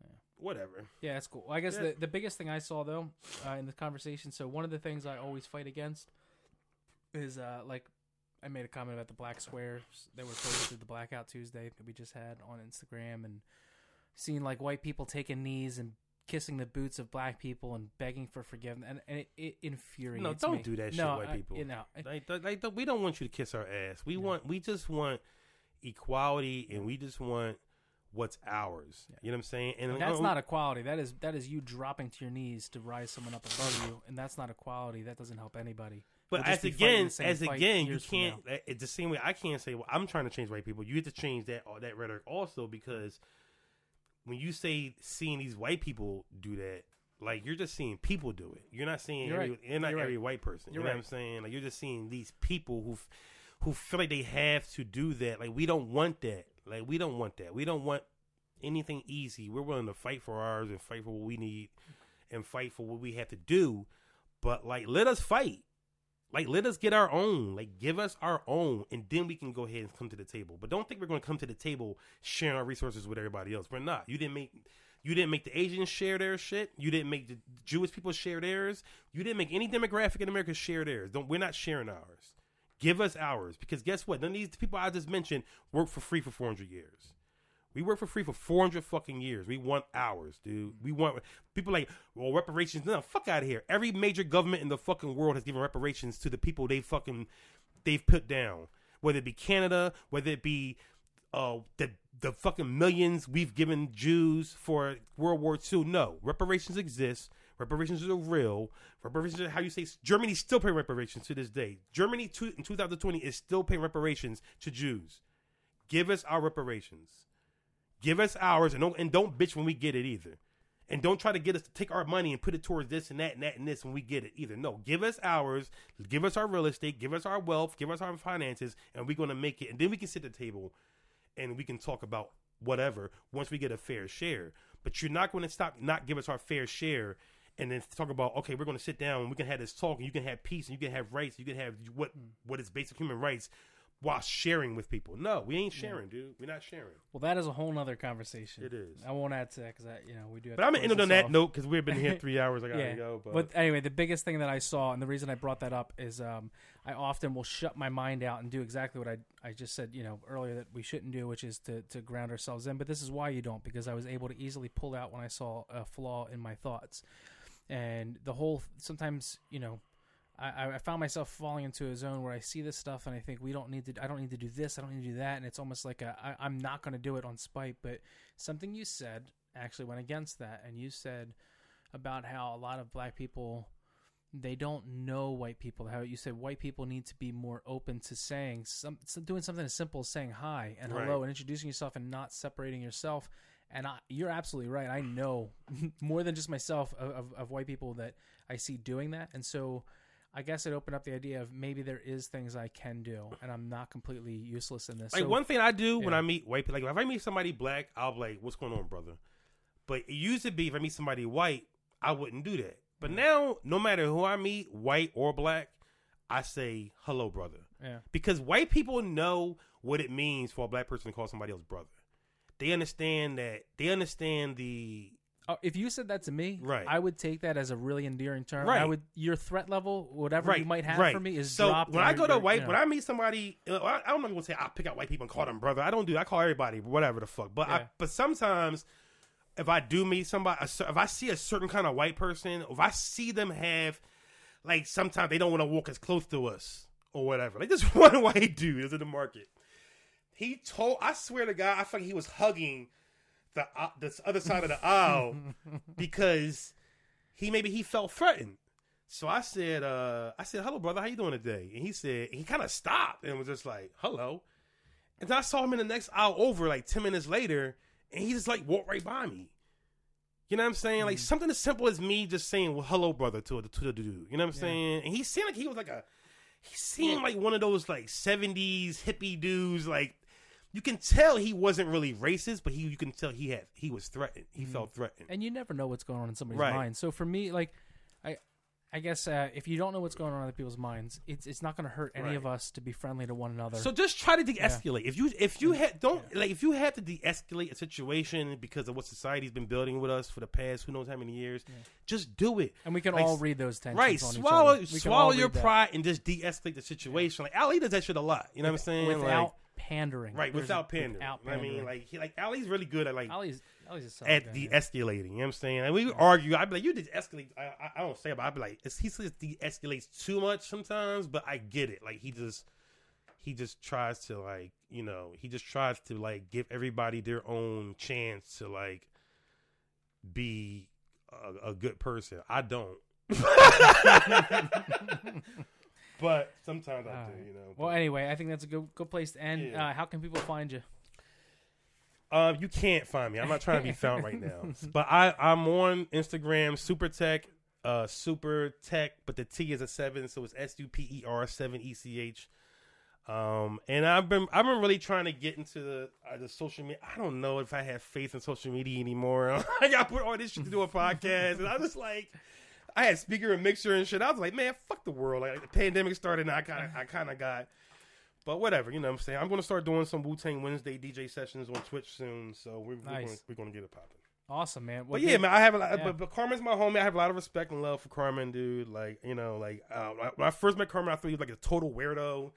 Yeah. whatever. Yeah, that's cool. I guess Yeah. the, the biggest thing I saw though uh, in the conversation. So one of the things I always fight against is uh, like I made a comment about the black squares that were posted the Blackout Tuesday that we just had on Instagram, and seeing like white people taking knees and kissing the boots of black people and begging for forgiveness, and, and it, it infuriates No, don't do that shit, no, white I- people. You know, I- Like, like, we don't want you to kiss our ass. We Yeah. want. We just want equality, and we just want what's ours. Yeah. You know what I'm saying? And And that's uh, not equality. That is that is you dropping to your knees to rise someone up above you, and that's not equality. That doesn't help anybody. But We'll as again, as again, you can't. It's the same way I can't say, "Well, I'm trying to change white people." You have to change that uh, that rhetoric also because when you say seeing these white people do that, like you're just seeing people do it. You're not seeing You're every, right. you're not You're every right. white person. You're you know right. what I'm saying? Like you're just seeing these people who who feel like they have to do that. Like we don't want that. Like we don't want that. We don't want anything easy. We're willing to fight for ours and fight for what we need and fight for what we have to do. But like, let us fight. Like, let us get our own. Like, give us our own, and then we can go ahead and come to the table. But don't think we're going to come to the table sharing our resources with everybody else. We're not. You didn't make. You didn't make the Asians share their shit. You didn't make the Jewish people share theirs. You didn't make any demographic in America share theirs. Don't. We're not sharing ours. Give us ours because guess what? None of these people I just mentioned work for free for 400 years. We work for free for 400 fucking years. We want ours, dude. We want people like, well, reparations. No, fuck out of here. Every major government in the fucking world has given reparations to the people they fucking they've put down. Whether it be Canada, whether it be uh the the fucking millions we've given Jews for World War II. No, reparations exist. Reparations are real. Reparations are how you say Germany still paying reparations to this day. Germany to, in 2020 is still paying reparations to Jews. Give us our reparations. Give us ours, and don't and don't bitch when we get it either. And don't try to get us to take our money and put it towards this and that and that and this when we get it either. No, give us ours, give us our real estate, give us our wealth, give us our finances, and we're gonna make it. And then we can sit at the table and we can talk about whatever once we get a fair share. But you're not going to stop, not give us our fair share, and then talk about okay, we're going to sit down and we can have this talk, and you can have peace, and you can have rights, you can have what what is basic human rights. While sharing with people. No, we ain't sharing, dude. We're not sharing. Well, that is a whole nother conversation. It is. I won't add to that because you know we do. Have But I'm gonna end on that off. note because we've been here (laughs) three hours. I gotta Yeah. go. But, But anyway, the biggest thing that I saw, and the reason I brought that up is um, I often will shut my mind out and do exactly what I I just said, you know, earlier that we shouldn't do, which is to to ground ourselves in. But this is why you don't, because I was able to easily pull out when I saw a flaw in my thoughts, and the whole sometimes you know. I, I found myself falling into a zone where I see this stuff and I think we don't need to. I don't need to do this. I don't need to do that. And it's almost like a, I, I'm not going to do it on spite. But something you said actually went against that, and you said about how a lot of black people they don't know white people. How you said white people need to be more open to saying some, doing something as simple as saying hi and hello Right. and introducing yourself and not separating yourself. And I, you're absolutely right. I know (laughs) more than just myself of, of, of white people that I see doing that, and so. I guess it opened up the idea of maybe there is things I can do, and I'm not completely useless in this. like So- one thing I do when. I meet white people, like if I meet somebody black, I'll be like, "What's going on, brother?" But it used to be if I meet somebody white, I wouldn't do that. But now, no matter who I meet, white or black, I say, "Hello, brother," yeah, because white people know what it means for a black person to call somebody else brother. They understand that. They understand the if you said that to me, Right. I would take that as a really endearing term. Right. I would your threat level, whatever right you might have right. for me, is so dropped. when I go to white, when I meet somebody, uh, I, not gonna say I pick out white people and call them brother. I don't do. that. I call everybody whatever the fuck. But I, but sometimes if I do meet somebody, if I see a certain kind of white person, if I see them have like sometimes they don't want to walk as close to us or whatever. Like this (laughs) one white dude is in the market. He told, I swear to God, I think he was hugging the uh, this other side of the aisle (laughs) because he maybe he felt threatened. So I said, uh, I said, hello, brother, how you doing today? And he said, he kind of stopped and was just like, hello. And then I saw him in the next aisle over, like ten minutes later, and he just like walked right by me. You know what I'm saying? Like something as simple as me just saying, "Well, hello, brother," to the to the dude. You know what I'm Yeah. saying? And he seemed like he was like a, he seemed like one of those like '70s hippie dudes. Like you can tell he wasn't really racist, but he you can tell he had he was threatened. He felt threatened. and you never know what's going on in somebody's Right. mind. So for me, like, I, I guess uh, if you don't know what's going on in other people's minds, it's it's not going to hurt any Right. of us to be friendly to one another. So just try to de-escalate. If you if you had don't like if you have to de-escalate a situation because of what society's been building with us for the past who knows how many years, just do it. and we can like, all read those tensions. Right, swallow swallow your read that pride and just de-escalate the situation. Like Ali does that shit a lot. You know what I'm saying? without like, pandering. right, There's- without pandering. Without I mean, like he like Ali's really good at like Ali's, Ali's a solid at guy, de-escalating. You know what I'm saying? And we would argue. I'd be like, you de-escalate. I, I, I don't say it, but I'd be like, he just de-escalates too much sometimes. But I get it. Like he just he just tries to like you know he just tries to like give everybody their own chance to like be a, a good person. I don't. (laughs) (laughs) but sometimes I do. You know. Well, anyway, I think that's a good good place to end. Yeah. Uh, how can people find you? Um, you can't find me. I'm not trying to be found right now. (laughs) But I, I'm on Instagram, Super Tech, uh, Super Tech, but the T is a seven, so it's S U P E R seven E C H. Um, and I've been, I've been really trying to get into the uh, the social media. I don't know if I have faith in social media anymore. (laughs) I got put all this shit to do a podcast, and I was like, I had speaker and mixer and shit. I was like, man, fuck the world. Like the pandemic started, and I kind of, I kind of got. But whatever, you know what I'm saying? I'm going to start doing some Wu Tang Wednesday DJ sessions on Twitch soon, so we're, we're Nice. going we're going to get it popping. Awesome, man. Well, But yeah, good. man, I have a lot. Yeah. But, but Carmen's my homie. I have a lot of respect and love for Carmen, dude. Like you know, like uh, when I first met Carmen, I thought he was like a total weirdo,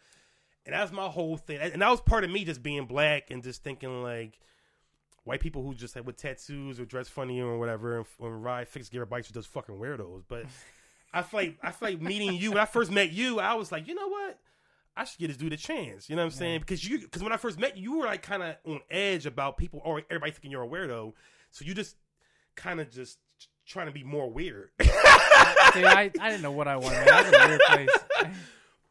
and that's my whole thing. And that was part of me just being black and just thinking like white people who just like with tattoos or dress funny or whatever, and when ride fix gear bikes are just fucking weirdos. But (laughs) I feel like I feel like meeting you when I first met you, I was like, you know what? I should get this dude a chance. You know what I'm saying? Because you, because when I first met you, you were like kind of on edge about people or everybody thinking you're a weirdo. So you just kind of just trying to be more weird. (laughs) Dude, I, I didn't know what I wanted. Man. I was a weird (laughs) place.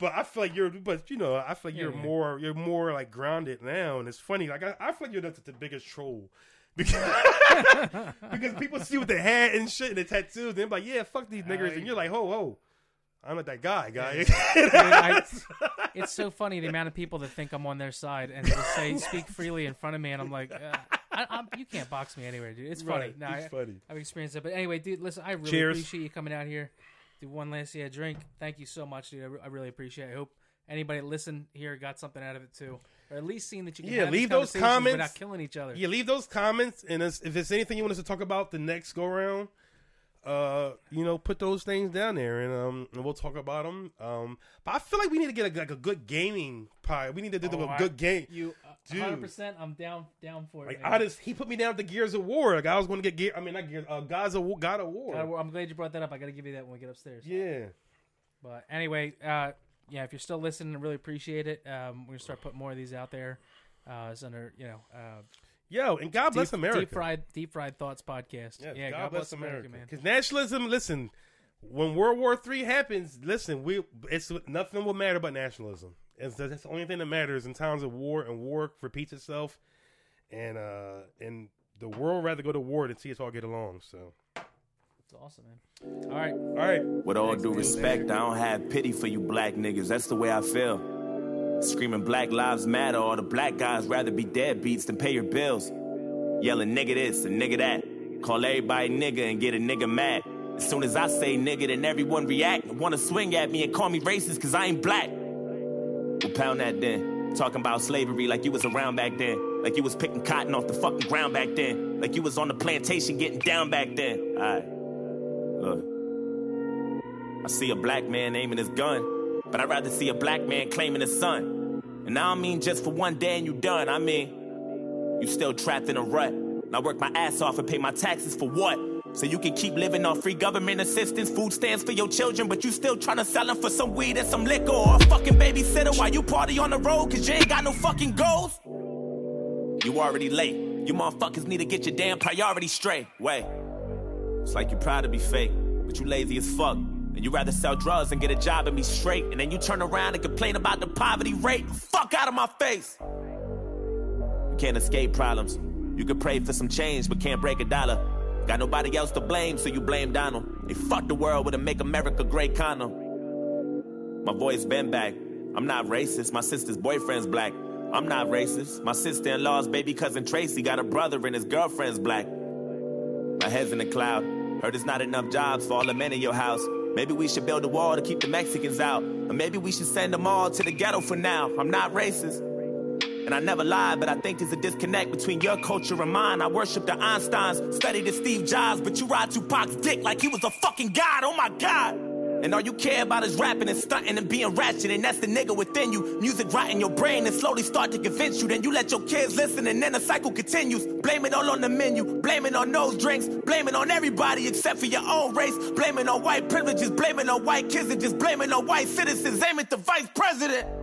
But I feel like you're, but you know, I feel like Yeah, you're yeah. more, you're more like grounded now, and it's funny. Like I, I feel like you're the, the biggest troll. (laughs) Because, because people see with the hat and shit and the tattoos, and they're like, "Yeah, fuck these niggers," and you're like, "Ho, ho, I'm not that guy, guy." (laughs) I- it's so funny the amount of people that think I'm on their side and just say (laughs) speak freely in front of me, and I'm like, uh, I, I'm, you can't box me anywhere, dude. It's funny. Right, No, it's I, funny. I've experienced it, but anyway, dude, listen, I really Cheers. appreciate you coming out here. Do one last yeah drink. Thank you so much, dude. I, re- I really appreciate. it. I hope anybody listen here got something out of it too, or at least seen that you can Yeah, leave those comments. not killing each other. Yeah, leave those comments, and if if there's anything you want us to talk about the next go round, uh, you know, put those things down there, and um, and we'll talk about them. Um, but I feel like we need to get a, like a good gaming pie. We need to do Oh, a I- good game. You, Dude. hundred percent. I'm down, down for it. Like man. I just, he put me down to Gears of War. Like I was going to get Gear. I mean, not Gears. Uh, Gods of War, God of War. I'm glad you brought that up. I got to give you that when we get upstairs. Yeah. But anyway, uh, yeah, if you're still listening, I really appreciate it. Um, we're gonna start putting more of these out there. Uh, it's under you know, uh, Yo, and God bless deep, America. Deep fried, deep fried thoughts podcast. Yes, yeah, God, bless, America, man. Because nationalism, listen, when World War Three happens, listen, we it's nothing will matter but nationalism. It's, that's the only thing that matters in times of war, and war repeats itself, and uh, and the world rather go to war than see us all get along. So, It's awesome, man. All right, all right, With all due respect, I don't have pity for you black niggas. That's the way I feel. Screaming Black Lives Matter, all the black guys rather be deadbeats than pay your bills. Yelling nigga this and nigga that. Call everybody nigga and get a nigga mad. As soon as I say nigga, then everyone react and wanna swing at me and call me racist cause I ain't black. Pound that then. Talking about slavery like you was around back then. Like you was picking cotton off the fucking ground back then. Like you was on the plantation getting down back then. Alright. Look. I see a black man aiming his gun, but I'd rather see a black man claiming his son. And I don't mean just for one day and you done. I mean, you still trapped in a rut. And I work my ass off and pay my taxes for what? So you can keep living on free government assistance, food stamps for your children, but you still trying to sell them for some weed and some liquor or a fucking babysitter while you party on the road cause you ain't got no fucking goals? You already late. You motherfuckers need to get your damn priorities straight. Wait. It's like you're proud to be fake, but you lazy as fuck. And you rather sell drugs and get a job and be straight. And then you turn around and complain about the poverty rate. Fuck out of my face. You can't escape problems. You can pray for some change, but can't break a dollar. Got nobody else to blame, so you blame Donald. They fucked the world with a Make America Great condom. My voice been back. I'm not racist. My sister's boyfriend's black. I'm not racist. My sister-in-law's baby cousin Tracy got a brother and his girlfriend's black. My head's in the cloud. Heard there's not enough jobs for all the men in your house. Maybe we should build a wall to keep the Mexicans out. Or maybe we should send them all to the ghetto for now. I'm not racist. And I never lie, but I think there's a disconnect between your culture and mine. I worship the Einsteins, study the Steve Jobs, but you ride Tupac's dick like he was a fucking god. Oh my god. And all you care about is rapping and stunting and being ratchet, and that's the nigga within you. Music rot in your brain and slowly start to convince you. Then you let your kids listen, and then the cycle continues. Blame it all on the menu, blame it on those drinks, blame it on everybody except for your own race. Blame it on white privileges, blame it on white kids, and just blame it on white citizens. Aim at the vice president.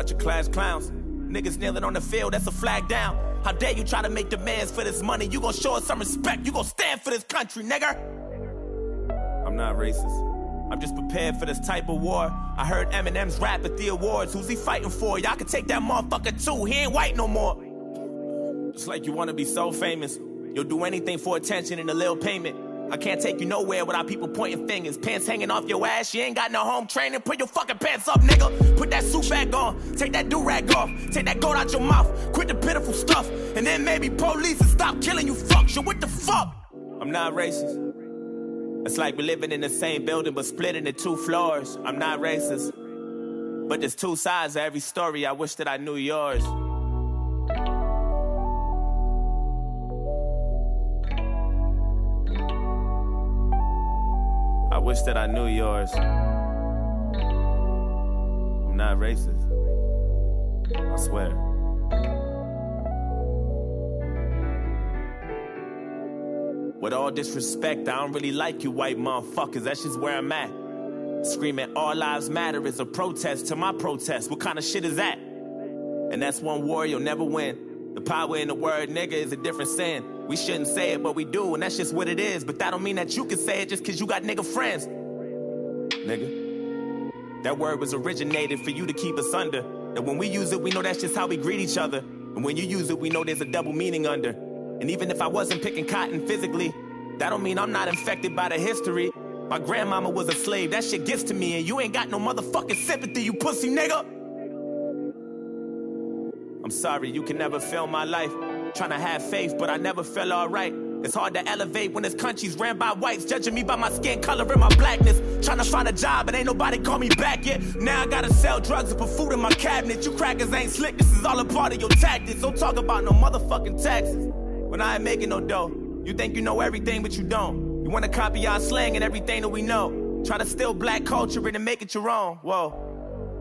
Bunch of class clowns. Niggas kneeling on the field, that's a flag down. How dare you try to make demands for this money? You gon' show us some respect. You gon' stand for this country, nigga. I'm not racist. I'm just prepared for this type of war. I heard Eminem's rap at the awards. Who's he fighting for? Y'all can take that motherfucker too. He ain't white no more. Just like you wanna be so famous. You'll do anything for attention and a little payment. I can't take you nowhere without people pointing fingers. Pants hanging off your ass. You ain't got no home training. Put your fucking pants up, nigga. Put that suit back on. Take that do rag off. Take that gold out your mouth. Quit the pitiful stuff. And then maybe police will stop killing you fucks. Yo, what the fuck? I'm not racist. It's like we're living in the same building but split into two floors. I'm not racist. But there's two sides to every story. I wish that I knew yours. I wish that I knew yours. I'm not racist. I swear. With all disrespect, I don't really like you white motherfuckers. That's just where I'm at. Screaming all lives matter is a protest to my protest. What kind of shit is that? And that's one war you'll never win. The power in the word nigga is a different sin. We shouldn't say it, but we do, and that's just what it is. But that don't mean that you can say it just cause you got nigga friends. Nigga. That word was originated for you to keep us under. And when we use it, we know that's just how we greet each other. And when you use it, we know there's a double meaning under. And even if I wasn't picking cotton physically, that don't mean I'm not infected by the history. My grandmama was a slave, that shit gets to me, and you ain't got no motherfucking sympathy, you pussy nigga. I'm sorry, you can never feel my life. Trying to have faith, but I never felt alright. It's hard to elevate when this country's ran by whites, judging me by my skin color and my blackness. Trying to find a job, but ain't nobody call me back yet. Now I gotta sell drugs and put food in my cabinet. You crackers ain't slick, this is all a part of your tactics. Don't talk about no motherfucking taxes when I ain't making no dough. You think you know everything, but you don't. You wanna copy our slang and everything that we know. Try to steal black culture and make it your own. Whoa.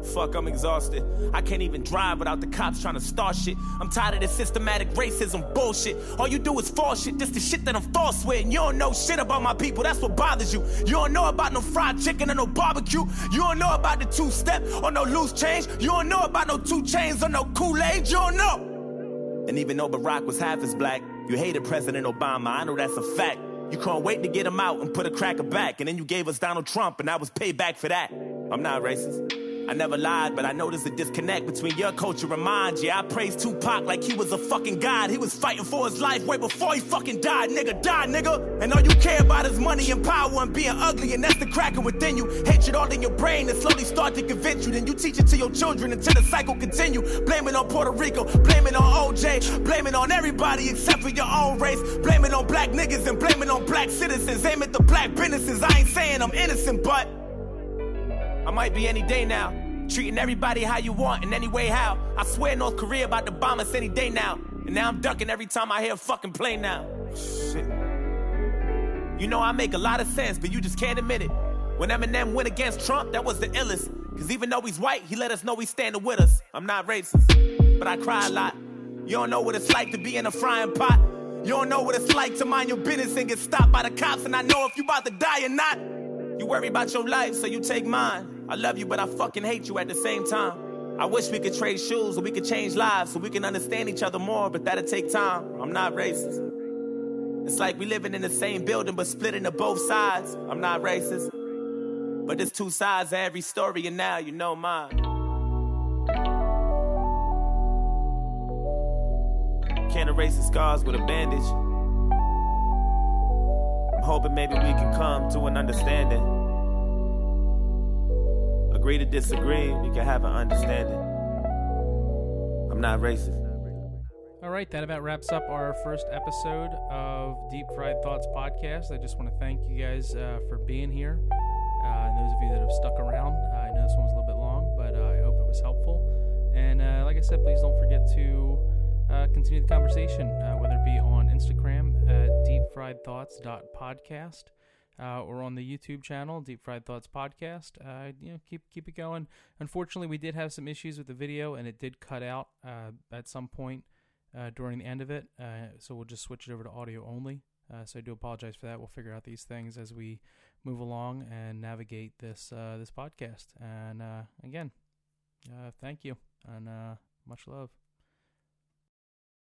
Fuck, I'm exhausted. I can't even drive without the cops trying to start shit. I'm tired of this systematic racism bullshit. All you do is false shit. This the shit that I'm false with. And you don't know shit about my people. That's what bothers you. You don't know about no fried chicken or no barbecue. You don't know about the two step or no loose change. You don't know about no 2 Chainz or no Kool Aid. You don't know. And even though Barack was half as black, you hated President Obama. I know that's a fact. You couldn't wait to get him out and put a cracker back. And then you gave us Donald Trump, and I was payback for that. I'm not racist. I never lied, but I noticed a disconnect between your culture and mine. Yeah, I praised Tupac like he was a fucking god. He was fighting for his life way before he fucking died, nigga. Die, nigga. And all you care about is money and power and being ugly, and that's the cracking within you. Hatred all in your brain and slowly start to convince you. Then you teach it to your children until the cycle continue. Blame it on Puerto Rico, blame it on OJ, blame it on everybody except for your own race. Blame it on black niggas and blame it on black citizens. Aim at the black businesses. I ain't saying I'm innocent, but. I might be any day now. Treating everybody how you want in any way how. I swear North Korea about to bomb us any day now. And now I'm ducking every time I hear a fucking plane now. Shit. You know I make a lot of sense, but you just can't admit it. When Eminem went against Trump, that was the illest. Cause even though he's white, he let us know he's standing with us. I'm not racist, but I cry a lot. You don't know what it's like to be in a frying pot. You don't know what it's like to mind your business and get stopped by the cops. And I know if you about to die or not. You worry about your life, so you take mine. I love you, but I fucking hate you at the same time. I wish we could trade shoes so we could change lives so we can understand each other more, but that'll take time. I'm not racist. It's like we living in the same building but split into both sides. I'm not racist. But there's two sides to every story, and now you know mine. Can't erase the scars with a bandage. I'm hoping maybe we can come to an understanding. Agree to disagree, we can have an understanding. I'm not racist. All right, that about wraps up our first episode of Deep Fried Thoughts podcast. I just want to thank you guys uh, for being here. Uh, and those of you that have stuck around, uh, I know this one was a little bit long, but uh, I hope it was helpful. And uh, like I said, please don't forget to uh, continue the conversation, uh, whether it be on Instagram at deepfriedthoughts.podcast uh, or on the YouTube channel, Deep Fried Thoughts Podcast. Uh, you know, keep keep it going. Unfortunately, we did have some issues with the video, and it did cut out uh, at some point uh, during the end of it. So we'll just switch it over to audio only. So I do apologize for that. We'll figure out these things as we move along and navigate this this podcast. And again, thank you and much love.